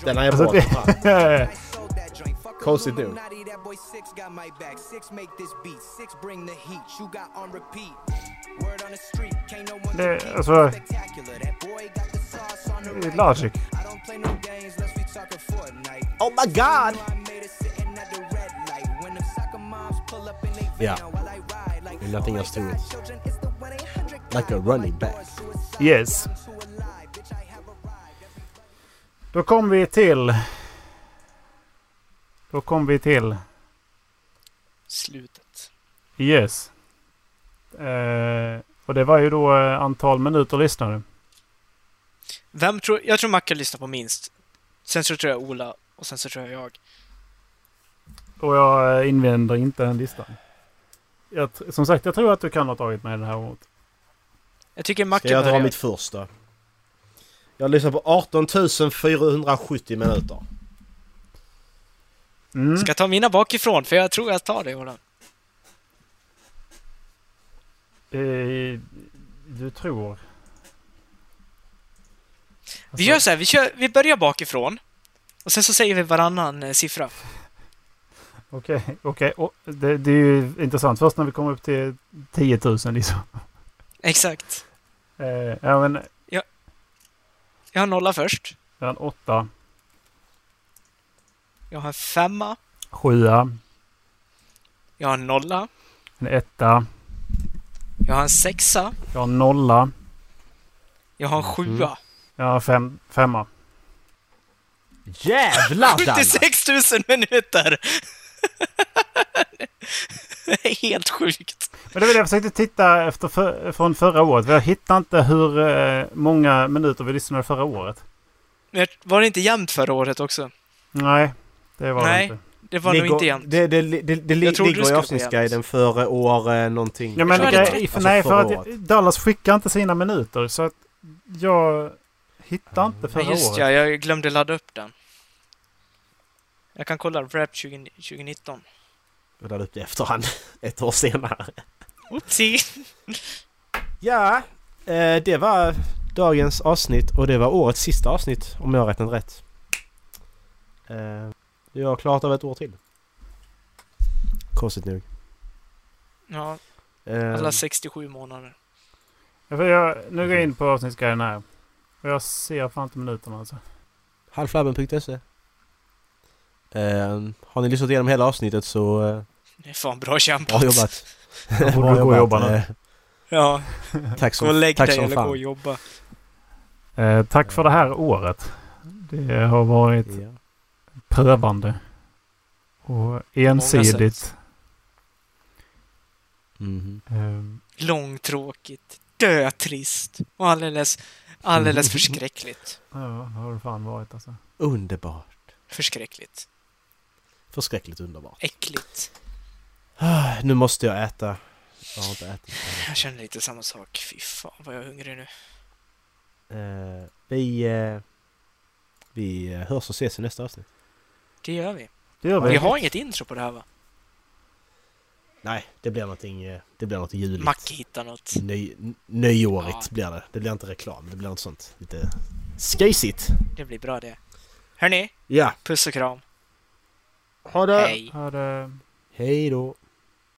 Den är Alltså, bra. Fan, det, Konstigt nog. det, alltså... Logic. Oh my god! Ja. Yeah. Nothing else to it. Like a running back. Yes. Då kom vi till... Då kom vi till... Slutet. Yes. Eh, och det var ju då eh, antal minuter lyssnare. Vem tror... Jag tror Macke lyssnar på minst. Sen så tror jag Ola och sen så tror jag jag. Och jag eh, invänder inte den listan. Jag, som sagt, jag tror att du kan ha tagit med den här året. Jag tycker Macke Ska jag dra mitt första? Jag lyssnar på 18 470 minuter. Mm. Ska jag ta mina bakifrån? För jag tror jag tar det, Ola. Eh, du tror... Vi gör så här, vi, kör, vi börjar bakifrån. Och sen så säger vi varannan eh, siffra. Okej, okej. Och Det, det är ju intressant. Först när vi kommer upp till 10 000 liksom. Exakt. Eh, ja, men Jag har nolla först. jag har en åtta, Jag har en femma. sjua, Jag har en nolla. en etta, Jag har en sexa. jag har en nolla, Jag har en sjua. jag har fem, femma. Jävlar Danne! 76 000 minuter! Det är helt sjukt. Men det var det jag försökte titta efter för, från förra året. Jag hittade inte hur eh, många minuter vi lyssnade förra året. Men var det inte jämnt förra året också? Nej, det var Nej. det inte. Det var nog Ligger- inte jämnt. Det, det, det, det li- Jag trodde det ligger i avsnittsguiden för år eh, någonting. Ja, men Jag det, Alltså nej, för att året. Dallas skickar inte sina minuter. Så att jag hittar inte förra Ja, just året. ja, jag glömde ladda upp den. Jag kan kolla Rap 20, 2019. Jag laddade upp det i efterhand. Ett år senare. Oopsie! Ja. Eh, det var dagens avsnitt och det var årets sista avsnitt om jag har räknat rätt. Eh, jag har klarat av ett år till. Konstigt nog. Ja, Eh, alla 67 månader. Jag, nu går jag in på avsnittsguiden här. Och jag ser fan inte minuterna alltså. Halvflabben.se eh, Har ni lyssnat igenom hela avsnittet så eh, Det är fan bra kämpat. bra jobbat. Då borde du gå och jobba nu. Eh, Ja, tack gå och lägg tack dig eller gå och jobba. Eh, tack för det här året. Det har varit Ja. prövande. Och ensidigt. Mhm. Eh, Långtråkigt, dötrist och alldeles, alldeles förskräckligt. ja, det har det fan varit alltså. Underbart. Förskräckligt. Förskräckligt underbart. Äckligt. Ah, Nu måste jag äta. Jag har inte ätit. Jag känner lite samma sak. Fy fan vad jag är hungrig nu. Eh, vi, eh, vi eh, hörs och ses i nästa avsnitt. Det gör vi. Det gör Vi vi. har inget intro på det här va? Nej, det blir någonting, det blir något juligt. Macke hittar något. Ny, nyårigt Ja. blir det. Det blir inte reklam, det blir något sånt lite skejsigt. Det blir bra det. Hörni, Ja, puss och kram. Ha det! Hej. Ha det. Hej då!